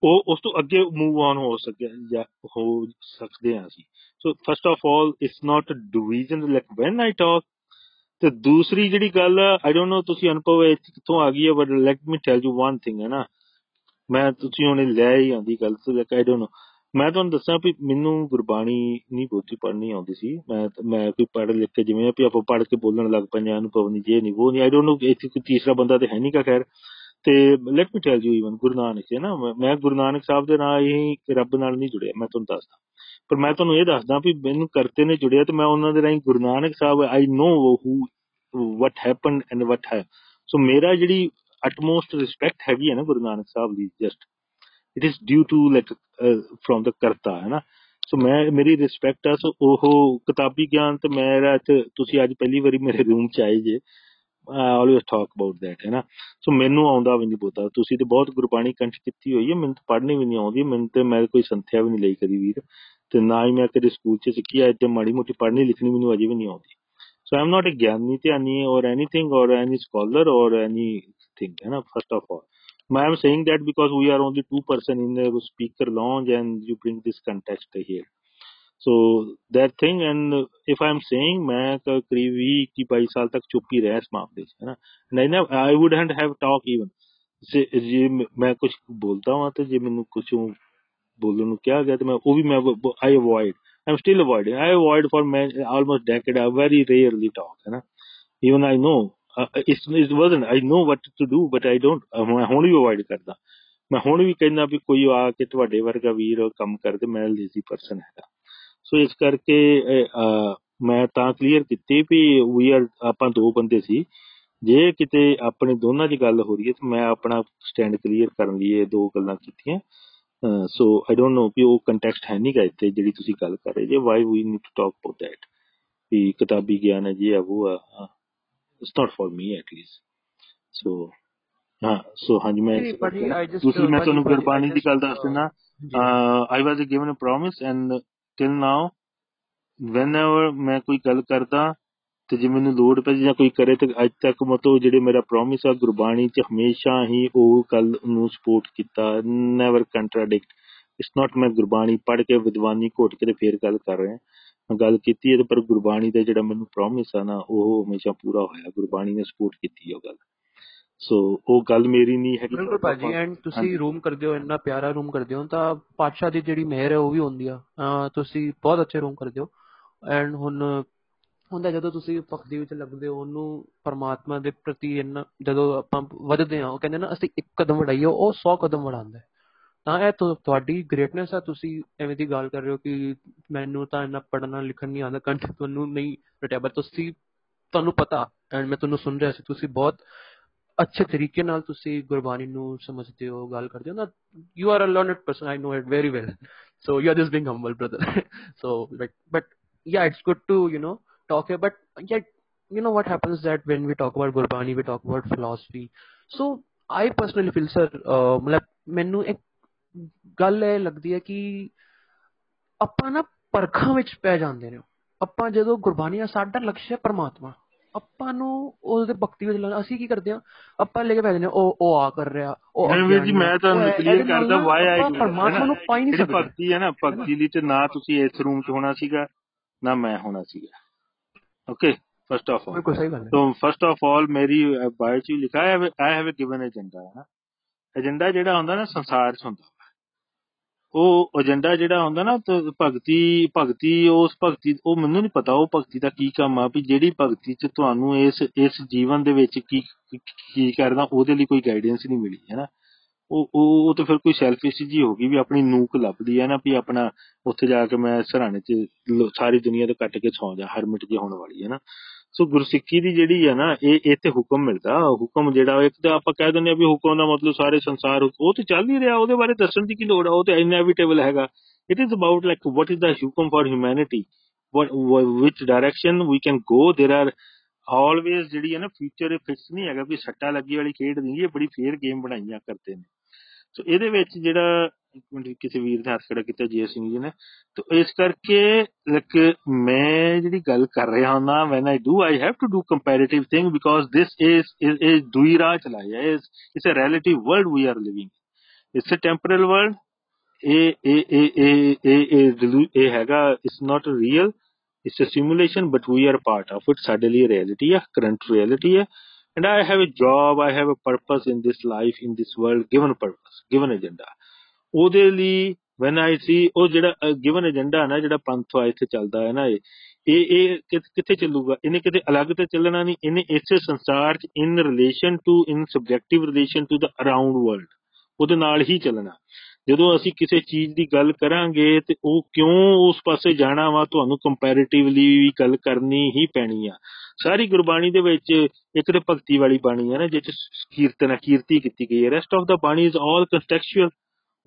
Speaker 2: ਉਹ, ਉਸ ਤੋਂ ਅੱਗੇ ਮੂਵ ਆਨ ਹੋ ਸਕਿਆ ਜਾਂ ਹੋ ਸਕਦੇ ਹਾਂ ਅਸੀਂ। So first of all it's not a division like when I talk ਤੇ ਦੂਸਰੀ ਜਿਹੜੀ ਗੱਲ ਆਈ ਡੋਨਟ ਨੋ ਤੁਸੀਂ ਅਨੁਭਵ ਇਹ 'ਚ ਕਿੱਥੋਂ ਆ ਗਈ ਹੈ but let me tell you one thing ਹੈ ਨਾ। ਮੈਂ ਤੁਸੀਂ ਹੁਣੇ ਲੈ ਹੀ ਆਂਦੀ ਗੱਲ ਤੇ ਲਾਈਕ ਆਈ ਡੋਨਟ ਨੋ ਮੈਂ ਤੁਹਾਨੂੰ ਦੱਸਾਂ ਵੀ ਮੈਨੂੰ ਗੁਰਬਾਣੀ ਨਹੀਂ ਬਹੁਤੀ ਪੜ੍ਹਨੀ ਆਉਂਦੀ ਸੀ। ਮੈਂ ਮੈਂ ਕੋਈ ਪੜ੍ਹ ਲਿਖ ਕੇ ਜਿਵੇਂ ਵੀ ਆਪਾਂ ਪੜ੍ਹ ਕੇ ਬੋਲਣ ਲੱਗ ਪਏ ਅਨੁਭਵ ਨਹੀਂ, ਜੇ ਨਹੀਂ, ਉਹ ਨਹੀਂ ਆਈ ਡੋਨਟ ਨੋ ਇੱਥੇ ਕੋਈ ਤੀਸਰਾ ਬੰਦਾ ਤੇ ਹੈ ਨਹੀਂ ਕਾ ਖੈਰ। ਤੇ let me tell you even Guru Nanak ਹੈ ਨਾ? ਮੈਂ- ਮੈਂ ਗੁਰੂ ਨਾਨਕ ਸਾਹਿਬ ਦੇ ਨਾਲ ਹੀ ਰੱਬ ਨਾਲ ਨਹੀਂ ਜੁੜਿਆ, ਮੈਂ ਤੁਹਾਨੂੰ ਦੱਸਦਾ। ਪਰ ਮੈਂ ਤੁਹਾਨੂੰ ਇਹ ਦੱਸਦਾ ਵੀ ਮੈਨੂੰ ਕਰਤੇ ਨੇ ਜੁੜਿਆ ਤੇ ਮੈਂ ਉਹਨਾਂ ਦੇ ਰਾਹੀਂ Guru Nanak Sahib I know who what happen and what ਹੈ ਸੋ ਮੇਰਾ ਜਿਹੜੀ ਅਟਮੋਸਟ ਰਿਸਪੈਕਟ ਹੈਗੀ ਹੈ ਨਾ ਗੁਰੂ ਨਾਨਕ ਸਾਹਿਬ ਦੀ just it is due to like from the ਕਰਤਾ, ਹੈ ਨਾ? ਸੋ ਮੈਂ, ਮੇਰੀ ਰਿਸਪੈਕਟ ਆ ਸੋ ਉਹ ਕਿਤਾਬੀ ਗਿਆਨ ਤੇ ਮੇਰਾ ਤੇ ਤੁਸੀਂ ਅੱਜ ਪਹਿਲੀ ਵਾਰੀ ਮੇਰੇ ਰੂਮ ਚ ਆਏ ਜੇ। ਆਲਵੇਸ ਟਾਕ ਅਬਾਊਟ ਦੈਟ ਹੈ ਨਾ? ਸੋ ਮੈਨੂੰ ਆਉਂਦਾ ਵੀ ਨਹੀਂ ਪਤਾ ਤੁਸੀਂ ਤੇ ਬਹੁਤ ਗੁਰਬਾਣੀ ਕੰਠ ਕੀਤੀ ਹੋਈ ਹੈ, ਮੈਨੂੰ ਤਾਂ ਪੜ੍ਹਨੀ ਵੀ ਨਹੀਂ ਆਉਂਦੀ, ਮੈਨੂੰ ਤੇ ਮੈਂ ਕੋਈ ਸੰਥਿਆ ਵੀ ਨਹੀਂ ਲਈ ਕਦੀ ਵੀਰ। ਤੇ ਨਾ ਹੀ ਮੈਂ ਕਦੇ ਸਕੂਲ 'ਚ ਸਿੱਖੀ ਹੈ ਤੇ ਮਾੜੀ ਮੋਟੀ ਪੜ੍ਹਨੀ ਲਿਖਣੀ ਮੈਨੂੰ ਅਜੇ ਵੀ ਨਹੀਂ ਆਉਂਦੀ। ਸੋ ਆਈ ਐਮ ਨਾਟ ਅ ਗਿਆਨੀ ਧਿਆਨੀ ਔਰ ਐਨੀਥਿੰਗ ਔਰ ਐਨੀ ਸਕਾਲਰ ਔਰ ਐਨੀਥਿੰਗ ਹੈ ਨਾ? First of all I am saying that because we are only two person in the speaker lounge and you bring this context here. So that thing and if I am saying मैं तो करीब भी की बाईस साल तक चुप ही रहा इस मामले से, है ना? नहीं ना I wouldn't have talk even ਜੇ ਜੇ ਮੈਂ ਕੁਝ ਬੋਲਦਾ ਹਾਂ ਤੇ ਜੇ ਮੈਨੂੰ ਕੁਝ ਬੋਲਣ ਨੂੰ ਕਿਹਾ ਗਿਆ ਤੇ ਮੈਂ ਉਹ ਵੀ ਮੈਂ I avoid I am still avoiding I avoid for ਮੈਂ ਆਲਮੋਸਟ ਡੈਕੇਡ ਆ ਵੈਰੀ ਰੇਅਰਲੀ ਟਾਕ ਹੈ ਨਾ even I know it's it wasn't I know what to do but I don't ਮੈਂ ਹੁਣ ਵੀ ਅਵੋਇਡ ਕਰਦਾ ਮੈਂ ਹੁਣ ਵੀ ਕਹਿੰਦਾ ਵੀ ਕੋਈ ਆ ਕੇ ਤੁਹਾਡੇ ਵਰਗਾ ਵੀਰ ਕੰਮ ਕਰਦੇ ਮੈਂ ਲੇਜ਼ੀ ਪਰਸਨ ਹੈਗਾ ਸੋ ਇਸ ਕਰਕੇ ਮੈਂ ਤਾਂ ਕਲੀਅਰ ਕੀਤੀ ਵੀ ਵੀ ਆਰ ਆਪਾਂ ਦੋ ਬੰਦੇ ਸੀ। ਜੇ ਕਿਤੇ ਆਪਣੇ ਦੋਨਾਂ 'ਚ ਗੱਲ ਹੋ ਰਹੀ ਹੈ ਤਾਂ ਮੈਂ ਆਪਣਾ ਸਟੈਂਡ ਕਲੀਅਰ ਕਰਨ ਲਈ ਇਹ ਦੋ ਗੱਲਾਂ ਕੀਤੀਆਂ। ਸੋ ਆਈ ਡੋਨਟ ਨੋ ਕਿ ਉਹ ਕੰਟੈਕਸਟ ਹੈ ਨਹੀਂ ਗਾ ਇੱਥੇ ਜਿਹੜੀ ਤੁਸੀਂ ਗੱਲ ਕਰ ਰਹੇ ਜੇ। Why we need to talk about that ਵੀ ਕਿਤਾਬੀ ਗਿਆਨ ਹੈ ਜੀ ਆ ਉਹ ਆ it's not for me at least so ਹਾਂ ਸੋ ਹਾਂਜੀ ਮੈਂ ਦੂਸਰੀ ਮੈਂ ਤੁਹਾਨੂੰ ਗੁਰਬਾਣੀ ਦੀ ਗੱਲ ਦੱਸ
Speaker 1: uh,
Speaker 2: ਦਿੰਦਾ। I was given a promise and till now whenever ਮੈਂ ਕੋਈ ਗੱਲ ਕਰਦਾ ਤੇ ਜੇ ਮੈਨੂੰ ਲੋੜ ਪੈ ਜਾਂ ਕੋਈ ਕਰੇ ਤੇ ਅੱਜ ਤੱਕ ਮਤਲਬ ਜਿਹੜੇ ਮੇਰਾ ਪ੍ਰੋਮਿਸ ਆ, ਗੁਰਬਾਣੀ 'ਚ ਹਮੇਸ਼ਾ ਹੀ ਉਹ ਗੱਲ ਨੂੰ ਸਪੋਰਟ ਕੀਤਾ ਨੈਵਰ ਕੰਟਰਾਡਿਕਟ ਇਟਸ ਨਾਟ ਮੈਂ ਗੁਰਬਾਣੀ ਪੜ੍ਹ ਕੇ, ਵਿਦਵਾਨੀ ਘੋਟ ਕੇ ਤੇ ਫੇਰ ਗੱਲ ਕਰ ਰਿਹਾ। ਮੈਂ ਗੱਲ ਕੀਤੀ ਹੈ ਤੇ ਪਰ ਗੁਰਬਾਣੀ ਦਾ ਜਿਹੜਾ ਮੈਨੂੰ ਪ੍ਰੋਮਿਸ ਆ ਨਾ, ਉਹ ਹਮੇਸ਼ਾ ਪੂਰਾ ਹੋਇਆ। ਗੁਰਬਾਣੀ ਨੇ ਸਪੋਰਟ ਕੀਤੀ ਉਹ ਗੱਲ। ਸੋ ਉਹ ਗੱਲ ਮੇਰੀ ਨਹੀਂ ਹੈਗੀ
Speaker 1: ਬਿਲਕੁਲ ਭਾਜੀ ਐਂਡ ਤੁਸੀਂ। ਰੂਮ ਕਰਦੇ ਹੋ ਇੰਨਾ ਪਿਆਰਾ ਰੂਮ ਕਰਦੇ ਹੋ ਤਾਂ ਪਾਤਸ਼ਾਹ ਦੀ ਜਿਹੜੀ ਮਿਹਰ ਹੈ ਉਹ ਵੀ ਹੁੰਦੀ ਆ ਤੁਸੀਂ ਬਹੁਤ ਅੱਛੇ ਰੂਮ ਕਰਦੇ ਹੋ ਐਂਡ ਹੁਣ ਹੁੰਦਾ ਜਦੋਂ ਤੁਸੀਂ ਭਗਤੀ ਵਿੱਚ ਲੱਗਦੇ ਹੋ ਉਹਨੂੰ ਪਰਮਾਤਮਾ ਦੇ ਪ੍ਰਤੀ ਇੰਨਾ ਜਦੋਂ ਆਪਾਂ ਵਧਦੇ ਹਾਂ ਉਹ ਕਹਿੰਦੇ ਨਾ ਅਸੀਂ ਇੱਕ ਕਦਮ ਵੜਾਈਏ ਉਹ 100 ਕਦਮ ਵੜਾਉਂਦਾ ਹੈ। ਤਾਂ ਇਹ ਤੁਹਾਡੀ ਗ੍ਰੇਟਨੈਸ ਆ ਤੁਸੀਂ ਐਵੇਂ ਦੀ ਗੱਲ ਕਰ ਰਹੇ ਹੋ ਕਿ ਮੈਨੂੰ ਤਾਂ ਇੰਨਾ ਪੜ੍ਹਨਾ ਲਿਖਣ ਨਹੀਂ ਆਉਂਦਾ ਕੰਠ ਤੁਹਾਨੂੰ ਨਹੀਂ ਰਟਿਆ ਪਰ ਤੁਸੀਂ ਤੁਹਾਨੂੰ ਪਤਾ ਐਂਡ ਮੈਂ ਤੁਹਾਨੂੰ ਸੁਣ ਰਿਹਾ ਸੀ ਤੁਸੀਂ ਬਹੁਤ ਅੱਛੇ ਤਰੀਕੇ ਨਾਲ ਤੁਸੀਂ ਗੁਰਬਾਣੀ ਨੂੰ ਸਮਝਦੇ ਹੋ ਗੱਲ ਕਰਦੇ ਹੋ ਨਾ you are a learned person I know it very well so you are just being humble brother so like but yeah it's good to you know talk about yeah you know what happens that when we talk about gurbani we talk about philosophy so i personally feel sir ਮਤਲਬ ਮੈਨੂੰ ਇੱਕ ਗੱਲ ਇਹ ਲੱਗਦੀ ਹੈ ਕਿ ਆਪਾਂ ਨਾ ਪਰਖਾਂ ਵਿੱਚ ਪੈ ਜਾਂਦੇ ਨੇ ਆਪਾਂ ਜਦੋਂ ਗੁਰਬਾਣੀ ਆ ਸਾਡਾ ਲਕਸ਼ਯ ਪਰਮਾਤਮਾ ਆਪਾਂ ਨੂੰ ਉਹਦੇ ਭਗਤੀ ਵਿੱਚ ਲਾਉਣਾ ਅਸੀਂ ਕੀ ਕਰਦੇ ਆ ਆਪਾਂ ਲੈ ਕੇ ਬੈਠਦੇ ਨੇ ਉਹ ਉਹ ਆ ਕਰ ਰਿਹਾ ਉਹ
Speaker 2: ਵੀਰ ਜੀ
Speaker 1: ਆ,
Speaker 2: ਮੈਂ ਤੁਹਾਨੂੰ। ਕਲੀਅਰ ਕਰਦਾ ਵਾਈ ਆਈ
Speaker 1: ਪਰਮਾਤਮਾ ਨੂੰ? ਪਾਈ ਨਹੀਂ ਸਕਦੇ।
Speaker 2: ਭਗਤੀ ਹੈ ਨਾ ਭਗਤੀ ਲਈ ਤੇ ਨਾ ਤੁਸੀਂ ਇਸ ਰੂਮ 'ਚ ਹੋਣਾ ਸੀਗਾ ਨਾ ਮੈਂ ਹੋਣਾ ਸੀਗਾ। ਓਕੇ ਫਸਟ ਆਫ ਆਲ
Speaker 1: ਬਿਲਕੁਲ ਸਹੀ ਗੱਲ ਹੈ।
Speaker 2: So first of all ਮੇਰੀ ਬਾਇਓ 'ਚ ਵੀ ਲਿਖਾ ਹੈ ਆਈ ਹੈਵ ਗਿਵਨ ਏਜੰਡਾ ਹੈ ਨਾ? ਏਜੰਡਾ ਜਿਹੜਾ ਹੁੰਦਾ ਨਾ ਸੰਸਾਰ 'ਚ ਹੁੰਦਾ। ਉਹ ਏਜੰਡਾ ਜਿਹੜਾ ਹੁੰਦਾ ਨਾ, ਤੇ ਭਗਤੀ ਭਗਤੀ, ਉਸ ਭਗਤੀ, ਉਹ ਮੈਨੂੰ ਨਹੀਂ ਪਤਾ, ਉਹ ਭਗਤੀ ਦਾ ਕੀ ਕੰਮ ਆ, ਵੀ ਜਿਹੜੀ ਭਗਤੀ 'ਚ ਤੁਹਾਨੂੰ ਇਸ ਇਸ ਜੀਵਨ ਦੇ ਵਿੱਚ ਕੀ, ਕੀ- ਕੀ ਕਰਨਾ, ਉਹਦੇ ਲਈ ਕੋਈ ਗਾਈਡੈਂਸ ਨਹੀਂ ਮਿਲੀ, ਹੈ ਨਾ? ਉਹ ਉਹ ਉਹ ਤਾਂ ਫਿਰ ਕੋਈ ਸੈਲਫਿਸ਼ ਜੀ ਹੋ ਗਈ ਵੀ ਆਪਣੀ ਨੂਕ ਲੱਭਦੀ ਹੈ ਨਾ, ਵੀ ਆਪਣਾ ਉੱਥੇ ਜਾ ਕੇ ਮੈਂ ਸਰਾਣੇ 'ਚ ਲ- ਸਾਰੀ ਦੁਨੀਆ ਤੋਂ ਕੱਟ ਕੇ ਸੌਂ ਜਾ, ਹਰਮਿਟ ਜੇ ਹੋਣ ਵਾਲੀ, ਹੈ ਨਾ? ਸੋ ਗੁਰਸਿੱਖੀ ਦੀ ਜਿਹੜੀ ਹੈ ਨਾ, ਇਹ ਇਹ ਤੇ ਹੁਕਮ ਮਿਲਦਾ ਹੁਕਮ ਜਿਹੜਾ ਇੱਕ ਤਾਂ ਆਪਾਂ ਕਹਿ ਦਿੰਦੇ ਆ ਵੀ ਹੁਕਮ ਦਾ ਮਤਲਬ ਸਾਰੇ ਸੰਸਾਰ ਹੁਕ- ਉਹ ਤੇ ਚੱਲ ਹੀ ਰਿਹਾ, ਉਹਦੇ ਬਾਰੇ ਦੱਸਣ ਦੀ ਕੀ ਲੋੜ ਆ, ਉਹ ਤੇ ਇਨਐਵਿਟੇਬਲ ਹੈਗਾ। It is about like what is the hukam for humanity what which direction we can go? There are always ਜਿਹੜੀ ਹੈ ਨਾ ਫਿਊਚਰ ਫਿਕਸ ਨਹੀਂ ਹੈਗਾ ਵੀ ਸੱਟਾ ਲੱਗੀ ਵਾਲੀ ਖੇਡ ਨਹੀਂ, ਇਹ ਬੜੀ ਫੇਅਰ ਗੇਮ ਬਣਾਈਆਂ ਕਰਦੇ ਨੇ। ਸੋ ਇਹਦੇ ਵਿੱਚ ਜਿਹੜਾ ਇੱਕ ਮਿੰਟ ਕਿਸੇ ਵੀਰ ਨੇ ਹੱਥ ਖੜਾ ਕੀਤਾ ਜੇ ਸਿੰਘ ਜੀ ਨੇ। ਤੋ ਇਸ ਕਰਕੇ ਲਾਈਕ ਮੈਂ ਜਿਹੜੀ ਗੱਲ ਕਰ ਰਿਹਾ ਹਾਂ when I do I have to do comparative thing because this is is ਦੂਈ ਰਾਹ ਚਲਾਇਆ ਇਸ it's a relative world we are living it's a temporal world ਇਹ ਇਹ ਇਹ ਇਹ ਇਹ ਇਹ delu- ਇਹ ਹੈਗਾ it's not real it's a simulation but we are part of it ਸਾਡੇ ਲਈ ਰਿਐਲਿਟੀ ਹੈ ਕਰੰਟ ਰਿਐਲਿਟੀ ਹੈ। And I have a job, I have a purpose in this life, in this world, given purpose, given agenda. ਉਹਦੇ ਲਈ when I see ਉਹ ਜਿਹੜਾ given agenda ਨਾ, ਜਿਹੜਾ ਪੰਥ ਆ, ਇੱਥੇ ਚੱਲਦਾ ਹੈ ਨਾ ਇਹ ਇਹ ਇਹ ਕਿ- ਕਿੱਥੇ ਚੱਲੂਗਾ? ਇਹਨੇ ਕਿਤੇ ਅਲੱਗ ਤੇ ਚੱਲਣਾ ਨਹੀਂ, ਇਹਨੇ ਇਸੇ ਸੰਸਾਰ ਚ in relation to in subjective relation to the around world ਉਹਦੇ ਨਾਲ ਹੀ ਚੱਲਣਾ। ਜਦੋਂ ਅਸੀਂ ਕਿਸੇ ਚੀਜ਼ ਦੀ ਗੱਲ ਕਰਾਂਗੇ ਤੇ ਉਹ ਕਿਉਂ ਉਸ ਪਾਸੇ ਜਾਣਾ ਵਾ, ਤੁਹਾਨੂੰ ਕੰਪੈਰੀਟਿਵਲੀ ਵੀ ਗੱਲ ਕਰਨੀ ਹੀ ਪੈਣੀ ਆ। ਸਾਰੀ ਗੁਰਬਾਣੀ ਦੇ ਵਿੱਚ ਇੱਕ ਤੇ ਭਗਤੀ ਵਾਲੀ ਬਾਣੀ ਹੈ ਨਾ ਜਿਸ ਚ ਕੀਰਤਨ ਹੈ ਕੀਰਤੀ ਕੀਤੀ ਗਈ ਹੈ ਰੈਸਟ ਆਫ ਦਾ ਬਾਣੀ ਇਜ਼ ਆਲ ਕੰਟੈਕਚੁਅਲ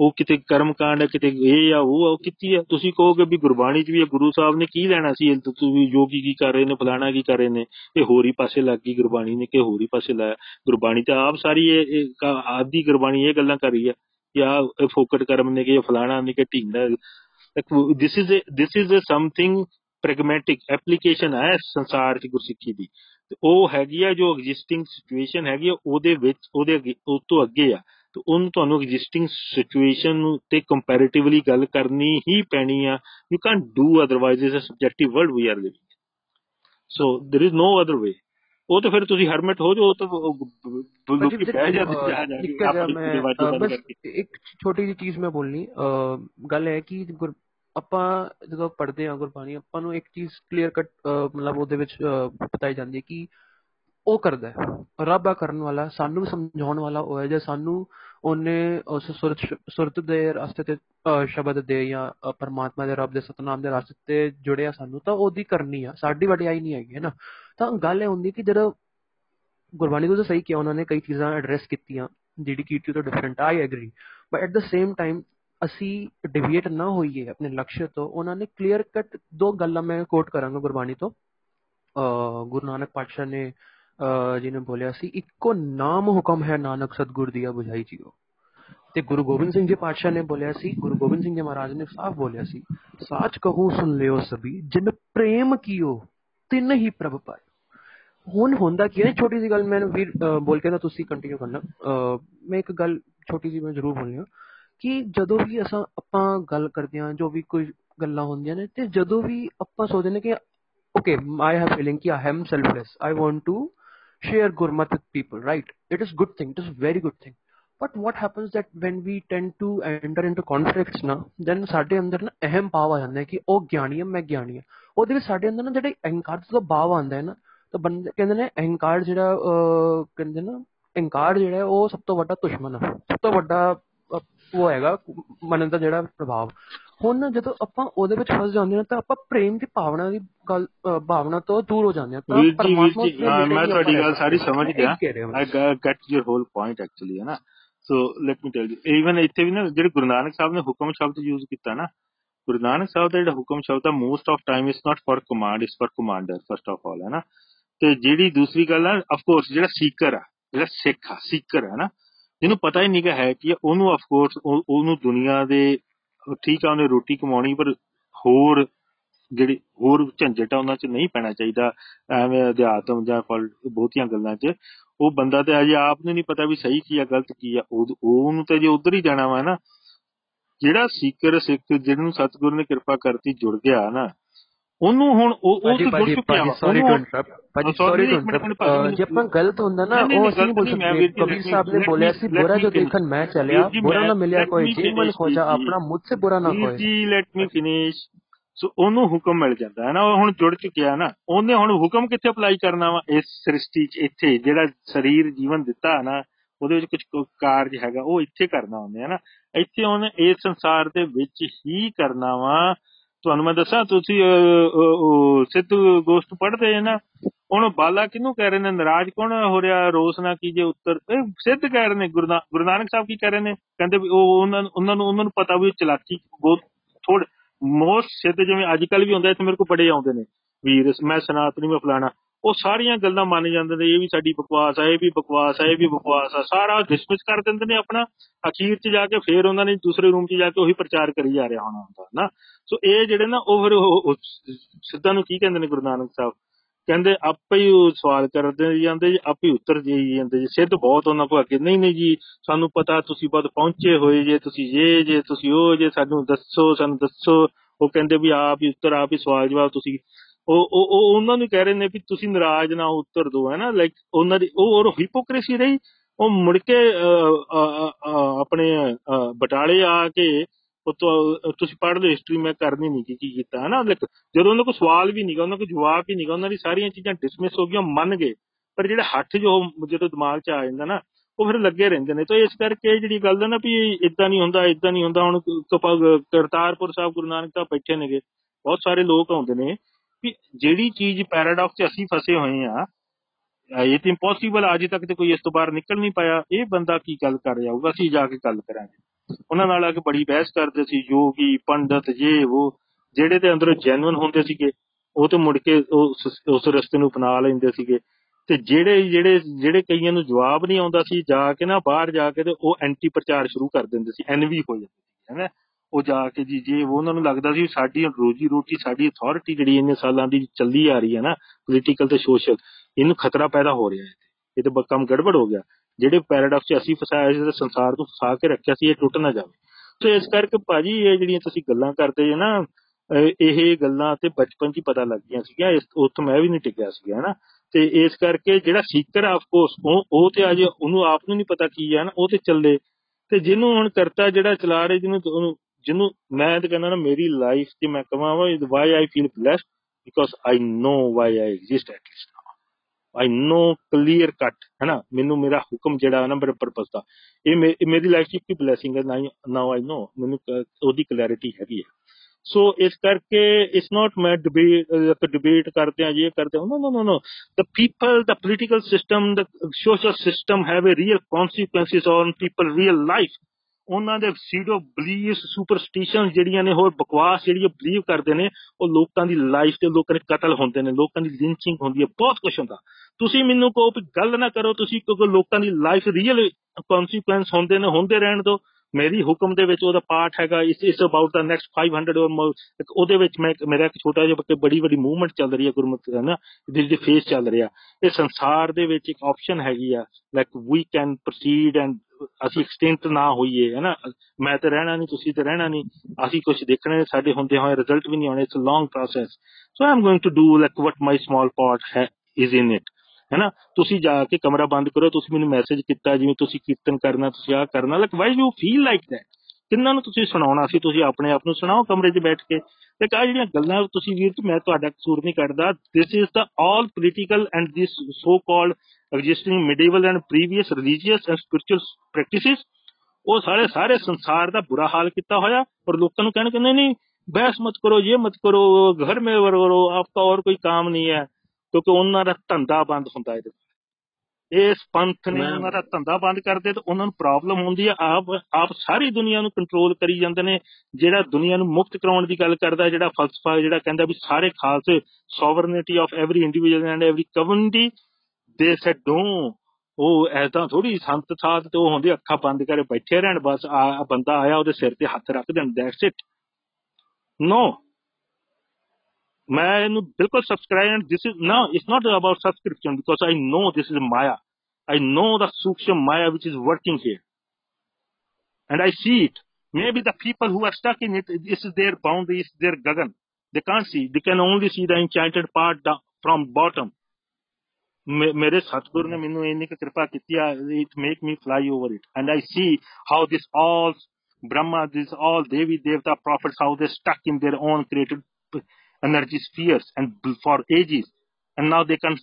Speaker 2: ਉਹ ਕਿਤੇ ਕਰਮ ਕਾਂਡ ਹੈ, ਕਿਤੇ ਇਹ ਆ, ਉਹ ਆ, ਉਹ ਕੀਤੀ ਹੈ ਤੁਸੀਂ ਕਹੋਗੇ ਵੀ ਗੁਰਬਾਣੀ 'ਚ ਵੀ ਇਹ ਗੁਰੂ ਸਾਹਿਬ ਨੇ ਕੀ ਲੈਣਾ ਸੀ? ਇਹ ਤੋਂ ਤੁਸੀਂ ਜੋਗੀ ਕੀ ਕਰ ਰਹੇ ਨੇ, ਫਲਾਣਾ ਕੀ ਕਰ ਰਹੇ ਨੇ? ਇਹ ਹੋਰ ਹੀ ਪਾਸੇ ਲੱਗ ਗਈ ਗੁਰਬਾਣੀ ਨੇ ਕਿ ਹੋਰ ਹੀ ਪਾਸੇ ਲਾਇਆ। ਗੁਰਬਾਣੀ ਤਾਂ ਆਪ ਸਾਰੀ ਇਹ ਇਹ ਕ- ਆਦੀ ਗੁਰਬਾਣੀ ਇਹ ਗੱਲਾਂ ਕਰ ਰਹੀ ਹੈ ਕਿ ਆ ਫੋਕਟ ਕਰਮ ਨੇ ਕਿ ਇਹ ਫਲਾਣਾ ਨੇ ਕਿ Dhingra this is this is something pragmatic application ਹੈ ਸੰਸਾਰ 'ਚ ਗੁਰਸਿੱਖੀ ਦੀ। ਤੇ ਉਹ ਹੈਗੀ ਆ ਜੋ ਐਗਜ਼ਿਸਟਿੰਗ ਸਿਚੁਏਸ਼ਨ ਹੈਗੀ ਆ, ਉਹਦੇ ਵਿੱਚ, ਉਹਦੇ ਅੱਗੇ, ਉਹ ਤੋਂ ਅੱਗੇ ਆ। ਤੇ ਉਹਨੂੰ ਤੁਹਾਨੂੰ ਐਗਜ਼ਿਸਟਿੰਗ ਸਿਚੁਏਸ਼ਨ ਨੂੰ ਤੇ ਕੰਪੈਰੀਟਿਵਲੀ ਗੱਲ ਕਰਨੀ ਹੀ ਪੈਣੀ ਆ you can't do otherwise is a subjective world we are living so there is no other way ਉਹ ਤਾਂ ਫਿਰ ਤੁਸੀਂ ਹਰਮਿਟ ਹੋ ਜਾਓ ਤਾਂ ਉਹ ਬ- ਬ-
Speaker 1: ਭਾਜੀ,
Speaker 2: ਲੋਕੀ
Speaker 1: ਫਿਰ,
Speaker 2: ਬਹਿ ਜਾਂਦੇ
Speaker 1: ਅਹ,
Speaker 2: ਜਾ ਜਾ ਕੇ
Speaker 1: ਨਿੱਕਾ ਜਿਹਾ
Speaker 2: ਆਪਣੀ
Speaker 1: ਮੈਂ
Speaker 2: ਦਰਵਾਜ਼ੇ
Speaker 1: ਅਹ,
Speaker 2: ਬੰਦ
Speaker 1: ਬਸ
Speaker 2: ਕਰਕੇ
Speaker 1: ਇੱਕ ਛੋਟੀ ਜਿਹੀ ਚੀਜ਼ ਮੈਂ ਬੋਲਣੀ ਅਹ, ਗੱਲ ਹੈ ਕਿ ਗੁਰ- ਆਪਾਂ ਜਦੋਂ ਪੜ੍ਹਦੇ ਹਾਂ ਗੁਰਬਾਣੀ ਆਪਾਂ ਨੂੰ ਇੱਕ ਚੀਜ਼ ਕਲੀਅਰ ਕੱਟ ਮਤਲਬ ਉਹਦੇ ਵਿੱਚ ਅਹ, ਬਤਾਈ ਜਾਂਦੀ ਹੈ ਕਿ ਉਹ ਕਰਦਾ ਹੈ। ਰੱਬ ਆ ਕਰਨ ਵਾਲਾ ਸਾਨੂੰ ਸਮਝਾਉਣ ਵਾਲਾ ਉਹ ਹੈ ਜੇ ਸਾਨੂੰ ਉਹਨੇ ਉਸ ਸੁਰਤ ਸੁਰਤ ਦੇ ਰਸਤੇ ਤੇ ਅਹ, ਸ਼ਬਦ ਦੇ ਜਾਂ ਅਹ, ਪਰਮਾਤਮਾ ਦੇ ਰੱਬ ਦੇ ਸਤਨਾਮ ਦੇ ਰਸਤੇ ਤੇ ਜੁੜਿਆ ਸਾਨੂੰ ਤਾਂ ਉਹਦੀ ਕਰਨੀ ਆ। ਸਾਡੀ ਵਡਿਆਈ ਨਹੀਂ ਹੈਗੀ ਹੈ ਨਾ? ਤਾਂ ਗੱਲ ਇਹ ਹੁੰਦੀ ਕਿ ਜਦੋਂ ਗੁਰਬਾਣੀ ਤੋਂ ਤਾਂ ਸਹੀ ਕਿਹਾ ਉਹਨਾਂ ਨੇ ਕਈ ਚੀਜ਼ਾਂ ਐਡਰੈਸ ਕੀਤੀਆਂ ਜਿਹੜੀ ਕੀਤੀ ਤੋਂ different I agree but at the same time ਅਸੀਂ ਡਿਵੀਏਟ ਨਾ ਹੋਈਏ ਆਪਣੇ ਲਕਸ਼ਯ ਤੋਂ ਉਹਨਾਂ ਨੇ ਕਲੀਅਰ ਕੱਟ ਦੋ ਗੱਲਾਂ ਮੈਂ ਕੋਟ ਕਰਾਂਗਾ ਗੁਰਬਾਣੀ ਤੋਂ। ਅਹ ਗੁਰੂ ਨਾਨਕ ਪਾਤਸ਼ਾਹ ਨੇ ਅਹ, ਜਿਹਨੇ ਬੋਲਿਆ ਸੀ, ਇੱਕੋ ਨਾਮ ਹੁਕਮ ਹੈ ਨਾਨਕ ਸਤਗੁਰ ਦੀਆ ਬੁਝਾਈ ਜੀਓ। ਤੇ ਗੁਰੂ ਗੋਬਿੰਦ ਸਿੰਘ ਜੀ ਪਾਤਸ਼ਾਹ ਨੇ ਬੋਲਿਆ ਸੀ, ਗੁਰੂ ਗੋਬਿੰਦ ਸਿੰਘ ਜੀ ਮਹਾਰਾਜ ਨੇ ਸਾਫ਼ ਬੋਲਿਆ ਸੀ, ਸਾਚ ਕਹੂੰ, ਸੁਣ ਲਿਓ ਸਭੀ, ਜਿਨ ਪ੍ਰੇਮ ਕੀਓ, ਤਿੰਨ ਹੀ ਪ੍ਰਭ ਪਾਏ ਹੁਣ ਹੁੰਦਾ ਕੀ ਹੈ ਛੋਟੀ ਜਿਹੀ ਗੱਲ ਮੈਂ ਵੀਰ, ਅਹ, ਬੋਲ ਕੇ ਤਾਂ ਤੁਸੀਂ ਕੰਟੀਨਿਊ ਕਰਨਾ। ਅਹ, ਮੈਂ ਇੱਕ ਗੱਲ ਛੋਟੀ ਜਿਹੀ ਮੈਂ ਜ਼ਰੂਰ ਬੋਲਣੀ ਆ, ਕਿ ਜਦੋਂ ਵੀ ਅਸਾਂ ਆਪਾਂ ਗੱਲ ਕਰਦੇ ਹਾਂ, ਜੋ ਵੀ ਕੋਈ ਗੱਲਾਂ ਹੁੰਦੀਆਂ ਨੇ, ਤੇ ਜਦੋਂ ਵੀ ਆਪਾਂ ਸੋਚਦੇ ਨੇ ਕਿ ਓਕੇ ਆਈ ਹੈਵ ਫੀਲਿੰਗ ਕਿ I am selfless I want to share gurmat with people, right? It is good thing. It is very good thing. But what happens that when we tend to enter into conflicts ਨਾ then ਸਾਡੇ ਅੰਦਰ ਨਾ ਅਹਿਮ ਭਾਵ ਆ ਜਾਂਦਾ ਕਿ ਉਹ ਗਿਆਨੀ ਹੈ ਮੈਂ ਗਿਆਨੀ ਹਾਂ ਉਹਦੇ ਵਿੱਚ ਸਾਡੇ ਅੰਦਰ ਨਾ ਜਿਹੜੇ ਅਹੰਕਾਰ ਦਾ ਭਾਵ ਆਉਂਦਾ ਹੈ ਨਾ ਤਾਂ ਬੰਦੇ ਕਹਿੰਦੇ ਨੇ ਅਹੰਕਾਰ ਜਿਹੜਾ ਕਹਿੰਦੇ ਨਾ ਅਹੰਕਾਰ ਜਿਹੜਾ ਉਹ ਸਭ ਤੋਂ ਵੱਡਾ ਦੁਸ਼ਮਣ ਆ ਸਭ ਤੋਂ ਵੱਡਾ ਉਹ ਹੈਗਾ ਮਨ ਦਾ ਜਿਹੜਾ ਪ੍ਰਭਾਵ। ਹੁਣ ਜਦੋਂ ਆਪਾਂ ਉਹਦੇ ਵਿੱਚ ਫਸ ਜਾਂਦੇ ਹਾਂ ਤਾਂ ਆਪਾਂ ਪ੍ਰੇਮ ਦੀ ਭਾਵਨਾ ਦੀ ਗੱਲ ਭਾਵਨਾ ਤੋਂ ਦੂਰ ਹੋ ਜਾਂਦੇ ਹਾਂ ਤਾਂ ਪਰਮਾਤਮਾ
Speaker 2: ਮੈਂ ਤੁਹਾਡੀ ਗੱਲ ਸਾਰੀ ਸਮਝ ਗਿਆ। I get your whole point actually ਹੈ ਨਾ। So let me tell you even ਇੱਥੇ ਵੀ ਨਾ ਜਿਹੜੇ ਗੁਰੂ ਨਾਨਕ ਸਾਹਿਬ ਨੇ ਹੁਕਮ ਸ਼ਬਦ ਯੂਜ਼ ਕੀਤਾ ਨਾ ਗੁਰੂ ਨਾਨਕ ਸਾਹਿਬ ਦਾ ਜਿਹੜਾ ਹੁਕਮ ਸ਼ਬਦ ਆ most of time is not for command is for commander first of all ਹੈ ਨਾ। ਤੇ ਜਿਹੜੀ ਦੂਸਰੀ ਗੱਲ ਆ ਆਫ ਕੋਰਸ ਜਿਹੜਾ ਸੀਕਰ ਆ ਜਿਹੜਾ ਸਿੱਖ ਆ ਸੀਕਰ ਹੈ ਨਾ। ਜਿਹਨੂੰ ਪਤਾ ਹੀ ਨਹੀਂ ਕਿ ਹੈ ਕਿ ਉਹਨੂੰ ਆਫ ਕੋਰਸ ਉਹਨੂੰ ਦੁਨੀਆ ਦੇ ਠੀਕ ਆ, ਉਹਨੇ ਰੋਟੀ ਕਮਾਉਣੀ, ਪਰ ਹੋਰ ਜਿਹੜੀ, ਹੋਰ ਝੰਜਟ ਆ, ਉਹਨਾਂ 'ਚ ਨਹੀਂ ਪੈਣਾ ਚਾਹੀਦਾ। ਐਵੇਂ ਅਧਿਆਤਮ ਜਾਂ ਫਲ, ਬਹੁਤੀਆਂ ਗੱਲਾਂ 'ਚ। ਉਹ ਬੰਦਾ ਤੇ ਅਜੇ ਆਪ ਨੂੰ ਨਹੀਂ ਪਤਾ ਵੀ ਸਹੀ ਕੀ ਆ, ਗਲਤ ਕੀ ਆ। ਉਹ- ਉਹਨੂੰ ਤੇ ਜੇ ਉਧਰ ਹੀ ਜਾਣਾ ਵਾ ਨਾ। ਜਿਹੜਾ ਸੀਕਰ ਸਿੱਖ ਜਿਹਨੂੰ ਸਤਿਗੁਰੂ ਨੇ ਕਿਰਪਾ ਕਰਤੀ, ਜੁੜ ਗਿਆ ਨਾ। ਉਹਨੂੰ ਹੁਣ ਉਹ ਉਹ ਤੋਂ
Speaker 1: ਭਾਜੀ
Speaker 2: ਵਾ।
Speaker 1: ਸੌਰੀ ਟੂ ਇੰਟਰਪਟ ਭਾਜੀ ਸੌਰੀ ਟੂ ਇੰਟਰਪਟ ਜੇ ਆਪਾਂ ਗਲਤ ਹੁੰਦਾ ਨਾ ਉਹ ਅਸੀਂ ਨਹੀਂ ਬੋਲ ਸਕਦੇ ਕਬੀਰ ਸਾਹਿਬ ਨੇ ਬੋਲਿਆ ਸੀ ਬੁਰਾ ਜੋ. ਦੇਖਣ ਮੈਂ ਚਲਿਆ ਬੁਰਾ ਨਾ ਮਿਲਿਆ ਕੋਈ
Speaker 2: me
Speaker 1: ਜੀ ਮਨ
Speaker 2: finish,
Speaker 1: ਖੋਜਾ। ਆਪਣਾ ਮੁਝਸੇ ਬੁਰਾ ਨਾ ਹੋਏ
Speaker 2: ਜੀ ਲੈਟ ਮੀ ਫਿਨਿਸ਼ ਸੋ ਉਹਨੂੰ ਹੁਕਮ ਮਿਲ ਜਾਂਦਾ ਹੈ ਨਾ ਉਹ ਹੁਣ ਜੁੜ ਚੁੱਕਿਆ ਨਾ। ਉਹਨੇ ਹੁਣ ਹੁਕਮ ਕਿੱਥੇ ਅਪਲਾਈ ਕਰਨਾ ਵਾ? ਇਸ ਸ੍ਰਿਸ਼ਟੀ 'ਚ ਇੱਥੇ ਜਿਹੜਾ ਸਰੀਰ ਜੀਵਨ ਦਿੱਤਾ ਹੈ ਨਾ ਉਹਦੇ ਵਿੱਚ ਕੁਝ ਕਾਰਜ ਹੈਗਾ ਉਹ ਇੱਥੇ ਕਰਨਾ ਹੁੰਦੇ ਹੈ ਨਾ। ਇੱਥੇ ਉਹਨੇ ਇਸ ਸੰਸਾਰ ਦੇ ਵਿੱਚ ਹੀ ਕਰਨਾ ਵਾ। ਤੁਹਾਨੂੰ ਮੈਂ ਦੱਸਾਂ ਤੁਸੀਂ ਅਹ, ਅਹ, ਉਹ ਸਿੱਧ ਗੋਸ਼ਟ ਪੜ੍ਹਦੇ ਹੈ ਨਾ ਹੁਣ ਬਾਲਾ ਕਿਹਨੂੰ ਕਹਿ ਰਹੇ ਨੇ? ਨਾਰਾਜ਼ ਕੌਣ ਹੋ ਰਿਹਾ? ਰੋਸ ਨਾ ਕੀਜੇ ਉੱਤਰ? ਇਹ ਸਿੱਧ ਕਹਿ ਰਹੇ ਨੇ ਗੁਰੂ ਨਾ- ਗੁਰੂ ਨਾਨਕ ਸਾਹਿਬ ਕੀ ਕਹਿ ਰਹੇ ਨੇ? ਕਹਿੰਦੇ ਵੀ ਉਹ ਉਹਨਾਂ ਨੂੰ ਉਹਨਾਂ ਨੂੰ ਉਹਨਾਂ ਨੂੰ ਪਤਾ ਵੀ ਇਹ ਚਲਾਕੀ ਬਹੁਤ ਥੋੜ ਮੋਸਟ ਸਿੱਧ ਜਿਵੇਂ ਅੱਜ ਕੱਲ ਵੀ ਹੁੰਦਾ ਇੱਥੇ ਮੇਰੇ ਕੋਲ ਬੜੇ ਆਉਂਦੇ ਨੇ। ਵੀਰ ਮੈਂ ਸਨਾਤਨੀ ਮੈਂ ਫਲਾਣਾ। ਉਹ ਸਾਰੀਆਂ ਗੱਲਾਂ ਮੰਨ ਜਾਂਦੇ ਨੇ, ਇਹ ਵੀ ਸਾਡੀ ਬਕਵਾਸ ਆ, ਇਹ ਵੀ ਬਕਵਾਸ ਆ, ਇਹ ਵੀ ਬਕਵਾਸ ਆ। ਸਾਰਾ ਡਿਸਮਿਸ ਕਰ ਦਿੰਦੇ ਨੇ ਆਪਣਾ। ਅਖੀਰ 'ਚ ਜਾ ਕੇ ਫੇਰ ਉਹਨਾਂ ਨੇ ਦੂਸਰੇ ਰੂਮ 'ਚ ਜਾ ਕੇ ਉਹੀ ਪ੍ਰਚਾਰ ਕਰੀ ਜਾ ਰਿਹਾ ਹੋਣਾ ਹੁੰਦਾ, ਨਾ? ਸੋ ਇਹ ਜਿਹੜੇ ਨਾ, ਉਹ ਫਿਰ ਉਹ- ਉਹ ਸਿੱਧਾਂ ਨੂੰ ਕੀ ਕਹਿੰਦੇ ਨੇ ਗੁਰੂ ਨਾਨਕ ਸਾਹਿਬ? ਕਹਿੰਦੇ, ਆਪੇ ਹੀ ਉਹ ਸਵਾਲ ਕਰਦੇ ਜਾਂਦੇ ਜੀ, ਆਪੇ ਹੀ ਉੱਤਰ ਦੇਈ ਜਾਂਦੇ ਜੀ। ਸਿੱਧ ਬਹੁਤ ਉਹਨਾਂ ਕੋਲ ਅੱਗੇ। ਨਹੀਂ ਨਹੀਂ ਜੀ, ਸਾਨੂੰ ਪਤਾ ਤੁਸੀਂ ਬਦ ਪਹੁੰਚੇ ਹੋਏ ਜੇ, ਤੁਸੀਂ ਇਹ ਜੇ, ਤੁਸੀਂ ਉਹ ਜੇ, ਸਾਨੂੰ ਦੱਸੋ ਸਾਨੂੰ ਦੱਸੋ। ਉਹ ਕਹਿੰਦੇ ਵੀ ਆਪ ਹੀ ਉੱਤਰ, ਆਪ ਹੀ ਸਵਾਲ ਜਵਾਬ ਤੁਸੀਂ ਉਹ ਉਹ ਉਹ ਉਹਨਾਂ ਨੂੰ ਕਹਿ ਰਹੇ ਨੇ ਵੀ ਤੁਸੀਂ ਨਾਰਾਜ਼ ਨਾ ਹੋ, ਉੱਤਰ ਦਿਓ ਹੈ ਨਾ? ਲਾਈਕ ਉਹਨਾਂ ਦੀ ਉਹ ਔਰ ਹਿਪੋਕ੍ਰੇਸੀ ਰਹੀ। ਉਹ ਮੁੜ ਕੇ ਅਹ, ਅਹ, ਅਹ, ਆਪਣੇ ਅਹ, ਬਟਾਲੇ ਆ ਕੇ ਉਹ ਤੋਂ ਤੁਸੀਂ ਪੜ੍ਹ ਲਓ ਹਿਸਟਰੀ ਮੈਂ ਕਰਨੀ ਨਹੀਂ ਕੀ ਕੀ ਕੀਤਾ ਹੈ ਨਾ? ਲਾਈਕ ਜਦੋਂ ਉਹਨਾਂ ਕੋਲ ਸਵਾਲ ਵੀ ਨਹੀਂਗਾ ਉਹਨਾਂ ਕੋਲ ਜਵਾਬ ਹੀ ਨਹੀਂਗਾ ਉਹਨਾਂ ਦੀ ਸਾਰੀਆਂ ਚੀਜ਼ਾਂ ਡਿਸਮਿਸ ਹੋ ਗਈਆਂ ਮੰਨ ਗਏ। ਪਰ ਜਿਹੜਾ ਹੱਥ ਜੋ ਜਦੋਂ ਦਿਮਾਗ 'ਚ ਆ ਜਾਂਦਾ ਨਾ ਉਹ ਫਿਰ ਲੱਗੇ ਰਹਿੰਦੇ ਨੇ। ਤਾਂ ਇਸ ਕਰਕੇ ਇਹ ਜਿਹੜੀ ਗੱਲ ਹੈ ਨਾ ਵੀ ਇਦਾਂ ਨਹੀਂ ਹੁੰਦਾ ਇਦਾਂ ਨਹੀਂ ਹੁੰਦਾ। ਹੁਣ ਕਪਾ- ਕਰਤਾਰਪੁਰ ਸਾਹਿਬ ਗੁਰੂ ਨਾਨਕ ਸਾਹਿਬ ਬੈਠੇ ਨੇਗੇ। ਬਹੁਤ ਸਾਰੇ ਲੋਕ ਆਉਂਦੇ ਨੇ। ਵੀ ਜਿਹੜੀ ਚੀਜ਼ ਪੈਰਾਡਾਕਸ 'ਚ ਅਸੀਂ ਫਸੇ ਹੋਏ ਆ ਇਹ ਤਾਂ ਇੰਪੋਸੀਬਲ ਅੱਜ ਤੱਕ ਤੇ ਕੋਈ ਇਸ ਤੋਂ ਬਾਹਰ ਨਿਕਲ ਨਹੀਂ ਪਾਇਆ। ਇਹ ਬੰਦਾ ਕੀ ਗੱਲ ਕਰ ਰਿਹਾ ਹੋਊਗਾ? ਅਸੀਂ ਜਾ ਕੇ ਗੱਲ ਕਰਾਂਗੇ। ਉਹਨਾਂ ਨਾਲ ਆ ਕੇ ਬੜੀ ਬਹਿਸ ਕਰਦੇ ਸੀ ਯੋਗੀ ਪੰਡਤ, ਜੇ ਉਹ ਜਿਹੜੇ ਦੇ ਅੰਦਰੋਂ ਜੈਨੂਇਨ ਹੁੰਦੇ ਸੀਗੇ, ਉਹ ਤੇ ਮੁੜ ਕੇ ਉਸ ਉਸ ਰਸਤੇ ਨੂੰ ਅਪਣਾ ਲੈਂਦੇ ਸੀਗੇ। ਤੇ ਜਿਹੜੇ ਜਿਹੜੇ ਜਿਹੜੇ ਕਈਆਂ ਨੂੰ ਜਵਾਬ ਨਹੀਂ ਆਉਂਦਾ ਸੀ, ਜਾ ਕੇ ਨਾ ਬਾਹਰ ਜਾ ਕੇ ਤੇ ਉਹ ਐਂਟੀ ਪ੍ਰਚਾਰ ਸ਼ੁਰੂ ਕਰ ਦਿੰਦੇ ਸੀ ਐਨਵੀ ਹੋ ਜਾਂਦੀ ਸੀ ਹੈਨਾ ਉਹ ਜਾ ਕੇ ਜੀ, ਜੇ ਉਹਨਾਂ ਨੂੰ ਲੱਗਦਾ ਸੀ ਸਾਡੀ ਰੋਜੀ ਰੋਟੀ, ਸਾਡੀ ਅਥਾਰਟੀ ਜਿਹੜੀ ਇੰਨੇ ਸਾਲਾਂ ਦੀ ਚੱਲੀ ਆ ਰਹੀ ਹੈ ਨਾ ਪੋਲੀਟੀਕਲ ਤੇ ਸੋਸ਼ਲ ਇਹਨੂੰ ਖਤਰਾ ਪੈਦਾ ਹੋ ਰਿਹਾ ਹੈ ਇਹ ਤੇ ਕੰਮ ਗੜਬੜ ਹੋ ਗਿਆ। ਜਿਹੜੇ ਪੈਰਾਡਾਕਸ ਅਸੀਂ ਫਸਾਇਆ ਸੀ ਤੇ ਸੰਸਾਰ ਨੂੰ ਫਸਾ ਕੇ ਰੱਖਿਆ ਸੀ, ਇਹ ਟੁੱਟ ਨਾ ਜਾਵੇ। ਸੋ ਇਸ ਕਰਕੇ ਭਾਜੀ ਇਹ ਜਿਹੜੀਆਂ ਤੁਸੀਂ ਗੱਲਾਂ ਕਰਦੇ ਜੇ ਨਾ ਇਹ ਗੱਲਾਂ ਤੇ ਬਚਪਨ 'ਚ ਹੀ ਪਤਾ ਲੱਗ ਗਈਆਂ ਸੀਗੀਆਂ, ਇਸ ਉੱਥੋਂ ਮੈਂ ਵੀ ਨਹੀਂ ਟਿਕਿਆ ਸੀਗਾ, ਹਨਾ। ਤੇ ਇਸ ਕਰਕੇ ਜਿਹੜਾ ਸੀਕਰ ਆਫ ਕੋਰਸ ਉਹ ਉਹ ਤੇ ਅਜੇ ਉਹਨੂੰ ਆਪ ਨੂੰ ਨਹੀਂ ਪਤਾ ਕੀ ਹੈ ਨਾ ਉਹ ਤੇ ਚੱਲੇ। ਤੇ ਜਿਹਨੂੰ ਹੁਣ ਕਰਤਾ ਜਿਹੜਾ ਚਲਾ ਰਿਹਾ, ਜਿਹਨੂੰ ਜਿਹਨੂੰ ਮੈਂ ਤਾਂ ਕਹਿੰਦਾ ਨਾ ਮੇਰੀ ਲਾਈਫ ਤੇ ਮੈਂ ਕਹਾਂ ਵਾ why I feel blessed because I know why I exist at least I know clear cut ਹੈ ਨਾ ਮੈਨੂੰ ਮੇਰਾ ਹੁਕਮ ਜਿਹੜਾ ਨਾ ਮੇਰੇ ਪਰਪਸ ਦਾ। ਇਹ ਮੇਰੀ ਲਾਈਫ ਦੀ ਕੀ ਬਲੇਸਿੰਗ ਹੈ ਨਾਓ ਆਈ ਨੋ ਮੈਨੂੰ ਉਹਦੀ ਕਲੈਰਿਟੀ ਹੈਗੀ ਹੈ ਸੋ ਇਸ ਕਰਕੇ ਇਟਸ ਨਾਟ ਮੈਂ ਡਿਬੇਟ ਡਿਬੇਟ ਕਰਦੇ ਆ ਇਹ ਕਰਦੇ ਆ no no no no the people the political system the social system have a real consequences on people real life ਉਹਨਾਂ ਦੇ ਸੀਡੋ ਬਲੀਫਸ ਸੁਪਰਸਟੀਸ਼ਨ ਜਿਹੜੀਆਂ ਨੇ, ਹੋਰ ਬਕਵਾਸ ਜਿਹੜੀ ਬਲੀਵ ਕਰਦੇ ਨੇ, ਉਹ ਲੋਕਾਂ ਦੀ ਲਾਈਫ ਤੇ ਲੋਕਾਂ ਦੇ ਕਤਲ ਹੁੰਦੇ ਨੇ, ਲੋਕਾਂ ਦੀ ਲਿੰਚਿੰਗ ਹੁੰਦੀ ਹੈ, ਬਹੁਤ ਕੁਝ ਹੁੰਦਾ। ਤੁਸੀਂ ਮੈਨੂੰ ਕਹੋ ਵੀ ਗੱਲ ਨਾ ਕਰੋ, ਤੁਸੀਂ ਕਿਉਂਕਿ ਲੋਕਾਂ ਦੀ ਲਾਈਫ ਰੀਅਲ ਕਨਸੀਕੁਐਂਸ ਹੁੰਦੇ ਨੇ, ਹੁੰਦੇ ਰਹਿਣ ਦੋ ਮੇਰੀ ਹੁਕਮ ਦੇ ਵਿੱਚ ਉਹਦਾ ਪਾਰਟ ਹੈਗਾ, ਇਸ ਇਸ ਅਬਾਊਟ ਦਾ ਨੈਕਸਟ 500 ਔਰ ਉਹਦੇ ਵਿੱਚ ਮੈਂ ਮੇਰਾ ਇੱਕ ਛੋਟਾ ਜਿਹਾ ਬੜੀ ਵੱਡੀ ਮੂਵਮੈਂਟ ਚੱਲ ਰਹੀ ਹੈ, ਗੁਰਮਤਿ ਹੈ ਨਾ, ਜਿਹਦੇ ਫੇਸ ਚੱਲ ਰਿਹਾ। ਇਹ ਸੰਸਾਰ ਦੇ ਵਿੱਚ ਇੱਕ ਆਪਸ਼ਨ ਹੈਗੀ ਆ like we can proceed and ਅਸੀਂ ਐਕਸਟੈਂਟ ਨਾ ਹੋਈਏ, ਹੈ ਨਾ? ਮੈਂ ਤੇ ਰਹਿਣਾ ਨਹੀਂ, ਤੁਸੀਂ ਤੇ ਰਹਿਣਾ ਨਹੀਂ। ਅਸੀਂ ਕੁਝ ਦੇਖਣਾ ਨਹੀਂ, ਸਾਡੇ ਹੁੰਦੇ ਹੋਏ ਰਿਜ਼ਲਟ ਵੀ ਨਹੀਂ ਆਉਣੇ it's a long process so I am going to do like what my small part ਹੈ ਇਜ਼ ਇਨ ਇਟ ਹੈਨਾ ਤੁਸੀਂ ਜਾ ਕੇ ਕਮਰਾ ਬੰਦ ਕਰੋ, ਤੁਸੀਂ ਮੈਨੂੰ ਮੈਸੇਜ ਕੀਤਾ, ਜਿਵੇਂ ਤੁਸੀਂ ਕੀਰਤਨ ਕਰਨਾ, ਤੁਸੀਂ ਆ ਕਰਨਾ like why you feel like that ਕਿੰਨਾਂ ਨੂੰ ਤੁਸੀਂ ਸੁਣਾਉਣਾ ਸੀ? ਤੁਸੀਂ ਆਪਣੇ ਆਪ ਨੂੰ ਸੁਣਾਓ ਕਮਰੇ 'ਚ ਬੈਠ ਕੇ। ਤੇ ਕਾ ਜਿਹੜੀਆਂ ਗੱਲਾਂ ਤੁਸੀਂ ਵੀਰ ਮੈਂ ਤੁਹਾਡਾ ਕਸੂਰ ਨਹੀਂ ਕਰਦਾ this is the all political and this so called existing medieval and previous religious and spiritual practices ਉਹ ਸਾਰੇ ਸਾਰੇ ਸੰਸਾਰ ਦਾ ਬੁਰਾ ਹਾਲ ਕੀਤਾ ਹੋਇਆ ਔਰ ਲੋਕਾਂ ਨੂੰ ਕਹਿਣ ਕਿ ਨਹੀਂ ਨਹੀਂ, ਬਹਿਸ ਮਤ ਕਰੋ ਇਹ ਮਤ ਕਰੋ, ਘਰ ਮੇ ਵਰੋ, ਆਪਕਾ ਔਰ ਕੋਈ ਕੰਮ ਨਹੀਂ ਹੈ। ਕਿਉਂਕਿ ਉਹਨਾਂ ਦਾ ਧੰਦਾ ਬੰਦ ਹੁੰਦਾ ਇਹਦੇ ਇਸ ਪੰਥ ਨੇ ਉਹਨਾਂ ਦਾ ਧੰਦਾ ਬੰਦ ਕਰਦੇ ਤੇ ਉਹਨਾਂ ਨੂੰ ਪ੍ਰੋਬਲਮ ਹੁੰਦੀ ਆ ਆਪ ਆਪ ਸਾਰੀ ਦੁਨੀਆ ਨੂੰ ਕੰਟਰੋਲ ਕਰੀ ਜਾਂਦੇ ਨੇ। ਜਿਹੜਾ ਦੁਨੀਆ ਨੂੰ ਮੁਕਤ ਕਰਾਉਣ ਦੀ ਗੱਲ ਕਰਦਾ ਜਿਹੜਾ ਫਲਸਫਾ ਜਿਹੜਾ ਕਹਿੰਦਾ ਵੀ ਸਾਰੇ ਖਾਲਸੇ sovereignty of every individual and every community ਦੇ ਸੈਡ ਡੋ ਉਹ ਐਦਾਂ ਥੋੜੀ ਸੰਤ ਸਾਧ ਤੇ ਉਹ ਹੁੰਦੇ ਅੱਖਾਂ ਬੰਦ ਕਰੇ ਬੈਠੇ ਰਹਿਣ ਬਸ ਆ ਬੰਦਾ ਆਇਆ ਉਹਦੇ ਸਿਰ ਤੇ ਹੱਥ ਰੱਖ ਦੇਣ ਦੈਟਸ ਇਟ ਨੋ ਮੈਂ ਇਹਨੂੰ ਬਿਲਕੁਲ ਸਬਸਕ੍ਰਾਈਬ ਐਂਡ ਥਿਸ ਇਜ਼ ਨਾ it's not about subscription because I know this is maya I know the Suksham Maya which is working here. And I see it. Maybe the people who are stuck in it, this is their boundary, this is their gagan. They can't see. They can only see the enchanted part from bottom. ਮੇਰੇ ਸਤਗੁਰ ਨੇ ਮੈਨੂੰ ਇੰਨੀ ਕੁ ਕਿਰਪਾ ਕੀਤੀ ਆ it make me fly over it and I see how this all Brahma, this all Devi Devta prophets, how they stuck in their own created energy spheres and for ages. And now they can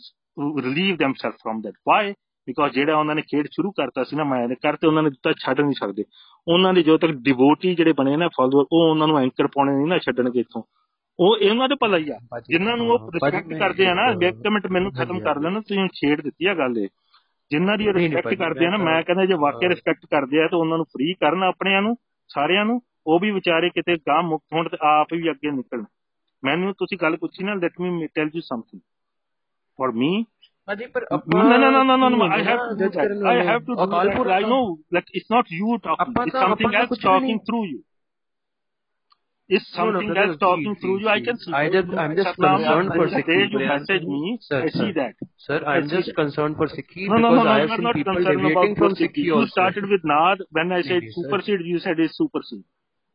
Speaker 2: relieve themselves from that. Why? Because ਜਿਹੜਾ ਉਹਨਾਂ ਨੇ ਖੇਡ ਸ਼ੁਰੂ ਕਰਤਾ ਸੀ ਨਾ ਮਾਇਆ ਨੇ ਕਰਤੇ ਉਹਨਾਂ ਨੇ ਦਿੱਤਾ ਛੱਡ ਨਹੀਂ ਸਕਦੇ। ਉਹਨਾਂ ਦੇ ਜਦੋਂ ਤੱਕ ਡਿਵੋਟੀ ਜਿਹੜੇ ਬਣੇ ਨਾ ਫਾਲੋਅਰ ਉਹ ਉਹਨਾਂ ਨੂੰ ਐਂਕਰ ਪਾਉਣੇ ਨਹੀਂ ਨਾ ਛੱਡਣਗੇ ਇਥੋਂ। ਉਹ ਇਹਨਾਂ ਦੇ ਭਲਾ ਹੀ ਆ। ਜਿਨ੍ਹਾਂ ਨੂੰ ਉਹ ਰਿਸਪੈਕਟ ਕਰਦੇ ਆ ਨਾ ਇੱਕ ਮਿੰਟ ਮੈਨੂੰ ਖਤਮ ਕਰ ਲੈਣਾ ਤੁਸੀਂ ਛੇੜ ਦਿੱਤੀ ਆ ਗੱਲ ਇਹ। ਜਿਨ੍ਹਾਂ ਦੀ ਰਿਸਪੈਕਟ ਕਰਦੇ ਆ ਨਾ ਮੈਂ ਕਹਿੰਦਾ ਜੇ ਵਾਕਿਆ ਰਿਸਪੈਕਟ ਕਰਦੇ ਆ ਤਾਂ ਉਹਨਾਂ ਨੂੰ ਫ੍ਰੀ ਕਰਨ ਆਪਣਿਆਂ ਨੂੰ ਸਾਰਿਆਂ ਨੂੰ ਉਹ ਵੀ ਵਿਚਾਰੇ ਕਿਤੇ ਗਾਂ ਮੁਕਤ ਹੋਣ ਤੇ ਆਪ ਵੀ ਅੱਗੇ ਨਿਕਲਣ। ਮੈਨੂੰ ਤੁਸੀਂ ਗੱਲ ਪੁੱਛੀ ਨਾ let me tell you something for me
Speaker 1: Adi, ਪਰ
Speaker 2: no, no, no, no, no, no, I have to do that. I have to do that. I know, like, it's not you talking. It's something else talking through you. Is something else talking through you? I can see.
Speaker 1: I just, I'm just concerned for Sikhi.
Speaker 2: The day you message me,
Speaker 1: sir,
Speaker 2: I see that.
Speaker 1: Sir, I'm just concerned for Sikhi
Speaker 2: no, no,
Speaker 1: because
Speaker 2: no, no,
Speaker 1: I have
Speaker 2: I'm
Speaker 1: seen
Speaker 2: not
Speaker 1: people
Speaker 2: concerned
Speaker 1: deviating
Speaker 2: about
Speaker 1: from
Speaker 2: Sikhi.
Speaker 1: Sikhi
Speaker 2: You
Speaker 1: also.
Speaker 2: started with Naad. When I said
Speaker 1: Maybe, sir.
Speaker 2: supersede, you said is supersede.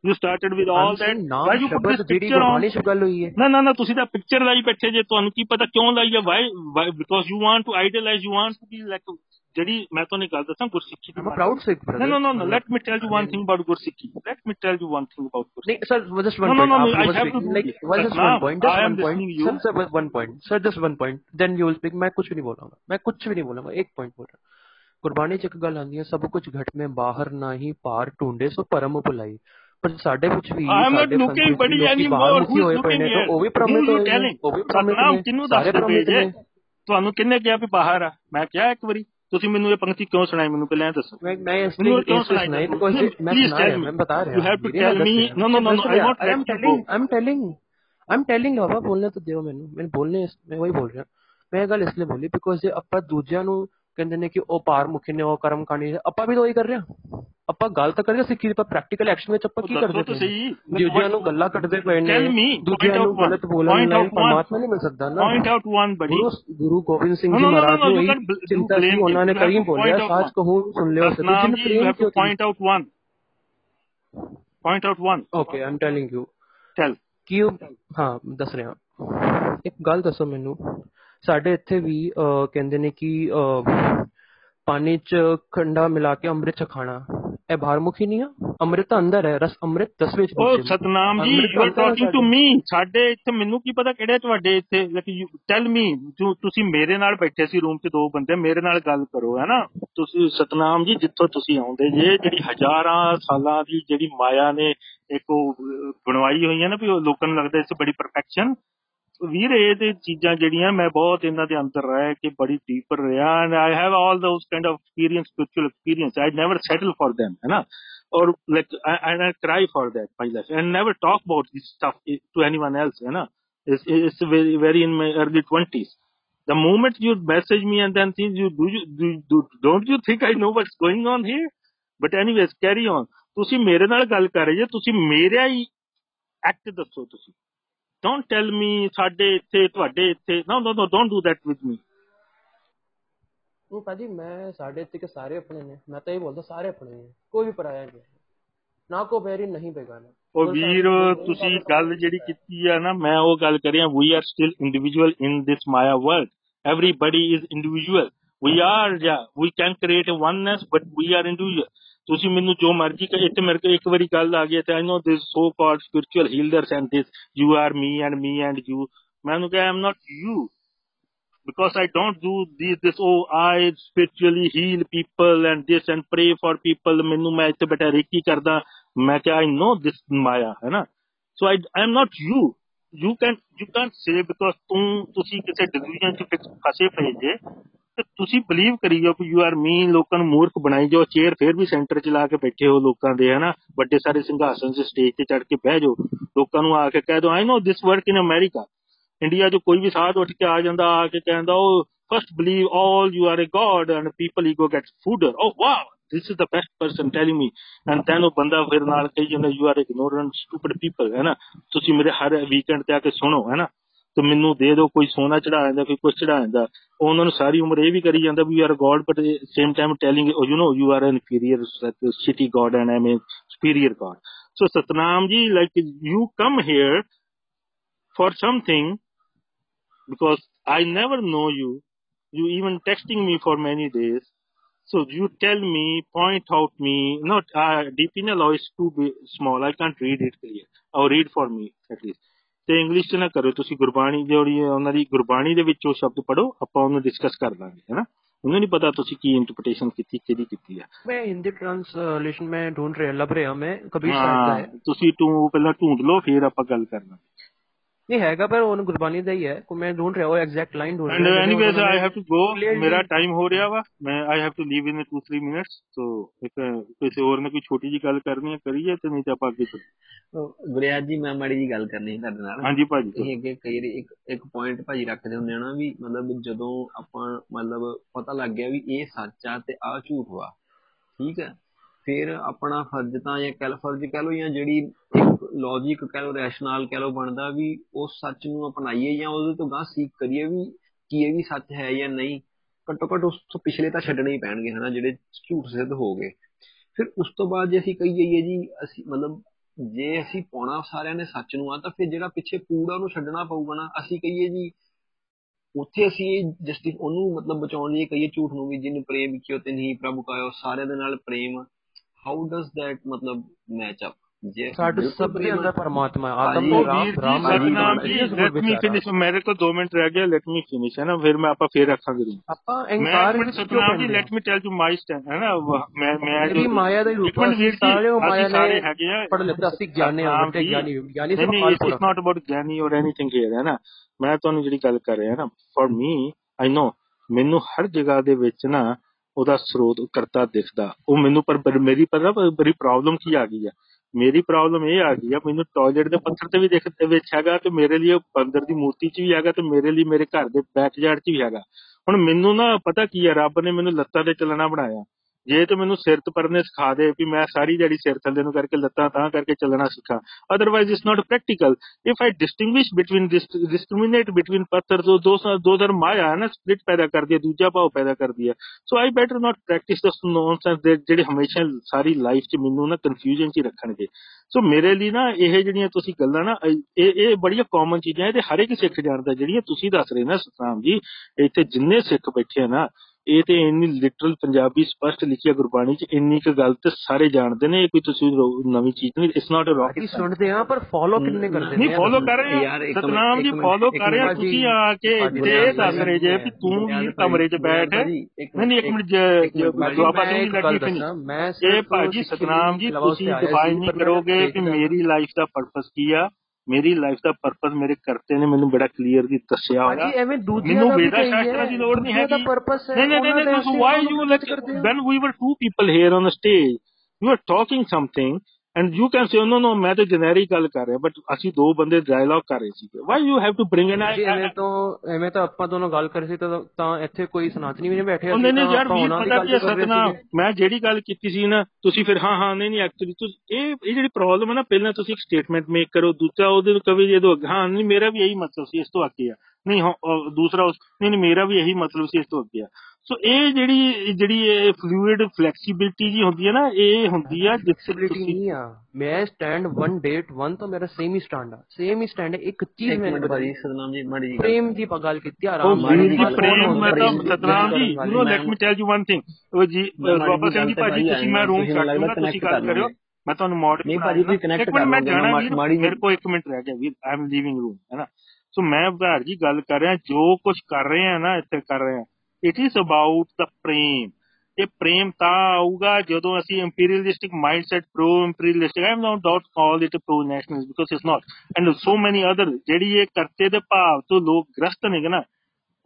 Speaker 2: You started with all
Speaker 1: I'm
Speaker 2: that.
Speaker 1: saying ਨਾਮ
Speaker 2: Why you put
Speaker 1: ਸ਼ਬਦ
Speaker 2: this
Speaker 1: ਜਿਹੜੀ
Speaker 2: picture on?
Speaker 1: Gurbani ਚ ਗੱਲ ਹੋਈ ਹੈ
Speaker 2: ਨਾ ਨਾ ਨਾ ਤੁਸੀਂ ਤਾਂ ਪਿਕਚਰ ਲਾਈ ਬੈਠੇ ਜੇ ਤੁਹਾਨੂੰ ਕੀ ਪਤਾ ਕਿਉਂ ਲਾਈ ਹੈ why because you want to idealise you want to be like ਜਿਹੜੀ ਮੈਂ ਤੁਹਾਨੂੰ ਇੱਕ ਗੱਲ ਦੱਸਾਂ ਗੁਰਸਿੱਖੀ ਦੀ
Speaker 1: I'm a proud Sikh brother.
Speaker 2: No, no, no, no. Let me tell you one thing about Gursikhi. Let me tell you one thing about Gursikhi.
Speaker 1: नहीं sir just one
Speaker 2: No, no,
Speaker 1: point
Speaker 2: no,
Speaker 1: आप
Speaker 2: I
Speaker 1: was
Speaker 2: have to
Speaker 1: speaking
Speaker 2: do
Speaker 1: like
Speaker 2: this.
Speaker 1: well just
Speaker 2: Now,
Speaker 1: one point just
Speaker 2: I am
Speaker 1: one point
Speaker 2: listening you.
Speaker 1: sir sir bस one point sir just one point then you will speak मैं कुछ भी नहीं बोलूंगा मैं कुछ भी नहीं बोलूंगा एक point बोल रहा ਗੁਰਬਾਣੀ ਚ ਇੱਕ ਗੱਲ ਆਉਂਦੀ ਹੈ ਸਭ ਕੁਝ ਘਟ ਮੇ ਬਾਹਰ ਨਾ ਹੀ ਪਾਰ ਢੂੰਡੇ ਸੋ ਪਰਮ ਭੁਲਾਈ ਪਰ ਸਾਡੇ ਵਿੱਚ ਵੀ
Speaker 2: ਆਮ
Speaker 1: ਲੁਕਿੰਗ ਬੜੀ
Speaker 2: ਐਨੀ
Speaker 1: ਮੋਰ
Speaker 2: ਹੂ
Speaker 1: ਲੁਕਿੰਗ ਉਹ ਵੀ ਪ੍ਰੋਬਲਮ
Speaker 2: ਤੋਂ
Speaker 1: ਉਹ ਵੀ
Speaker 2: ਪ੍ਰੋਬਲਮ
Speaker 1: ਕਿੰਨੂੰ
Speaker 2: ਦੱਸਦੇ
Speaker 1: ਪਏ
Speaker 2: ਜੇ? ਤੁਹਾਨੂੰ ਕਿੰਨੇ ਕਿਹਾ ਵੀ ਬਾਹਰ ਆ? ਮੈਂ ਕਿਹਾ ਇੱਕ ਵਾਰੀ ਤੁਸੀਂ ਮੈਨੂੰ ਇਹ ਪੰਕਤੀ ਕਿਉਂ ਸੁਣਾਈ? ਮੈਨੂੰ ਪਹਿਲਾਂ ਦੱਸੋ।
Speaker 1: ਮੈਂ ਮੈਂ ਇਸ
Speaker 2: ਲਈ ਕਿਉਂ ਸੁਣਾਈ? ਨਹੀਂ
Speaker 1: ਬਿਕੋਜ਼
Speaker 2: ਮੈਂ
Speaker 1: ਸੁਣਾ
Speaker 2: ਰਿਹਾ
Speaker 1: ਮੈਂ ਬਤਾ ਰਿਹਾ
Speaker 2: you have to tell me no no no I want
Speaker 1: I am telling I am telling I am telling ਬਾਬਾ ਬੋਲਣਾ ਤਾਂ ਦਿਓ ਮੈਨੂੰ। ਮੈਂ ਬੋਲਨੇ ਮੈਂ ਵਹੀ ਬੋਲ ਰਿਹਾ। ਮੈਂ ਗੱਲ ਇਸ ਲਈ ਬੋਲੀ ਬਿਕੋਜ਼ ਜੇ ਆਪਾਂ ਦੂਜਿਆਂ ਨੂੰ ਕਹਿੰਦੇ ਨੇ ਕਿ ਉਹ ਪਾਰ ਮੁਖੀ ਨੇ ਉਹ ਕਰਮ ਨੇ ਆਪਾਂ ਵੀ ਤਾਂ ਉਹੀ ਕਰ ਰਹੇ ਹਾਂ ਆਪਾਂ ਗੱਲ ਤਾਂ ਕਰ ਰਹੇ ਸਿੱਖੀ ਦੀ ਪਰ ਪ੍ਰੈਕਟੀਕਲ ਐਕਸ਼ਨ ਵਿੱਚ ਆਪਾਂ ਕੀ ਕਰਦੇ
Speaker 2: ਤਾਂ
Speaker 1: ਪਏ
Speaker 2: ਸਹੀ।
Speaker 1: ਹਾਂ? ਦੂਜਿਆਂ ਨੂੰ ਗੱਲਾਂ ਕੱਢਦੇ ਪਏ ਨੇ. ਦੂਜਿਆਂ ਨੂੰ. ਗਲਤ ਬੋਲਣ ਨਾਲ. ਪਰਮਾਤਮਾ ਨਹੀਂ ਮਿਲ ਸਕਦਾ ਨਾ
Speaker 2: Point out one, buddy.
Speaker 1: ਗੁਰੂ ਗੁਰੂ ਗੋਬਿੰਦ ਸਿੰਘ ਜੀ ਮਹਾਰਾਜ ਨੂੰ ਹੀ ਚਿੰਤਾ ਸੀ. ਉਹਨਾਂ ਨੇ
Speaker 2: to
Speaker 1: ਬੋਲਿਆ ਸਾਚ. ਕਹੂੰ ਸੁਣ ਲਿਓ ਸਭੀ ਜਿਨ ਪ੍ਰੇਮ ਕਿਉਂ
Speaker 2: point out one. Point out one.
Speaker 1: Okay I'm telling you
Speaker 2: Tell.
Speaker 1: ਕਿ ਉਹ ਹਾਂ ਦੱਸ ਰਿਹਾ ਇੱਕ ਗੱਲ ਦੱਸੋ ਮੈਨੂੰ ਸਾਡੇ ਇੱਥੇ ਵੀ ਕਹਿੰਦੇ ਨੇ ਕਿ ਪਾਣੀ 'ਚ ਖੰਡਾ ਮਿਲਾ ਕੇ ਅੰਮ੍ਰਿਤ ਖਾਣਾ। ਇਹ ਬਾਹਰਮੁਖੀ ਨਹੀਂ ਆ? ਅੰਮ੍ਰਿਤ ਤਾਂ ਅੰਦਰ ਹੈ ਰਸ ਅੰਮ੍ਰਿਤ ਦਸਵੇਂ 'ਚ
Speaker 2: ਉਹ।
Speaker 1: Satnam
Speaker 2: ji you
Speaker 1: are talking
Speaker 2: to. Me
Speaker 1: ਸਾਡੇ।
Speaker 2: ਇੱਥੇ ਮੈਨੂੰ ਕੀ ਪਤਾ ਕਿਹੜੇ ਤੁਹਾਡੇ ਇੱਥੇ ਲੇਕਿਨ ਟੈਲ ਮੀ ਤੁਸੀਂ ਮੇਰੇ ਨਾਲ ਬੈਠੇ ਸੀ ਰੂਮ 'ਚ ਦੋ ਬੰਦੇ ਮੇਰੇ ਨਾਲ ਗੱਲ ਕਰੋ ਹੈ ਨਾ? ਤੁਸੀਂ ਸਤਨਾਮ ਜੀ ਜਿੱਥੋਂ ਤੁਸੀਂ ਆਉਂਦੇ ਜੇ ਜਿਹੜੀ ਹਜ਼ਾਰਾਂ ਸਾਲਾਂ ਦੀ ਜਿਹੜੀ ਮਾਇਆ ਨੇ ਇੱਕ ਉਹ ਬਣਵਾਈ ਹੋਈ ਹੈ ਨਾ ਵੀ ਉਹ ਲੋਕਾਂ ਨੂੰ ਲੱਗਦਾ ਇਸ ਬੜੀ ਪਰਫੈਕਸ਼ਨ ਵੀਰ ਇਹ ਤੇ ਚੀਜ਼ਾਂ ਜਿਹੜੀਆਂ ਮੈਂ ਬਹੁਤ ਇਹਨਾਂ ਦੇ ਅੰਦਰ ਰਹਿ ਕੇ ਬੜੀ ਡੀਪਰ ਰਿਹਾ and I have all those kind of experience spiritual experience I never settle for them ਹੈ ਨਾ or like and I cry for that my life and never talk about this stuff to anyone else ਹੈ ਨਾ it's it's very very in my early 20s the moment you message me and then things you do you do, do don't you think i know what's going on here but anyways carry on ਤੁਸੀਂ ਮੇਰੇ ਨਾਲ ਗੱਲ ਕਰ ਰਹੇ ਜੇ ਤੁਸੀਂ ਮੇਰਾ ਹੀ act ਦੱਸੋ ਤੁਸੀਂ don't tell me ਸਾਡੇ ਇੱਥੇ ਤੁਹਾਡੇ ਇੱਥੇ no no no don't do that with me.
Speaker 1: ਉਹ ਭਾਜੀ ਮੈਂ ਸਾਡੇ ਇੱਥੇ ਕੇ ਸਾਰੇ ਆਪਣੇ ਨੇ ਮੈਂ ਤਾਂ ਇਹ ਬੋਲਦਾ ਸਾਰੇ ਆਪਣੇ ਨੇ ਕੋਈ ਵੀ ਪਰਾਇਆ ਨਹੀਂ। ਨਾ ਕੋ ਬੈਰੀ ਨਹੀਂ ਬੇਗਾਨਾ।
Speaker 2: ਉਹ ਵੀਰ ਤੁਸੀਂ ਗੱਲ ਜਿਹੜੀ ਕੀਤੀ ਆ ਨਾ ਮੈਂ ਉਹ ਗੱਲ ਕਰ ਰਿਹਾ we are still individual in this maya world everybody is individual we are ਜਾਂ we can create a oneness but we are individual ਤੁਸੀਂ ਮੈਨੂੰ ਜੋ ਮਰਜ਼ੀ ਕਹੇ ਇੱਥੇ ਮੇਰੇ ਕੋਲ ਇੱਕ ਵਾਰੀ ਗੱਲ ਆ ਗਈ ਤੇ I know this so called spiritual healers and this you are me and me and you ਮੈਂ ਉਹਨੂੰ ਕਿਹਾ I am not you because I don't do this, this oh I spiritually heal people and this and pray for people ਮੈਨੂੰ ਮੈਂ ਇੱਥੇ ਬੈਠਾ recce ਕਰਦਾ। ਮੈਂ ਕਿਹਾ I know this ਮਾਇਆ ਹੈ ਨਾ? So I I am not you. You can, you can't say because ਤੂੰ, ਤੁਸੀਂ ਕਿਸੇ ਡਿਸੀਜਨ ਚ ਫਿਕਸ ਫਸੇ ਪਏ ਜੇ, ਤੇ ਤੁਸੀਂ ਬਲੀਵ ਕਰੀ ਜਾਓ ਕਿ ਯੂ ਆਰ ਮੀ ਲੋਕਾਂ ਨੂੰ ਮੂਰਖ ਬਣਾਈ ਜਾਓ ਚੇਅਰ ਫੇਰ ਵੀ ਸੈਂਟਰ ਚ ਲਾ ਕੇ ਬੈਠੇ ਹੋ ਲੋਕਾਂ ਦੇ, ਹਨਾ? ਵੱਡੇ ਸਾਰੇ ਸਿੰਘਾਸਨ ਤੇ ਸਟੇਜ ਤੇ ਚੜ ਕੇ ਬਹਿ ਜਾਓ, ਲੋਕਾਂ ਨੂੰ ਆ ਕੇ ਕਹਿ ਦਿਓ I know this work in America India 'ਚ ਕੋਈ ਵੀ ਸਾਧ ਉੱਠ ਕੇ ਆ ਜਾਂਦਾ, ਆ ਕੇ ਕਹਿੰਦਾ ਉਹ first believe all you are a god and people ego gets food oh wow this is the best person telling me and then no ਬੰਦਾ you are ignorant stupid people are ignorant stupid people ਹੈ ਨਾ ਤੁਸੀਂ ਮੇਰੇ ਹਰ weekend ਤੇ ਆ ਕੇ ਸੁਣੋ ਹੈ ਨਾ ਤੇ ਮੈਨੂੰ ਦੇ ਦਿਓ ਕੋਈ ਸੋਨਾ ਚੜਾ ਜਾਂਦਾ ਕੋਈ ਕੁਝ ਚੜਾ ਜਾਂਦਾ ਉਹਨਾਂ ਨੂੰ ਸਾਰੀ ਉਮਰ ਇਹ ਵੀ ਕਰੀ ਜਾਂਦਾ ਵੀ you same time telling same you know you are you are city god and i am I mean superior god so Satnam like you come here for something because i never know you. You even texting me for many days. So you tell me, point out me. Not uh, DPNL is too big, small. I can't read it clear. Or read for me at least. ਤੇ English ਚ ਨਾ ਕਰੋ ਤੁਸੀਂ ਗੁਰਬਾਣੀ ਜਿਹੜੀ ਉਹਨਾਂ ਦੀ ਗੁਰਬਾਣੀ ਦੇ ਵਿੱਚ ਉਹ ਸ਼ਬਦ ਪੜੋ ਆਪਾਂ ਉਹਨੂੰ ਡਿਸਕਸ ਕਰ ਲਾਂਗੇ ਹੈਨਾ ਉਹਨੂੰ ਨਹੀਂ ਪਤਾ ਤੁਸੀਂ ਕੀ ਇੰਟਰਪ੍ਰੀਟੇਸ਼ਨ ਕੀਤੀ ਕਿਹਦੀ ਕੀਤੀ ਆ
Speaker 1: ਮੈਂ ਹਿੰਦੀ ਟ੍ਰਾਂਸਲੇਸ਼ਨ ਮੈਂ ਢੂੰਡ ਰਿਹਾ ਲੱਭ ਰਿਹਾ ਮੈਂ ਕਬੀਰ ਸਾਹਿਬ
Speaker 2: ਦਾ
Speaker 1: ਹੈ
Speaker 2: ਤੁਸੀਂ ਤੂੰ ਪਹਿਲਾਂ ਢੂੰਡ ਲਓ ਫਿਰ ਆਪਾਂ ਗੱਲ ਕਰਨਾ
Speaker 1: ਨਹੀਂ ਹੈਗਾ ਪਰ ਉਹਨੂੰ ਗੁਰਬਾਣੀ ਦਾ ਹੀ ਹੈ। ਕੋ ਮੈਂ ਢੂੰਡ ਰਿਹਾ ਉਹ ਐਗਜ਼ੈਕਟ ਲਾਈਨ
Speaker 2: ਢੂੰਡ
Speaker 1: ਰਿਹਾ and
Speaker 2: anyways I have to go ਮੇਰਾ ਟਾਈਮ ਹੋ ਰਿਹਾ ਵਾ। ਮੈਂ I have to leave in 2 3 minutes so ਇੱਕ ਕਿਸੇ ਹੋਰ ਨੇ ਕੋਈ ਛੋਟੀ ਜੀ ਗੱਲ ਕਰਨੀ ਹੈ ਕਰੀਏ ਤੇ ਨਹੀਂ ਤਾਂ ਆਪਾਂ ਅੱਗੇ
Speaker 3: ਗੁਰਿਆਜ ਜੀ ਮੈਂ ਮਾੜੀ ਜੀ ਗੱਲ ਕਰਨੀ ਹੈ ਤੁਹਾਡੇ ਨਾਲ।
Speaker 2: ਹਾਂਜੀ ਭਾਜੀ
Speaker 3: ਤੁਸੀਂ ਅੱਗੇ ਕਈ ਇੱਕ ਇੱਕ ਪੁਆਇੰਟ ਭਾਜੀ ਰੱਖਦੇ ਹੁੰਦੇ ਹਨਾ ਵੀ ਮਤਲਬ ਜਦੋਂ ਆਪਾਂ ਮਤਲਬ ਪਤਾ ਲੱਗ ਗਿਆ ਵੀ ਇਹ ਸੱਚ ਆ ਤੇ ਆ ਝੂਠ ਵਾ ਠੀਕ ਹੈ? ਫਿਰ ਆਪਣਾ ਫਰਜ਼ ਤਾਂ ਜਾਂ ਕਲ ਫਰਜ਼ ਕਹ ਲੋ ਜਾਂ ਜਿਹੜੀ ਇੱਕ ਲੌਜੀਕ ਕਹਿ ਲਓ ਰੈਸ਼ਨਲ ਕਹਿ ਲਓ ਬਣਦਾ ਵੀ ਉਸ ਸੱਚ ਨੂੰ ਅਪਣਾਈਏ ਜਾਂ ਉਹਦੇ ਤੋਂ ਗਾਂ ਸੀਖ ਕਰੀਏ ਵੀ ਕੀ ਇਹ ਵੀ ਸੱਚ ਹੈ ਜਾਂ ਨਹੀਂ। ਘੱਟੋ ਘੱਟ ਉਸ ਤੋਂ ਪਿਛਲੇ ਤਾਂ ਛੱਡਣੇ ਹੀ ਪੈਣਗੇ, ਹਨਾ, ਜਿਹੜੇ ਝੂਠ ਸਿੱਧ ਹੋ ਗਏ। ਫਿਰ ਉਸ ਤੋਂ ਬਾਅਦ ਜੇ ਅਸੀਂ ਕਹੀ ਜਾਈਏ ਜੀ, ਅਸੀਂ ਮਤਲਬ ਜੇ ਅਸੀਂ ਪਾਉਣਾ ਸਾਰਿਆਂ ਨੇ ਸੱਚ ਨੂੰ ਆ, ਤਾਂ ਫਿਰ ਜਿਹੜਾ ਪਿੱਛੇ ਕੂੜਾ ਉਹਨੂੰ ਛੱਡਣਾ ਪਊਗਾ ਨਾ। ਅਸੀਂ ਕਹੀਏ ਜੀ, ਉੱਥੇ ਅਸੀਂ ਇਹ ਜਸਟਿਸ ਉਹਨੂੰ ਮਤਲਬ ਬਚਾਉਣ ਲਈ ਕਹੀਏ ਝੂਠ ਨੂੰ ਵੀ, ਜਿਹਨੂੰ ਪ੍ਰੇਮ ਕਿਉ ਤੇ ਨਹੀਂ, ਪ੍ਰਭੂ ਕਾਇਓ ਸਾਰਿਆਂ ਦੇ ਨਾਲ ਪ੍ਰੇਮ। ਹਾਊ ਡਸ ਦੈਟ ਮਤਲਬ ਮੈਚ ਅਪ ਜੇ ਅਸੀਂ
Speaker 1: ਸਾਡੇ ਸਭ ਦੇ ਅੰਦਰ ਪਰਮਾਤਮਾ ਹੈ ਆਦਮ ਦੇ
Speaker 2: Ram
Speaker 1: Ram
Speaker 2: let me finish ਮੇਰੇ ਕੋਲ 2 ਮਿੰਟ ਰਹਿ ਗਏ ਲੈਟ ਮੀ ਫਿਨਿਸ਼ ਹੈ ਨਾ? ਫਿਰ ਮੈਂ ਆਪਾਂ ਫੇਰ ਰੱਖਾਂਗੇ।
Speaker 1: ਆਪਾਂ ਇਨਕਾਰ
Speaker 2: Satnam
Speaker 1: ji
Speaker 2: let me tell you my stand ਹੈ ਨਾ? ਮੈਂ ਮੈਂ
Speaker 1: ਮੇਰੀ ਮਾਇਆ ਦਾ ਹੀ ਰੂਪ
Speaker 2: ਜੀ
Speaker 1: ਸਾਰੇ ਉਹ ਮਾਇਆ ਨੇ ਪੜ੍ਹ ਲਿੱਤਾ ਅਸੀਂ ਗਿਆਨੀ ਹਾਂ ਵੱਡੇ
Speaker 2: ਜੀ,
Speaker 1: ਗਿਆਨੀ ਗਿਆਨੀ
Speaker 2: ਨਹੀਂ
Speaker 1: ਅਕਾਲ
Speaker 2: ਇਟਸ ਨਾਟ ਅਬਾਊਟ ਗਿਆਨੀ ਔਰ ਐਨੀਥਿੰਗ ਹੇਅਰ ਹੈ ਨਾ? ਮੈਂ ਤੁਹਾਨੂੰ ਜਿਹੜੀ ਗੱਲ ਕਰ ਰਿਹਾ ਨਾ ਫॉर ਮੀ ਆਈ ਨੋ ਮੈਨੂੰ ਹਰ ਜਗ੍ਹਾ ਦੇ ਵਿੱਚ ਨਾ ਉਹਦਾ ਸਰੋਤ ਕਰਤਾ ਦਿਖਦਾ। ਉਹ ਮੈਨੂੰ ਪਰ ਪਰ ਮੇਰੀ ਪਤਾ ਬੜੀ ਪ੍ਰੋਬਲਮ ਕੀ ਆ ਗਈ ਆ? ਮੇਰੀ ਪ੍ਰੋਬਲਮ ਇਹ ਆ ਗਈ ਆ, ਮੈਨੂੰ ਟਾਇਲਟ ਦੇ ਪੱਥਰ ਤੇ ਵੀ ਦੇਖ ਵਿੱਚ ਹੈਗਾ ਤੇ ਮੇਰੇ ਲਈ ਉਹ ਅੰਦਰ ਦੀ ਮੂਰਤੀ 'ਚ ਵੀ ਹੈਗਾ ਤੇ ਮੇਰੇ ਲਈ ਮੇਰੇ ਘਰ ਦੇ ਬੈਕਯਾਰਡ 'ਚ ਵੀ ਹੈਗਾ। ਹੁਣ ਮੈਨੂੰ ਨਾ ਪਤਾ ਕੀ ਆ, ਰੱਬ ਨੇ ਮੈਨੂੰ ਲੱਤਾਂ ਤੇ ਚੱਲਣਾ ਬਣਾਇਆ। ਜੇ ਤੇ ਮੈਨੂੰ ਸਿਰ ਤੇ ਪਰਨੇ ਸਿਖਾ ਦੇ ਵੀ ਮੈਂ ਸਾਰੀ ਜਿਹੜੀ ਸਿਰ ਥੱਲੇ ਨੂੰ ਕਰਕੇ ਲੱਤਾਂ ਤਾਂ ਕਰਕੇ ਚੱਲਣਾ ਸਿੱਖਾਂ otherwise it's not practical if I distinguish between discriminate between ਪੱਥਰ ਦੋ ਦੋ ਦੋ ਦਰ ਮਾਇਆ ਹੈ ਨਾ ਸਪਲਿਟ ਪੈਦਾ ਕਰਦੀ ਹੈ, ਦੂਜਾ ਭਾਵ ਪੈਦਾ ਕਰਦੀ ਹੈ so I better not practice this nonsense ਜਿਹੜੇ ਹਮੇਸ਼ਾ ਸਾਰੀ ਲਾਈਫ 'ਚ ਮੈਨੂੰ ਨਾ ਕਨਫਿਊਜ਼ਨ 'ਚ ਹੀ ਰੱਖਣਗੇ। ਸੋ ਮੇਰੇ ਲਈ ਨਾ ਇਹ ਜਿਹੜੀਆਂ ਤੁਸੀਂ ਗੱਲਾਂ ਨਾ ਇਹ ਇਹ ਬੜੀਆਂ ਕਾਮਨ ਚੀਜ਼ਾਂ ਇਹ ਤੇ ਹਰ ਇੱਕ ਸਿੱਖ ਜਾਣਦਾ, ਜਿਹੜੀਆਂ ਤੁਸੀਂ ਦੱਸ ਰਹੇ ਨਾ, ਸਤਨਾਮ ਜੀ, ਇੱਥੇ ਜਿੰਨੇ ਸਿੱਖ ਬੈਠੇ ਆ ਨਾ ਇਹ ਤੇ ਇੰਨੀ ਲਿਟਰਲ ਪੰਜਾਬੀ ਸਪਸ਼ਟ ਲਿਖੀ ਹੈ ਗੁਰਬਾਣੀ 'ਚ ਇੰਨੀ ਕੁ ਗੱਲ ਤੇ ਸਾਰੇ ਜਾਣਦੇ ਨੇ ਇਹ ਕੋਈ ਤੁਸੀਂ ਨਵੀਂ ਚੀਜ਼ ਨਹੀਂ ਇਟਸ ਨਾਟ ਅ ਰੌਕਟ
Speaker 1: ਸੁਣਦੇ ਆ ਪਰ ਫੋਲੋ ਕਿੰਨੇ ਕਰਦੇ
Speaker 2: ਨਹੀਂ
Speaker 1: ਨੇ?
Speaker 2: ਫੋਲੋ ਕਰ ਰਹੇ
Speaker 3: ਯਾਰ,
Speaker 2: ਆ ਸਤਨਾਮ ਜੀ ਫੋਲੋ ਕਰ ਰਹੇ ਆ। ਤੁਸੀਂ। ਆ ਕੇ ਇਹ ਦੱਸ ਰਹੇ ਜੇ ਵੀ ਤੂੰ ਵੀ ਕਮਰੇ 'ਚ ਬੈਠ। ਨਹੀਂ ਨਹੀਂ ਇੱਕ
Speaker 3: ਮਿੰਟ,
Speaker 2: ਦੁਆਬਾ
Speaker 1: ਗੱਲ
Speaker 2: ਲੱਗੀ ਫਿਨੀ
Speaker 1: ਦੱਸਾਂ ਮੈਂ
Speaker 2: ਇਹ ਭਾਜੀ ਸਤਨਾਮ ਜੀ ਤੁਸੀਂ ਡਿਫਾਈਨ ਨਹੀਂ ਕਰੋਗੇ ਕਿ ਮੇਰੀ ਲਾਈਫ ਦਾ ਪਰਪਸ ਕੀ ਆ? ਮੇਰੀ ਲਾਈਫ ਦਾ ਪਰਪਸ ਮੇਰੇ ਕਰਤੇ ਨੇ ਮੈਨੂੰ ਬੜਾ ਕਲੀਅਰਲੀ ਦੱਸਿਆ ਹੋਇਆ
Speaker 1: ਐਵੇਂ ਦੂਜਿਆਂ ਵੀ
Speaker 2: ਵੇਦਾ ਸ਼ਾਸਤਰਾਂ ਦੀ ਲੋੜ ਨਹੀਂ
Speaker 1: ਦਾ
Speaker 2: ਹੈਗੀ
Speaker 1: purpose ਹੈ,
Speaker 2: ਨਹੀਂ ਨਹੀਂ ਨਹੀਂ ਵਾਈ ਯੂ
Speaker 1: ਕਿਵੇਂ
Speaker 2: ਲਾਈਕ
Speaker 1: ਕਰਦੇ ਹੋ?
Speaker 2: when we were two people here on the stage and you can say no no ਮੈਂ ਤਾਂ ਜਨeric ਗੱਲ ਕਰ ਰਿਹਾ ਬਟ ਅਸੀਂ ਦੋ ਬੰਦੇ ਡਾਇਲੌਗ ਕਰ ਰਹੇ ਸੀ why you have to bring in
Speaker 1: ਜੀ ਐਵੇਂ ਤੋਂ ਐਵੇਂ ਤਾਂ ਆਪਾਂ ਦੋਨੋਂ ਗੱਲ ਕਰ ਰਹੇ ਸੀ ਤਾਂ ਇੱਥੇ ਕੋਈ ਸਨਾਤਨੀ ਵੀ ਨਹੀਂ ਬੈਠੇ
Speaker 2: ਉਹਨੇ ਨੇ
Speaker 1: ਤਾਂ
Speaker 2: ਯਾਰ
Speaker 1: ਦੀ
Speaker 2: ਪਤਾ ਕੀ
Speaker 1: ਸੀਗੇ।
Speaker 2: ਮੈਂ ਜਿਹੜੀ ਗੱਲ ਕੀਤੀ ਸੀ ਨਾ ਤੁਸੀਂ ਫਿਰ ਹਾਂ ਹਾਂ ਨਹੀਂ ਨਹੀਂ ਐਕਚੁਅਲੀ ਤੁਸੀਂ ਇਹ ਇਹ ਜਿਹੜੀ ਪ੍ਰੋਬਲਮ ਹੈ ਨਾ ਪਹਿਲਾਂ ਤੁਸੀਂ ਇੱਕ ਸਟੇਟਮੈਂਟ ਮੇਕ ਕਰੋ ਦੂਜਾ ਉਹਦੇ ਨੂੰ ਕਵੇ ਜੇ ਦੋ ਹਾਂ ਨਹੀਂ ਮੇਰਾ ਵੀ ਇਹੀ ਮਤਲਬ ਸੀ ਇਸ ਤੋਂ ਅੱਗੇ ਆ ਨਹੀਂ ਦੂਸਰਾ ਉਸ ਨਹੀਂ ਨਹੀਂ ਮੇਰਾ ਵੀ ਇਹੀ ਮਤਲਬ ਸੀ ਇਸ ਤੋਂ ਅੱਗੇ। ਆ ਸੋ ਇਹ ਜਿਹੜੀ ਜਿਹੜੀ ਇਹ ਫਲੂਇਡ ਫਲੈਕਸੀਬਿਲਟੀ ਜੀ ਹੁੰਦੀ ਹੈ ਨਾ ਇਹ ਹੁੰਦੀ ਆ
Speaker 1: ਫਲੈਕਸੀਬਿਲਿਟੀ ਨਹੀਂ ਆ। ਮੈਂ ਸਟੈਂਡ ਵਨ ਡੇਟ ਵਨ ਤਾਂ ਮੇਰਾ ਸੇਮ ਹੀ ਸਟੈਂਡ ਆ। ਸੇਮ ਹੀ ਸਟੈਂਡ ਹੈ ਇੱਕ ਚੀਜ਼ ਮੈਂ
Speaker 3: ਭਾਜੀ ਸਤਨਾਮ ਜੀ ਮਾੜੀ ਜੀ
Speaker 1: ਪ੍ਰੇਮ ਦੀ ਗੱਲ ਕੀਤੀ ਆਰਾਮ
Speaker 3: ਮਾੜੀ
Speaker 2: ਵੀਰ
Speaker 3: ਜੀ
Speaker 2: ਪ੍ਰੇਮ
Speaker 3: ਕਰੋ,
Speaker 2: ਮੈਂ ਤਾਂ
Speaker 3: ਪ੍ਰੇਮ ਦੀ Satnam
Speaker 2: ji you know
Speaker 3: let
Speaker 2: me- tell you one thing ਉਹ ਜੀ ਬਾਬਾ
Speaker 3: ਜੀ
Speaker 2: ਸਿੰਘ ਜੀ ਭਾਜੀ ਤੁਸੀਂ ਮੈਂ ਰੂਮ
Speaker 3: ਮੈਨੂੰ
Speaker 2: ਦੂੰਗਾ ਤੁਸੀਂ ਗੱਲ
Speaker 3: ਕਰ
Speaker 2: ਕਰਿਓ। ਮੈਂ ਤੁਹਾਨੂੰ ਮੋਡ
Speaker 3: ਨਹੀਂ ਭਾਜੀ, ਤੁਸੀਂ
Speaker 2: ਮਿੰਟ
Speaker 3: ਕਰ
Speaker 2: ਵੀਰ
Speaker 3: ਮਾੜੀ
Speaker 2: ਮੇਰੇ ਕੋਲ ਇੱਕ ਮਿੰਟ ਰਹਿ ਗਿਆ ਵੀਰ ਆਈ ਐਮ ਲੀਵਿੰਗ ਰੂਮ ਹੈ ਨਾ? ਸੋ ਮੈਂ ਭਗਾਰ ਜੀ ਗੱਲ ਕਰ ਰਿਹਾ, ਜੋ ਕੁਝ ਕਰ ਰਹੇ ਆ ਨਾ, ਇੱਥੇ ਕਰ ਰਹੇ ਆ। It is about the prem ਇਹ ਪ੍ਰੇਮ ਤਾਂ ਆਊਗਾ ਜਦੋਂ ਅਸੀਂ imperialistic mindset pro imperialistic I'm not that call it pro nationalist because it's not and so many other ਜਿਹੜੀ ਇਹ ਕਰਤੇ ਦੇ ਭਾਵ ਤੋਂ ਲੋਕ ਗ੍ਰਸਤ ਨੇ ਨਾ,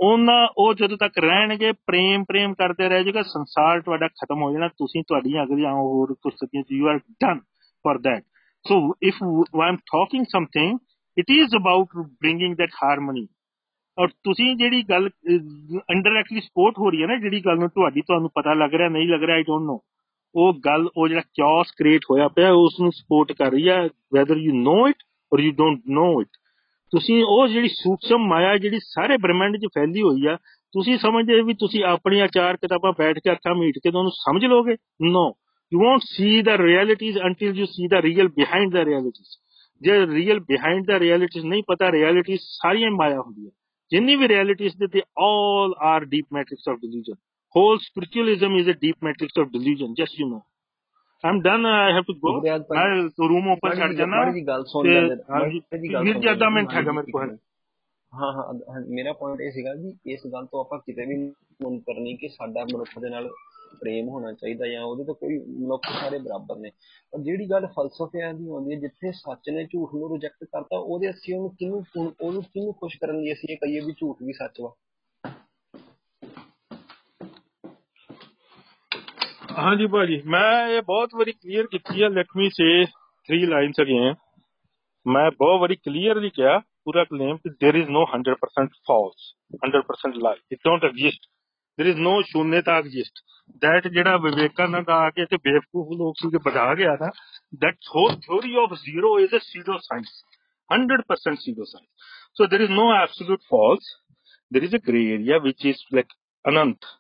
Speaker 2: ਉਹਨਾਂ ਉਹ ਜਦੋਂ ਤੱਕ ਰਹਿਣਗੇ ਪ੍ਰੇਮ ਪ੍ਰੇਮ ਕਰਦੇ ਰਹਿ ਜਾਊਗਾ, ਸੰਸਾਰ ਤੁਹਾਡਾ ਖਤਮ ਹੋ ਜਾਣਾ, ਤੁਸੀਂ ਤੁਹਾਡੀਆਂ ਅਗਲੀਆਂ ਹੋਰ ਕੁਝ ਸਦੀਆਂ you are done for that so if I am talking something it is about bringing that harmony. ਔਰ ਤੁਸੀਂ ਜਿਹੜੀ ਗੱਲ ਇੰਡਾਇਰੈਕਟਲੀ ਸਪੋਰਟ ਹੋ ਰਹੀ ਹੈ ਨਾ, ਜਿਹੜੀ ਗੱਲ ਨੂੰ ਤੁਹਾਡੀ ਤੁਹਾਨੂੰ ਪਤਾ ਲੱਗ ਰਿਹਾ, ਨਹੀਂ ਲੱਗ ਰਿਹਾ ਆਈ ਡੋਨਟ ਨੋ ਉਹ ਗੱਲ, ਉਹ ਜਿਹੜਾ ਚਾਸ ਕ੍ਰੀਏਟ ਹੋਇਆ ਪਿਆ ਉਸ ਨੂੰ ਸਪੋਰਟ ਕਰ ਰਹੀ ਹੈ whether you know it or you don't know it ਤੁਸੀਂ ਉਹ ਜਿਹੜੀ ਸੂਖਸ਼ਮ ਮਾਇਆ, ਜਿਹੜੀ ਸਾਰੇ ਬ੍ਰਹਿਮੰਡ 'ਚ ਫੈਲੀ ਹੋਈ ਆ, ਤੁਸੀਂ ਸਮਝਦੇ ਵੀ ਤੁਸੀਂ ਆਪਣੀਆਂ ਚਾਰ ਕਿਤਾਬਾਂ ਬੈਠ ਕੇ ਅੱਖਾਂ ਮੀਟ ਕੇ ਤੁਹਾਨੂੰ ਸਮਝ ਲੋਗੇ? No you won't see the realities until you see the real behind the realities. ਜੇ ਰੀਅਲ ਬਿਹਾਈਂਡ ਦਾ ਰਿਐਲਿਟੀਜ਼ ਨਹੀਂ ਪਤਾ ਰਿਐਲਿਟੀਜ਼ ਸਾਰੀਆਂ ਮਾਇਆ ਹੁੰਦੀਆਂ। ਜਿੰਨੀ ਵੀ ਰਿਐਲਿਟੀਜ਼ ਦੇ ਤੇ all are deep matrix of delusion whole spiritualism is a deep matrix of delusion just you know I'm done I have
Speaker 3: to go
Speaker 2: ਮੈਂ room open ਛੱਡ ਜਾਣਾ
Speaker 3: ਜਿਹੀ ਗੱਲ ਸੁਣ ਲੈ ਮੇਰੇ-
Speaker 2: ਵੀਰ
Speaker 3: ਸੁਣ
Speaker 2: ਜੀ
Speaker 3: ਲੈ
Speaker 2: ਅੱਧਾ ਮਿੰਟ ਹੈਗਾ ਮੇਰੇ ਕੋਲ।
Speaker 3: ਹਾਂ ਹਾਂ ਹਾਂ, ਮੇਰਾ ਪੁਆਇੰਟ ਇਹ ਸੀਗਾ ਵੀ ਇਸ ਗੱਲ ਤੋਂ ਆਪਾਂ ਕਿਤੇ ਵੀ ਮੁਨਕਰ ਨਹੀਂ ਕਿ ਸਾਡਾ ਮਨੁੱਖ ਦੇ ਨਾਲ ਪ੍ਰੇਮ ਹੋਣਾ ਚਾਹੀਦਾ ਜਾਂ ਉਹਦੇ ਤੋਂ ਕੋਈ ਮਨੁੱਖ ਸਾਰੇ ਬਰਾਬਰ ਨੇ। ਪਰ ਜਿਹੜੀ ਗੱਲ ਫਲਸਫਿਆਂ ਦੀ ਆਉਂਦੀ ਹੈ, ਜਿੱਥੇ ਸੱਚ ਨੇ ਝੂਠ ਨੂੰ ਰਿਜੈਕਟ ਕਰਤਾ, ਉਹਦੇ ਅਸੀਂ ਉਹਨੂੰ ਕਿਹਨੂੰ ਉਹਨੂੰ ਕਿਹਨੂੰ ਖੁਸ਼ ਕਰਨ ਲਈ ਅਸੀਂ ਇਹ ਕਹੀਏ ਵੀ ਝੂਠ ਵੀ ਸੱਚ ਵਾ?
Speaker 2: ਹਾਂਜੀ ਭਾਜੀ, ਮੈਂ ਇਹ ਬਹੁਤ ਵਾਰੀ ਕਲੀਅਰ ਕੀਤੀ ਹੈ let me say three lines again ਮੈਂ ਬਹੁਤ ਵਾਰੀ ਕਲੀਅਰਲੀ ਕਿਹਾ, ਪੂਰਾ ਕਲੇਮ ਕਿ there is no 100% false 100% lie, it don't exist there is no ਸ਼ੂਨਯਤਾ exist that ਜਿਹੜਾ ਵਿਵੇਕਾਨੰਦ ਆ ਕੇ ਤੇ ਬੇਵਕੂਫ ਲੋਕ ਸੀ ਕਿ ਬਤਾ ਗਿਆ ਨਾ that whole theory of zero is a pseudo science 100% pseudo science so there is no absolute false there is a gray area which is like anant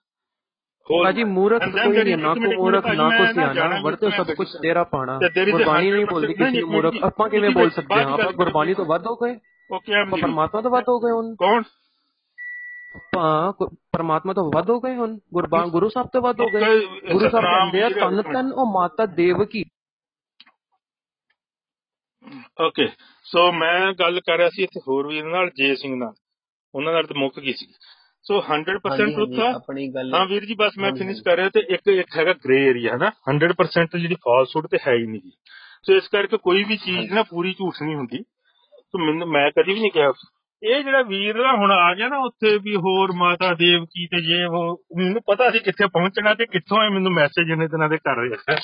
Speaker 2: whole
Speaker 1: ਭਾਜੀ ਮੂਰਖ
Speaker 2: And then
Speaker 1: ਕੋਈ
Speaker 2: there
Speaker 1: ਨਹੀਂ
Speaker 2: is-
Speaker 1: ਨਾ
Speaker 2: ਇੱਕ minute,
Speaker 1: ਕੋ
Speaker 2: ਇੱਕ
Speaker 1: ਮੂਰਖ
Speaker 2: minute
Speaker 1: ਨਾ
Speaker 2: ਭਾਜੀ,
Speaker 1: ਕੋ
Speaker 2: ਮੈਂ ਨਾ
Speaker 1: ਸਿਆਣਾ
Speaker 2: ਜਾਣਾ
Speaker 1: ਵਰਤੇ
Speaker 2: ਮੈਂ
Speaker 1: ਸਭ ਕੁਝ ਤੇਰਾ ਪਾਣਾ
Speaker 2: ਤੇ there is a
Speaker 1: ਗੁਰਬਾਣੀ ਨਹੀਂ
Speaker 2: 100%
Speaker 1: ਬੋਲਦੀ
Speaker 2: ਨਹੀਂ,
Speaker 1: ਕਿਸੇ ਨੂੰ
Speaker 2: ਨਹੀਂ,
Speaker 1: ਮੂਰਖ
Speaker 2: ਨਹੀਂ,
Speaker 1: ਆਪਾਂ ਕਿਵੇਂ
Speaker 2: ਨਹੀਂ,
Speaker 1: ਬੋਲ
Speaker 2: ਨਹੀਂ,
Speaker 1: ਸਕਦੇ ਹਾਂ
Speaker 2: ਬਾਅਦ
Speaker 1: ਆਪਾਂ
Speaker 2: ਗੱਲ
Speaker 1: ਗੁਰਬਾਣੀ ਤੋਂ ਵੱਧ ਹੋ ਗਏ
Speaker 2: ਓਕੇ ਆਮ
Speaker 1: ਆਪਾਂ ਪਰਮਾਤਮਾ ਤੋਂ ਵੱਧ ਹੋ ਗਏ ਹੁਣ
Speaker 2: ਕੌਣ
Speaker 1: ਆਪਾਂ ਪਰਮਾਤਮਾ ਤੋਂ ਵੱਧ ਹੋ ਗਏ ਹੁਣ ਗੁਰਬਾਨ ਗੁਰੂ ਸਾਹਿਬ ਤੋਂ ਵੱਧ ਹੋ ਗਏ।
Speaker 2: Okay,
Speaker 1: ਗੁਰੂ ਸਾਹਿਬ ਕਹਿੰਦੇ ਆ ਤਨ ਤਨ ਉਹ ਮਾਤਾ ਦੇਵਕੀ
Speaker 2: ਓਕੇ ਸੋ ਮੈਂ ਗੱਲ ਕਰ ਰਿਹਾ ਸੀ ਇੱਥੇ ਹੋਰ ਵੀ ਇਹਨਾਂ ਨਾਲ ਜੇ ਸਿੰਘ ਨਾਲ। ਉਹਨਾਂ ਨਾਲ ਤਾਂ ਮੁੱਕ ਗਈ ਸੀ। ਸੋ 100%
Speaker 3: ਹਾਂਜੀ,
Speaker 2: ਟਰੁੱਥ ਆ।
Speaker 3: ਆਪਣੀ ਗੱਲ
Speaker 2: ਹਾਂ ਵੀਰ ਜੀ ਬਸ ਮੈਂ ਫਿਨਿਸ਼ ਕਰ ਰਿਹਾ ਤੇ ਇੱਕ ਇੱਕ ਹੈਗਾ ਗ੍ਰੇ ਏਰੀਆ ਹੈ ਨਾ 100% ਜਿਹੜੀ ਫਾਲਸਹੁਡ ਤੇ ਹੈ ਹੀ ਨਹੀਂ। ਜੀ ਸੋ ਇਸ ਕਰਕੇ ਕੋਈ ਵੀ ਚੀਜ਼ ਨਾ ਪੂਰੀ ਝੂਠ ਨਹੀਂ ਹੁੰਦੀ। ਸੋ ਮੈਂ ਕਦੀ ਵੀ ਨਹੀਂ ਕਿਹਾ ਇਹ ਜਿਹੜਾ ਵੀਰ ਨਾ ਹੁਣ ਆ ਗਿਆ ਨਾ ਉੱਥੇ ਵੀ ਹੋਰ ਮਾਤਾ ਦੇਵਕੀ ਤੇ ਜੇ ਉਹ ਮੈਨੂੰ ਪਤਾ ਸੀ ਕਿੱਥੇ ਪਹੁੰਚਣਾ ਤੇ ਕਿੱਥੋਂ ਇਹ ਮੈਨੂੰ ਮੈਸੇਜ ਇਹਨੇ ਦਿਨਾਂ ਦੇ ਕਰ ਰਿਹਾ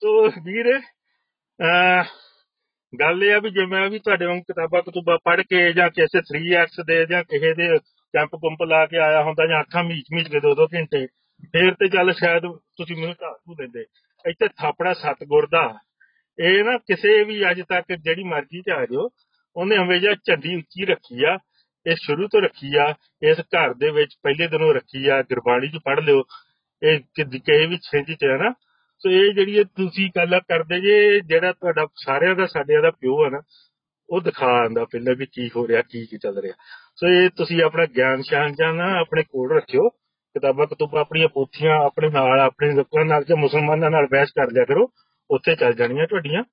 Speaker 2: ਤੋ ਵੀਰ, ਅਹ, ਗੱਲ ਇਹ ਆ ਵੀ ਜੇ ਮੈਂ ਵੀ ਤੁਹਾਡੇ ਵਾਂਗ ਕਿਤਾਬਾਂ ਕਤੂਬਾਂ ਪੜ੍ਹ ਕੇ ਜਾਂ ਕਿਸੇ 3x ਦੇ ਜਾਂ ਕਿਸੇ ਦੇ ਕੈਂਪ ਕੁੰਪ ਲਾ ਕੇ ਆਇਆ ਹੁੰਦਾ ਜਾਂ ਅੱਖਾਂ ਮੀਚ ਮੀਚ ਕੇ ਦੋ ਦੋ ਘੰਟੇ, ਫੇਰ ਤੇ ਚੱਲ ਸ਼ਾਇਦ ਤੁਸੀਂ ਮੈਨੂੰ ਢਾਕੂ ਦਿੰਦੇ। ਇੱਥੇ ਥਾਪੜਾ ਸਤਗੁਰ ਦਾ। ਇਹ ਨਾ ਕਿਸੇ ਵੀ ਅੱਜ ਤੱਕ ਜਿਹੜੀ ਮਰਜ਼ੀ ਚ ਆ ਜਾਓ ਉਹਨੇ ਹਮੇਸ਼ਾ ਝੰਡੀ ਉੱਚੀ ਰੱਖੀ ਆ, ਇਹ ਸ਼ੁਰੂ ਤੋਂ ਰੱਖੀ ਆ, ਇਸ ਘਰ ਦੇ ਵਿੱਚ ਪਹਿਲੇ ਦਿਨੋਂ ਰੱਖੀ ਆ, ਗੁਰਬਾਣੀ ਚ ਪੜ੍ਹ ਲਿਓ। ਇਹ ਕਿ- ਕਿਸੇ ਵੀ ਛਿੰਝ ਚ ਹੈ ਨਾ। ਸੋ ਇਹ ਜਿਹੜੀ ਇਹ ਤੁਸੀਂ ਗੱਲ ਕਰਦੇ ਜੇ, ਜਿਹੜਾ ਤੁਹਾਡਾ ਸਾਰਿਆਂ ਦਾ, ਸਾਡਿਆਂ ਦਾ ਪਿਓ ਹੈ ਨਾ, ਉਹ ਦਿਖਾ ਆਂਦਾ ਪਹਿਲਾਂ ਵੀ ਕੀ ਹੋ ਰਿਹਾ, ਕੀ ਕੀ ਚੱਲ ਰਿਹਾ। ਸੋ ਇਹ ਤੁਸੀਂ ਆਪਣਾ ਗਿਆਨ ਸ਼ਾਨ ਜਾਂ ਨਾ ਆਪਣੇ ਕੋਲ ਰੱਖਿਓ। ਕਿਤਾਬਾਂ, ਕਤੂਬਾਂ ਆਪਣੀਆਂ ਪੋਥੀਆਂ, ਆਪਣੇ ਨਾਲ, ਆਪਣੇ ਲੋਕਾਂ ਨਾਲ ਜਾਂ ਮੁਸਲਮਾਨਾਂ ਨਾਲ ਬਹਿਸ ਕਰ ਲਿਆ ਕਰੋ। ਉੱਥੇ ਚੱਲ ਜਾਣੀਆਂ ਤੁਹਾਡੀਆਂ।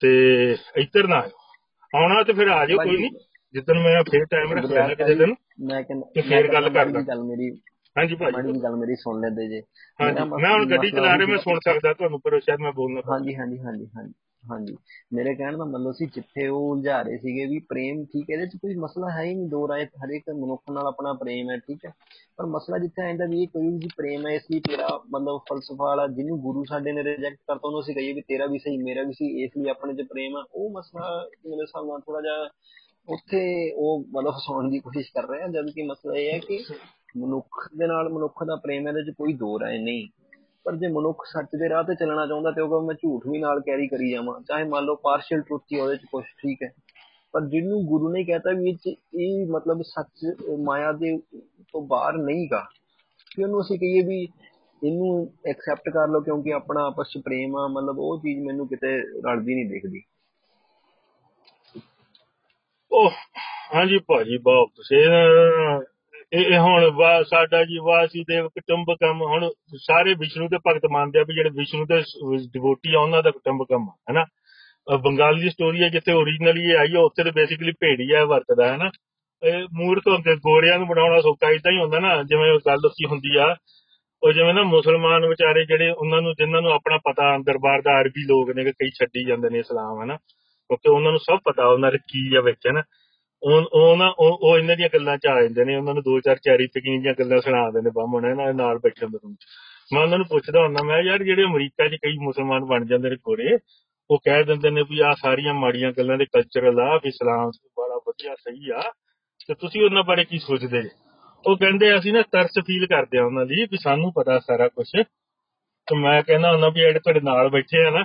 Speaker 2: ਤੇ ਇੱਧਰ ਨਾ ਆਇਓ। ਆਉਣਾ ਤੇ ਫਿਰ ਆ ਜਾਓ ਕੋਈ ਨਹੀਂ। ਜਿੱਦਣ ਮੈਂ ਫੇਰ ਟਾਈਮ ਰੱਖ ਲੈਣਾ ਕਿਸੇ ਦਿਨ
Speaker 3: ਮੈਂ ਕਹਿੰਦਾ
Speaker 2: ਤੇ ਫੇਰ ਗੱਲ
Speaker 3: ਮਾੜੀ
Speaker 2: ਕਰਦਾ।
Speaker 3: ਗੱਲ ਮੇਰੀ
Speaker 2: ਹਾਂਜੀ
Speaker 3: ਮਾੜੀ
Speaker 2: ਭਾਜੀ
Speaker 3: ਜਿਹੀ ਗੱਲ ਮੇਰੀ ਸੁਣ ਲੈਂਦੇ ਜੇ।
Speaker 2: ਮੈਂ ਹੁਣ ਗੱਡੀ ਚਲਾ ਰਿਹਾ ਮੈਂ ਸੁਣ ਸਕਦਾ ਤੁਹਾਨੂੰ ਪਰ ਸ਼ਾਇਦ ਮੈਂ ਬੋਲਣਾ
Speaker 3: ਹਾਂਜੀ ਹਾਂਜੀ ਹਾਂਜੀ ਹਾਂਜੀ। ਹਾਂਜੀ। ਮੇਰੇ ਕਹਿਣ ਦਾ ਮਤਲਬ ਸੀ, ਜਿੱਥੇ ਉਹ ਉਲਝਾ ਰਹੇ ਸੀਗੇ ਵੀ ਪ੍ਰੇਮ ਠੀਕ ਹੈ, ਇਹਦੇ ਚ ਕੋਈ ਮਸਲਾ ਹੈ ਹੀ ਨਹੀਂ, ਦੋ ਰਾਏ ਹਰੇਕ ਮਨੁੱਖ ਨਾਲ ਆਪਣਾ ਪ੍ਰੇਮ ਹੈ, ਠੀਕ ਹੈ। ਪਰ ਮਸਲਾ ਜਿੱਥੇ ਆਇੰਦਾ ਵੀ ਇਹ ਕੋਈ ਵੀ ਪ੍ਰੇਮ ਹੈ, ਇਸ ਲਈ ਤੇਰਾ ਮਤਲਬ ਫਲਸਫਾ ਵਾਲਾ ਜਿਹਨੂੰ ਗੁਰੂ ਸਾਡੇ ਨੇ ਰਿਜੈਕਟ ਕਰਤਾ ਉਹਨੂੰ ਅਸੀਂ ਕਹੀਏ ਵੀ ਤੇਰਾ ਵੀ ਸਹੀ, ਮੇਰਾ ਵੀ ਸਹੀ, ਇਸ ਲਈ ਆਪਣੇ ਚ ਪ੍ਰੇਮ ਹੈ। ਉਹ ਮਸਲਾ ਮੇਰੇ ਹਿਸਾਬ ਨਾਲ ਥੋੜਾ ਜਿਹਾ ਉੱਥੇ ਉਹ ਮਤਲਬ ਫਸਾਉਣ ਦੀ ਕੋਸ਼ਿਸ਼ ਕਰ ਰਹੇ ਆ ਜਦ ਕਿ ਮਸਲਾ ਇਹ ਹੈ ਕਿ ਮਨੁੱਖ ਦੇ ਨਾਲ ਮਨੁੱਖ ਦਾ ਪ੍ਰੇਮ ਇਹਦੇ ਚ ਕੋਈ ਦੋ ਰਾਏ ਨਹੀਂ। ਪਰ ਜੇ ਮਨੁੱਖ ਸੱਚ ਦੇ ਰਾਹ ਤੇ ਚੱਲਣਾ ਚਾਹੁੰਦਾ ਤੇ ਉਹ ਕਹੇ, ਮੈਂ ਝੂਠ ਵੀ ਨਾਲ ਕੈਰੀ ਕਰੀ ਜਾਵਾਂ। ਚਾਹੇ ਮੰਨ ਲਓ ਪਾਰਸ਼ੀਅਲ ਟਰੂਥ ਹੀ ਉਹਦੇ ਚ ਕੁਝ ਠੀਕ ਹੈ। ਪਰ ਜਿਹਨੂੰ ਗੁਰੂ ਨੇ ਕਹਿਤਾ ਵੀ ਇਹ 'ਚ ਇਹ ਮਤਲਬ ਸੱਚ, ਅਹ ਮਾਇਆ ਦੇ ਤੋਂ ਬਾਹਰ ਨਹੀਂਗਾ ਕਿ ਉਹਨੂੰ ਅਸੀਂ ਕਹੀਏ ਵੀ ਇਹਨੂੰ ਐਕਸੈਪਟ ਕਰ ਲਓ ਕਿਉਂਕਿ ਆਪਣਾ ਆਪਸ ਚ ਪ੍ਰੇਮ ਆ, ਮਤਲਬ ਉਹ ਚੀਜ਼ ਮੈਨੂੰ ਕਿਤੇ ਰਲਦੀ ਨਹੀਂ ਦਿਖਦੀ।
Speaker 2: ਉਹ ਹਾਂਜੀ ਭਾਜੀ, ਬਹੁਤ ਤੁਸੀਂ ਇਹ ਇਹ ਹੁਣ ਵਾ- ਸਾਡਾ ਜੀ ਵਾਸੂਦੇਵ ਕੁਟੁੰਬਕਮ ਹੁਣ ਸਾਰੇ ਵਿਸ਼ਨੂੰ ਦੇ ਭਗਤ ਮੰਨਦੇ ਆ ਵੀ ਜਿਹੜੇ ਵਿਸ਼ਨੂੰ ਦੇ ਡਿਵੋਟੀ ਆ ਉਹਨਾਂ ਦਾ ਕੁਟੁੰਬਕਮ ਆ, ਹੈਨਾ? ਅਹ ਬੰਗਾਲੀ ਦੀ ਸਟੋਰੀ ਹੈ ਜਿੱਥੇ ਓਰੀਜਨਲੀ ਇਹ ਆਈ ਆ, ਉੱਥੇ ਤੇ ਬੇਸਿਕਲੀ ਭੇੜੀ ਆ, ਇਹ ਵਰਤਦਾ ਹੈ ਨਾ ਇਹ ਮੂਰਖ ਹੁੰਦੇ, ਗੋਰਿਆਂ ਨੂੰ ਬਣਾਉਣਾ ਸੌਖਾ ਇਦਾਂ ਹੀ ਹੁੰਦਾ ਨਾ, ਜਿਵੇਂ ਉਹ ਗੱਲ ਉੱਚੀ ਹੁੰਦੀ ਆ, ਉਹ ਜਿਵੇਂ ਨਾ ਮੁਸਲਮਾਨ ਵਿਚਾਰੇ ਜਿਹੜੇ ਉਹਨਾਂ ਨੂੰ, ਜਿਨ੍ਹਾਂ ਨੂੰ ਆਪਣਾ ਪਤਾ ਦਰਬਾਰ ਦਾ ਅਰਬੀ ਲੋਕ ਨੇ, ਕਿ ਕਈ ਛੱਡੀ ਜਾਂਦੇ ਨੇ ਇਸਲਾਮ ਹੈ ਨਾ ਕਿਉਂਕਿ ਉਹਨਾਂ ਨੂੰ ਸਭ ਪਤਾ, ਉਹਨਾਂ ਦੇ ਕੀ ਆ ਵਿੱਚ ਹੈ ਨਾ ਉਹ ਉਹ ਨਾ, ਉਹ ਉਹ ਇਹਨਾਂ ਦੀਆਂ ਗੱਲਾਂ ਚ ਆ ਜਾਂਦੇ ਨੇ, ਉਹਨਾਂ ਨੂੰ ਦੋ ਚਾਰ ਚੈਰੀ ਪਿਕਿੰਗ ਦੀਆਂ ਗੱਲਾਂ ਸੁਣਾ ਦਿੰਦੇ ਬਾਹਮਣ ਇਹਨਾਂ ਦੇ ਨਾਲ ਬੈਠੇ ਹੁੰਦੇ ਰੂਮ ਚ। ਮੈਂ ਉਹਨਾਂ ਨੂੰ ਪੁੱਛਦਾ ਹੁੰਦਾ, ਮੈਂ ਯਾਰ, ਜਿਹੜੇ ਅਮਰੀਕਾ 'ਚ ਕਈ ਮੁਸਲਮਾਨ ਬਣ ਜਾਂਦੇ ਨੇ ਗੋਰੇ ਉਹ ਕਹਿ ਦਿੰਦੇ ਨੇ ਵੀ ਆ ਸਾਰੀਆਂ ਮਾੜੀਆਂ ਗੱਲਾਂ ਦੇ ਕਲਚਰਲ ਆ, ਵੀ ਇਸਲਾਮ ਬੜਾ ਵਧੀਆ, ਸਹੀ ਆ। ਤੇ ਤੁਸੀਂ ਉਹਨਾਂ ਬਾਰੇ ਕੀ ਸੋਚਦੇ ਜੀ? ਉਹ ਕਹਿੰਦੇ, ਅਸੀਂ ਨਾ ਤਰਸ ਫੀਲ ਕਰਦੇ ਆ ਉਹਨਾਂ ਦੀ, ਵੀ ਸਾਨੂੰ ਪਤਾ ਸਾਰਾ ਕੁਝ ਤੇ ਮੈਂ ਕਹਿੰਦਾ ਹੁੰਦਾ ਵੀ ਜਿਹੜੇ ਤੁਹਾਡੇ ਨਾਲ ਬੈਠੇ ਆ ਨਾ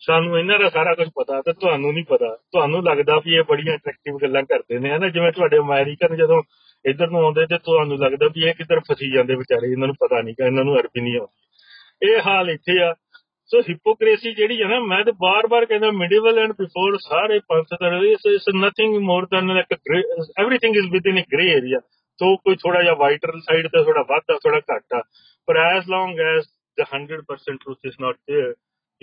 Speaker 2: ਸਾਨੂੰ ਇਹਨਾਂ ਦਾ ਸਾਰਾ ਕੁਝ ਪਤਾ ਤੇ ਤੁਹਾਨੂੰ ਨਹੀਂ ਪਤਾ। ਤੁਹਾਨੂੰ ਲੱਗਦਾ ਵੀ ਇਹ ਬੜੀਆਂ ਅਟਰੈਕਟਿਵ ਗੱਲਾਂ ਕਰਦੇ ਨੇ, ਹਨਾ? ਜਿਵੇਂ ਤੁਹਾਡੇ ਅਮਰੀਕਨ ਜਦੋਂ ਇੱਧਰ ਨੂੰ ਆਉਂਦੇ ਤੇ ਤੁਹਾਨੂੰ ਲੱਗਦਾ ਵੀ ਇਹ ਕਿੱਧਰ ਫਸੀ ਜਾਂਦੇ ਵਿਚਾਰੇ, ਇਹਨਾਂ ਨੂੰ ਪਤਾ ਨਹੀਂ ਕਿ ਇਹਨਾਂ ਨੂੰ ਅਰਬੀ ਨਹੀਂ ਆਉਂਦੀ। ਇਹ ਹਾਲ ਇੱਥੇ ਆ। ਸੋ ਹਿਪੋਕ੍ਰੇਸੀ ਜਿਹੜੀ ਹੈ ਨਾ, ਮੈਂ ਤਾਂ ਬਾਰ-ਬਾਰ ਕਹਿੰਦਾ ਮਿਡੀਵਲ ਐਂਡ ਬਿਫੋਰ ਸਾਰੇ ਪੰਥ ਦਾ is is nothing more than like everything is within a grey area so ਕੋਈ ਥੋੜਾ ਜਿਹਾ ਵਾਈਟਰ ਸਾਈਡ ਤੇ ਥੋੜਾ ਵੱਧ ਆ ਥੋੜਾ ਘੱਟ ਆ। ਪਰ as long as the 100% truth is not there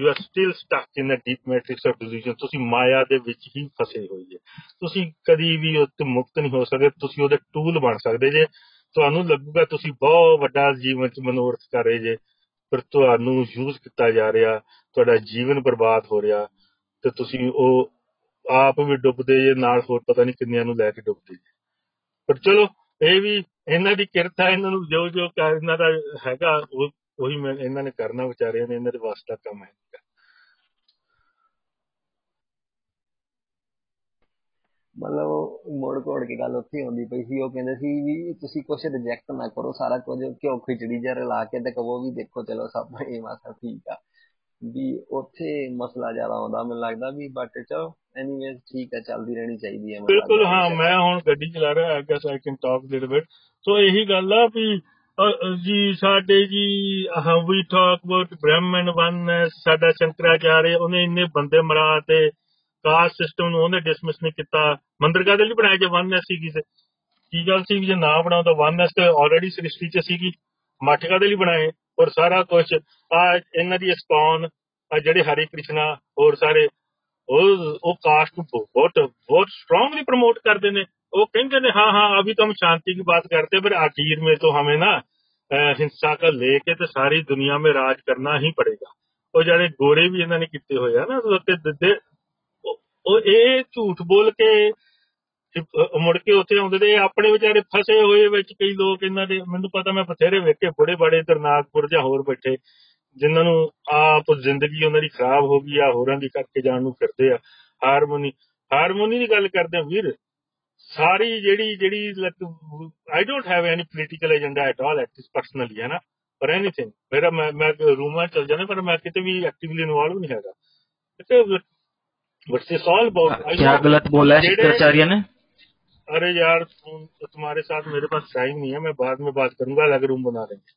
Speaker 2: you are still stuck in a deep matrix of delusion. ਤੁਸੀਂ ਮਾਇਆ ਦੇ ਵਿੱਚ ਹੀ ਫਸੇ ਹੋਏ ਜੇ ਤੁਸੀਂ ਕਦੀ ਵੀ ਉਸ ਤੋਂ ਮੁਕਤ ਨਹੀਂ ਹੋ ਸਕਦੇ। ਤੁਸੀਂ ਉਹਦੇ ਟੂਲ ਬਣ ਸਕਦੇ ਜੇ। ਤੁਹਾਨੂੰ ਲੱਗੂਗਾ ਤੁਸੀਂ ਬਹੁਤ ਵੱਡਾ ਜੀਵਨ ਚ ਮਨੋਰਥ ਕਰ ਰਹੇ ਜੇ। ਪਰ ਤੁਹਾਨੂੰ ਯੂਜ਼ ਕੀਤਾ ਜਾ ਰਿਹਾ। ਤੁਹਾਡਾ ਜੀਵਨ ਬਰਬਾਦ ਹੋ ਰਿਹਾ। ਤੇ ਤੁਸੀਂ ਉਹ ਆਪ ਵੀ ਡੁੱਬਦੇ ਜੇ। ਨਾਲ ਹੋਰ ਪਤਾ ਨਹੀਂ ਕਿੰਨਿਆਂ ਨੂੰ ਲੈ ਕੇ ਡੁੱਬਦੇ ਜੇ। ਪਰ ਚਲੋ, ਇਹ ਵੀ ਇਹਨਾਂ ਦੀ ਕਿਰਤ ਹੈ ਇਹਨਾਂ ਨੂੰ ਜੋ ਜੋ ਕਰ- ਇਹਨਾਂ ਦਾ ਹੈਗਾ। ਉਹ ਉਹੀ ਮੈਂ ਇਹਨਾਂ ਨੇ ਕਰਨਾ ਵਿਚਾਰਿਆਂ ਨੇ ਇਹਨਾਂ ਦੇ ਵਾਸ ਦਾ ਕੰਮ ਹੈ
Speaker 3: ਮਤਲਬ ਮੁੜ ਕੋੜ ਕੇ ਗੱਲ ਉੱਥੇ ਆਉਂਦੀ ਪਈ ਸੀ ਉਹ ਕਹਿੰਦੇ ਸੀ ਵੀ ਤੁਸੀਂ ਕੁਝ ਰਿਜੈਕਟ ਨਾ ਕਰੋ ਸਾਰਾ ਕੁਝ ਘਿਓ ਖਿਚੜੀ ਜਿਹਾ ਰਲਾ ਕੇ ਤੇ ਕਹੋ ਵੀ ਦੇਖੋ ਚਲੋ ਸਭ ਇਹ ਮਾਸਾ ਠੀਕ ਆ। ਵੀ ਉੱਥੇ ਮਸਲਾ ਜ਼ਿਆਦਾ ਆਉਂਦਾ ਮੈਨੂੰ ਲੱਗਦਾ ਵੀ ਬਟ ਚਲੋ ਐਨੀਵੇਜ਼ ਠੀਕ ਹੈ ਚੱਲਦੀ ਰਹਿਣੀ ਚਾਹੀਦੀ ਹੈ
Speaker 2: ਬਿਲਕੁਲ ਹਾਂ ਮੈਂ ਹੁਣ ਗੱਡੀ ਚਲਾ ਰਿਹਾ I guess I can talk little bit so ਇਹੀ ਗੱਲ ਆ ਵੀ ਜੀ, ਸਾਡੇ ਜੀ ਵੀ ਟਾਕ ਅਬਾਊਟ ਬ੍ਰਹਮਨ ਵਨਨੈਸ ਸਾਡਾ ਸ਼ੰਕਰਾਚਾਰਿਆ ਉਹਨੇ ਇੰਨੇ ਬੰਦੇ ਮਰਾ ਤੇ ਕਾਸਟ ਸਿਸਟਮ ਨੂੰ ਉਹਨੇ ਡਿਸਮਿਸ ਨਹੀਂ ਕੀਤਾ। ਮੰਦਰਗਾ ਦੇ ਲਈ ਬਣਾਇਆ ਜੇ ਵਨਨੈਸ ਸੀਗੀ ਤੇ। ਕੀ ਗੱਲ ਸੀ ਜੇ ਨਾ ਬਣਾਉਂਦਾ ਵਨਨੈਸ ਤੇ ਆਲਰੇਡੀ ਸ੍ਰਿਸ਼ਟੀ ਚ ਸੀਗੀ। ਮਠਗਾ ਦੇ ਲਈ ਬਣਾਏ ਔਰ ਸਾਰਾ ਕੁਝ ਆ, ਇਹਨਾਂ ਦੀ ਸਪੌਨ ਆ ਜਿਹੜੇ ਹਰੀ ਕ੍ਰਿਸ਼ਨਾ ਹੋਰ ਸਾਰੇ, ਉਹ ਉਹ ਕਾਸਟ ਨੂੰ ਬਹੁਤ ਬਹੁਤ ਸਟਰੋਂਗਲੀ ਪ੍ਰਮੋਟ ਕਰਦੇ ਨੇ। वो कहते ने हाँ हाँ अभी तो हम शांति की बात करते हैं पर आखिर में तो हमें ना अ, हिंसा का लेके तो सारी दुनिया में राज करना ही पड़ेगा ਉਹ ਜਿਹੜੇ ਗੋਰੇ ਵੀ ਇਹਨਾਂ ਨੇ ਕੀਤੇ ਹੋਏ ਆ ਨਾ ਉਹ ਤੇ ਦਿੱਦੇ ਉਹ- ਉਹ ਇਹ ਝੂਠ ਬੋਲ ਕੇ ਅਹ ਮੁੜ ਕੇ ਉੱਥੇ ਆਉਂਦੇ ਤੇ ਇਹ ਆਪਣੇ ਵਿਚਾਰੇ ਫਸੇ ਹੋਏ ਵਿੱਚ ਕਈ ਲੋਕ ਇਹਨਾਂ ਦੇ ਮੈਨੂੰ ਪਤਾ ਮੈਂ ਬਥੇਰੇ ਵੇਖੇ ਬੜੇ ਬੜੇ ਇਧਰ ਨਾਗਪੁਰ ਜਾਂ ਹੋਰ ਬੈਠੇ ਜਿਨ੍ਹਾਂ ਨੂੰ ਆਪ ਜ਼ਿੰਦਗੀ ਉਹਨਾਂ ਦੀ ਖਰਾਬ ਹੋ ਗਈ ਆ ਹੋਰਾਂ ਦੀ ਕਰਕੇ ਜਾਣ ਨੂੰ ਫਿਰਦੇ ਆ ਹਾਰਮੋਨੀ ਹਾਰਮੋਨੀ ਦੀ ਗੱਲ ਕਰਦੇ ਆ ਵੀਰ ਸਾਰੀ ਜਿਹੜੀ ਜਿਹੜੀ I don't have any political agenda at all at this personally ਹੈ ਨਾ ਪਰ ਐਨੀਥਿੰਗ ਮੇਰਾ ਮੈਂ ਮੈਂ ਰੂਮਾਂ ਚ ਚਲ ਜਾਣਾ ਪਰ ਮੈਂ ਕਿਤੇ ਵੀ ਐਕਟਿਵਲੀ ਇਨਵੋਲਵ ਨਹੀਂ ਹੈਗਾ बट इट्स ऑल अबाउट
Speaker 4: क्या गलत बोला है शंकराचार्य ने
Speaker 2: अरे यार तुम तुम्हारे साथ मेरे पास टाइम नहीं है मैं बाद में बात करूंगा अलग रूम बना देंगे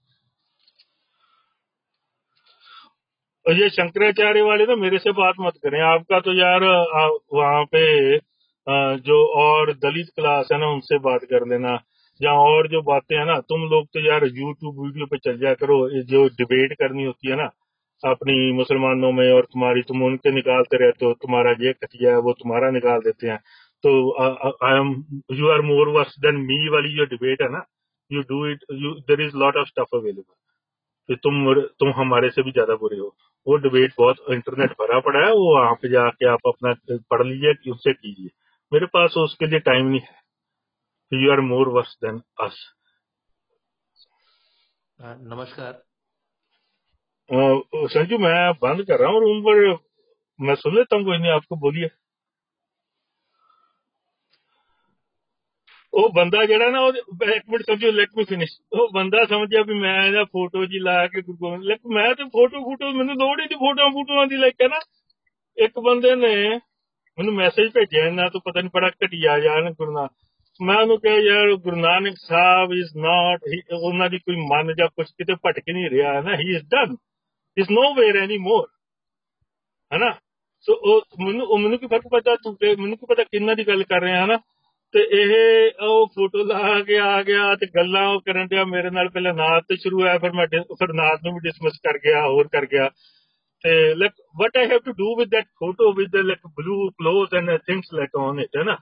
Speaker 2: और ये शंकराचार्य वाले ना मेरे से बात मत करें आपका तो यार आ, वहाँ पे आ, जो और दलित क्लास है ना, उनसे बात कर लेना। या और जो बातें है ना, तुम लोग तो यार यूट्यूब वीडियो पे चल जाया करो। जो डिबेट करनी होती है ना, अपनी मुसलमानों में और तुम्हारी, तुम उनके निकालते रहते हो, तुम्हारा ये कटिया है, वो तुम्हारा निकाल देते हैं। तो I am you are more worse than me वाली जो डिबेट है ना you do it you there is lot of stuff available कि तुम तुम हमारे से भी ज़्यादा बुरे हो। वो डिबेट बहुत इंटरनेट भरा पड़ा है, वो वहाँ पे जाके आप अपना पढ़ लीजिए, उससे कीजिए। मेरे पास उसके लिए टाइम नहीं है you are more worse than us
Speaker 4: नमस्कार
Speaker 2: संजू मैं बंद कर रहा हूँ रूम पर मैं सुन लेता हूँ कोई नहीं आपको बोलिए ਉਹ ਬੰਦਾ ਜਿਹੜਾ ਨਾ ਉਹ ਇੱਕ ਮਿੰਟ ਸਮਝੋ ਲੈਟ ਮੀ ਫਿਨਿਸ਼ ਉਹ ਬੰਦਾ ਸਮਝਿਆ ਵੀ ਮੈਂ ਇਹਦਾ ਫੋਟੋ ਜੀ ਲਾ ਕੇ ਗੁਰੂ ਲੈ ਮੈਂ ਤੇ ਫੋਟੋ ਫੋਟੋ ਮੈਨੂੰ ਲੋੜ ਹੀ ਨਹੀਂ ਫੋਟੋਆਂ ਫੋਟੋਆਂ ਦੀ ਲਾਈਕ ਹੈ ਨਾ ਇੱਕ ਬੰਦੇ ਨੇ ਮੈਨੂੰ ਮੈਸੇਜ ਭੇਜਿਆ ਇਹਨਾਂ ਤੋਂ, ਪਤਾ ਨਹੀਂ ਬੜਾ ਘਟਿਆ ਜਾਣ ਗੁਰਨਾ ਮੈਂ ਉਹਨੂੰ ਕਿਹਾ, ਯਾਰ, ਗੁਰੂ ਨਾਨਕ ਸਾਹਿਬ ਇਜ਼ ਨਾਟ ਉਹਨਾਂ ਦੀ ਕੋਈ ਮਨ ਜਾਂ ਕੁਝ ਕਿਤੇ ਭਟਕ ਨਹੀਂ ਰਿਹਾ ਨਾ? He is done is nowhere anymore ਹੈਨਾ ਸੋ ਉਹ ਮੈਨੂੰ ਉਹ ਮੈਨੂੰ ਕੀ ਫ਼ਰਕ ਪਤਾ ਤੂੰ ਮੈਨੂੰ ਕੀ ਪਤਾ ਕਿੰਨਾ ਦੀ ਗੱਲ ਕਰ ਰਿਹਾ ਹਨਾ ਤੇ ਇਹ, ਉਹ ਫੋਟੋ ਲਾ ਕੇ ਆ ਗਿਆ ਤੇ ਗੱਲਾਂ ਉਹ ਕਰਨ ਦਿਆ ਮੇਰੇ ਨਾਲ, ਪਹਿਲਾਂ ਨਾਤ ਤੇ ਸ਼ੁਰੂ ਹੋਇਆ, ਫਿਰ ਮੈਂ ਫਿਰ ਨਾਤ ਨੂੰ ਵੀ ਡਿਸਮਿਸ ਕਰ ਗਿਆ, ਹੋਰ ਕਰ ਗਿਆ। ਤੇ like what I have to do with that photo with the like blue cloth and things like on it ਹੈ ਨਾ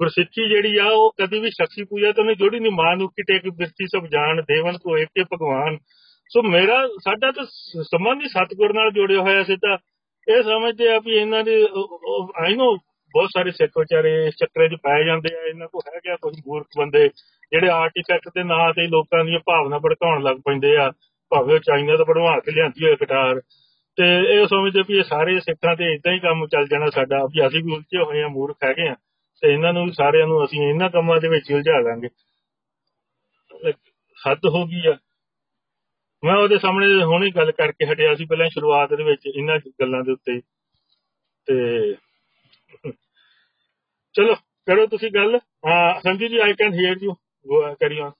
Speaker 2: ਗੁਰਸਿੱਖੀ ਜਿਹੜੀ ਆ, ਉਹ ਕਦੀ ਵੀ ਸ਼ਖਸੀ ਪੂਜਾ ਤਾਂ ਨਹੀਂ ਜੋੜੀ ਨਹੀਂ, ਮਾਂ ਨੂੰ ਕਿ ਟੇਕ ਬਿਰਤੀ ਸਭ ਜਾਣ, ਦੇਵਨ ਕੋ ਏਕੇ ਭਗਵਾਨ। ਸੋ ਮੇਰਾ, ਸਾਡਾ ਤਾਂ ਸੰਬੰਧ ਹੀ ਸਤਗੁਰ ਨਾਲ ਜੁੜਿਆ ਹੋਇਆ ਸੀ ਤਾਂ ਇਹ ਸਮਝਦੇ ਆ ਵੀ ਇਹਨਾਂ ਦੇ ਆਈ ਨੋ ਬਹੁਤ ਸਾਰੇ ਸਿੱਖ ਵਿਚਾਰੇ ਚੱਕਰੇ 'ਚ ਪਾਏ ਜਾਂਦੇ ਆ, ਇਹਨਾਂ ਕੋ ਹੈਗਾ ਕੁਝ ਮੂਰਖ ਬੰਦੇ, ਜਿਹੜੇ ਆਰਟੀਫੈਕਟ ਦੇ ਨਾਂ ਤੇ ਲੋਕਾਂ ਦੀਆਂ ਭਾਵਨਾ ਭੜਕਾਉਣ ਲੱਗ ਪੈਂਦੇ ਆ। ਭਾਵੇਂ ਚਾਈਨਾ ਤੋਂ ਬਣਵਾ ਕੇ ਲਿਆਂਦੀ ਹੋਏ ਗਿਟਾਰ ਤੇ ਇਹ ਸਮਝਦੇ ਵੀ ਇਹ ਸਾਰੇ ਸਿੱਖਾਂ ਤੇ ਇਦਾਂ ਹੀ ਕੰਮ ਚੱਲ ਜਾਣਾ ਸਾਡਾ। ਵੀ ਅਸੀਂ ਵੀ ਉਲਝੇ ਹੋਏ ਆ ਮੂਰਖ ਹੈਗੇ ਆ ਤੇ ਇਹਨਾਂ ਨੂੰ ਸਾਰਿਆਂ ਨੂੰ ਅਸੀਂ ਇਹਨਾਂ ਕੰਮਾਂ ਦੇ ਵਿੱਚ ਉਲਝਾ ਲਾਂਗੇ। ਹੱਦ ਹੋ ਗਈ ਆ। ਮੈਂ ਉਹਦੇ ਸਾਹਮਣੇ ਹੁਣੇ ਗੱਲ ਕਰਕੇ ਹਟਿਆ ਸੀ, ਪਹਿਲਾਂ ਸ਼ੁਰੂਆਤ ਦੇ ਵਿੱਚ ਇਹਨਾਂ ਗੱਲਾਂ ਦੇ ਉੱਤੇ। ਤੇ ਚਲੋ, ਕਰੋ ਤੁਸੀਂ ਗੱਲ। ਹਾਂ, Sanji ji I can hear you go carry on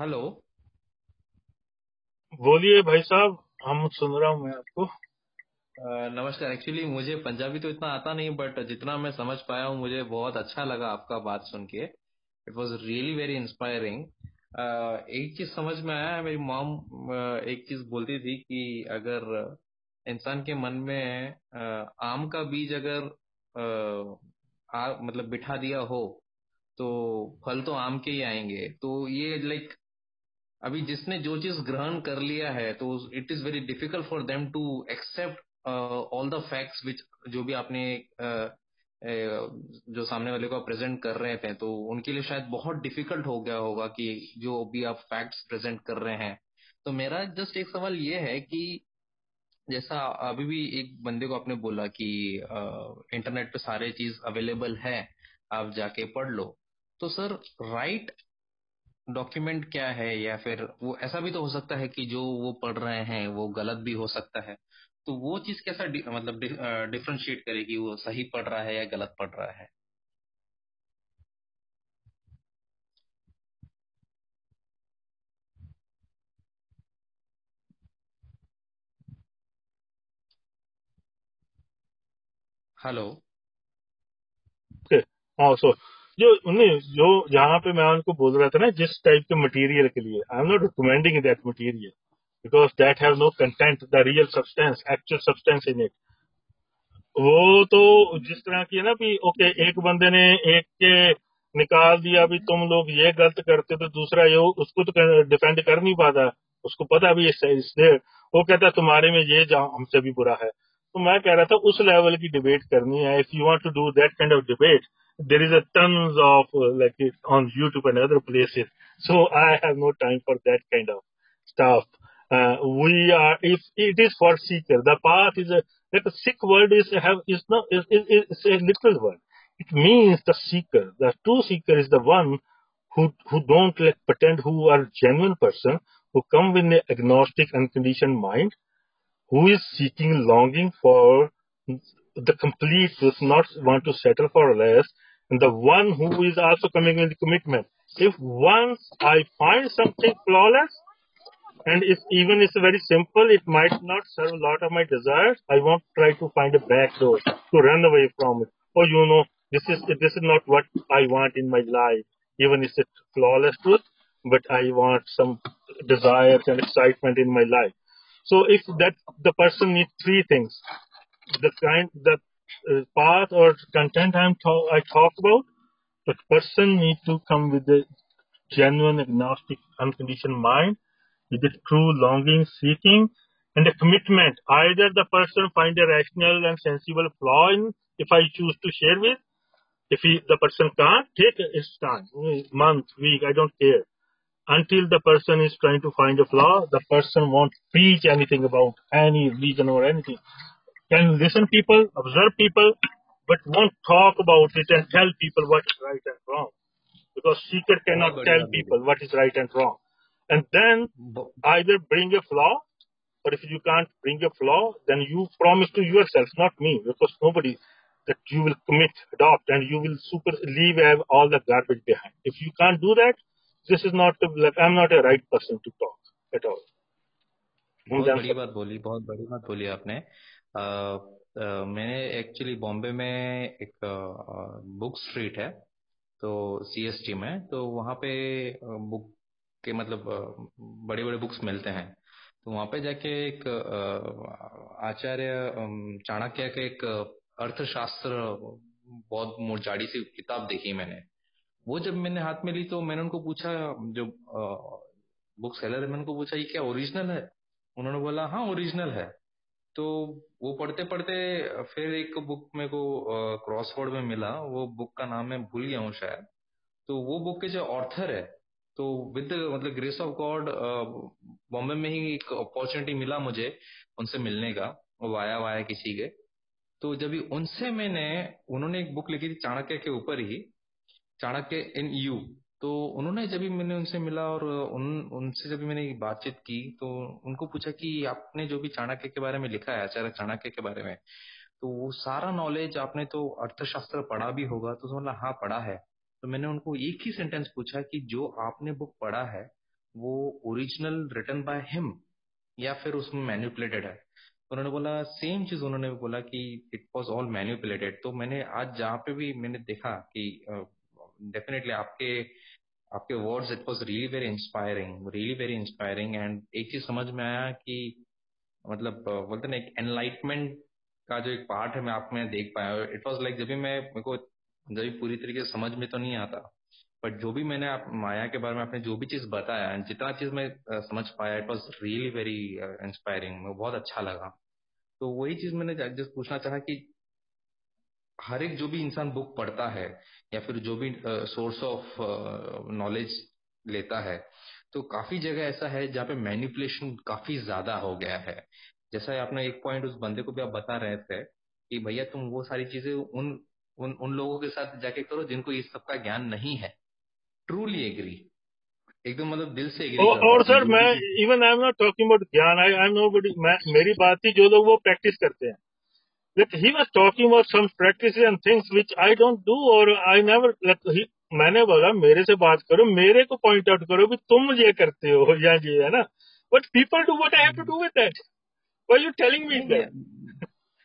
Speaker 4: hello.
Speaker 2: बोलिए भाई साहब हम सुन रहा हूँ मैं आपको।
Speaker 4: नमस्कार। एक्चुअली मुझे पंजाबी तो इतना आता नहीं बट जितना मैं समझ पाया हूँ मुझे बहुत अच्छा लगा आपका बात सुन के। It was really very inspiring एक चीज़ समझ में आया मेरी मॉम एक चीज़ बोलती थी कि अगर इंसान के मन में आम का बीज अगर आ, मतलब बिठा दिया हो तो फल तो आम के ही आएँगे। तो ये लाइक अभी जिसने जो चीज़ ग्रहण कर लिया है तो it is very difficult for them to accept all the facts which जो भी आपने uh, जो सामने वाले को आप प्रेजेंट कर रहे थे तो उनके लिए शायद बहुत डिफ़िकल्ट हो गया होगा कि जो भी आप फैक्ट्स प्रेजेंट कर रहे हैं। तो मेरा जस्ट एक सवाल ये है कि जैसा अभी भी एक बंदे को आपने बोला कि इंटरनेट पे सारे चीज़ अवेलेबल है आप जाके पढ़ लो। तो सर राइट डॉक्यूमेंट क्या है या फिर वो ऐसा भी तो हो सकता है कि जो वो पढ़ रहे हैं, वो गलत भी हो सकता है। तो वो चीज़ कैसा मतलब डिफ्रेंशिएट करेगी, वो सही पढ़ रहा है या गलत पढ़ रहा है? हेलो
Speaker 2: हाँ सो जो नहीं जो यहाँ पे मैं उनको बोल रहा था ना जिस टाइप के मटेरियल के लिए I am not recommending that material because that have no content, the real substance, actual substance in it. वो तो जिस तरह की है ना भी ओके एक बंदे ने एक के निकाल दिया भी तुम लोग ये गलत करते तो दूसरा ये उसको तो डिफेंड कर नहीं पाता उसको पता भी इससे वो कहता तुम्हारे में ये हमसे भी बुरा है तो मैं कह रहा था उस लेवल की डिबेट करनी है if you want to do that kind of debate there is a tons of uh, like on YouTube and other places. So I have no time for that kind of stuff. Uh, we are if it is for seeker. The path is a like a Sikh word is have is not is, is, is a literal word. It means the seeker. The true seeker is the one who who don't like pretend who are genuine person who come with an agnostic unconditioned mind who is seeking, longing for the complete does not want to settle for less, and the one who is also coming with commitment. If once I find something flawless, and if even it's very simple, it might not serve a lot of my desires. I won't try to find a back door to run away from it. Oh, you know, this is this is not what I want in my life. Even if it's flawless truth, but I want some desires and excitement in my life. So if that the person needs three things, the kind the uh, Uh, path or content I'm talk, I talk about, the person needs to come with a genuine agnostic unconditioned mind, with a true longing, seeking, and a commitment. Either the person find a rational and sensible flaw in if I choose to share with. If he, the person can't, take his time, month, week, I don't care until the person is trying to find a flaw, the person won't preach anything about any religion or anything Can listen people, observe people, but won't talk about it and tell people what is right and wrong. Because seeker cannot tell people what is right and wrong. And then either bring a flaw, or if you can't bring a flaw, then you promise to yourself, not me, because nobody, that you will commit, adopt, and you will super leave all the garbage behind. If you can't do that, this is not like I'm not a right person to talk at all.
Speaker 4: बहुत बड़ी बात बोली बहुत बड़ी बात बोली आपने मैंने एक्चुअली बॉम्बे में एक बुक स्ट्रीट है तो सीएसटी में तो वहाँ पे बुक के मतलब बड़े बड़े बुक्स मिलते हैं। तो वहाँ पे जाके एक आचार्य चाणक्य के एक अर्थशास्त्र, बहुत मोजाड़ी सी किताब देखी मैंने। वो जब मैंने हाथ में ली तो मैंने उनको पूछा, जो बुक सेलर है, मैंने उनको पूछा, ये क्या ओरिजिनल है? उन्होंने बोला हाँ ओरिजिनल है। तो वो पढ़ते पढ़ते फिर एक बुक मेरे को क्रॉसवर्ड में मिला। वो बुक का नाम मैं भूल गया हूँ शायद। तो वो बुक के जो ऑर्थर है तो विद मतलब ग्रेस ऑफ़ गॉड बॉम्बे में ही एक अपॉर्चुनिटी मिला मुझे उनसे मिलने का, वाया वाया किसी के। तो जब उनसे मैंने, उन्होंने एक बुक लिखी थी, चाणक्य के ऊपर ही, चाणक्य इन यू तो उन्होंने जब भी मैंने उनसे मिला और उन उनसे जब भी मैंने बातचीत की तो उनको पूछा कि आपने जो भी चाणक्य के बारे में लिखा है आचार्य चाणक्य के बारे में तो वो सारा नॉलेज आपने तो अर्थशास्त्र पढ़ा भी होगा तो बोला हाँ पढ़ा है। तो मैंने उनको एक ही सेंटेंस पूछा कि जो आपने बुक पढ़ा है वो ओरिजिनल रिटर्न बाय हिम या फिर उसमें मैन्युपुलेटेड है? तो उन्होंने बोला सेम चीज़ उन्होंने बोला कि इट वॉज़ ऑल मैन्युपुलेटेड तो मैंने आज जहाँ पे भी मैंने देखा कि डेफिनेटली uh, आपके आपके words it was really very inspiring really very inspiring and एक चीज़ समझ में आया कि मतलब बोलते ना, एक एनलाइटमेंट का जो एक पार्ट है, मैं आप में देख पाया। इट वाज लाइक जब भी मैं, मेरे को जब भी पूरी तरीके से समझ में तो नहीं आता। बट जो भी मैंने आप, माया के बारे में आपने जो भी चीज़ बताया जितना चीज़ मैं समझ पाया it was really very inspiring बहुत अच्छा लगा। तो वही चीज़ मैंने जस्ट पूछना चाहा कि हर एक जो भी इंसान बुक पढ़ता है या फिर जो भी सोर्स ऑफ़ नॉलेज लेता है तो काफ़ी जगह ऐसा है जहाँ पे मैनिपुलेशन काफ़ी ज़्यादा हो गया है। जैसा आपने एक पॉइंट उस बंदे को भी आप बता रहे थे कि भैया तुम वो सारी चीज़ें उन उन उन लोगों के साथ जाके करो जिनको इस सब का ज्ञान नहीं है। ट्रूली एग्री एकदम मतलब दिल से एग्री
Speaker 2: और, और सर मैं even I am not talking about ज्ञान आई आई एम नो मेरी बात थी जो लोग वो प्रैक्टिस करते हैं। That he was talking about some practices and things which I don't do or I never, like, he, मैंने बोला, मेरे से बात करो, मेरे को पॉइंट आउट करो कि तुम ये करते हो, [LAUGHS] या ये, है ना? But people do what I have to do with that why you telling me that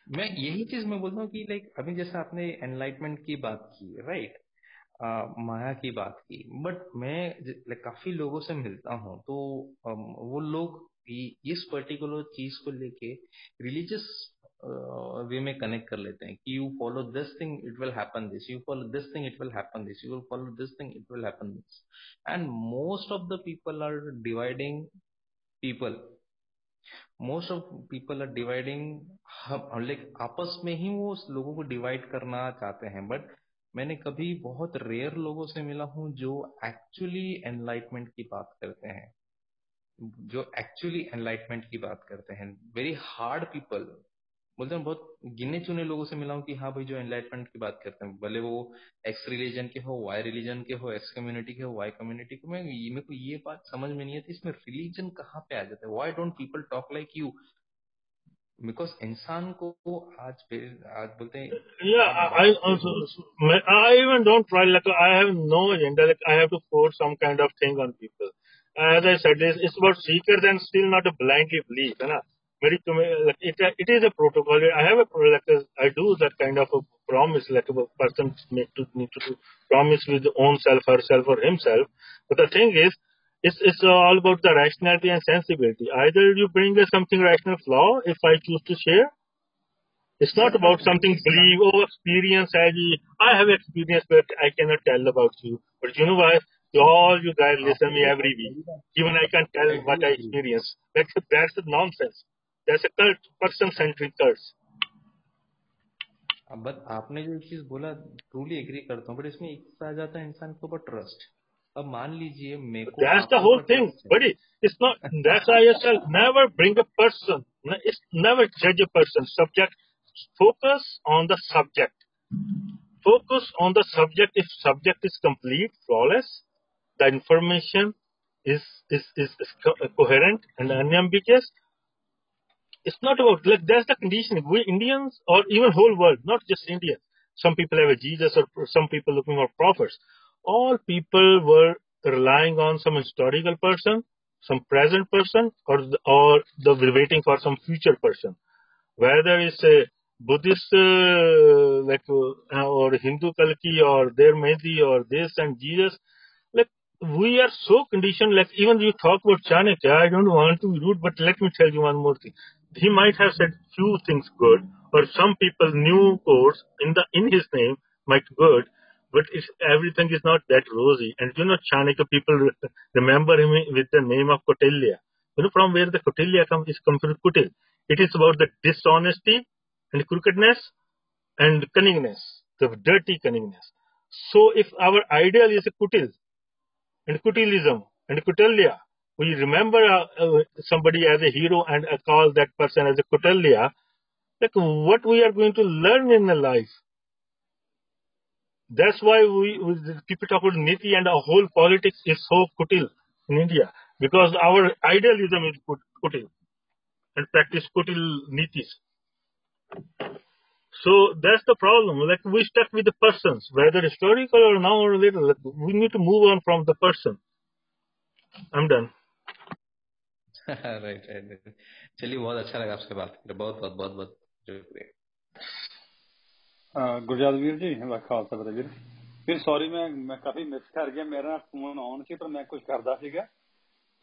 Speaker 4: मैं यही चीज़ मैं बोलता हूँ कि लाइक अभी जैसे आपने एनलाइटमेंट की बात की राइट माया की बात की बट मैं काफ़ी लोगों से मिलता हूँ तो वो लोग इस पर्टिकुलर चीज़ को लेके रिलीजियस वे में कनेक्ट कर लेते हैं कि you follow this thing it will happen this you follow this thing it will happen this you will follow this thing it will happen this and most of the people are dividing people most of people are dividing like आपस में ही वो लोगों को divide करना चाहते हैं but मैंने कभी बहुत रेयर लोगों से मिला हूँ जो एक्चुअली एनलाइटमेंट की बात करते हैं। जो एक्चुअली एनलाइटमेंट की बात करते हैं। वेरी हार्ड पीपल बोलते हैं बहुत गिने चुने लोगों से मिला हूँ कि हाँ भाई जो एनलाइटमेंट की बात करते हैं भले वो एक्स रिलीजन के हो वाई रिलीजन के हो एक्स कम्युनिटी के हो वाई कम्युनिटी के मैं मेरे को ये बात समझ में नहीं आती इसमें रिलीजन कहाँ पे आ जाता है why don't people talk like you because इंसान को आज आज बोलते हैं
Speaker 2: don't try like I have no agenda. Like I have to force some kind of thing on people. As I said, it's, it's about seekers and still not a blindly belief. है ना? Very like it it is a protocol. I have a like I do that kind of a promise like a person need to need to promise with own self, herself, or himself. But the thing is, it's it's all about the rationality and sensibility. Either you bring a something rational flaw if I choose to share. It's not about something believe or experience. As I have experience, but I cannot tell about you. But you know what? All you guys listen me every week. Even I can tell what I experience. That's that's nonsense. there's a cult, person-centric cults.
Speaker 4: But आपने जो चीज़ बोला truly agree करता हूँ but इसमें एक आ जाता है इंसान के ऊपर ट्रस्ट अब मान लीजिए मेरे को
Speaker 2: दैट्स द होल थिंग बड़ी it's not that's I shall never bring a person it's never जज a person subject focus on the subject focus on the subject if subject is complete flawless the information is is is coherent and coherent It's not about like that's the condition. We Indians or even whole world, not just Indians. Some people have a Jesus or some people looking for prophets. All people were relying on some historical person, some present person, or or the waiting for some future person. Whether it's a Buddhist uh, like uh, or Hindu Kalki or their Mehdi or this and Jesus, like we are so conditioned. Like even you talk about Chanakya, I don't want to be rude, but let me tell you one more thing. He might have said few things good, or some people knew course in the in his name might good, but everything is not that rosy. And you know, Chanakya people remember him with the name of Kautilya. You know from where the Kautilya comes is from Kutil. It is about the dishonesty and crookedness and cunningness, the dirty cunningness. So if our ideal is a Kutil and Kutilism and Kutilya, we remember uh, uh, somebody as a hero and uh, call that person as a Kutilya, like what we are going to learn in life. That's why we, we people talk about Niti and our whole politics is so Kutil in India because our idealism is Kut- Kutil and practice Kutil Nitis. So that's the problem. Like we stuck with the persons, whether historical or now or later. Like, we need to move on from the person. I'm done. [LAUGHS]
Speaker 4: Right right चलिए बहुत अच्छा लगा आपसे बात करके बहुत बहुत बहुत बहुत शुक्रिया
Speaker 5: ਅਹ ਗੁਰਜੀਤ ਵੀਰ ਜੀ ਵਾਹ ਖਾਲਸਾ ਬਤਾ ਵੀਰ ਫਿਰ ਸੌਰੀ ਮੈਂ ਮੈਂ ਕਾਫੀ ਮਿਸ ਕਰ ਗਿਆ ਮੇਰਾ ਫੋਨ ਆਨ ਸੀ ਪਰ ਮੈਂ ਕੁਝ ਕਰਦਾ ਸੀਗਾ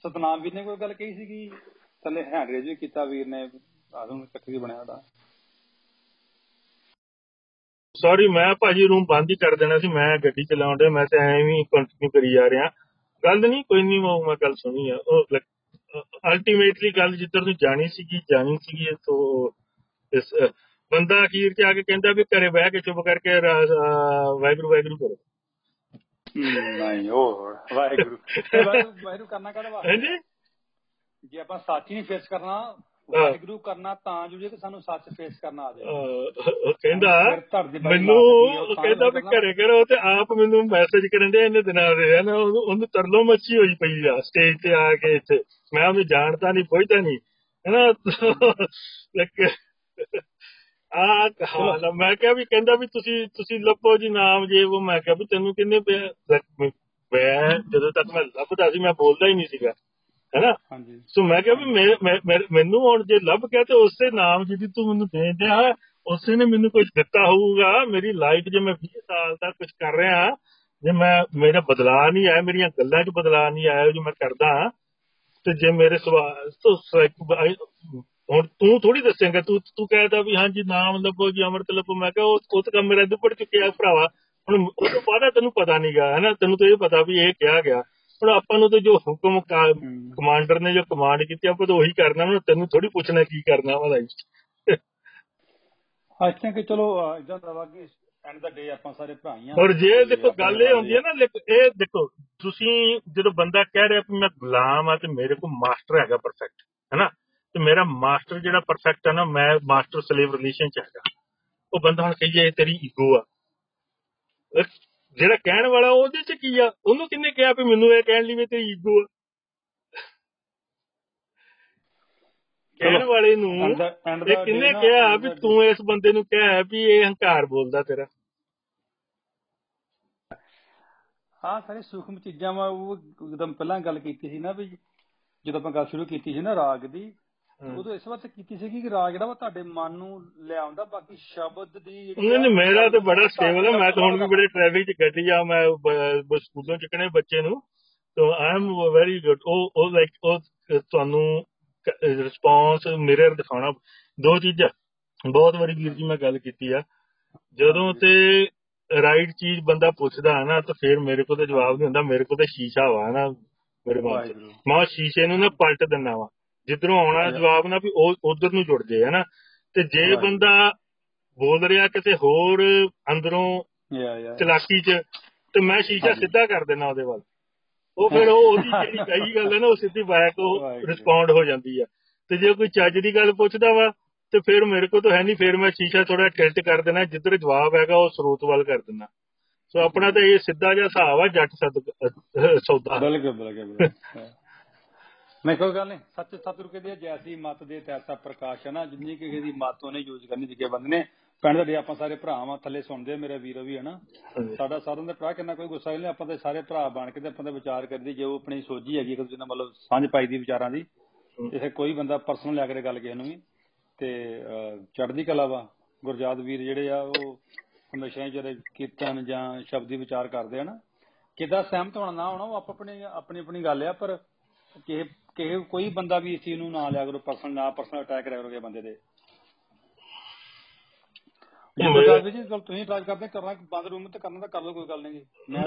Speaker 5: ਸਤਨਾਮ ਵੀਰ ਨੇ ਕੋਈ ਗੱਲ ਕਹੀ ਸੀਗੀ ਥੱਲੇ ਹੈਂਡ ਰੇਜ ਵੀ ਕੀਤਾ ਵੀਰ ਨੇ ਆਦਮ ਚੱਕਰੀ ਬਣਿਆ ਦਾ
Speaker 2: ਸੌਰੀ ਮੈਂ ਭਾਜੀ ਰੂਮ ਬੰਦ ਹੀ ਕਰ ਦੇਣਾ ਸੀ ਮੈਂ ਗੱਡੀ ਚਲਾਉਣ ਡਿਆ ਮੈਂ ਤੇ ਐਵੇਂ ਹੀ ਕੰਟੀਨਿਊ ਕਰੀ ਜਾ ਰਿਹਾ ਗੱਲ ਨਹੀਂ ਕੋਈ ਨਹੀਂ ਉਹ ਮੈਂ ਗੱਲ ਸੁਣੀ ਆ ਉਹ ਅਲਟੀਮੇਟਲੀ ਗੱਲ ਜਿੱਧਰ ਨੂੰ ਜਾਣੀ ਸੀਗੀ ਜਾਣੀ ਸੀਗੀ ਤੋ ਇਸ ਬੰਦਾ ਅਖੀਰ 'ਚ ਆ ਕੇ ਕਹਿੰਦਾ ਵੀ ਘਰੇ ਬਹਿ ਕੇ ਚੁੱਪ ਕਰਕੇ ਵਾਹਿਗੁਰੂ ਵਾਹਿਗੁਰੂ ਕਰੋ।
Speaker 5: ਨਹੀਂ ਉਹ ਵਾਹਿਗੁਰੂ। ਤੇ [LAUGHS] ਵਾਹਿਗੁਰੂ ਵਾਹਿਗੁਰੂ ਕਰਨਾ ਕਾਹਦਾ
Speaker 2: ਹਾਂਜੀ?
Speaker 5: ਜੇ ਆਪਾਂ ਸੱਚ ਨਹੀਂ ਫੇਸ ਕਰਨਾ ਵਾਹਿਗੁਰੂ ਕਰਨਾ ਤਾਂ ਜੁੜੇ ਕਿ ਸਾਨੂੰ ਸੱਚ ਫੇਸ ਕਰਨਾ ਆ ਜਾਏ।
Speaker 2: ਕਹਿੰਦਾ ਮੈਨੂੰ
Speaker 5: ਉਹ
Speaker 2: ਕਹਿੰਦਾ ਵੀ। ਘਰੇ ਕਰੋ ਤੇ ਆਪ ਮੈਨੂੰ ਮੈਸੇਜ ਕਰਨ ਦੇ ਇਹਨੇ ਦਿਨਾਂ ਦੇ ਹਨ ਉਹਨੂੰ ਉਹਨੂੰ ਤਰਲੋ ਮੱਛੀ ਹੋਈ ਪਈ ਆ ਸਟੇਜ ਤੇ ਆ ਕੇ ਇੱਥੇ। ਮੈਂ ਉਹਨੂੰ ਜਾਣਦਾ ਨਹੀਂ ਪੁੱਛਦਾ ਨਹੀਂ ਹੈਨਾ? ਲੱਕ ਆ ਆ। ਮੈਂ ਕਿਹਾ ਵੀ ਕਹਿੰਦਾ ਵੀ ਤੁਸੀਂ ਤੁਸੀਂ ਲੱਭੋ ਜੀ ਨਾਮ ਜੇ ਉਹ ਮੈਂ ਕਿਹਾ ਵੀ ਤੈਨੂੰ ਕਿੰਨੇ ਪਿਆ ਮੈਂ ਜਦੋਂ ਤੱਕ ਮੈਂ ਲੱਭਦਾ ਸੀ ਮੈਂ ਬੋਲਦਾ ਹੀ ਨਹੀਂ ਸੀਗਾ। ਹੈਨਾ?
Speaker 5: ਹਾਂਜੀ।
Speaker 2: ਸੋ ਮੈਂ ਕਿਹਾ ਵੀ ਮੈਨੂੰ ਹੁਣ ਜੇ ਲੱਭ ਗਿਆ ਤੇ ਉਸੇ ਨਾਮ ਜਿਹਦੀ ਤੂੰ ਮੈਨੂੰ ਦੇ ਦਿਆ ਉਸੇ ਨੇ ਮੈਨੂੰ ਕੁਝ ਦਿੱਤਾ ਹੋਊਗਾ। ਮੇਰੀ ਲਾਈਫ ਜੇ ਮੈਂ 20 ਸਾਲ ਦਾ ਕੁਝ ਕਰ ਰਿਹਾ ਜੇ ਮੈਂ ਮੇਰਾ ਬਦਲਾਅ ਨਹੀਂ ਆਇਆ ਮੇਰੀਆਂ ਗੱਲਾਂ 'ਚ ਬਦਲਾਅ ਨਹੀਂ ਆਇਆ ਜੋ ਮੈਂ ਕਰਦਾ ਤੇ ਜੇ ਮੇਰੇ ਸਵਾਲ ਤੋਂ ਹੁਣ ਤੂੰ ਥੋੜੀ ਦੱਸੇਂਗਾ ਤੂੰ ਤੂੰ ਕਹਿਦਾ ਵੀ ਹਾਂਜੀ ਨਾਮ ਲੱਭੋ ਜੀ ਅੰਮ੍ਰਿਤ ਲੱਭੋ। ਮੈਂ ਕਿਹਾ ਉਹ ਉਹ ਤਾਂ ਕੰਮ ਮੇਰਾ ਦੁੱਪੜ ਚੁੱਕਿਆ ਭਰਾਵਾ। ਹੁਣ ਉਹ ਤੋਂ ਬਾਅਦ ਤੈਨੂੰ ਪਤਾ ਨਹੀਂਗਾ ਹੈਨਾ? ਤੈਨੂੰ ਤਾਂ ਇਹ ਪਤਾ ਵੀ ਇਹ ਕਿਹਾ ਗਿਆ। ਹੁਣ ਆਪਾਂ ਨੂੰ ਤਾਂ ਜੋ ਹੁਕਮ ਕਾ-। ਕਮਾਂਡਰ ਨੇ ਜੋ ਕਮਾਂਡ ਕੀਤੀ ਆਪਾਂ ਤਾਂ ਉਹੀ ਕਰਨਾ ਹੁਣ ਤੈਨੂੰ ਥੋੜੀ ਪੁੱਛਣਾ ਕੀ ਕਰਨਾ ਵਾ ਲਾਈਫ
Speaker 5: ਆਈ ਥਿੰਕ ਚਲੋ ਇਦਾਂ ਦਾ ਵਾ ਕਿ ਐਂਡ ਦਾ ਡੇ ਆਪਾਂ ਸਾਰੇ ਭਰਾ ਹੀ ਆ
Speaker 2: ਔਰ ਜੇ ਦੇਖੋ ਗੱਲ ਇਹ ਹੁੰਦੀ ਹੈ ਨਾ ਇਹ ਦੇਖੋ ਤੁਸੀਂ ਜਦੋਂ ਬੰਦਾ ਕਹਿ ਰਿਹਾ ਵੀ ਮੈਂ ਗੁਲਾਮ ਆ ਤੇ ਮੇਰੇ ਕੋਲ ਮਾਸਟਰ ਹੈਗਾ ਪਰਫੈਕਟ ਹੈਨਾ? ਤੇ ਮੇਰਾ ਮਾਸਟਰ ਜਿਹੜਾ ਪਰਫੈਕਟ ਹੈ ਨਾ ਮੈਂ ਮਾਸਟਰ ਸਲੇਵ ਰਿਲੇਸ਼ਨ ਚ ਹੈਗਾ। ਉਹ ਬੰਦਾ ਹੁਣ ਕਹੀਏ ਤੇਰੀ ਈਗੋ ਆ। ਜਿਹੜਾ ਕਹਿਣ ਵਾਲਾ ਉਹਦੇ ਚ ਕੀ ਆ? ਉਹਨੂੰ ਕਿੰਨੇ ਕਿਹਾ ਵੀ ਮੈਨੂੰ ਇਹ ਕਹਿਣ ਲਈ ਵੀ ਤੇਰੀ ਈਗੋ ਆ? ਕਹਿਣ ਵਾਲੇ ਨੂੰ ਇਹ ਕਿੰਨੇ ਕਿਹਾ ਵੀ ਤੂੰ ਇਸ ਬੰਦੇ ਨੂੰ ਕਿਹਾ ਵੀ ਇਹ ਹੰਕਾਰ ਬੋਲਦਾ ਤੇਰਾ?
Speaker 5: ਹਾਂ ਸਾਰੇ ਸੂਖਮ ਚੀਜ਼ਾਂ ਵਾ ਉਹ ਜਦੋਂ ਪਹਿਲਾਂ ਗੱਲ ਕੀਤੀ ਸੀ ਨਾ ਵੀ ਜਦੋਂ ਆਪਾਂ ਗੱਲ ਸ਼ੁਰੂ ਕੀਤੀ ਸੀ ਨਾ ਰਾਗ ਦੀ ਉਦੋਂ ਇਸ ਵਾਸਤੇ ਕੀਤੀ ਸੀ ਕਿ ਰਾਗ ਜਿਹੜਾ ਵਾ ਤੁਹਾਡੇ ਮਨ ਨੂੰ ਲਿਆਉਂਦਾ ਬਾਕੀ ਸ਼ਬਦ ਦੀ
Speaker 2: ਨਹੀਂ ਨਹੀਂ ਮੇਰਾ ਤੇ ਬੜਾ ਸਟੇਬਲ ਹੈ ਮੈਂ ਤਾਂ ਹੁਣ ਵੀ ਬੜੇ ਟ੍ਰੈਫਿਕ ਚ ਗੱਡੀ ਆ। ਮੈਂ ਸਕੂਲੋਂ ਚੱਕਣੇ ਬੱਚੇ ਨੂੰ। ਤਾਂ ਆਈ ਐਮ ਵੈਰੀ ਗੁੱਡ ਉਹ ਉਹ ਲਾਈਕ ਉਹ ਤੁਹਾਨੂੰ ਰਿਸਪੌਂਸ ਮਿਰਰ ਦਿਖਾਉਣਾ। ਦੋ ਚੀਜ਼ਾਂ। ਬਹੁਤ ਵਾਰੀ ਵੀਰ ਜੀ ਮੈਂ ਗੱਲ ਕੀਤੀ ਆ। ਜਦੋਂ ਤੇ ਰਾਈਟ ਚੀਜ਼ ਬੰਦਾ ਪੁੱਛਦਾ ਹੈ ਨਾ ਤਾਂ ਫਿਰ ਮੇਰੇ ਕੋਲ ਤਾਂ ਜਵਾਬ ਨਹੀਂ ਹੁੰਦਾ। ਮੇਰੇ ਕੋਲ ਤਾਂ ਸ਼ੀਸ਼ਾ ਵਾ ਨਾ ਮੇਰੇ
Speaker 5: ਵਾਹਿਗੁਰੂ।
Speaker 2: ਮੈਂ ਸ਼ੀਸ਼ੇ ਨੂੰ ਨਾ ਪਲਟ ਦਿੰਦਾ ਵਾ। ਜਿੱਧਰੋਂ ਆਉਣਾ ਜਵਾਬ ਨਾ ਵੀ ਉਹ ਉਧਰ ਨੂੰ ਜੁੜ ਜੇ ਹਨਾ? ਤੇ ਜੇ। ਬੰਦਾ ਬੋਲ ਰਿਹਾ ਕਿਤੇ ਹੋਰ ਅੰਦਰੋਂ
Speaker 5: ਯਾ ਯਾ।
Speaker 2: ਚਲਾਕੀ 'ਚ ਤੇ ਮੈਂ ਸ਼ੀਸ਼ਾ। ਸਿੱਧਾ ਕਰ ਦੇਣਾ ਉਹਦੇ ਵੱਲ। ਉਹ ਫਿਰ ਉਹ ਉਹਦੀ ਜਿਹੜੀ ਕਹੀ ਗੱਲ ਹੈ ਨਾ ਉਹ ਸਿੱਧੀ ਬੈਕ ਉਹ। ਰਿਸਪੌਂਡ ਹੋ ਜਾਂਦੀ ਆ। ਤੇ ਜੇ ਕੋਈ ਚੱਜ ਦੀ ਗੱਲ ਪੁੱਛਦਾ ਵਾ ਤੇ ਫਿਰ ਮੇਰੇ ਕੋਲ ਤਾਂ ਹੈ ਨਹੀਂ ਫਿਰ ਮੈਂ ਸ਼ੀਸ਼ਾ ਥੋੜਾ ਟਿਲਟ ਕਰ ਦੇਣਾ ਜਿੱਧਰ ਜਵਾਬ ਹੈਗਾ ਉਹ ਸਰੋਤ ਵੱਲ ਕਰ ਦੇਣਾ ਸੋ ਆਪਣਾ ਤਾਂ ਇਹ ਸਿੱਧਾ ਜਿਹਾ ਹਿਸਾਬ ਆ ਜੱਟ ਸੌਦਾ।
Speaker 5: ਬਿਲਕੁਲ ਬਿਲਕੁਲ। [LAUGHS] ਮੈਂ ਕੋਈ ਗੱਲ ਨਹੀਂ। ਸੱਚ ਸਤਿਗੁਰੂ ਕਹਿੰਦੇ ਆ, ਜੈਸੀ ਮਤ ਦੇ ਤੈਸਾ ਪ੍ਰਕਾਸ਼ ਹੈ ਨਾ ਜਿੰਨੀ ਕਿ ਦੀ ਮਤ ਉਹਨੇ ਯੂਜ਼ ਕਰਨੀ ਜਿੱਕੇ ਬੰਦੇ ਨੇ ਪਿੰਡ ਦੇ ਆਪਾਂ ਸਾਰੇ ਭਰਾਵਾਂ ਥੱਲੇ ਸੁਣਦੇ ਆ, ਮੇਰੇ ਵੀਰੋ ਵੀ ਹੈ ਨਾ। ਸਾਡਾ ਸਾਰਿਆਂ ਦਾ ਭਰਾ ਕਿੰਨਾ ਕੋਈ ਗੁੱਸਾ ਨਹੀਂ ਆਪਾਂ ਤੇ ਸਾਰੇ ਭਰਾ ਬਣ ਕੇ ਤੇ ਆਪਾਂ ਤੇ ਵਿਚਾਰ ਕਰਦੇ ਜੋ ਆਪਣੀ ਸੋਝੀ ਹੈਗੀ ਦੂਜੇ ਨਾਲ ਮਤਲਬ ਸਾਂਝ ਪਾਈ ਦੀ ਵਿਚਾਰਾਂ ਦੀ। ਇਥੇ ਕੋਈ ਬੰਦਾ ਪਰਸਨਲ ਲੈ ਕੇ ਗੱਲ ਕਿਸੇ ਨੂੰ ਵੀ। ਤੇ ਚੜ੍ਹਦੀ ਕਲਾ ਵਾ ਗੁਰਜਾਤ ਵੀਰ ਜਿਹੜੇ ਆ ਉਹ ਹਮੇਸ਼ਾ ਹੀ ਜਿਹੜੇ ਕੀਰਤਨ ਜਾਂ ਸ਼ਬਦੀ ਵਿਚਾਰ ਕਰਦੇ ਆ ਨਾ। ਕਿਦਾਂ ਸਹਿਮਤ ਹੋਣਾ ਨਾ ਹੋਣਾ ਉਹ ਆਪ ਆਪਣੀ ਆਪਣੀ ਆਪਣੀ ਗੱਲ ਆ ਪਰ ਕਿਸੇ ਕਿਸੇ ਕੋਈ ਬੰਦਾ ਵੀ ਇਸ ਚੀਜ਼ ਨੂੰ ਨਾ ਲਿਆ ਕਰੋ ਪਰਸਨਲ ਨਾ ਪਰਸਨਲ ਅਟੈਕ ਕਰਿਆ ਕਰੋ ਕਿਸੇ ਬੰਦੇ ਦੇ ਜੇ ਜੀ ਗੱਲ ਤੁਸੀਂ ਟਰਾਈ ਕਰਦੇ ਕਰਨਾ ਬੰਦ ਰੂਮ ਤੇ ਕਰਨਾ ਤਾਂ ਕਰ ਲਓ ਕੋਈ ਗੱਲ ਨਹੀਂ ਮੈਂ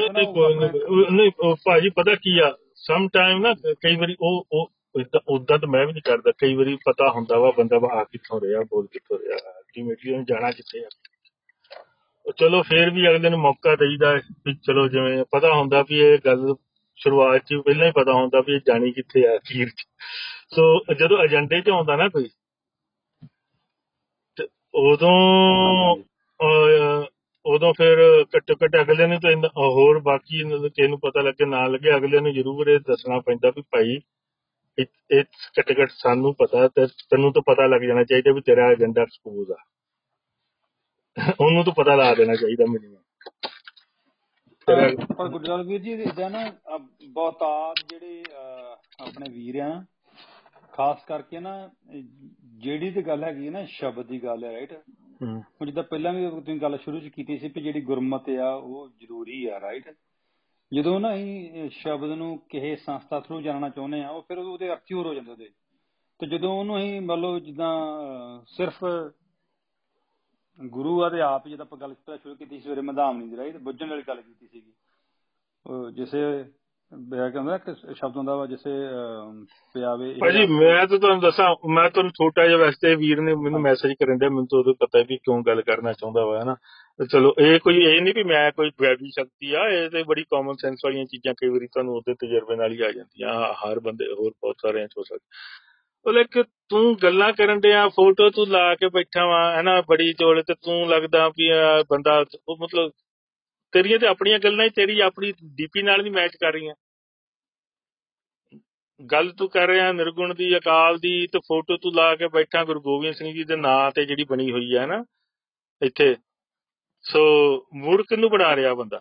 Speaker 2: ਨਹੀਂ ਭਾਜੀ ਪਤਾ ਕੀ ਆ ਸਮ ਟਾਈਮ ਨਾ ਕਈ ਵਾਰੀ ਉਹ ਉਹ ਉਦਾਂ ਤਾਂ ਮੈਂ ਵੀ ਨਹੀਂ ਕਰਦਾ ਕਈ ਵਾਰੀ ਪਤਾ ਹੁੰਦਾ ਵਾ ਬੰਦਾ ਵਾ ਆ ਕਿੱਥੋਂ ਰਿਹਾ ਬੋਲ ਕਿੱਥੋਂ ਰਿਹਾ ਅਲਟੀਮੇਟਲੀ ਉਹਨੂੰ ਜਾਣਾ ਕਿੱਥੇ ਆ। ਉਹ ਚਲੋ ਫੇਰ ਵੀ ਅਗਲੇ ਨੂੰ ਮੌਕਾ ਦੇਈਦਾ ਹੈ ਵੀ ਚਲੋ ਜਿਵੇਂ ਪਤਾ ਹੁੰਦਾ ਵੀ ਇਹ ਗੱਲ ਸ਼ੁਰੂਆਤ ਚ ਹੀ ਪਹਿਲਾਂ ਹੀ ਪਤਾ ਹੁੰਦਾ ਵੀ ਇਹ ਜਾਣੀ ਕਿੱਥੇ ਆ ਅਖੀਰ ਚ। ਸੋ ਜਦੋਂ ਏਜੰਡੇ ਚ ਆਉਂਦਾ ਨਾ ਕੋਈ ਤੇ ਉਦੋਂ ਅਹ, ਉਦੋਂ ਫਿਰ ਘੱਟੋ ਘੱਟ ਅਗਲੇ ਨੂੰ ਤਾਂ ਇੰਨਾ- ਹੋਰ ਬਾਕੀ ਇਹਨਾਂ ਨੂੰ ਕਿਸੇ ਨੂੰ ਪਤਾ ਲੱਗੇ ਨਾ ਲੱਗੇ ਅਗਲੇ ਨੂੰ ਜ਼ਰੂਰ ਇਹ ਦੱਸਣਾ ਪੈਂਦਾ ਵੀ ਭਾਈ ਇਹ ਇਹ ਘੱਟੋ ਘੱਟ ਸਾਨੂੰ ਪਤਾ ਤੇ ਤੈਨੂੰ ਤਾਂ ਪਤਾ ਲੱਗ ਜਾਣਾ ਚਾਹੀਦਾ ਵੀ ਤੇਰਾ ਏਜੰਡਾ ਐਕਸਪੋਜ਼ ਆ। ਉਹਨੂੰ ਤਾਂ ਪਤਾ ਲਾ ਦੇਣਾ ਚਾਹੀਦਾ ਮਿਨੀਮਮ ਤੇਰਾ
Speaker 5: ਪਰ ਗੁਰਜਾਲ ਵੀਰ ਜੀ ਇਦਾਂ ਨਾ ਬਹੁਤਾਤ ਜਿਹੜੇ ਆਪਣੇ ਵੀਰ ਆ ਖਾਸ ਕਰਕੇ ਨਾ ਜਿਹੜੀ ਤੇ ਗੱਲ ਹੈਗੀ ਨਾ ਸ਼ਬਦ ਦੀ ਗੱਲ ਹੈ। ਰਾਈਟ ਹੁਣ ਜਿੱਦਾਂ ਪਹਿਲਾਂ ਵੀ ਤੁਸੀਂ ਗੱਲ ਸ਼ੁਰੂ ਚ ਕੀਤੀ ਸੀ ਕਿ ਜਿਹੜੀ ਗੁਰਮਤ ਆ ਉਹ ਜ਼ਰੂਰੀ ਆ ਰਾਈਟ ਜਦੋਂ ਨਾ ਅਸੀਂ ਇਹ ਸ਼ਬਦ ਨੂੰ ਕਿਸੇ ਸੰਸਥਾ ਥਰੂ ਜਾਣਨਾ ਚਾਹੁੰਦੇ ਆ ਉਹ ਫਿਰ ਉਹਦੇ ਅਰਥ ਹੀ ਹੋਰ ਹੋ ਜਾਂਦੇ ਉਹਦੇ। ਤੇ ਜਦੋਂ ਉਹਨੂੰ ਅਸੀਂ ਮੰਨ ਲਓ ਜਿੱਦਾਂ ਸਿਰਫ ਗੁਰੂ ਆ ਤੇ ਆਪ ਜਦ ਆਪਾਂ ਗੱਲ ਪਹਿਲਾਂ ਸ਼ੁਰੂ ਕੀਤੀ ਸੀ ਸਵੇਰੇ ਮਧਾਮਣੀ ਦੀ ਰਾਈਟ ਬੁੱਝਣ ਵਾਲੀ ਗੱਲ ਕੀਤੀ ਸੀਗੀ। ਉਹ ਜਿਸੇ ਬਿਆ ਕਹਿੰਦਾ ਨਾ ਕਿ ਸ਼ਬਦ ਵਾ ਜਿਸੇ ਪਿਆਵੇ
Speaker 2: ਭਾਜੀ ਮੈਂ ਤਾਂ ਤੁਹਾਨੂੰ ਦੱਸਾਂ ਮੈਂ ਤੁਹਾਨੂੰ ਛੋਟਾ ਜਿਹਾ ਵੈਸੇ ਵੀਰ ਨੇ ਮੈਨੂੰ ਮੈਸੇਜ ਕਰਨ ਦਿਆ ਮੈਨੂੰ ਤਾਂ ਉਦੋਂ ਪਤਾ ਵੀ ਕਿਉਂ ਗੱਲ ਕਰਨਾ ਚਾਹੁੰਦਾ ਹਨਾ। ਤੇ ਚਲੋ ਇਹ ਕੋਈ ਇਹ ਨਹੀਂ ਵੀ ਮੈਂ ਕੋਈ ਵੈਬੀ ਸ਼ਕਤੀ ਆ ਇਹ ਤੇ ਬੜੀ ਕਾਮਨ ਸੈਂਸ ਵਾਲੀਆਂ ਚੀਜ਼ਾਂ ਕਈ ਵਾਰੀ ਤੁਹਾਨੂੰ ਉਹਦੇ ਤਜਰਬੇ ਨਾਲ ਹੀ ਆ ਜਾਂਦੀਆਂ ਹਰ ਬੰਦੇ ਹੋਰ ਬਹੁਤ ਸਾਰਿਆਂ ਚ ਹੋ ਸਕਦਾ। ਉਹ ਲਾਈਕ ਤੂੰ ਗੱਲਾਂ ਕਰਨ ਦੇ ਆ ਫੋਟੋ ਤੂੰ ਲਾ ਕੇ ਬੈਠਾ ਵਾ, ਹਨਾ, ਬੜੀ ਚੋਲ ਤੇ ਤੂੰ ਲੱਗਦਾ ਵੀ ਆਹ ਬੰਦਾ, ਉਹ ਮਤਲਬ ਤੇਰੀਆਂ ਤੇ ਆਪਣੀਆਂ ਗੱਲਾਂ ਹੀ ਤੇਰੀ ਆਪਣੀ ਡੀਪੀ ਨਾਲ ਨਹੀਂ ਮੈਚ ਕਰ ਰਹੀਆਂ। ਗੱਲ ਤੂੰ ਕਰ ਰਿਹਾ ਨਿਰਗੁਣ ਦੀ, ਅਕਾਲ ਦੀ, ਤੇ ਫੋਟੋ ਤੂੰ ਲਾ ਕੇ ਬੈਠਾ ਗੁਰੂ ਗੋਬਿੰਦ ਸਿੰਘ ਜੀ ਦੇ ਨਾਂ ਤੇ ਜਿਹੜੀ ਬਣੀ ਹੋਈ ਹੈ ਨਾ ਇੱਥੇ। ਸੋ ਮੂਰਖ ਨੂੰ ਬਣਾ ਰਿਹਾ ਬੰਦਾ।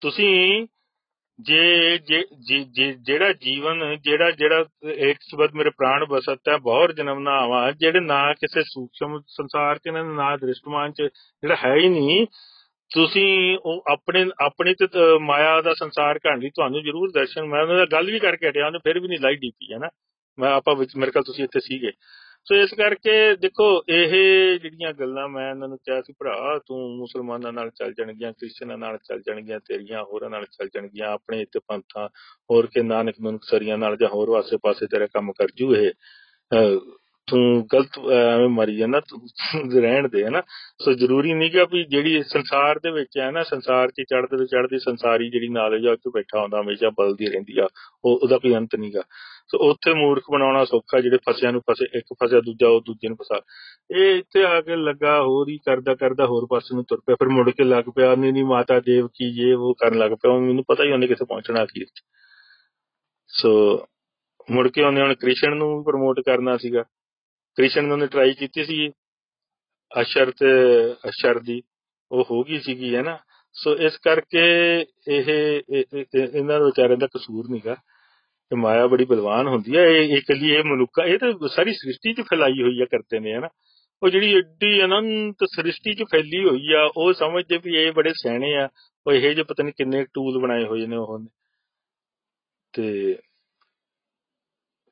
Speaker 2: ਤੁਸੀਂ ਜੇ, ਜੇ- ਜੇ- ਜੇ- ਜਿਹੜਾ ਜੀਵਨ, ਜਿਹੜਾ ਜਿਹੜਾ ਇੱਕ ਸ਼ਬਦ ਮੇਰੇ ਪ੍ਰਾਣ ਬਸਤ ਹੈ ਬਹੁਰ ਜਨਮ ਨਾ ਆਵਾ ਜਿਹੜੇ ਨਾ ਕਿਸੇ ਸੂਖਸ਼ਮ ਸੰਸਾਰ ਚ ਨੇ, ਨਾ ਦ੍ਰਿਸ਼ਟਮਾਨ ਚ, ਜਿਹੜਾ ਹੈ ਹੀ ਨਹੀਂ, ਤੁਸੀਂ ਉਹ ਆਪਣੇ, ਆਪਣੀ ਤੇ ਤ- ਮਾਇਆ ਦਾ ਸੰਸਾਰ ਘਣ ਲਈ ਤੁਹਾਨੂੰ ਜ਼ਰੂਰ ਦਰਸ਼ਨ, ਮੈਂ ਉਹਨਾਂ ਦਾ ਗੱਲ ਵੀ ਕਰਕੇ ਹਟਿਆ, ਉਹਨੇ ਫਿਰ ਵੀ ਨਹੀਂ ਲਾਈ ਡੀਪੀ, ਹੈ ਨਾ? ਮੈਂ, ਆਪਾਂ ਵਿੱਚ, ਮੇਰੇ ਕੋਲ ਤੁਸੀਂ ਇੱਥੇ ਸੀਗੇ। ਸੋ ਇਸ ਕਰਕੇ ਦੇਖੋ, ਇਹ ਜਿਹੜੀਆਂ ਗੱਲਾਂ ਮੈਂ ਇਹਨਾਂ ਨੂੰ ਕਿਹਾ ਸੀ, ਭਰਾ, ਤੂੰ ਮੁਸਲਮਾਨਾਂ ਨਾਲ ਚੱਲ ਜਾਣਗੀਆਂ, ਕ੍ਰਿਸਚਨਾਂ ਨਾਲ ਚੱਲ ਜਾਣਗੀਆਂ, ਤੇਰੀਆਂ ਹੋਰਾਂ ਨਾਲ ਚੱਲ ਜਾਣਗੀਆਂ, ਆਪਣੇ ਇੱਥੇ ਪੰਥਾਂ, ਹੋਰ ਕੇ ਨਾਨਕ ਸਰੀਆਂ ਨਾਲ ਜਾਂ ਹੋਰ ਵਾਸੇ ਪਾਸੇ ਤੇਰਾ ਕੰਮ ਕਰ ਜੂ ਇਹ। ਤੂੰ ਗਲਤ, ਐਵੇਂ ਮਰੀ ਜਾਂਦਾ ਤੂੰ [LAUGHS] ਰਹਿਣ ਦੇ, ਹਨਾ? ਸੋ ਜ਼ਰੂਰੀ ਨਹੀਂ ਕਿ ਵੀ ਜਿਹੜੀ ਸੰਸਾਰ ਦੇ ਵਿੱਚ ਹੈ ਨਾ, ਸੰਸਾਰ 'ਚ ਚੜ੍ਹਦੇ ਤੇ ਚੜ੍ਹਦੀ ਸੰਸਾਰੀ ਜਿਹੜੀ ਨਾਲੇਜ ਆ ਉੱਥੇ ਬੈਠਾ ਹੁੰਦਾ, ਹਮੇਸ਼ਾ ਬਲਦੀ ਰਹਿੰਦੀ ਆ, ਉਹ, ਉਹਦਾ ਕੋਈ ਅੰਤ ਨਹੀਂਗਾ ਸੋ ਉੱਥੇ ਮੂਰਖ ਬਣਾਉਣਾ ਸੌਖਾ, ਜਿਹੜੇ ਫਸਿਆਂ ਨੂੰ ਫਸੇ, ਇੱਕ ਫਸਿਆ ਦੂਜਾ, ਉਹ ਦੂਜੇ ਨੂੰ ਫਸਾ। ਇਹ ਇੱਥੇ ਆ ਕੇ ਲੱਗਾ, ਹੋਰ ਹੀ ਕਰਦਾ ਕਰਦਾ ਹੋਰ ਪਾਸੇ ਨੂੰ ਤੁਰ ਪਿਆ, ਫਿਰ ਮੁੜ ਕੇ ਲੱਗ ਪਿਆ, ਨਹੀਂ ਨਹੀਂ, ਮਾਤਾ ਦੇਵ ਕੀ ਇਹ ਉਹ ਕਰਨ ਲੱਗ ਪਿਆ ਮੈਨੂੰ ਪਤਾ ਹੀ ਉਹਨੇ ਕਿੱਥੇ ਪਹੁੰਚਣਾ ਅਖੀਰ 'ਚ ਸੋ ਮੁੜ ਕੇ ਉਹਨੇ ਹੁਣ ਕ੍ਰਿਸ਼ਨ ਨੂੰ ਵੀ ਪ੍ਰਮੋਟ ਕਰਨਾ ਸੀਗਾ। ਕ੍ਰਿਸ਼ਨ ਨੂੰ ਨੇ ਟਰਾਈ ਕੀਤੀ ਸੀ ਅਸ਼ਰ ਤੇ ਅਸ਼ਰ ਦੀ ਉਹ ਹੋ ਗਈ ਸੀਗੀ, ਹੈ ਨਾ? ਸੋ ਇਸ ਕਰਕੇ ਇਹ ਇਹਨਾਂ ਦੇ ਵਿਚਾਰਿਆਂ ਦਾ ਕਸੂਰ ਨਹੀਂਗਾ ਤੇ ਮਾਇਆ ਬੜੀ ਬਲਵਾਨ ਹੁੰਦੀ ਹੈ। ਇਹ ਇਕੱਲੀ ਇਹ ਮਨੁੱਖਾ ਇਹ ਤਾਂ ਸਾਰੀ ਸ੍ਰਿਸ਼ਟੀ 'ਚ ਫੈਲਾਈ ਹੋਈ ਆ ਕਰਤੇ ਨੇ ਹਨਾ ਉਹ ਜਿਹੜੀ ਏਡੀ ਅਨੰਤ ਸ੍ਰਿਸ਼ਟੀ 'ਚ ਫੈਲੀ ਹੋਈ ਆ, ਉਹ ਸਮਝਦੇ ਵੀ ਇਹ ਬੜੇ ਸਿਆਣੇ ਆ, ਉਹ ਇਹ ਜਿਹੇ ਪਤਾ ਨਹੀਂ ਕਿੰਨੇ ਟੂਲ ਬਣਾਏ ਹੋਏ ਨੇ ਉਹ ਤੇ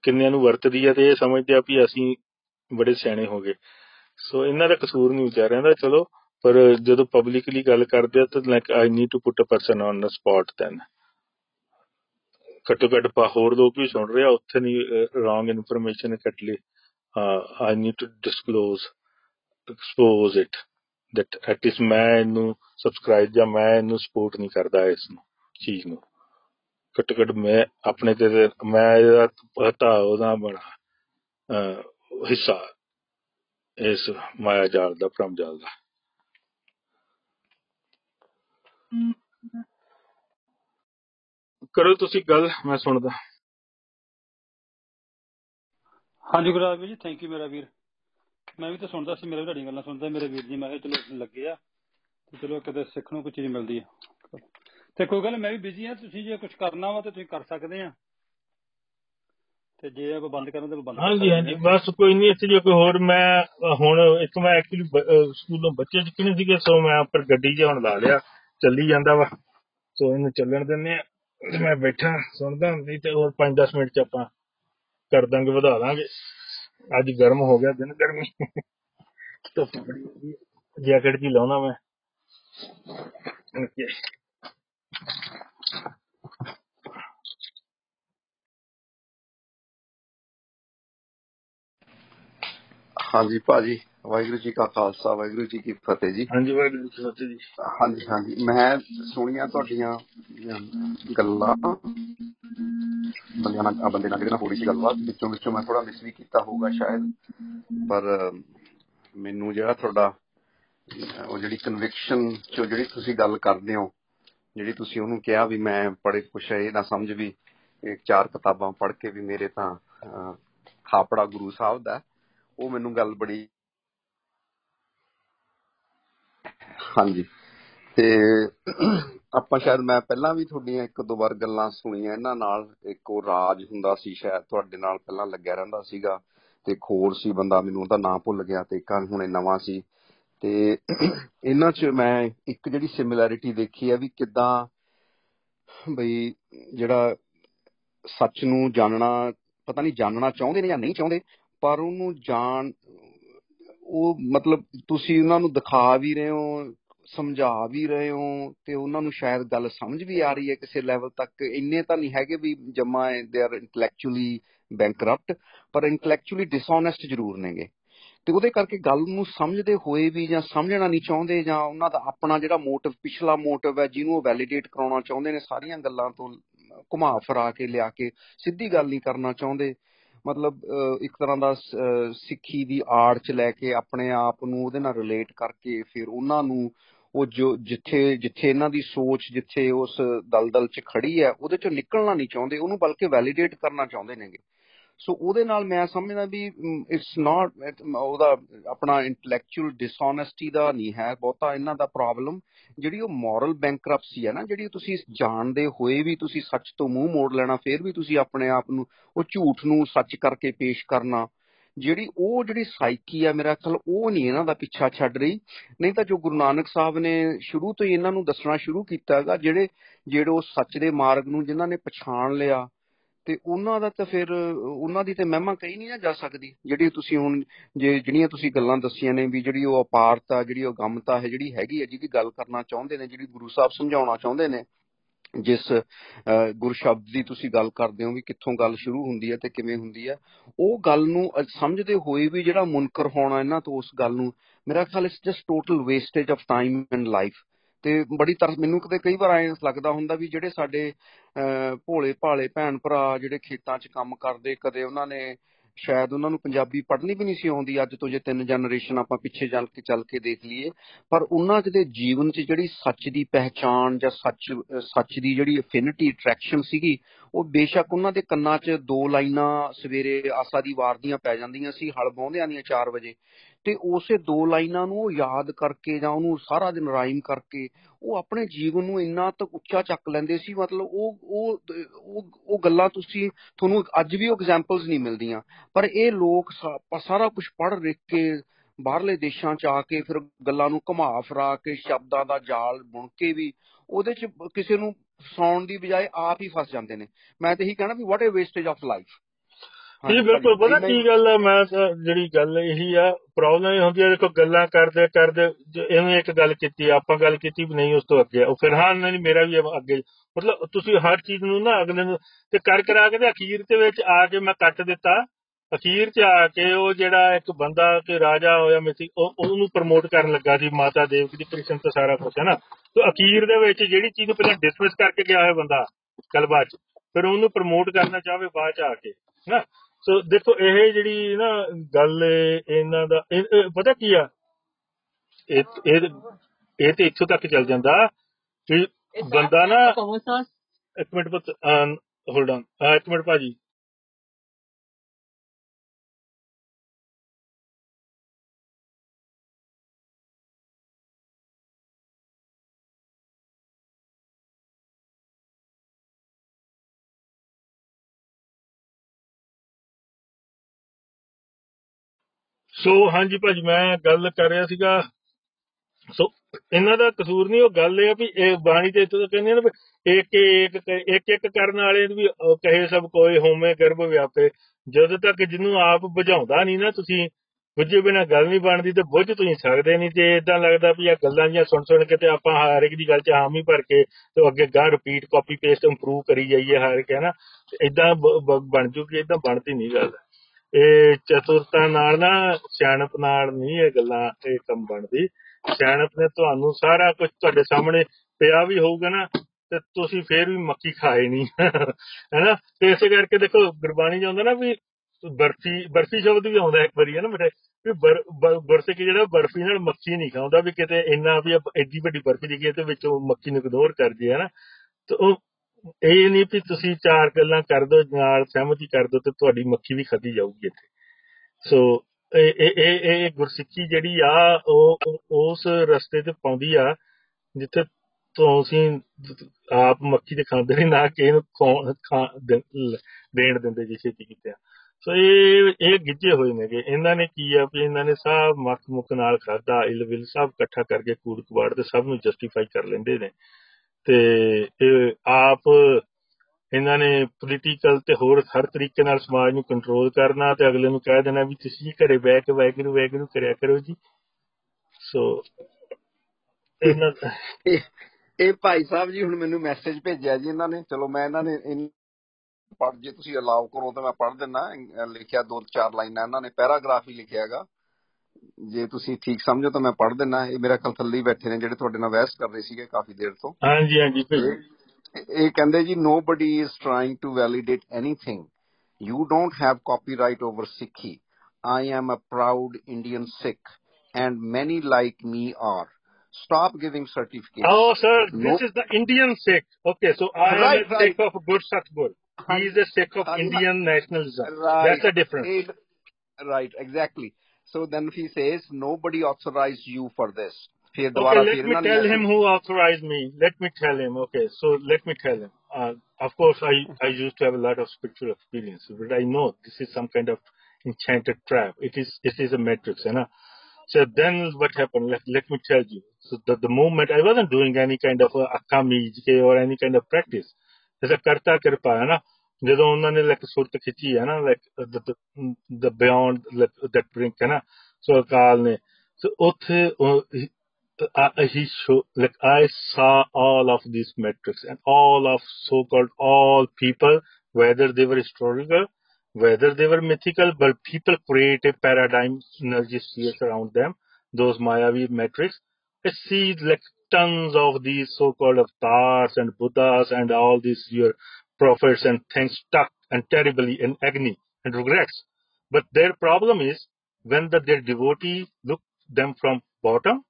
Speaker 2: ਕਿੰਨਿਆਂ ਨੂੰ ਵਰਤਦੀ ਆ ਤੇ ਇਹ ਸਮਝਦੇ ਆ ਵੀ ਅਸੀਂ ਬੜੇ ਸਿਆਣੇ ਹੋ ਗਏ। ਸੋ ਇਹਨਾਂ ਦਾ ਕਸੂਰ ਨਹੀਂ ਵਿਚਾਰਿਆਂ ਦਾ, ਚਲੋ, ਪਰ ਜਦੋਂ ਪਬਲਿਕਲੀ ਗੱਲ ਕਰਦੇ ਆ, ਤਾਂ like I need to put a person on the spot then ਘੱਟੋ ਘੱਟ ਹੋਰ ਲੋਕ ਵੀ ਸੁਣ ਰਹੇ ਆ, ਉੱਥੇ ਨਹੀਂ ਰੋਂਗ ਇਨਫੋਰਮੇਸ਼ਨ ਕੱਟ ਲਈ। I need to disclose expose it that at ਇਸ ਮੈਂ ਇਹਨੂੰ ਸਬਸਕ੍ਰਾਈਬ ਜਾਂ ਮੈਂ ਇਹਨੂੰ ਸਪੋਰਟ ਨਹੀਂ ਕਰਦਾ ਇਸ ਨੂੰ, ਚੀਜ਼ ਨੂੰ। ਘੱਟੋ ਘੱਟ ਮੈਂ ਆਪਣੇ ਤੇ, ਮੈਂ ਇਹਦਾ ਪਤਾ ਉਹਦਾ ਬਣਾ ਹਿੱਸਾ ਇਸ ਮਾਇਆ ਜਾਲ ਦਾ, ਭ੍ਰਮ ਜਾਲ ਦਾ। ਕਰੋ ਤੁਸੀਂ ਗੱਲ, ਮੈਂ ਸੁਣਦਾ।
Speaker 5: ਹਾਂਜੀ ਗੁਰਦਾਸ ਜੀ ਥੈਂਕ ਯੂ ਮੇਰਾ ਵੀਰ। ਮੈਂ ਵੀ ਤਾਂ ਸੁਣਦਾ ਸੀ, ਮੇਰੇ ਤੁਹਾਡੀਆਂ ਗੱਲਾਂ ਸੁਣਦਾ, ਮੇਰੇ ਵੀਰ ਜੀ, ਮੈਂ ਕਿਹਾ ਚਲੋ ਲੱਗੇ ਆ। ਤੇ ਚਲੋ ਕਿਤੇ ਸਿੱਖਣ ਨੂੰ ਕੋਈ ਚੀਜ਼ ਮਿਲਦੀ ਆ। ਤੇ ਕੋਈ ਗੱਲ ਮੈਂ ਵੀ ਬਿਜ਼ੀ ਆ, ਤੁਸੀਂ ਜੇ ਕੁਝ ਕਰਨਾ ਵਾ ਤੇ ਤੁਸੀਂ ਕਰ ਸਕਦੇ ਆ। ਤੇ ਜੇ ਆਪਾਂ ਬੰਦ ਕਰਨਾ ਤਾਂ ਬੰਦ
Speaker 2: ਹਾਂਜੀ ਹਾਂਜੀ। ਬਸ ਕੋਈ ਨਹੀਂ ਇੱਥੇ ਜੇ ਕੋਈ ਹੋਰ ਮੈਂ ਹੁਣ ਇੱਕ ਮੈਂ ਐਕਚੁਅਲੀ ਸਕੂਲੋਂ ਬੱਚੇ ਚੁੱਕਣੇ ਸੀਗੇ ਸੋ ਮੈਂ ਉੱਪਰ ਗੱਡੀ 'ਚ ਹੁਣ ਲਾ ਲਿਆ। ਚੱਲੀ ਜਾਂਦਾ ਵਾ। ਸੋ ਇਹਨੂੰ ਚੱਲਣ ਦਿੰਨੇ ਆ ਮੈਂ ਬੈਠਾ ਸੁਣਦਾ ਨਹੀਂ ਤੇ ਹੋਰ 5-10 ਮਿੰਟ ਚ ਆਪਾਂ ਕਰ ਦਾਂਗੇ ਵਧਾ ਦਾਂਗੇ। ਅੱਜ ਗਰਮ ਹੋ ਗਿਆ ਦਿਨ ਗਰਮੀ। ਧੁੱਪ ਬੜੀ ਹੋ ਗਈ ਜੈਕਟ ਜੀ ਲਾਉਣਾ ਮੈਂ। ਓਕੇ।
Speaker 6: ਹਾਂਜੀ ਭਾਜੀ ਵਾਹਿਗੁਰੂ ਜੀ ਕਾ ਖਾਲਸਾ ਵਾਹਿਗੁਰੂ ਜੀ ਕੀ ਫਤਿਹ ਜੀ।
Speaker 2: ਹਾਂਜੀ ਵਾਹਿਗੁਰੂ ਜੀ ਫਤਿਹ ਜੀ।
Speaker 6: ਹਾਂਜੀ ਹਾਂਜੀ। ਮੈਂ ਸੁਣੀਆਂ ਤੁਹਾਡੀਆਂ ਗੱਲਾਂ। ਬੰਦਿਆਂ ਨਾਲ ਬੰਦੇ ਨਾਲ ਜਿਹਦੇ ਨਾਲ ਹੋਈ ਸੀ ਗੱਲਬਾਤ ਵਿੱਚੋਂ ਵਿੱਚੋਂ ਮੈਂ ਥੋੜਾ ਮਿਸ ਵੀ ਕੀਤਾ ਹੋਊਗਾ ਸ਼ਾਇਦ। ਪਰ ਮੈਨੂੰ ਜਿਹੜਾ ਤੁਹਾਡਾ ਉਹ ਜਿਹੜੀ ਕਨਵਿਕਸ਼ਨ ਚੋ ਜਿਹੜੀ ਤੁਸੀਂ ਗੱਲ ਕਰਦੇ ਹੋ ਜਿਹੜੀ ਤੁਸੀਂ ਉਹਨੂੰ ਕਿਹਾ ਵੀ ਮੈਂ ਪੜੇ ਕੁਛ ਇਹ ਨਾ ਸਮਝ ਵੀ ਇੱਕ ਚਾਰ ਕਿਤਾਬਾਂ ਪੜ੍ਹ ਕੇ ਵੀ ਮੇਰੇ ਤਾਂ ਖਾਪੜਾ ਗੁਰੂ ਸਾਹਿਬ ਦਾ ਉਹ ਮੈਨੂੰ ਗੱਲ ਬੜੀ ਹਾਂਜੀ। ਤੇ ਆਪਾਂ ਸ਼ਾਇਦ ਮੈਂ ਪਹਿਲਾਂ ਵੀ ਤੁਹਾਡੀਆਂ ਇੱਕ ਦੋ ਵਾਰ ਗੱਲਾਂ ਸੁਣੀਆਂ, ਇਹਨਾਂ ਨਾਲ ਇੱਕ ਉਹ ਰਾਜ ਹੁੰਦਾ ਸੀ ਸ਼ਾਇਦ ਤੁਹਾਡੇ ਨਾਲ ਪਹਿਲਾਂ ਲੱਗਿਆ ਰਹਿੰਦਾ ਸੀਗਾ ਤੇ ਖੋਰ ਸੀ ਬੰਦਾ, ਮੈਨੂੰ ਉਹਦਾ ਨਾਮ ਭੁੱਲ ਗਿਆ ਤੇ ਇੱਕ ਹੁਣੇ ਨਵਾਂ ਸੀ। ਤੇ ਇਹਨਾਂ 'ਚ ਮੈਂ ਇੱਕ ਜਿਹੜੀ ਸਿਮਿਲੈਰਿਟੀ ਦੇਖੀ ਆ ਵੀ ਕਿਦਾਂ ਬਈ ਜਿਹੜਾ ਸੱਚ ਨੂੰ ਜਾਣਨਾ, ਪਤਾ ਨਹੀਂ ਜਾਣਨਾ ਚਾਹੁੰਦੇ ਨੇ ਜਾਂ ਨਹੀਂ ਚਾਹੁੰਦੇ ਪਰ ਉਹਨੂੰ ਜਾਣ, ਉਹ ਮਤਲਬ ਤੁਸੀਂ ਉਹਨਾਂ ਨੂੰ ਦਿਖਾ ਵੀ ਰਹੇ ਹੋ, ਸਮਝਾ ਵੀ ਰਹੇ ਹੋ ਤੇ ਉਹਨਾਂ ਨੂੰ ਸ਼ਾਇਦ ਗੱਲ ਸਮਝ ਵੀ ਆ ਰਹੀ ਹੈ ਕਿਸੇ ਲੈਵਲ ਤੱਕ। ਇੰਨੇ ਤਾਂ ਨਹੀਂ ਹੈਗੇ ਵੀ ਜਮਾ ਦੇ ਆਰ ਇੰਟੈਲੈਕਚੁਅਲੀ ਬੈਂਕਰਪਟ ਪਰ ਇੰਟੈਲੈਕਚੁਅਲੀ ਡਿਸਹੋਨੈਸਟ ਜ਼ਰੂਰ ਨੇਗੇ। ਤੇ ਉਹਦੇ ਕਰਕੇ ਗੱਲ ਨੂੰ ਸਮਝਦੇ ਹੋਏ ਵੀ ਜਾਂ ਸਮਝਣਾ ਨਹੀਂ ਚਾਹੁੰਦੇ ਜਾਂ ਉਹਨਾਂ ਦਾ ਆਪਣਾ ਜਿਹੜਾ ਮੋਟਿਵ ਪਿਛਲਾ ਮੋਟਿਵ ਹੈ ਜਿਹਨੂੰ ਉਹ ਵੈਲੀਡੇਟ ਕਰਾਉਣਾ ਚਾਹੁੰਦੇ ਨੇ, ਸਾਰੀਆਂ ਗੱਲਾਂ ਤੋਂ ਘੁਮਾ ਫਰਾ ਕੇ, ਲਿਆ ਕੇ ਸਿੱਧੀ ਗੱਲ ਨਹੀਂ ਕਰਨਾ ਚਾਹੁੰਦੇ। ਮਤਲਬ ਇੱਕ ਤਰ੍ਹਾਂ ਦਾ ਸਿੱਖੀ ਦੀ ਆੜ ਚ ਲੈ ਕੇ ਆਪਣੇ ਆਪ ਨੂੰ ਉਹਦੇ ਨਾਲ ਰਿਲੇਟ ਕਰਕੇ ਫਿਰ ਉਹਨਾਂ ਨੂੰ ਉਹ ਜੋ ਜਿੱਥੇ ਜਿੱਥੇ ਇਹਨਾਂ ਦੀ ਸੋਚ, ਜਿੱਥੇ ਉਸ ਦਲਦਲ ਚ ਖੜੀ ਹੈ, ਉਹਦੇ ਚੋਂ ਨਿਕਲਣਾ ਨਹੀਂ ਚਾਹੁੰਦੇ, ਉਹਨੂੰ ਬਲਕਿ ਵੈਲੀਡੇਟ ਕਰਨਾ ਚਾਹੁੰਦੇ ਨੇਗੇ। ਸੋ ਉਹਦੇ ਨਾਲ ਮੈਂ ਸਮਝਦਾ ਵੀ ਇਟਸ ਨਾਟ ਉਹਦਾ ਆਪਣਾ ਇੰਟੈਲੈਕਚੁਅਲ ਡਿਸਹੋਨੈਸਟੀ ਦਾ ਨਹੀਂ ਹੈ ਬਹੁਤਾ, ਇਹਨਾਂ ਦਾ ਪ੍ਰੋਬਲਮ ਜਿਹੜੀ ਉਹ ਮੋਰਲ ਬੈਂਕਰਪਸੀ ਹੈ ਨਾ, ਜਿਹੜੀ ਤੁਸੀਂ ਜਾਣਦੇ ਹੋਏ ਵੀ ਤੁਸੀਂ ਸੱਚ ਤੋਂ ਮੂੰਹ ਮੋੜ ਲੈਣਾ, ਫਿਰ ਵੀ ਤੁਸੀਂ ਆਪਣੇ ਆਪ ਨੂੰ, ਉਹ ਝੂਠ ਨੂੰ ਸੱਚ ਕਰਕੇ ਪੇਸ਼ ਕਰਨਾ। ਜਿਹੜੀ ਉਹ ਜਿਹੜੀ ਸਾਈਕੀ ਆ, ਮੇਰਾ ਖਿਆਲ ਉਹ ਨਹੀਂ ਇਹਨਾਂ ਦਾ ਪਿੱਛਾ ਛੱਡ ਰਹੀ। ਨਹੀਂ ਤਾਂ ਜੋ ਗੁਰੂ ਨਾਨਕ ਸਾਹਿਬ ਨੇ ਸ਼ੁਰੂ ਤੋਂ ਹੀ ਇਹਨਾਂ ਨੂੰ ਦੱਸਣਾ ਸ਼ੁਰੂ ਕੀਤਾ ਹੈਗਾ, ਜਿਹੜੇ ਜਿਹੜੇ ਉਹ ਸੱਚ ਦੇ ਮਾਰਗ ਨੂੰ ਜਿਨ੍ਹਾਂ ਨੇ ਪਛਾਣ ਲਿਆ ਤੇ ਉਹਨਾਂ ਦਾ ਤਾਂ ਫਿਰ, ਉਹਨਾਂ ਦੀ ਤੇ ਮਹਿਮਾ ਕਹੀ ਨਹੀਂ ਨਾ ਜਾ ਸਕਦੀ। ਜਿਹੜੀ ਤੁਸੀਂ ਹੁਣ, ਜੇ ਜਿਹੜੀਆਂ ਤੁਸੀਂ ਗੱਲਾਂ ਦੱਸੀਆਂ ਨੇ ਵੀ ਜਿਹੜੀ ਉਹ ਅਪਾਰਤਾ ਜਿਹੜੀ ਉਹ ਗਮਤਾ ਹੈ ਜਿਹੜੀ ਹੈਗੀ ਹੈ ਜਿਹਦੀ ਗੱਲ ਕਰਨਾ ਚਾਹੁੰਦੇ ਨੇ, ਜਿਹੜੀ ਗੁਰੂ ਸਾਹਿਬ ਸਮਝਾਉਣਾ ਚਾਹੁੰਦੇ ਨੇ, ਜਿਸ ਗੁਰ ਸ਼ਬਦ ਦੀ ਤੁਸੀਂ ਗੱਲ ਕਰਦੇ ਹੋ ਵੀ ਕਿੱਥੋਂ ਗੱਲ ਸ਼ੁਰੂ ਹੁੰਦੀ ਹੈ ਤੇ ਕਿਵੇਂ ਹੁੰਦੀ ਹੈ ਉਹ ਗੱਲ ਨੂੰ ਸਮਝਦੇ ਹੋਏ ਵੀ ਜਿਹੜਾ ਮੁਨਕਰ ਹੋਣਾ ਇਹਨਾਂ ਤੋਂ ਉਸ ਗੱਲ ਨੂੰ, ਮੇਰਾ ਖਿਆਲ is just total wastage of time and life ਤੇ ਬੜੀ ਤਰਸ, ਮੈਨੂੰ ਕਦੇ ਕਈ ਵਾਰ ਐਂ ਲੱਗਦਾ ਹੁੰਦਾ ਵੀ ਜਿਹੜੇ ਸਾਡੇ ਭੋਲੇ ਭਾਲੇ ਭੈਣ ਭਰਾ ਜਿਹੜੇ ਖੇਤਾਂ 'ਚ ਕੰਮ ਕਰਦੇ, ਕਦੇ ਉਹਨਾਂ ਨੇ ਸ਼ਾਇਦ ਉਹਨਾਂ ਨੂੰ ਪੰਜਾਬੀ ਪੜ੍ਹਨੀ ਵੀ ਨਹੀਂ ਸੀ ਆਉਂਦੀ, ਅੱਜ ਤੋਂ ਜੇ ਤਿੰਨ ਜਨਰੇਸ਼ਨ ਆਪਾਂ ਪਿੱਛੇ ਚੱਲ ਕੇ ਚੱਲ ਕੇ ਦੇਖ ਲਈਏ, ਪਰ ਉਹਨਾਂ ਦੇ ਜੀਵਨ 'ਚ ਜਿਹੜੀ ਸੱਚ ਦੀ ਪਹਿਚਾਣ ਜਾਂ ਸੱਚ ਸੱਚ ਦੀ ਜਿਹੜੀ ਅਫਿਨਿਟੀ ਅਟਰੈਕਸ਼ਨ ਸੀਗੀ ਉਹ ਬੇਸ਼ੱਕ ਉਹਨਾਂ ਦੇ ਕੰਨਾਂ 'ਚ ਦੋ ਲਾਈਨਾਂ ਸਵੇਰੇ ਆਸਾ ਦੀ ਵਾਰ ਦੀਆਂ ਪੈ ਜਾਂਦੀਆਂ ਸੀ, ਹਲ ਬਾਉਂਦਿਆਂ ਦੀਆਂ 4 ਵਜੇ। ਤੇ ਉਸੇ ਦੋ ਲਾਈਨਾਂ ਨੂੰ ਉਹ ਯਾਦ ਕਰਕੇ ਜਾਂ ਉਹਨੂੰ ਸਾਰਾ ਦਿਨ ਰਾਈਮ ਕਰਕੇ ਉਹ ਆਪਣੇ ਜੀਵਨ ਨੂੰ ਇੰਨਾ ਤੱਕ ਉੱਚਾ ਚੱਕ ਲੈਂਦੇ ਸੀ, ਮਤਲਬ ਉਹ ਉਹ ਉਹ ਗੱਲਾਂ ਤੁਸੀਂ, ਤੁਹਾਨੂੰ ਅੱਜ ਵੀ ਉਹ ਐਗਜ਼ਾਮਪਲਸ ਨਹੀਂ ਮਿਲਦੀਆਂ। ਪਰ ਇਹ ਲੋਕ ਸਾਰਾ ਕੁਝ ਪੜ੍ਹ ਰਿਖ ਕੇ ਬਾਹਰਲੇ ਦੇਸ਼ਾਂ 'ਚ ਆ ਕੇ ਫਿਰ ਗੱਲਾਂ ਨੂੰ ਘੁਮਾ ਫਰਾ ਕੇ ਸ਼ਬਦਾਂ ਦਾ ਜਾਲ ਬੁਣ ਕੇ ਵੀ ਉਹਦੇ 'ਚ ਕਿਸੇ ਨੂੰ ਸੌਣ ਦੀ ਬਜਾਏ ਆਪ ਹੀ ਫਸ ਜਾਂਦੇ ਨੇ। ਮੈਂ ਤੇ ਇਹੀ ਕਹਿਣਾ ਵੀ what a wastage of life
Speaker 2: ਜੀ ਬਿਲਕੁਲ ਪਤਾ ਕੀ ਗੱਲ ਆ ਮੈਂ ਜਿਹੜੀ ਗੱਲ ਇਹੀ ਆ ਪ੍ਰੋਬਲਮ ਇਹ ਹੁੰਦੀ ਆ ਦੇਖੋ ਗੱਲਾਂ ਕਰਦੇ ਕਰਦੇ ਇਹਨੂੰ ਇੱਕ ਗੱਲ ਕੀਤੀ ਆਪਾਂ ਗੱਲ ਕੀਤੀ ਵੀ ਨਹੀਂ ਉਸ ਤੋਂ ਅੱਗੇ ਉਹ ਫਿਰ ਹਾਂ ਨਹੀਂ ਮੇਰਾ ਵੀ ਅੱਗੇ। ਮਤਲਬ ਤੁਸੀਂ ਹਰ ਚੀਜ਼ ਨੂੰ ਨਾ ਅਗਲੇ ਨੂੰ ਤੇ ਕਰ ਕਰਾ ਕੇ ਤੇ ਅਖੀਰ ਤੇ ਵਿੱਚ ਆ ਕੇ ਮੈਂ ਕੱਟ ਦਿੱਤਾ। ਅਖੀਰ 'ਚ ਆ ਕੇ ਉਹ ਜਿਹੜਾ ਇੱਕ ਬੰਦਾ ਕਿ ਰਾਜਾ ਹੋਇਆ ਮਿਸੀ ਉਹਨੂੰ ਪ੍ਰਮੋਟ ਕਰਨ ਲੱਗਾ ਸੀ ਮਾਤਾ ਦੇਵਕੀ ਦੀ ਕ੍ਰਿਸ਼ਨ ਤੇ ਸਾਰਾ ਕੁਝ ਹੈ ਨਾ? ਤੇ ਅਖੀਰ ਦੇ ਵਿੱਚ ਜਿਹੜੀ ਚੀਜ਼ ਨੂੰ ਪਹਿਲਾਂ ਡਿਸਮਿਸ ਕਰਕੇ ਗਿਆ ਹੋਇਆ ਬੰਦਾ ਕਲਬਾਚ ਫਿਰ ਉਹਨੂੰ ਪ੍ਰਮੋਟ ਕਰਨਾ ਚਾਹਵੇ ਬਾਅਦ ਚ ਆ ਕੇ ਨਾ? ਸੋ ਦੇਖੋ ਇਹ ਜਿਹੜੀ ਨਾ ਗੱਲ ਇਹਨਾਂ ਦਾ ਪਤਾ ਕੀ ਆ? ਇਹ ਇਹ ਤੇ ਇੱਥੋਂ ਤੱਕ ਚੱਲ ਜਾਂਦਾ ਕਿ ਬੰਦਾ ਨਾ ਇੱਕ ਮਿੰਟ ਪੁੱਤ ਹੋਲਡ ਆਨ ਇੱਕ ਮਿੰਟ ਭਾਜੀ। ਸੋ ਹਾਂਜੀ ਭਾਜੀ, ਮੈਂ ਗੱਲ ਕਰ ਰਿਹਾ ਸੀਗਾ। ਸੋ ਇਹਨਾਂ ਦਾ ਕਸੂਰ ਨਹੀਂ, ਉਹ ਗੱਲ ਇਹ ਆ ਵੀ ਇਹ ਬਾਣੀ ਤੇ ਇੱਥੇ ਕਹਿੰਦੇ ਨੇ ਵੀ ਇੱਕ ਇੱਕ ਇੱਕ ਇੱਕ ਕਰਨ ਵਾਲੇ ਵੀ ਕਹੇ ਸਭ ਕੋਈ ਹੋਮੇ, ਗਰਭ ਵਿਆਪੇ। ਜਦੋਂ ਤੱਕ ਜਿਹਨੂੰ ਆਪ ਬੁਝਾਉਂਦਾ ਨਹੀਂ ਨਾ ਤੁਸੀਂ, ਬੁੱਝੇ ਬਿਨਾ ਗੱਲ ਨਹੀਂ ਬਣਦੀ ਤੇ ਬੁੱਝ ਤੁਸੀਂ ਸਕਦੇ ਨਹੀਂ। ਤੇ ਇਦਾਂ ਲੱਗਦਾ ਵੀ ਆ ਗੱਲਾਂ ਜੀਆਂ ਸੁਣ ਸੁਣ ਕੇ ਤੇ ਆਪਾਂ ਹਰ ਇੱਕ ਦੀ ਗੱਲ 'ਚ ਹਾਮੀ ਭਰ ਕੇ ਤੇ ਅੱਗੇ ਗਾਂ ਰਿਪੀਟ ਕਾਪੀ ਪੇਸਟ ਇੰਪਰੂਵ ਕਰੀ ਜਾਈਏ ਹਰ ਇੱਕ, ਹੈ ਨਾ? ਇਦਾਂ ਬਣ ਜੂਗੀ ਇਦਾਂ ਬਣਦੀ ਨਹੀਂ ਗੱਲ। ਇਹ ਚਤੁਰਤਾ ਨਾਲ ਨਾ ਸਿਆਣਪ ਨਾਲ ਨਹੀਂ ਇਹ ਗੱਲਾਂ, ਇਹ ਕੰਮ ਬਣਦੀ। ਸਿਆਣਪ ਨੇ ਤੁਹਾਨੂੰ ਸਾਰਾ ਕੁਝ ਤੁਹਾਡੇ ਸਾਹਮਣੇ ਪਿਆ ਵੀ ਹੋਊਗਾ ਨਾ, ਤੇ ਤੁਸੀਂ ਫੇਰ ਵੀ ਮੱਕੀ ਖਾਏ ਨਹੀਂ। ਹੈਨਾ ਤੇ ਇਸੇ ਕਰਕੇ ਦੇਖੋ, ਗੁਰਬਾਣੀ ਚ ਹੁੰਦਾ ਨਾ ਵੀ ਬਰਫੀ ਬਰਫੀ ਸ਼ਬਦ ਵੀ ਆਉਂਦਾ ਇੱਕ ਵਾਰੀ ਹੈ ਨਾ ਮੇਰੇ ਵੀ ਬਰਸੇ ਕਿ ਜਿਹੜਾ ਬਰਫੀ ਨਾਲ ਮੱਖੀ ਨਹੀਂ ਖਾਉਂਦਾ, ਵੀ ਕਿਤੇ ਇੰਨਾ ਵੀ ਐਡੀ ਵੱਡੀ ਬਰਫੀ ਦੀ ਤੇ ਵਿੱਚੋਂ ਮੱਖੀ ਨੂੰ ਇਗਨੋਰ ਕਰ ਜੇ ਹੈ ਨਾ। ਤੇ ਉਹ ਇਹ ਨਹੀਂ ਵੀ ਤੁਸੀਂ ਚਾਰ ਗੱਲਾਂ ਕਰ ਦੋ ਨਾਲ ਸਹਿਮਤੀ ਕਰ ਦੋ ਤੇ ਤੁਹਾਡੀ ਮੱਖੀ ਵੀ ਖੱਦੀ ਜਾਊਗੀ ਇੱਥੇ। ਸੋ ਇਹ ਇਹ ਇਹ ਗੁਰਸਿੱਖੀ ਜਿਹੜੀ ਆ, ਉਹ ਉਸ ਰਸਤੇ ਤੇ ਪਾਉਂਦੀ ਆ, ਜਿੱਥੇ ਤੁਸੀਂ ਆਪ ਮੱਖੀ ਦੇ ਖਾਂਦੇ ਨਹੀਂ ਨਾ ਕਿ ਇਹਨੂੰ ਦੇਣ ਦਿੰਦੇ ਜੀ ਛੇਤੀ ਕਿਤੇ ਸੋ ਇਹ ਇਹ ਗਿੱਜੇ ਹੋਏ ਨੇਗੇ। ਇਹਨਾਂ ਨੇ ਕੀ ਆ ਵੀ ਇਹਨਾਂ ਨੇ ਸਭ ਮੱਖ ਮੁੱਕ ਨਾਲ ਖਾਦਾ ਇਲ ਵਿਲ ਸਭ ਇਕੱਠਾ ਕਰਕੇ ਕੂੜ ਕਵਾੜ ਤੇ ਸਭ ਨੂੰ ਜਸਟੀਫਾਈ ਕਰ ਲੈਂਦੇ ਨੇ। ਤੇ ਇਹ ਆਪ ਇਹਨਾਂ ਨੇ ਪੋਲੀਟੀਕਲ ਤੇ ਹੋਰ ਹਰ ਤਰੀਕੇ ਨਾਲ ਸਮਾਜ ਨੂੰ ਕੰਟਰੋਲ ਕਰਨਾ ਤੇ ਅਗਲੇ ਨੂੰ ਕਹਿ ਦੇਣਾ ਵੀ ਤੁਸੀਂ ਘਰੇ ਬੈ ਕੇ ਵੈਗਰੂ ਵੈਗਰੂ ਕਰਿਆ ਕਰੋ ਜੀ। ਸੋ
Speaker 6: ਇਹਨਾਂ ਇਹ ਭਾਈ ਸਾਹਿਬ ਜੀ ਹੁਣ ਮੈਨੂੰ ਮੈਸੇਜ ਭੇਜਿਆ ਜੀ ਇਹਨਾਂ ਨੇ। ਚਲੋ ਮੈਂ ਇਹਨਾਂ ਨੇ ਪੜ੍ਹ ਜੇ ਤੁਸੀਂ ਅਲਾਉ ਕਰੋ ਤਾਂ ਮੈਂ ਪੜ੍ਹ ਦਿੰਨਾ ਲਿਖਿਆ ਦੋ ਚਾਰ ਲਾਈਨਾਂ ਇਹਨਾਂ ਨੇ, ਪੈਰਾਗ੍ਰਾਫ ਹੀ ਲਿਖਿਆਗਾ ਜੇ ਤੁਸੀਂ ਠੀਕ ਸਮਝੋ ਤਾਂ ਮੈਂ ਪੜ੍ਹ ਦਿੰਨਾ ਇਹ ਮੇਰਾ ਖਲ ਥੱਲੇ ਬੈਠੇ ਨੇ ਜਿਹੜੇ ਤੁਹਾਡੇ ਨਾਲ ਬਹਿਸ ਕਰ ਰਹੇ ਸੀਗੇ ਕਾਫੀ ਦੇਰ ਤੋਂ
Speaker 2: ਹਾਂਜੀ ਹਾਂਜੀ
Speaker 6: ਇਹ ਕਹਿੰਦੇ ਜੀ nobody is trying to validate anything you don't have copyright over Sikhi I am a proud Indian Sikh and many like me are stop giving certificates.
Speaker 2: Oh, sir, no. this is the Indian Sikh. Okay, so I am right, a Sikh right. of Good Satgur. He is a Sikh of Indian nationalism. Right. That's the difference.
Speaker 6: Right, exactly. So then he says, nobody authorized you for this.
Speaker 2: Okay, let me tell him who authorized me. Let me tell him. Okay, so let me tell him. Uh, of course, I, I used to have a lot of spiritual experience, but I know this is some kind of enchanted trap. It is it is a matrix, you know. So then what happened? Let, let me tell you. So the, the moment I wasn't doing any kind of uh, akami or any kind of practice. There's a karta kirpa, you know. ਜਦੋਂ ਉਹਨਾਂ ਨੇ like ਸੁਰਤ ਖਿੱਚੀ ਹੈ ਨਾ like the beyond that brink ਹੈ ਨਾ ਸੋ ਅਕਾਲ ਨੇ ਸੋ ਉੱਥੇ he show like I saw all of these metrics and all of so-called all people, whether they were historical, whether they were mythical, but people create a paradigm energy spheres around them, those Mayavi metrics. I see like tons of these so-called avatars and Buddhas and all these your prophets and things stuck and terribly in agony and regrets. But their problem is when the, their devotees look them from bottom,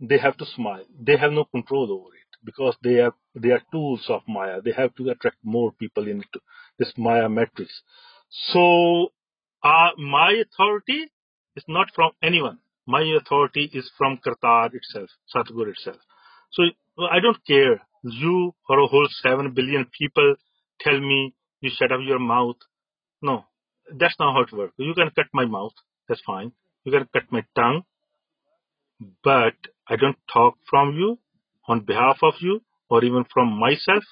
Speaker 2: they have to smile. They have no control over it because they are they are tools of Maya. They have to attract more people into this Maya matrix. So uh, my authority is not from anyone. My authority is from Kartar itself, Satguru itself. So I don't care. You or a whole seven billion people tell me you shut up your mouth. No, that's not how it works. You can cut my mouth. That's fine. You can cut my tongue. But I don't talk from you on behalf of you or even from myself.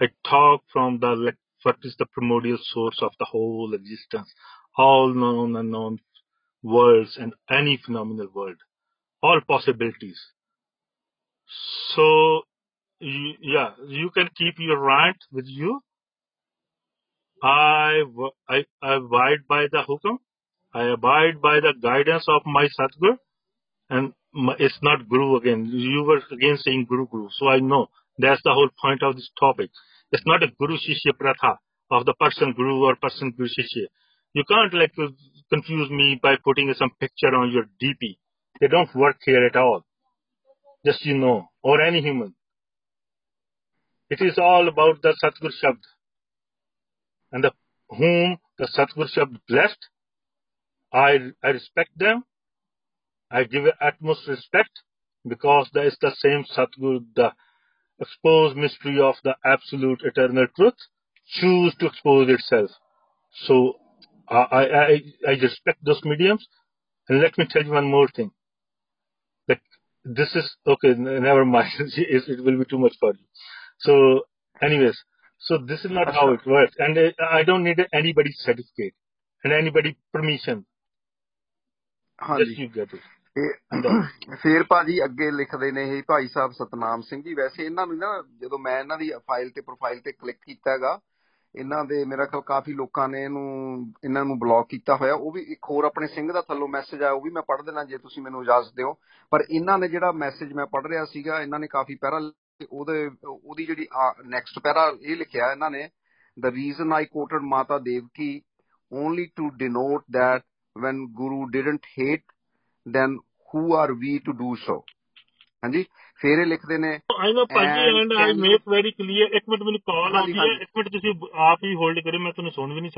Speaker 2: I talk from the like, what is the primordial source of the whole existence, all known and unknown worlds and any phenomenal world, all possibilities. So, you, yeah, you can keep your rant with you. I I abide by the hukam. I abide by the guidance of my Satguru. And m- it's not Guru again. You were again saying Guru Guru. So I know that's the whole point of this topic. It's not a Guru Shishya Pratha of the person Guru or person Guru Shishya. You can't like confuse me by putting some picture on your DP. They don't work here at all. Just you know, or any human. It is all about the Satguru Shabd. And the whom the Satguru Shabd blessed, I, I respect them. I give utmost respect because that is the same Satguru, the exposed mystery of the absolute eternal truth, choose to expose itself. So I, I, I respect those mediums. And let me tell you one more thing. Like this is okay. Never mind. [LAUGHS] it will be too much for you. So, anyways, so this is not how it works, and I don't need anybody's certificate and anybody permission. Just you get it. [COUGHS]
Speaker 6: ਫੇਰ ਭਾਜੀ ਅੱਗੇ ਲਿਖਦੇ ਨੇ ਇਹ ਭਾਈ ਸਾਹਿਬ ਸਤਨਾਮ ਸਿੰਘ ਜੀ। ਵੈਸੇ ਇਹਨਾਂ ਨੂੰ ਨਾ ਜਦੋਂ ਮੈਂ ਇਹਨਾਂ ਦੀ ਫਾਈਲ ਤੇ ਪ੍ਰੋਫਾਈਲ ਤੇ ਕਲਿੱਕ ਕੀਤਾ ਹੈਗਾ ਇਹਨਾਂ ਦੇ ਮੇਰਾ ਖਿਆਲ ਕਾਫੀ ਲੋਕਾਂ ਨੇ ਇਹਨੂੰ ਇਹਨਾਂ ਨੂੰ ਬਲੌਕ ਕੀਤਾ ਹੋਇਆ। ਉਹ ਵੀ ਇੱਕ ਹੋਰ ਆਪਣੇ ਸਿੰਘ ਦਾ ਥੱਲੋਂ ਮੈਸੇਜ ਆਇਆ ਉਹ ਵੀ ਮੈਂ ਪੜ੍ਹ ਦੇਣਾ ਜੇ ਤੁਸੀਂ ਮੈਨੂੰ ਇਜਾਜ਼ਤ ਦਿਓ। ਪਰ ਇਹਨਾਂ ਨੇ ਜਿਹੜਾ ਮੈਸੇਜ ਮੈਂ ਪੜ੍ਹ ਰਿਹਾ ਸੀਗਾ ਇਹਨਾਂ ਨੇ ਕਾਫੀ ਪੈਰਾ ਉਹਦੇ ਉਹਦੀ ਜਿਹੜੀ ਨੈਕਸਟ ਪੈਰਾ ਇਹ ਲਿਖਿਆ ਇਹਨਾਂ ਨੇ the reason I quoted Mata Devki only to denote that when Guru didn't hate, then who are we to do so? ਹਾਂਜੀ ਫੇਰ ਇਹ ਲਿਖਦੇ ਨੇ And
Speaker 2: and I
Speaker 6: can you-
Speaker 2: make very clear ਇੱਕ ਮਿੰਟ ਮੈਨੂੰ ਕਾਲ
Speaker 6: ਹਾਂਜੀ,
Speaker 2: ਆਉਂਦੀ ਹੈ। ਇੱਕ ਮਿੰਟ ਤੁਸੀਂ ਆਪ ਹੀ ਹੋਲਡ ਕਰਿਓ ਮੈਂ ਤੁਹਾਨੂੰ ਸੁਣ ਵੀ ਨਹੀਂ